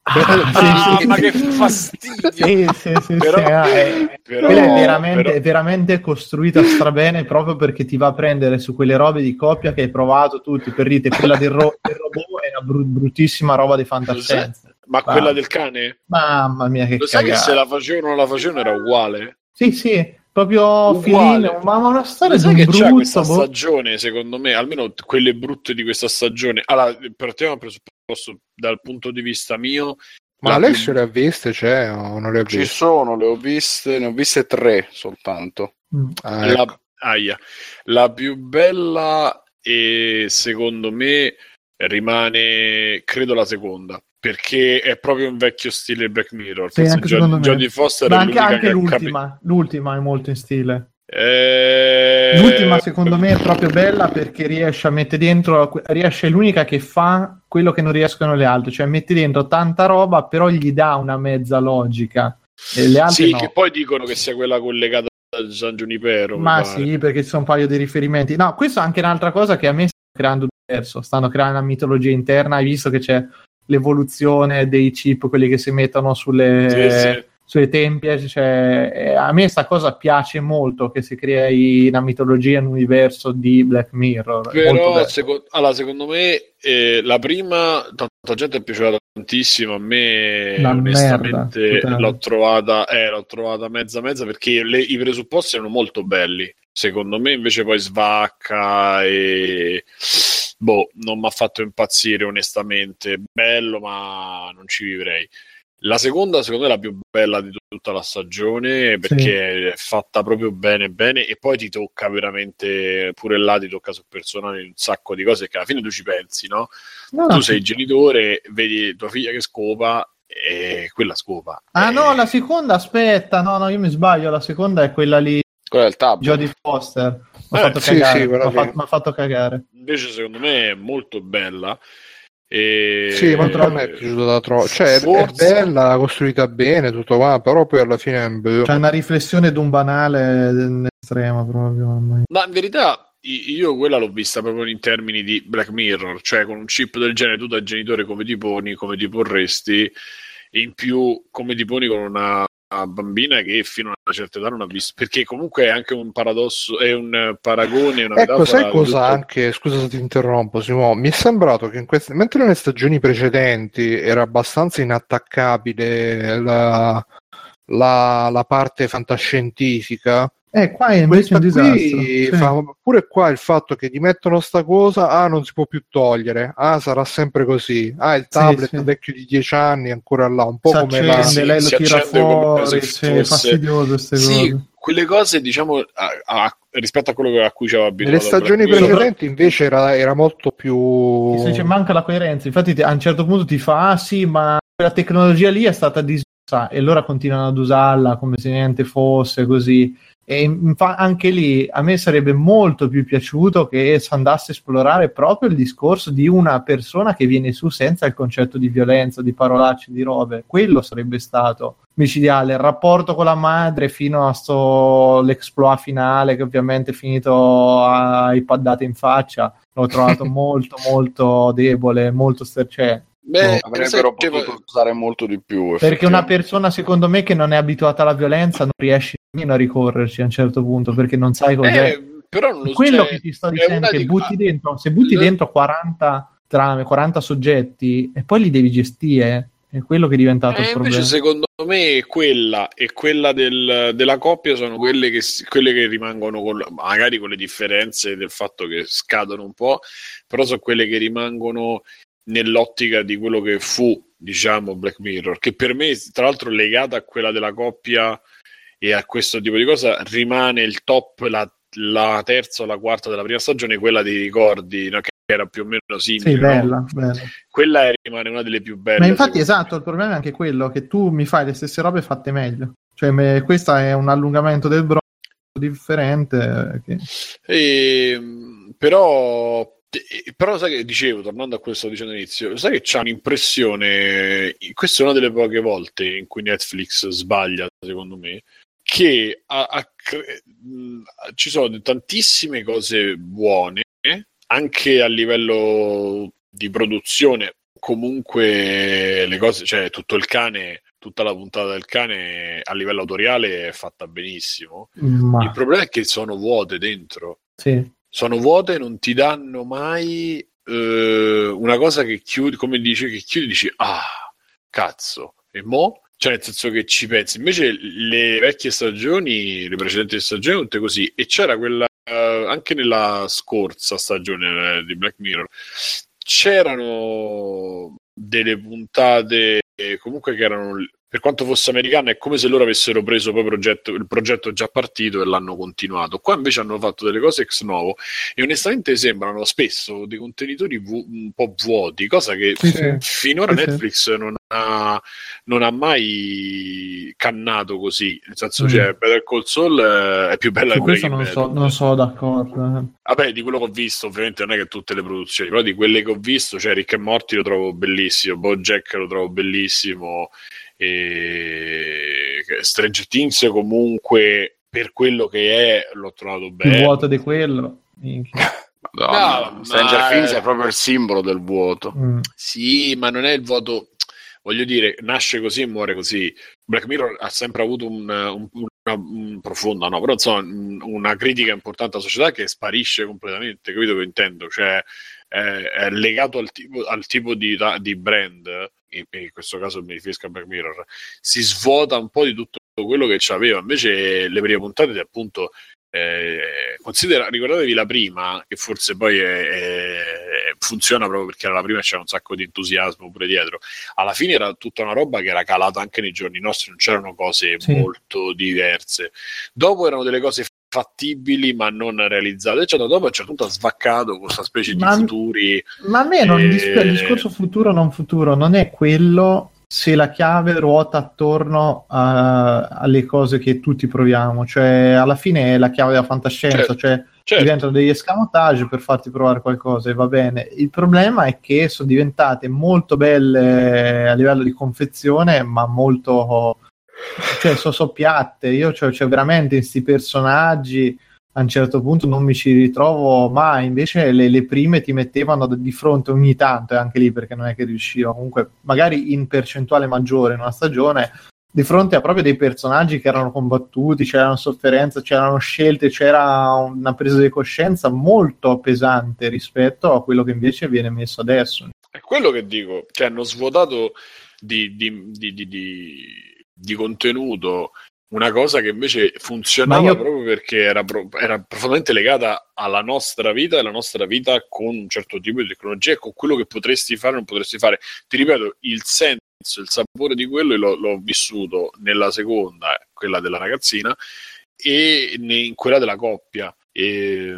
Ah, sì, ma sì. che fastidio! Però- ah, è- però- quella è veramente, però- è veramente costruita strabene proprio perché ti va a prendere su quelle robe di coppia che hai provato tutti per dite quella del, ro- del robot è una bru- bruttissima roba di fantascienza Ma Ah. quella del cane? mamma mia che Lo sai che se la facevano o non la facevano era uguale? Sì sì proprio filino ma una storia sai che c'è brutto questa boh. stagione, secondo me, almeno quelle brutte di questa stagione. Allora, partiamo dal presupposto dal punto di vista mio. Ma la Alessio più- le ha viste, cioè, o non le ha Ci viste? sono, le ho viste, ne ho viste tre soltanto. Mm. Ah, ecco. la, aia. la più bella e secondo me rimane credo la seconda perché è proprio un vecchio stile Black Mirror. Sì, anche Jo- secondo me. Jodie Foster ma anche, anche che ha l'ultima. L'ultima è molto in stile. Capi- Eh, L'ultima secondo me è proprio bella perché riesce a mettere dentro, riesce è l'unica che fa quello che non riescono le altre, cioè mette dentro tanta roba però gli dà una mezza logica. E le altre sì no. che poi dicono che sia quella collegata a San Giunipero Ma sì, perché ci sono un paio di riferimenti. No, questo è anche un'altra cosa che a me sta creando diverso, stanno creando una mitologia interna, hai visto che c'è l'evoluzione dei chip, quelli che si mettono sulle... Sì, sì. sulle tempie, cioè, eh, a me questa cosa piace molto che si crei una mitologia, un universo di Black Mirror. Però seco- allora, secondo me eh, la prima tanta gente è piaciuta tantissimo a me Una onestamente merda, l'ho trovata eh, l'ho trovata mezza mezza perché le- i presupposti erano molto belli secondo me invece poi svacca e boh non mi ha fatto impazzire onestamente. Bello ma non ci vivrei. La seconda secondo me è la più bella di tutta la stagione perché è fatta proprio bene bene e poi ti tocca veramente pure là ti tocca sul personale un sacco di cose che alla fine tu ci pensi no? No, tu sei genitore vedi tua figlia che scopa e quella scopa. Ah Eh, no, la seconda, aspetta, no, no, io mi sbaglio, la seconda è quella lì, Quella del tab. Jodie Foster. Mi ha Eh, fatto, sì, cagare, sì, fatto- fatto cagare. invece secondo me è molto bella e... Sì, ma a me è piaciuta da troppo. Cioè, è- Forse- è bella, costruita bene, tutto qua, però poi alla fine è un. C'è una riflessione d'un banale estrema proprio. Ma in verità io quella l'ho vista proprio in termini di Black Mirror, cioè con un chip del genere tu da genitore come ti poni, come ti porresti, e in più come ti poni con una bambina che fino a una certa età non ha visto, perché comunque è anche un paradosso, è un paragone, una Ecco, sai cosa tutto- anche, scusa se ti interrompo, Simo, mi è sembrato che in queste, mentre nelle stagioni precedenti era abbastanza inattaccabile la, la, la parte fantascientifica, Eh, qua è invece questa un qui disastro. Sì. fa- pure qua il fatto che ti mettono sta cosa, ah non si può più togliere, ah sarà sempre così, ah il tablet sì. vecchio di 10 anni è ancora là, un po' Si come la... accende, Sì, lei lo si tira fuori, sì, è fastidioso queste Sì, cose. quelle cose, diciamo, a- a- rispetto a quello a cui ci aveva abituato Nelle stagioni precedenti invece era, era molto più... Sì, cioè, manca la coerenza. Infatti, ti- a un certo punto ti fa: Ah, sì, ma quella tecnologia lì è stata disusa, e allora continuano ad usarla come se niente fosse così. E infa- anche lì a me sarebbe molto più piaciuto che si andasse a esplorare proprio il discorso di una persona che viene su senza il concetto di violenza, di parolacce, di robe. Quello sarebbe stato micidiale. Il rapporto con la madre fino a sto l'exploit finale, che ovviamente è finito a ipaddate in faccia. L'ho trovato [LAUGHS] molto, molto debole, molto ster- cioè, Beh, Avrebbero potuto usare molto di più. perché una persona, secondo me, che non è abituata alla violenza non riesce a ricorrerci a un certo punto perché non sai cos'è. eh, però non lo Quello cioè, che ti sto dicendo è che di- butti dentro, se butti le- dentro 40 trame, 40 soggetti e poi li devi gestire, è quello che è diventato Eh, il invece problema. secondo me quella e quella del- della coppia sono quelle che, quelle che rimangono con, magari con le differenze del fatto che scadono un po', però sono quelle che rimangono nell'ottica di quello che fu, diciamo, Black Mirror, che per me, tra l'altro, legata a quella della coppia e a questo tipo di cosa, rimane il top, la, la terza o la quarta della prima stagione, quella dei ricordi, no, che era più o meno simile. Sì, no? bella, bella. Quella rimane una delle più belle. Ma infatti, secondo me. esatto, il problema è anche quello che tu mi fai le stesse robe fatte meglio. Cioè, me- questo è un allungamento del bro differente. Che... Ehm, però, però sai che dicevo, tornando a quello che stavo dicendo all'inizio, sai che c'è un'impressione, questa è una delle poche volte in cui Netflix sbaglia, secondo me, che ha- ha cre- ci sono tantissime cose buone, anche a livello di produzione, comunque le cose, cioè tutto il cane, tutta la puntata del cane a livello autoriale è fatta benissimo. Il Ma problema è che sono vuote dentro. sì. Sono vuote, non ti danno mai eh, una cosa che chiudi, come dici, che chiudi dici, ah, cazzo, e mo? Cioè, nel senso che ci pensi. Invece le vecchie stagioni, le precedenti stagioni, tutte così. E c'era quella, eh, anche nella scorsa stagione eh, di Black Mirror, c'erano delle puntate comunque che erano per quanto fosse americana è come se loro avessero preso poi progetto, il progetto già partito e l'hanno continuato qua invece hanno fatto delle cose ex novo e onestamente sembrano spesso dei contenitori vu- un po' vuoti cosa che Sì, sì. finora Sì. Netflix non ha, non ha mai cannato così nel senso Mm. cioè Better Call Saul eh, è più bella di questo non so, non sono d'accordo. eh. Vabbè, di quello che ho visto, ovviamente non è che tutte le produzioni, però di quelle che ho visto, cioè Rick e Morty lo trovo bellissimo, Bojack lo trovo bellissimo, e Strange Things comunque per quello che è l'ho trovato Più bello. vuoto di quello. Madonna, No, Stranger ma- Things è proprio il simbolo del vuoto. Mm. Sì, ma non è il voto. Voglio dire, nasce così e muore così. Black Mirror ha sempre avuto un, un- una un profonda, no, però insomma, un- una critica importante alla società che sparisce completamente. Capito che intendo? Cioè, è legato al tipo, al tipo di, di brand, e in questo caso mi riferisco a Black Mirror, si svuota un po' di tutto quello che c'aveva. Invece, le prime puntate, appunto, eh, considera, ricordatevi la prima, che forse poi è- è- funziona proprio perché era la prima e c'era un sacco di entusiasmo pure dietro. Alla fine era tutta una roba che era calata anche nei giorni nostri, non c'erano cose Sì. molto diverse. Dopo erano delle cose fattibili ma non realizzate, cioè dopo a un certo punto ha svaccato con questa specie Ma- di futuri. Ma a me non Eh, dispiace, il discorso futuro non futuro non è quello se la chiave ruota attorno a- alle cose che tutti proviamo, cioè alla fine è la chiave della fantascienza, Certo. cioè Certo. diventano degli escamotage per farti provare qualcosa e va bene. Il problema è che sono diventate molto belle a livello di confezione, ma molto cioè sono so piatte. Io c'ho, c'ho veramente questi personaggi a un certo punto non mi ci ritrovo mai. Invece le, le prime ti mettevano di fronte ogni tanto, e anche lì perché non è che riuscivo. Comunque, magari in percentuale maggiore in una stagione di fronte a proprio dei personaggi che erano combattuti, c'erano sofferenze, c'erano scelte, c'era una presa di coscienza molto pesante rispetto a quello che invece viene messo adesso. È quello che dico, cioè hanno svuotato di, di, di, di, di, contenuto una cosa che invece funzionava io- proprio perché era, pro- era profondamente legata alla nostra vita e alla nostra vita con un certo tipo di tecnologia e con quello che potresti fare o non potresti fare. Ti ripeto, il senso, il sapore di quello l'ho, l'ho vissuto nella seconda, quella della ragazzina, e in quella della coppia. E,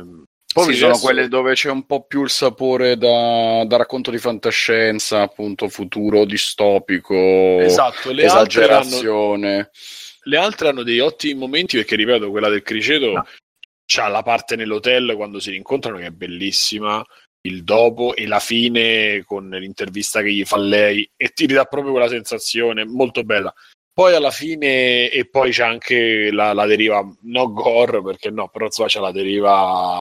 Poi sì, ci sono adesso- quelle dove c'è un po' più il sapore da, da racconto di fantascienza, appunto futuro distopico, Esatto, le altre hanno- esagerazione. Le altre hanno dei ottimi momenti perché, ripeto, quella del criceto No. c'ha la parte nell'hotel quando si rincontrano che è bellissima, il dopo e la fine con l'intervista che gli fa lei e ti ridà proprio quella sensazione molto bella. Poi alla fine, e poi c'è anche la, la deriva, no gore perché no, però insomma c'è la deriva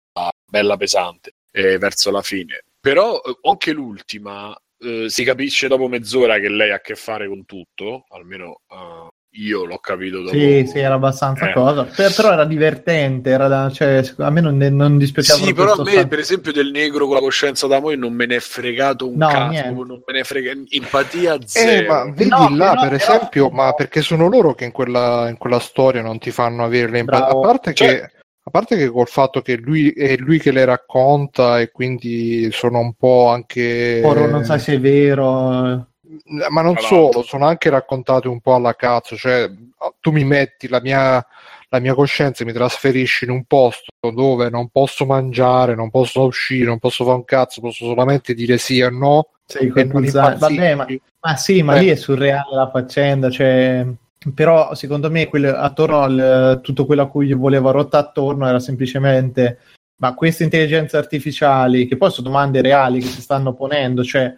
bella pesante eh, verso la fine. Però eh, anche l'ultima eh, si capisce dopo mezz'ora che lei ha a che fare con tutto, almeno eh, io l'ho capito dopo. Sì, sì, era abbastanza Eh. cosa, Per- però era divertente, era da- cioè, a me non, non dispiaceva Sì, però a me, fatto. per esempio, del negro con la coscienza da noi non me ne è fregato un No, cazzo, niente. non me ne frega empatia Eh, zero. ma vedi No, là, però- per però- esempio, ma perché sono loro che in quella, in quella storia non ti fanno avere l'empatia. A parte che, Cioè- a parte che col fatto che lui è lui che le racconta e quindi sono un po' anche... Ora non sai se è vero. Ma non solo, sono anche raccontate un po' alla cazzo, cioè tu mi metti la mia, la mia coscienza e mi trasferisci in un posto dove non posso mangiare, non posso uscire, non posso fare un cazzo, posso solamente dire sì o no. Impazzisci. Vabbè, ma, ma sì, ma Eh. lì è surreale la faccenda, cioè, però secondo me quelle- attorno a tutto quello a cui io volevo ruotare attorno era semplicemente ma queste intelligenze artificiali, che poi sono domande reali che si stanno ponendo, cioè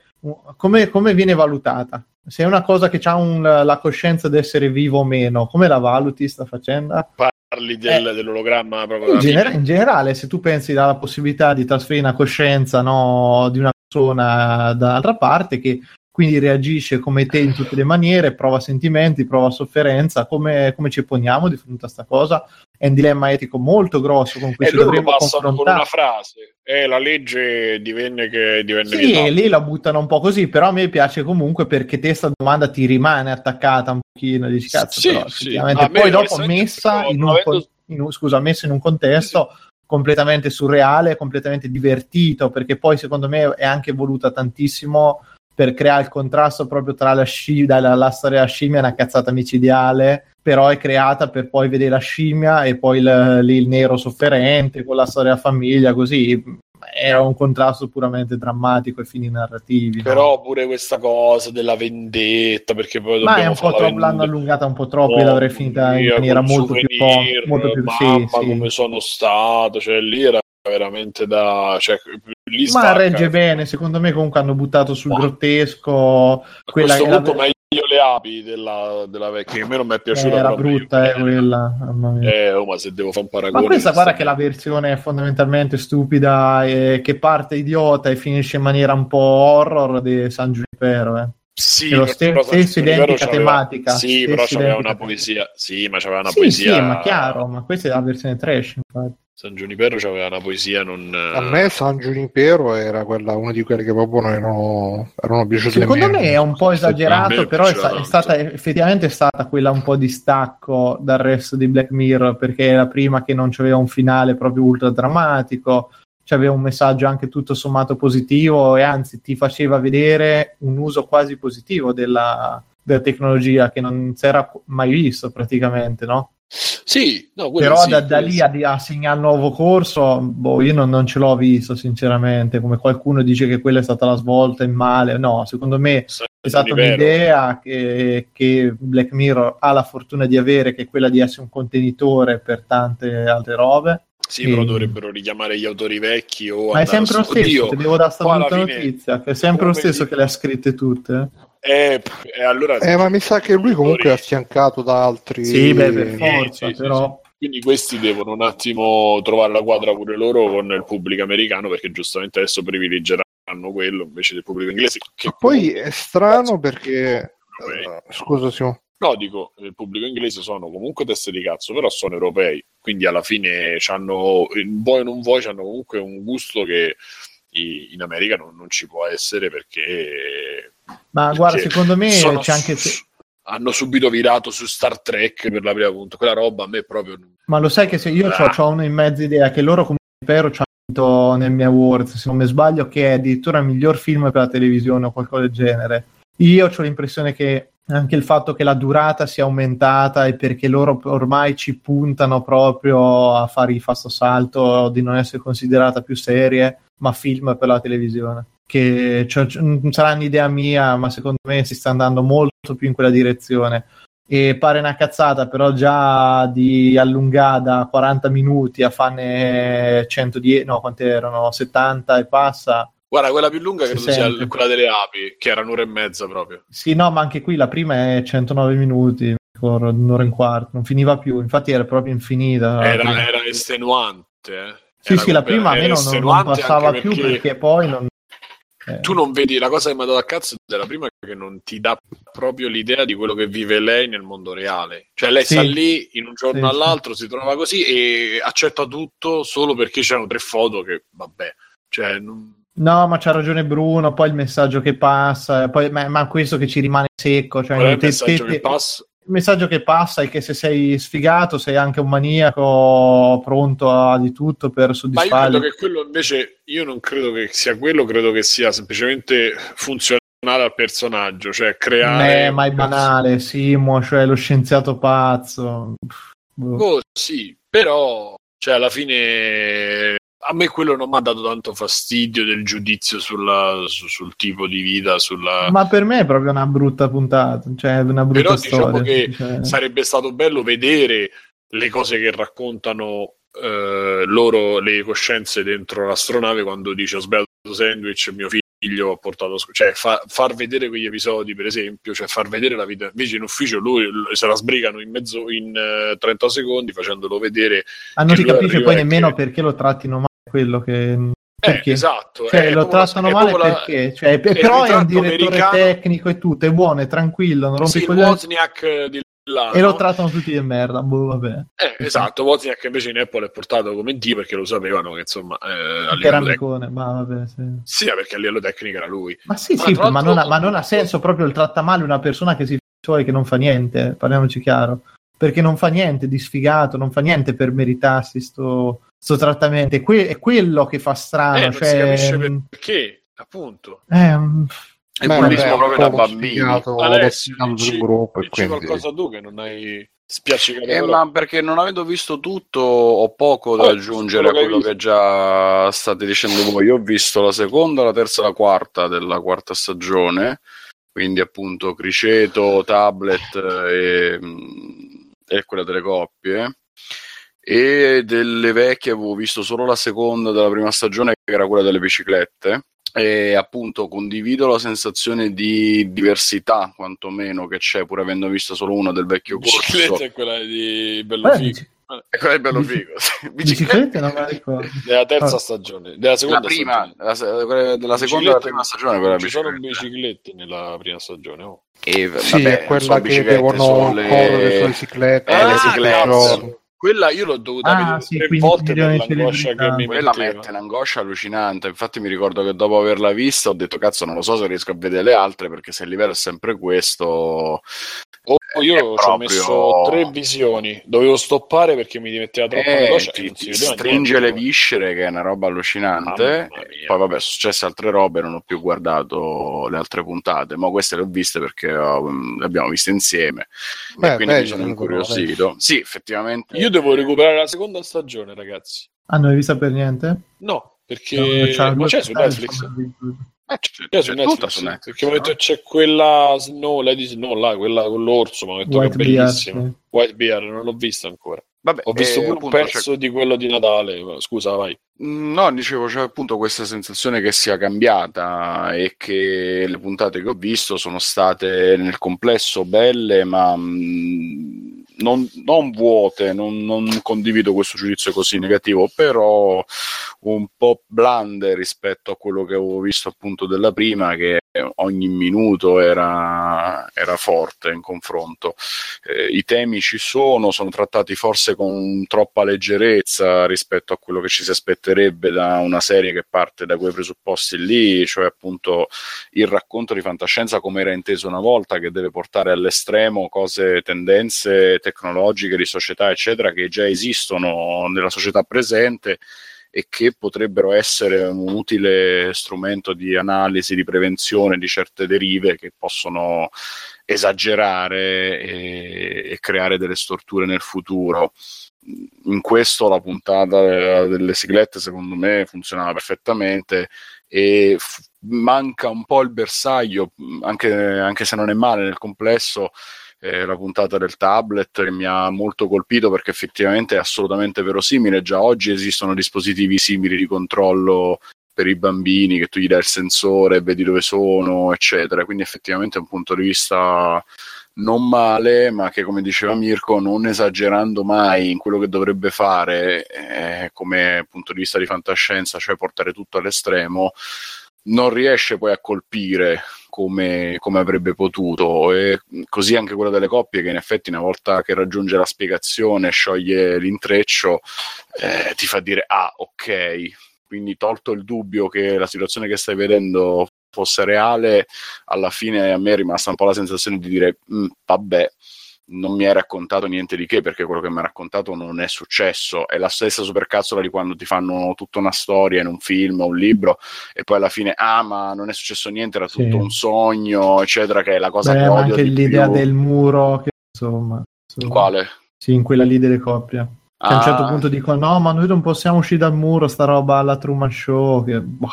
come, come viene valutata? Se è una cosa che ha la coscienza di essere vivo o meno, come la valuti sta faccenda? Parli del- dell'ologramma proprio In, della gener- fine. in generale, se tu pensi alla possibilità di trasferire una coscienza no, di una persona dall'altra parte che quindi reagisce come te in tutte le maniere, prova sentimenti, prova sofferenza, come, come ci poniamo di fronte a questa cosa? È un dilemma etico molto grosso con cui E ci dovremmo passano con confrontare. una frase. Eh, la legge divenne che divenne Sì, vietata. lì la buttano un po' così, però a me piace comunque perché te sta domanda ti rimane attaccata un pochino, dici cazzo, Sì, però sì. poi dopo messa in un, avendo- in un- scusa, messa in un contesto completamente surreale, completamente divertito, perché poi secondo me è anche voluta tantissimo per creare il contrasto proprio tra la scimmia, la, la storia della scimmia è una cazzata micidiale, però è creata per poi vedere la scimmia e poi il, lì il nero sofferente con la storia della famiglia, così era un contrasto puramente drammatico e fini narrativi. no? Però pure questa cosa della vendetta, perché poi Ma è un po' troppo, l'hanno allungata un po' troppo, io l'avrei finita in Mia, maniera molto più, souvenir, com- molto più mamma sì, sì. come sono stato, cioè lì era veramente da... Cioè, lì Ma stacca. regge bene, secondo me comunque hanno buttato sul Ma- grottesco, A quella questo che era, punto meglio le api della, della vecchia, a me non mi è piaciuta era proprio. brutta eh, quella. mamma mia. Eh, oh, ma se devo fare un paragone... Ma questa guarda che la versione è fondamentalmente stupida e che parte idiota e finisce in maniera un po' horror di San Junipero. Eh. Sì, È lo stesso Junipero identica tematica, Sì, però stesso c'aveva una poesia. Sì, ma c'aveva una Sì, poesia. sì, ma chiaro, ma questa è la versione trash. infatti. San Junipero c'aveva una poesia non... A me San Junipero era quella, una di quelle che proprio non erano, erano piaciute Secondo me è un po' esagerato, però è, sta- è stata effettivamente è stata quella un po' di stacco dal resto di Black Mirror, perché era prima che non c'aveva un finale proprio ultra drammatico, c'aveva un messaggio anche tutto sommato positivo e anzi ti faceva vedere un uso quasi positivo della, della tecnologia che non si era mai visto praticamente, no? Sì, no, Però sì, da, da lì sì. a, a segnare nuovo corso, boh, io non, non ce l'ho visto sinceramente, come qualcuno dice che quella è stata la svolta in male, no, secondo me San è stata un'idea che, che Black Mirror ha la fortuna di avere, che è quella di essere un contenitore per tante altre robe. Sì, però E- dovrebbero richiamare gli autori vecchi o Ma è sempre lo su- stesso, Oddio, ti devo dare sta poi brutta fine, notizia, che è sempre lo stesso che le ha scritte tutte. Eh, e allora Eh, ma mi sa che lui comunque è affiancato da altri. Sì, beh, per Sì, forza, sì, sì, però... Quindi questi devono un attimo trovare la quadra pure loro con il pubblico americano perché giustamente adesso privilegeranno quello invece del pubblico inglese. Che Poi comunque- è strano perché. Eh, scusa, Simo. No, dico, il pubblico inglese sono comunque teste di cazzo, però sono europei, quindi alla fine c'hanno, vuoi o non vuoi, hanno comunque un gusto che in America non, non ci può essere perché... Ma guarda, perché secondo me sono c'è anche... su- hanno subito virato su Star Trek per la prima punta. Quella roba a me proprio... Ma lo sai che se io Ah. ho una in mezza idea che loro come impero ci hanno vinto nel mio awards, se non mi sbaglio, che è addirittura il miglior film per la televisione o qualcosa del genere. Io ho l'impressione che anche il fatto che la durata sia aumentata è perché loro ormai ci puntano proprio a fare il fasto salto di non essere considerata più serie, ma film per la televisione. Che cioè, sarà un'idea mia, ma secondo me si sta andando molto più in quella direzione e pare una cazzata, però già di allungare da 40 minuti a farne 110, no, quante erano? 70 e passa. Guarda, quella più lunga Si credo sia sente. quella delle api, che era un'ora e mezza proprio. Sì, no, ma anche qui la prima è 109 minuti, un'ora e un quarto, non finiva più, infatti era proprio infinita. Era, era estenuante. eh. sì, Era sì, la prima almeno non, non passava più perché poi non... eh, tu non vedi la cosa che mi ha dato a cazzo della prima che non ti dà proprio l'idea di quello che vive lei nel mondo reale. Cioè lei Sì. sta lì in un giorno Sì, sì. all'altro, si trova così e accetta tutto solo perché c'erano tre foto che vabbè, cioè non- No, ma c'ha ragione Bruno, poi il messaggio che passa, ppoi, ma, ma questo che ci rimane secco, cioè è il te- messaggio te- che passa? il messaggio che passa è che se sei sfigato sei anche un maniaco pronto a di tutto per Ma io soddisfare. credo che quello invece, io non credo che sia quello, credo che sia semplicemente funzionale al personaggio, cioè creare... Eh, ma è banale, Simo, cioè lo scienziato pazzo. Oh, sì, però, cioè, alla fine a me quello non mi ha dato tanto fastidio del giudizio sulla- su- sul tipo di vita, sulla... Ma per me è proprio una brutta puntata, cioè una brutta Però diciamo storia. che cioè. sarebbe stato bello vedere le cose che raccontano eh, loro, le coscienze dentro l'astronave quando dice ho sbagliato sandwich, mio figlio ha portato a scu-" cioè fa- far vedere quegli episodi per esempio, cioè far vedere la vita invece in ufficio lui se la sbrigano in mezzo in eh, 30 secondi facendolo vedere Ah, non si capisce poi nemmeno che- perché lo trattino male quello che... eh, Perché? esatto Cioè, lo trattano male la- perché? Cioè, è però è un direttore americano- tecnico e tutto, è buono, è tranquillo, non rompe sì, coglioni Wozniak di là e lo no? trattano tutti di merda. Boh, vabbè. Eh, esatto, Wozniak invece in Apple è portato come D perché lo sapevano che insomma eh, era amicone, ma vabbè, sì. sì, perché a livello tecnico era lui Ma sì, Ma sì, ma non, ha, ma non ha senso proprio il tratta male una persona che si suoi che non fa niente, parliamoci chiaro. Perché non fa niente di sfigato, non fa niente per meritarsi sto, sto trattamento. È, que- è quello che fa strano. eh, non cioè, si capisce mm, perché appunto eh, mm, È Beh, bullismo vabbè, proprio da un sfigato, Alessio, dici- gruppo e dici quindi... qualcosa tu che non hai spiaccicato Eh, ma perché non avendo visto tutto ho poco da Oh, aggiungere a quello che hai quello che già state dicendo voi. Io ho visto la seconda, la terza e la quarta della quarta stagione, quindi appunto Criceto, Tablet e, e quella delle coppie. E delle vecchie avevo visto solo la seconda della prima stagione, che era quella delle biciclette. E appunto condivido la sensazione di diversità, quantomeno, che c'è, pur avendo visto solo una del vecchio corso. bicicletta è quella di Bello guarda, Figo bici- E quello è bello Bici- figo. sì. biciclette non me la ricordo. della terza Ah. stagione della La seconda prima, stagione. la, quella della seconda e Biciclette- la prima stagione quella ci sono bicicletta. biciclette nella prima stagione oh. E, Sì, vabbè, è non quella che biciclette, devono sono le- correre sulle biciclette. Eh, le tutto il ciclette. giorno. Quella io l'ho dovuta Ah, vedere sì, tre 15 volte per l'angoscia che mi Quella mette un'angoscia allucinante. Infatti, mi ricordo che dopo averla vista ho detto: Cazzo, non lo so se riesco a vedere le altre perché se il livello è sempre questo. Oh, io è ci ho messo tre visioni, dovevo stoppare perché mi metteva troppo Eh, angoscia e ti, ti stringe niente, le viscere, che è una roba allucinante. Poi, vabbè, sono successe altre robe, non ho più guardato le altre puntate, ma queste le ho viste perché oh, le abbiamo viste insieme. Beh, e quindi mi meglio, sono incuriosito. Sì, effettivamente. Io devo recuperare la seconda stagione, ragazzi. Ah, non l'hai vista per niente? No, perché No, c'ha ma c'è su Netflix. insomma, Eh, c'è, C'è c'è tutta su Netflix. perché detto no? che c'è quella Snow, Lady Snow là, quella con l'orso, mi ha detto White che è Bear, bellissima. sì. White Bear, non l'ho vista ancora. Vabbè, Ho visto eh, pure un appunto, c'è- pezzo di quello di Natale. ma Scusa, vai. Mm, No, dicevo, c'è appunto questa sensazione che sia cambiata e che le puntate che ho visto sono state nel complesso belle, ma mm, non, non vuote, non, non condivido questo giudizio così negativo, però un po' blande rispetto a quello che avevo visto appunto della prima, che ogni minuto era, era forte in confronto. Eh, I temi ci sono, sono trattati forse con troppa leggerezza rispetto a quello che ci si aspetterebbe da una serie che parte da quei presupposti lì, cioè appunto il racconto di fantascienza come era inteso una volta, che deve portare all'estremo cose, tendenze tecnologiche di società, eccetera, che già esistono nella società presente e che potrebbero essere un utile strumento di analisi, di prevenzione di certe derive che possono esagerare e, e creare delle storture nel futuro. In questo la puntata delle siglette secondo me funzionava perfettamente e f- manca un po' il bersaglio, anche, anche se non è male nel complesso, eh, la puntata del tablet che mi ha molto colpito perché effettivamente è assolutamente verosimile. Già oggi esistono dispositivi simili di controllo per i bambini che tu gli dai il sensore, vedi dove sono, eccetera. Quindi effettivamente è un punto di vista non male, ma che come diceva Mirko, non esagerando mai in quello che dovrebbe fare eh, come punto di vista di fantascienza, cioè portare tutto all'estremo, non riesce poi a colpire come, come, avrebbe potuto. E così anche quella delle coppie, che in effetti una volta che raggiunge la spiegazione, scioglie l'intreccio, eh, ti fa dire: Ah, ok. Quindi, tolto il dubbio che la situazione che stai vedendo fosse reale, alla fine a me è rimasta un po' la sensazione di dire: mm, Vabbè, non mi hai raccontato niente di che perché quello che mi ha raccontato non è successo. È la stessa supercazzola di quando ti fanno tutta una storia in un film o un libro e poi alla fine, ah, ma non è successo niente, era tutto Sì. un sogno, eccetera, che è la cosa Beh, che odio anche l'idea più. del muro, che, insomma, insomma. Quale? Sì, in quella lì delle coppie. Che a un certo Ah. punto dicono: No, ma noi non possiamo uscire dal muro, sta roba alla Truman Show. Che... boh.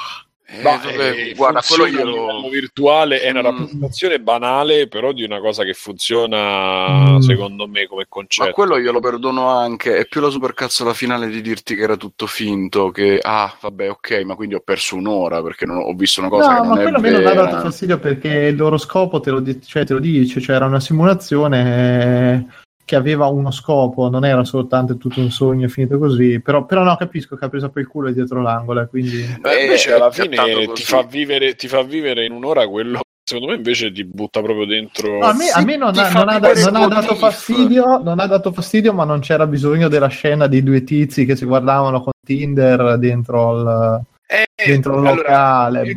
Eh, Ma, vabbè, eh, guarda, quello livello virtuale è una Mm. rappresentazione banale, però di una cosa che funziona Mm. secondo me come Ma concetto. quello io lo perdono anche. È più la supercazzola finale di dirti che era tutto finto. Che ah, vabbè, ok, ma quindi ho perso un'ora perché non ho, visto una cosa No, che non ma è quello a me non ha vera. dato fastidio perché il loro scopo te lo, di- cioè, te lo dice, cioè era una simulazione eh, che aveva uno scopo, non era soltanto tutto un sogno finito così, però, però no, capisco che ha preso per il culo e dietro l'angolo, e quindi... Beh, Eh, invece è alla fine ti fa, vivere, ti fa vivere in un'ora quello secondo me invece ti butta proprio dentro No, a me, a me non, ha, non ha non ha dato fastidio, non ha dato fastidio, ma non c'era bisogno della scena di due tizi che si guardavano con Tinder dentro il, Eh, dentro il allora, locale. eh, eh,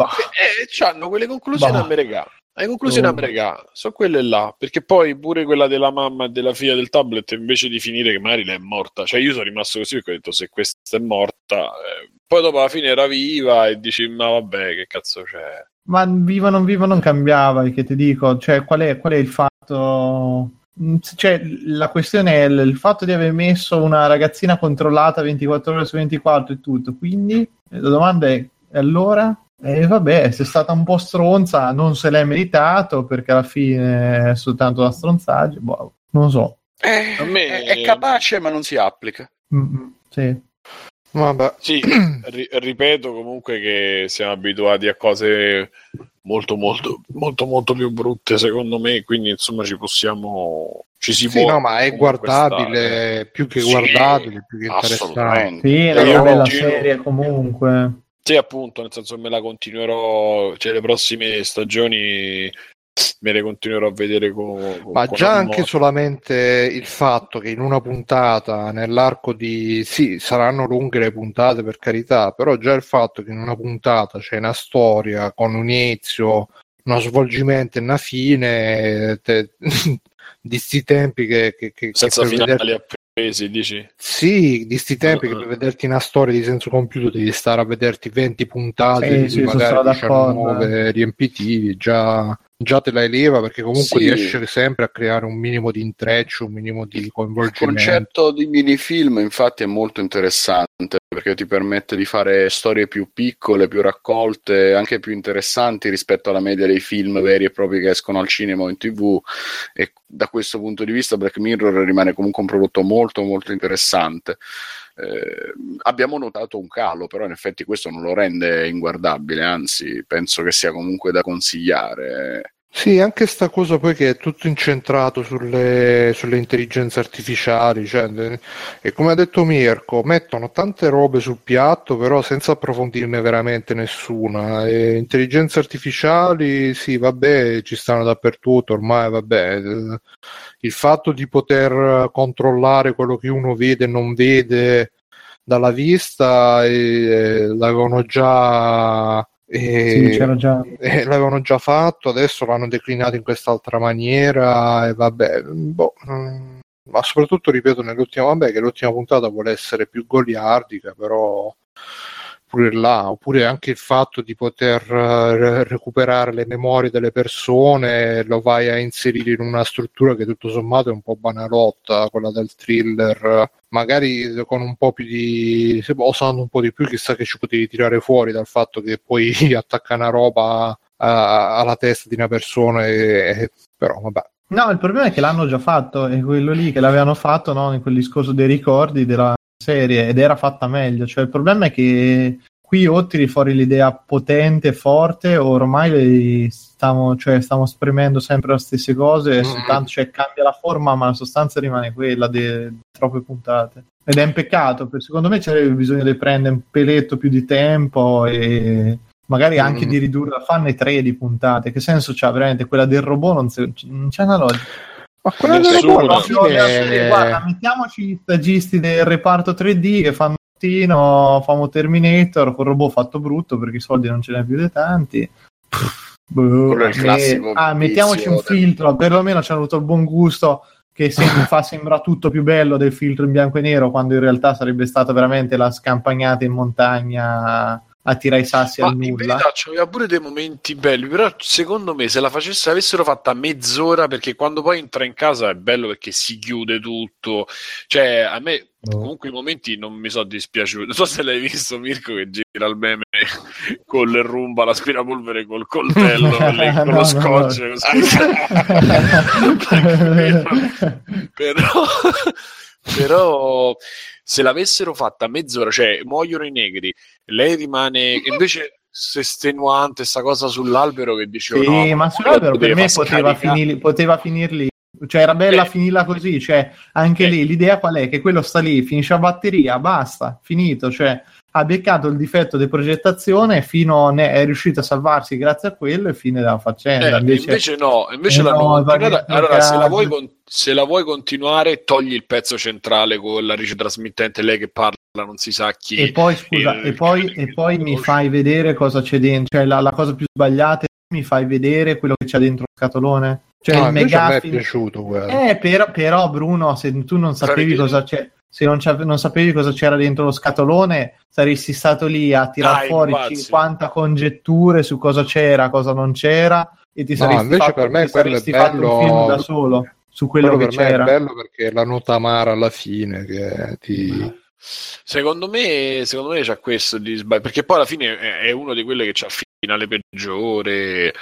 c'hanno quelle conclusioni Bah. americane. Le conclusioni Oh. americane sono quelle là, perché poi pure quella della mamma e della figlia del tablet, invece di finire che magari lei è morta, cioè io sono rimasto così perché ho detto se questa è morta, eh, poi dopo alla fine era viva e dici ma vabbè che cazzo c'è. Ma viva o non viva non cambiava, che ti dico, cioè qual è, qual è il fatto? Mm, Cioè, la questione è il, il fatto di aver messo una ragazzina controllata 24 ore su 24 e tutto, quindi la domanda è, allora? E vabbè, se è stata un po' stronza, non se l'è meritato perché alla fine è soltanto una stronzaggio, boh, non so. Eh, me- è, è capace, ma non si applica. Mm, sì. Vabbè. Sì, ri- ripeto comunque che siamo abituati a cose molto molto molto molto più brutte secondo me, quindi insomma ci possiamo ci si Sì, può no, ma è guardabile, stare. più che Sì, guardabile, più che interessante. Sì, è una bella serie comunque. Sì, appunto, nel senso me la continuerò, cioè le prossime stagioni me le continuerò a vedere con, con Ma con già amore. anche solamente il fatto che in una puntata, nell'arco di... Sì, saranno lunghe le puntate per carità, però già il fatto che in una puntata c'è una storia con un inizio, uno svolgimento e una fine, te- [LAUGHS] di sti tempi che... che, che- che senza per finali appesi, dici? Sì, di sti tempi che per vederti una storia di senso compiuto devi stare a vederti 20 puntate, Sì, di cui sì, magari d'accordo, 19 riempitivi, già, già te la eleva perché comunque Sì. riesce sempre a creare un minimo di intreccio, un minimo di Il coinvolgimento. concetto di minifilm infatti è molto interessante perché ti permette di fare storie più piccole, più raccolte, anche più interessanti rispetto alla media dei film veri e propri che escono al cinema o in tv e da questo punto di vista Black Mirror rimane comunque un prodotto molto molto interessante. Eh, abbiamo notato un calo, però in effetti questo non lo rende inguardabile, anzi penso che sia comunque da consigliare. Sì, anche sta cosa poi che è tutto incentrato sulle, sulle intelligenze artificiali, cioè, eh, e come ha detto Mirko, mettono tante robe sul piatto, però senza approfondirne veramente nessuna. E intelligenze artificiali, sì, vabbè, ci stanno dappertutto, ormai, vabbè. eh, Il fatto di poter controllare quello che uno vede e non vede dalla vista, eh, l'avevano già... eh, Sì, già. eh, l'avevano già fatto, adesso l'hanno declinato in quest'altra maniera e vabbè, boh, ma soprattutto ripeto nell'ultima, vabbè che l'ultima puntata vuole essere più goliardica, però pure là, oppure anche il fatto di poter eh, re- recuperare le memorie delle persone, lo vai a inserire in una struttura che tutto sommato è un po' banalotta, quella del thriller, magari con un po' più di, se- osando un po' di più, chissà che ci potevi tirare fuori dal fatto che poi [LAUGHS] attacca una roba a- alla testa di una persona e- però vabbè. No, il problema è che l'hanno già fatto, è quello lì che l'avevano fatto no, in quel discorso dei ricordi della serie ed era fatta meglio. Cioè, il problema è che qui o tiri fuori l'idea potente, forte, o ormai stiamo, cioè, stiamo spremendo sempre le stesse cose, Mm. soltanto cioè, cambia la forma, ma la sostanza rimane quella di troppe puntate. Ed è un peccato, perché secondo me c'era bisogno di prendere un peletto più di tempo e magari anche Mm. di ridurre, fanne tre di puntate. Che senso c'ha veramente quella del robot? Non, se- non c'è una logica. Ma quella del Nessuno. robot fine- guarda, mettiamoci gli stagisti del reparto 3D che fanno mattino, famo Terminator con robot fatto brutto perché i soldi non ce ne ha più di tanti. Boh, Quello è il classico ah, mettiamoci un filtro, perlomeno ci hanno avuto il buon gusto che se- fa sembra tutto più bello del filtro in bianco e nero quando in realtà sarebbe stata veramente la scampagnata in montagna a tirare i sassi Ma al in nulla. verità c'aveva pure dei momenti belli, però secondo me se la facesse, avessero fatta mezz'ora, perché quando poi entra in casa è bello perché si chiude tutto, cioè a me No. comunque i momenti non mi sono dispiaciuti. Non so se l'hai visto Mirko che gira il meme [LAUGHS] con il rumba, l'aspirapolvere col coltello, [LAUGHS] con, le- con No, lo no, scotch, no. [LAUGHS] così. però, però se l'avessero fatta mezz'ora, cioè muoiono i negri, lei rimane invece se estenuante sta cosa sull'albero che dicevo Sì, no, ma sull'albero per me poteva, finire, poteva finir lì. Cioè, era bella Eh. finirla così. Cioè, anche Eh. lì l'idea qual è? Che quello sta lì, finisce la batteria, basta, finito. Cioè, ha beccato il difetto di progettazione fino ne è riuscito a salvarsi grazie a quello e fine della faccenda. Eh, invece, invece, no, invece Eh l'hanno no, continuata. Allora, se la, con- se la vuoi continuare, togli il pezzo centrale con la rice trasmittente, lei che parla, non si sa chi. e poi, scusa, il- e poi, e poi mi fai vedere cosa c'è dentro. Cioè, la, la cosa più sbagliata è mi fai vedere quello che c'è dentro lo scatolone. Cioè, No, il invece a me è piaciuto quello. Eh, però, però, Bruno, se tu non sapevi cosa c'è, se non, non sapevi cosa c'era dentro lo scatolone, saresti stato lì a tirar Dai, fuori pazzi. 50 congetture su cosa c'era, cosa non c'era, e ti No, saresti, invece fatto, per me ti quello è bello- un film da solo su quello, Quello che per me c'era. è bello perché la nota amara alla fine che ti... Secondo me, secondo me c'è questo di sbaglio, perché poi alla fine è, uno di quelli che c'ha il finale peggiore. Eh,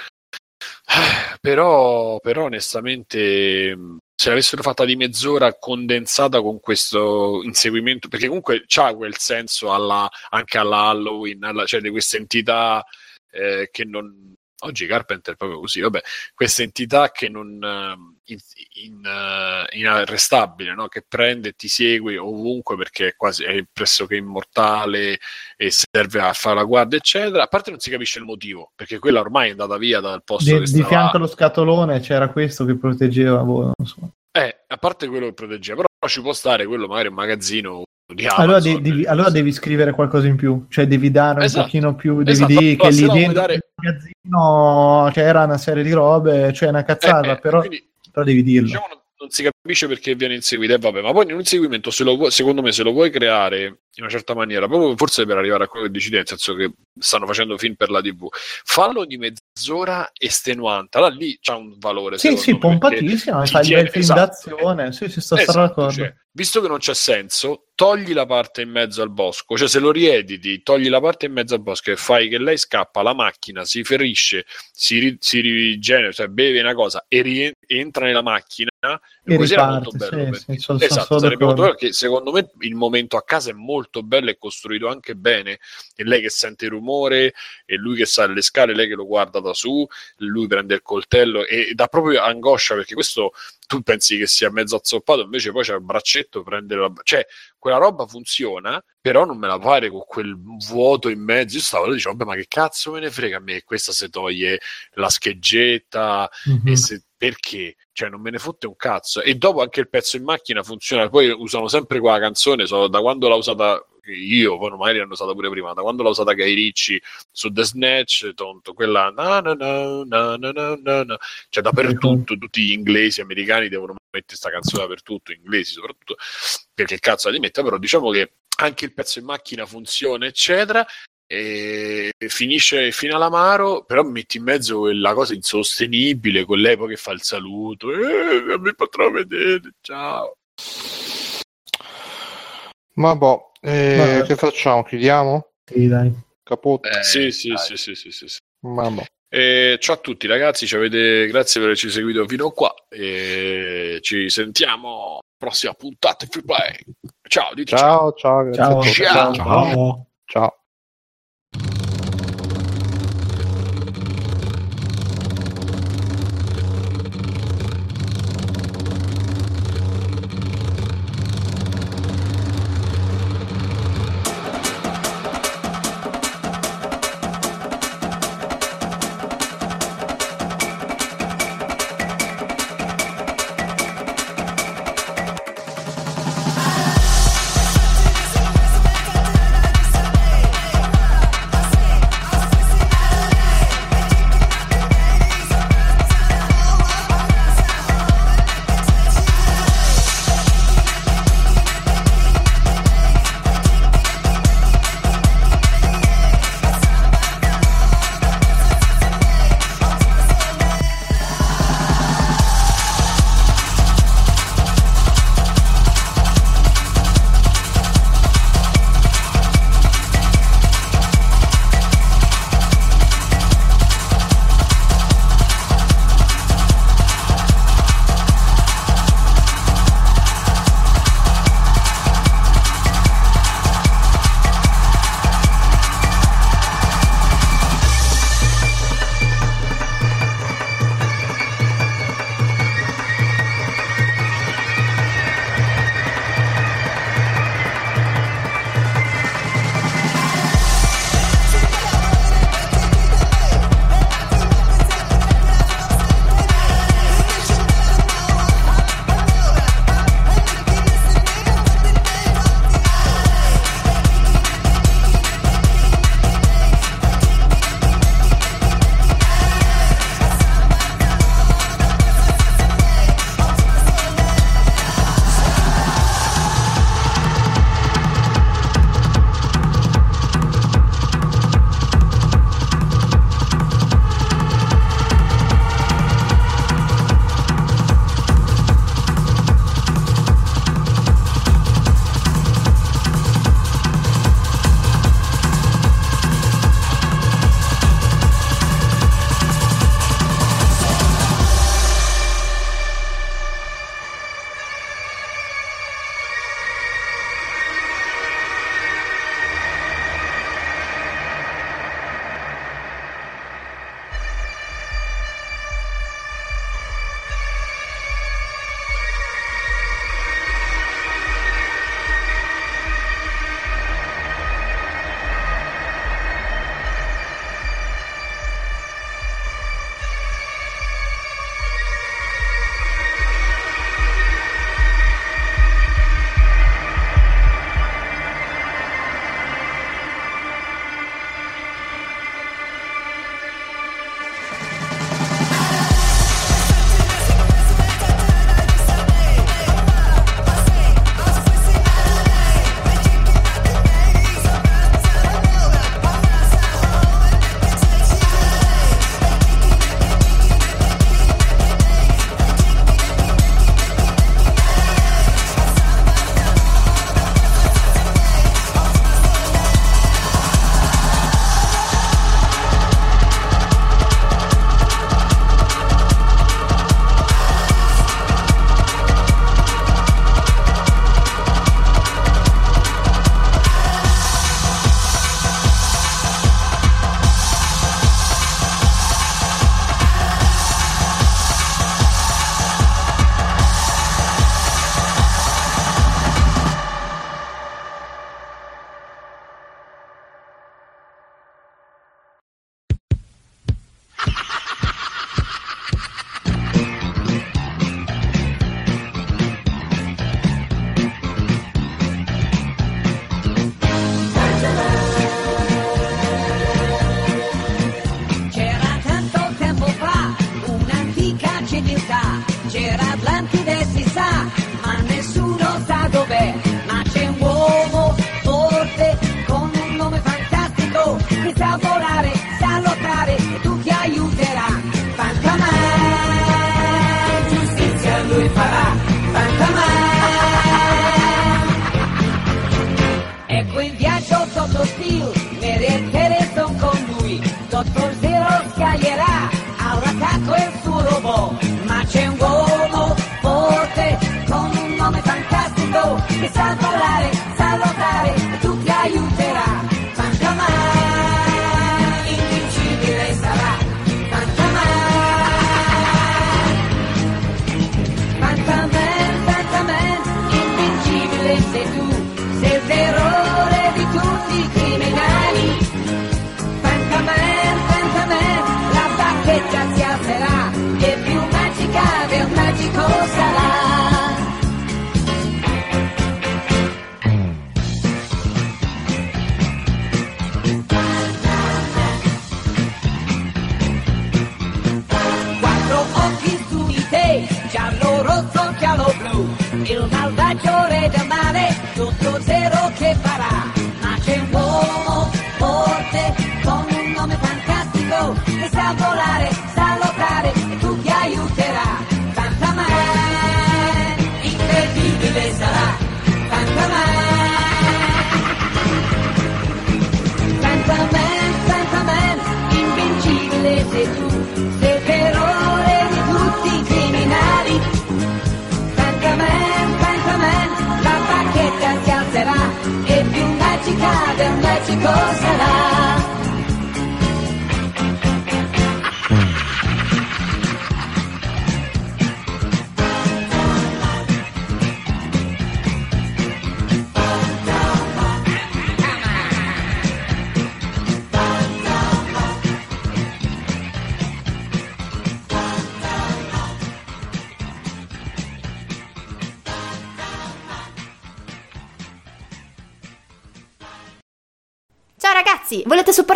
Però, però onestamente, se l'avessero fatta di mezz'ora condensata con questo inseguimento, perché comunque c'ha quel senso alla- anche alla Halloween, alla- cioè di questa entità eh, che non. Oggi Carpenter è proprio così, vabbè, questa entità che non ehm, in, in, eh, inarrestabile, no? che prende e ti segue ovunque perché è quasi è pressoché immortale e serve a fare la guardia, eccetera. A parte non si capisce il motivo, perché quella ormai è andata via dal posto Di, che di fianco allo scatolone c'era questo che proteggeva. boh, non so. Eh, a parte quello che proteggeva, però ci può stare quello magari un magazzino di Allora, de- devi, allora devi scrivere qualcosa in più, cioè devi dare un Esatto. pochino più, devi Esatto, dire che lì dentro dare- magazzino c'era una serie di robe, cioè una cazzata, Eh, eh, però, quindi, però devi dirlo. diciamo, non si capisce perché viene inseguito e vabbè ma poi un inseguimento se lo secondo me se lo vuoi creare in una certa maniera proprio forse per arrivare a quello che dici te nel senso che stanno facendo film per la tv fallo di mezz'ora estenuante allora lì c'ha un valore Sì, sì, pompatissimo, ti fai il bel film esatto. d'azione, sì, sì, sto Esatto, d'accordo. cioè, visto che non c'è senso, togli la parte in mezzo al bosco, cioè se lo riediti, togli la parte in mezzo al bosco e fai che lei scappa, la macchina si ferisce, si, ri- si rigenera, cioè beve una cosa e rientra nella macchina, E così era parte, molto bello. sì, perché- sì, sono- sono esatto, solo sarebbe molto bello perché secondo me il momento a casa è molto bello e costruito anche bene. E lei che sente il rumore, e lui che sale le scale, lei che lo guarda da su, lui prende il coltello e dà proprio angoscia perché questo tu pensi che sia mezzo azzoppato, invece poi c'è il braccetto, prende la... cioè quella roba funziona, però non me la pare con quel vuoto in mezzo. Io stavo lì e dicevo, vabbè, ma che cazzo me ne frega a me? Questa se toglie la scheggetta, Mhm. e se- perché? Cioè, non me ne fotte un cazzo. E dopo anche il pezzo in macchina funziona. Poi usano sempre quella canzone, so, da quando l'ha usata io, poi magari l'hanno usata pure prima, da quando l'ha usata Guy Ricci su The Snatch, tonto, quella na na na na na na na, na. cioè dappertutto, tutti gli inglesi, americani devono mettere questa canzone dappertutto, inglesi soprattutto, perché cazzo la dimetta, però diciamo che anche il pezzo in macchina funziona, eccetera, e finisce fino all'amaro, però metti in mezzo quella cosa insostenibile con lei poi che fa il saluto, eh, mi potrò vedere, ciao. Ma boh, eh, che facciamo? Chiudiamo? Sì, dai. Capotto? Eh, sì, sì, dai. sì, sì, sì, sì, sì. Ma boh. E ciao a tutti ragazzi, ci avete... grazie per averci seguito fino a qua e ci sentiamo prossima puntata Free Play. Ciao, dite ciao. Ciao, ciao, Ciao. Ciao. Ciao. Ciao.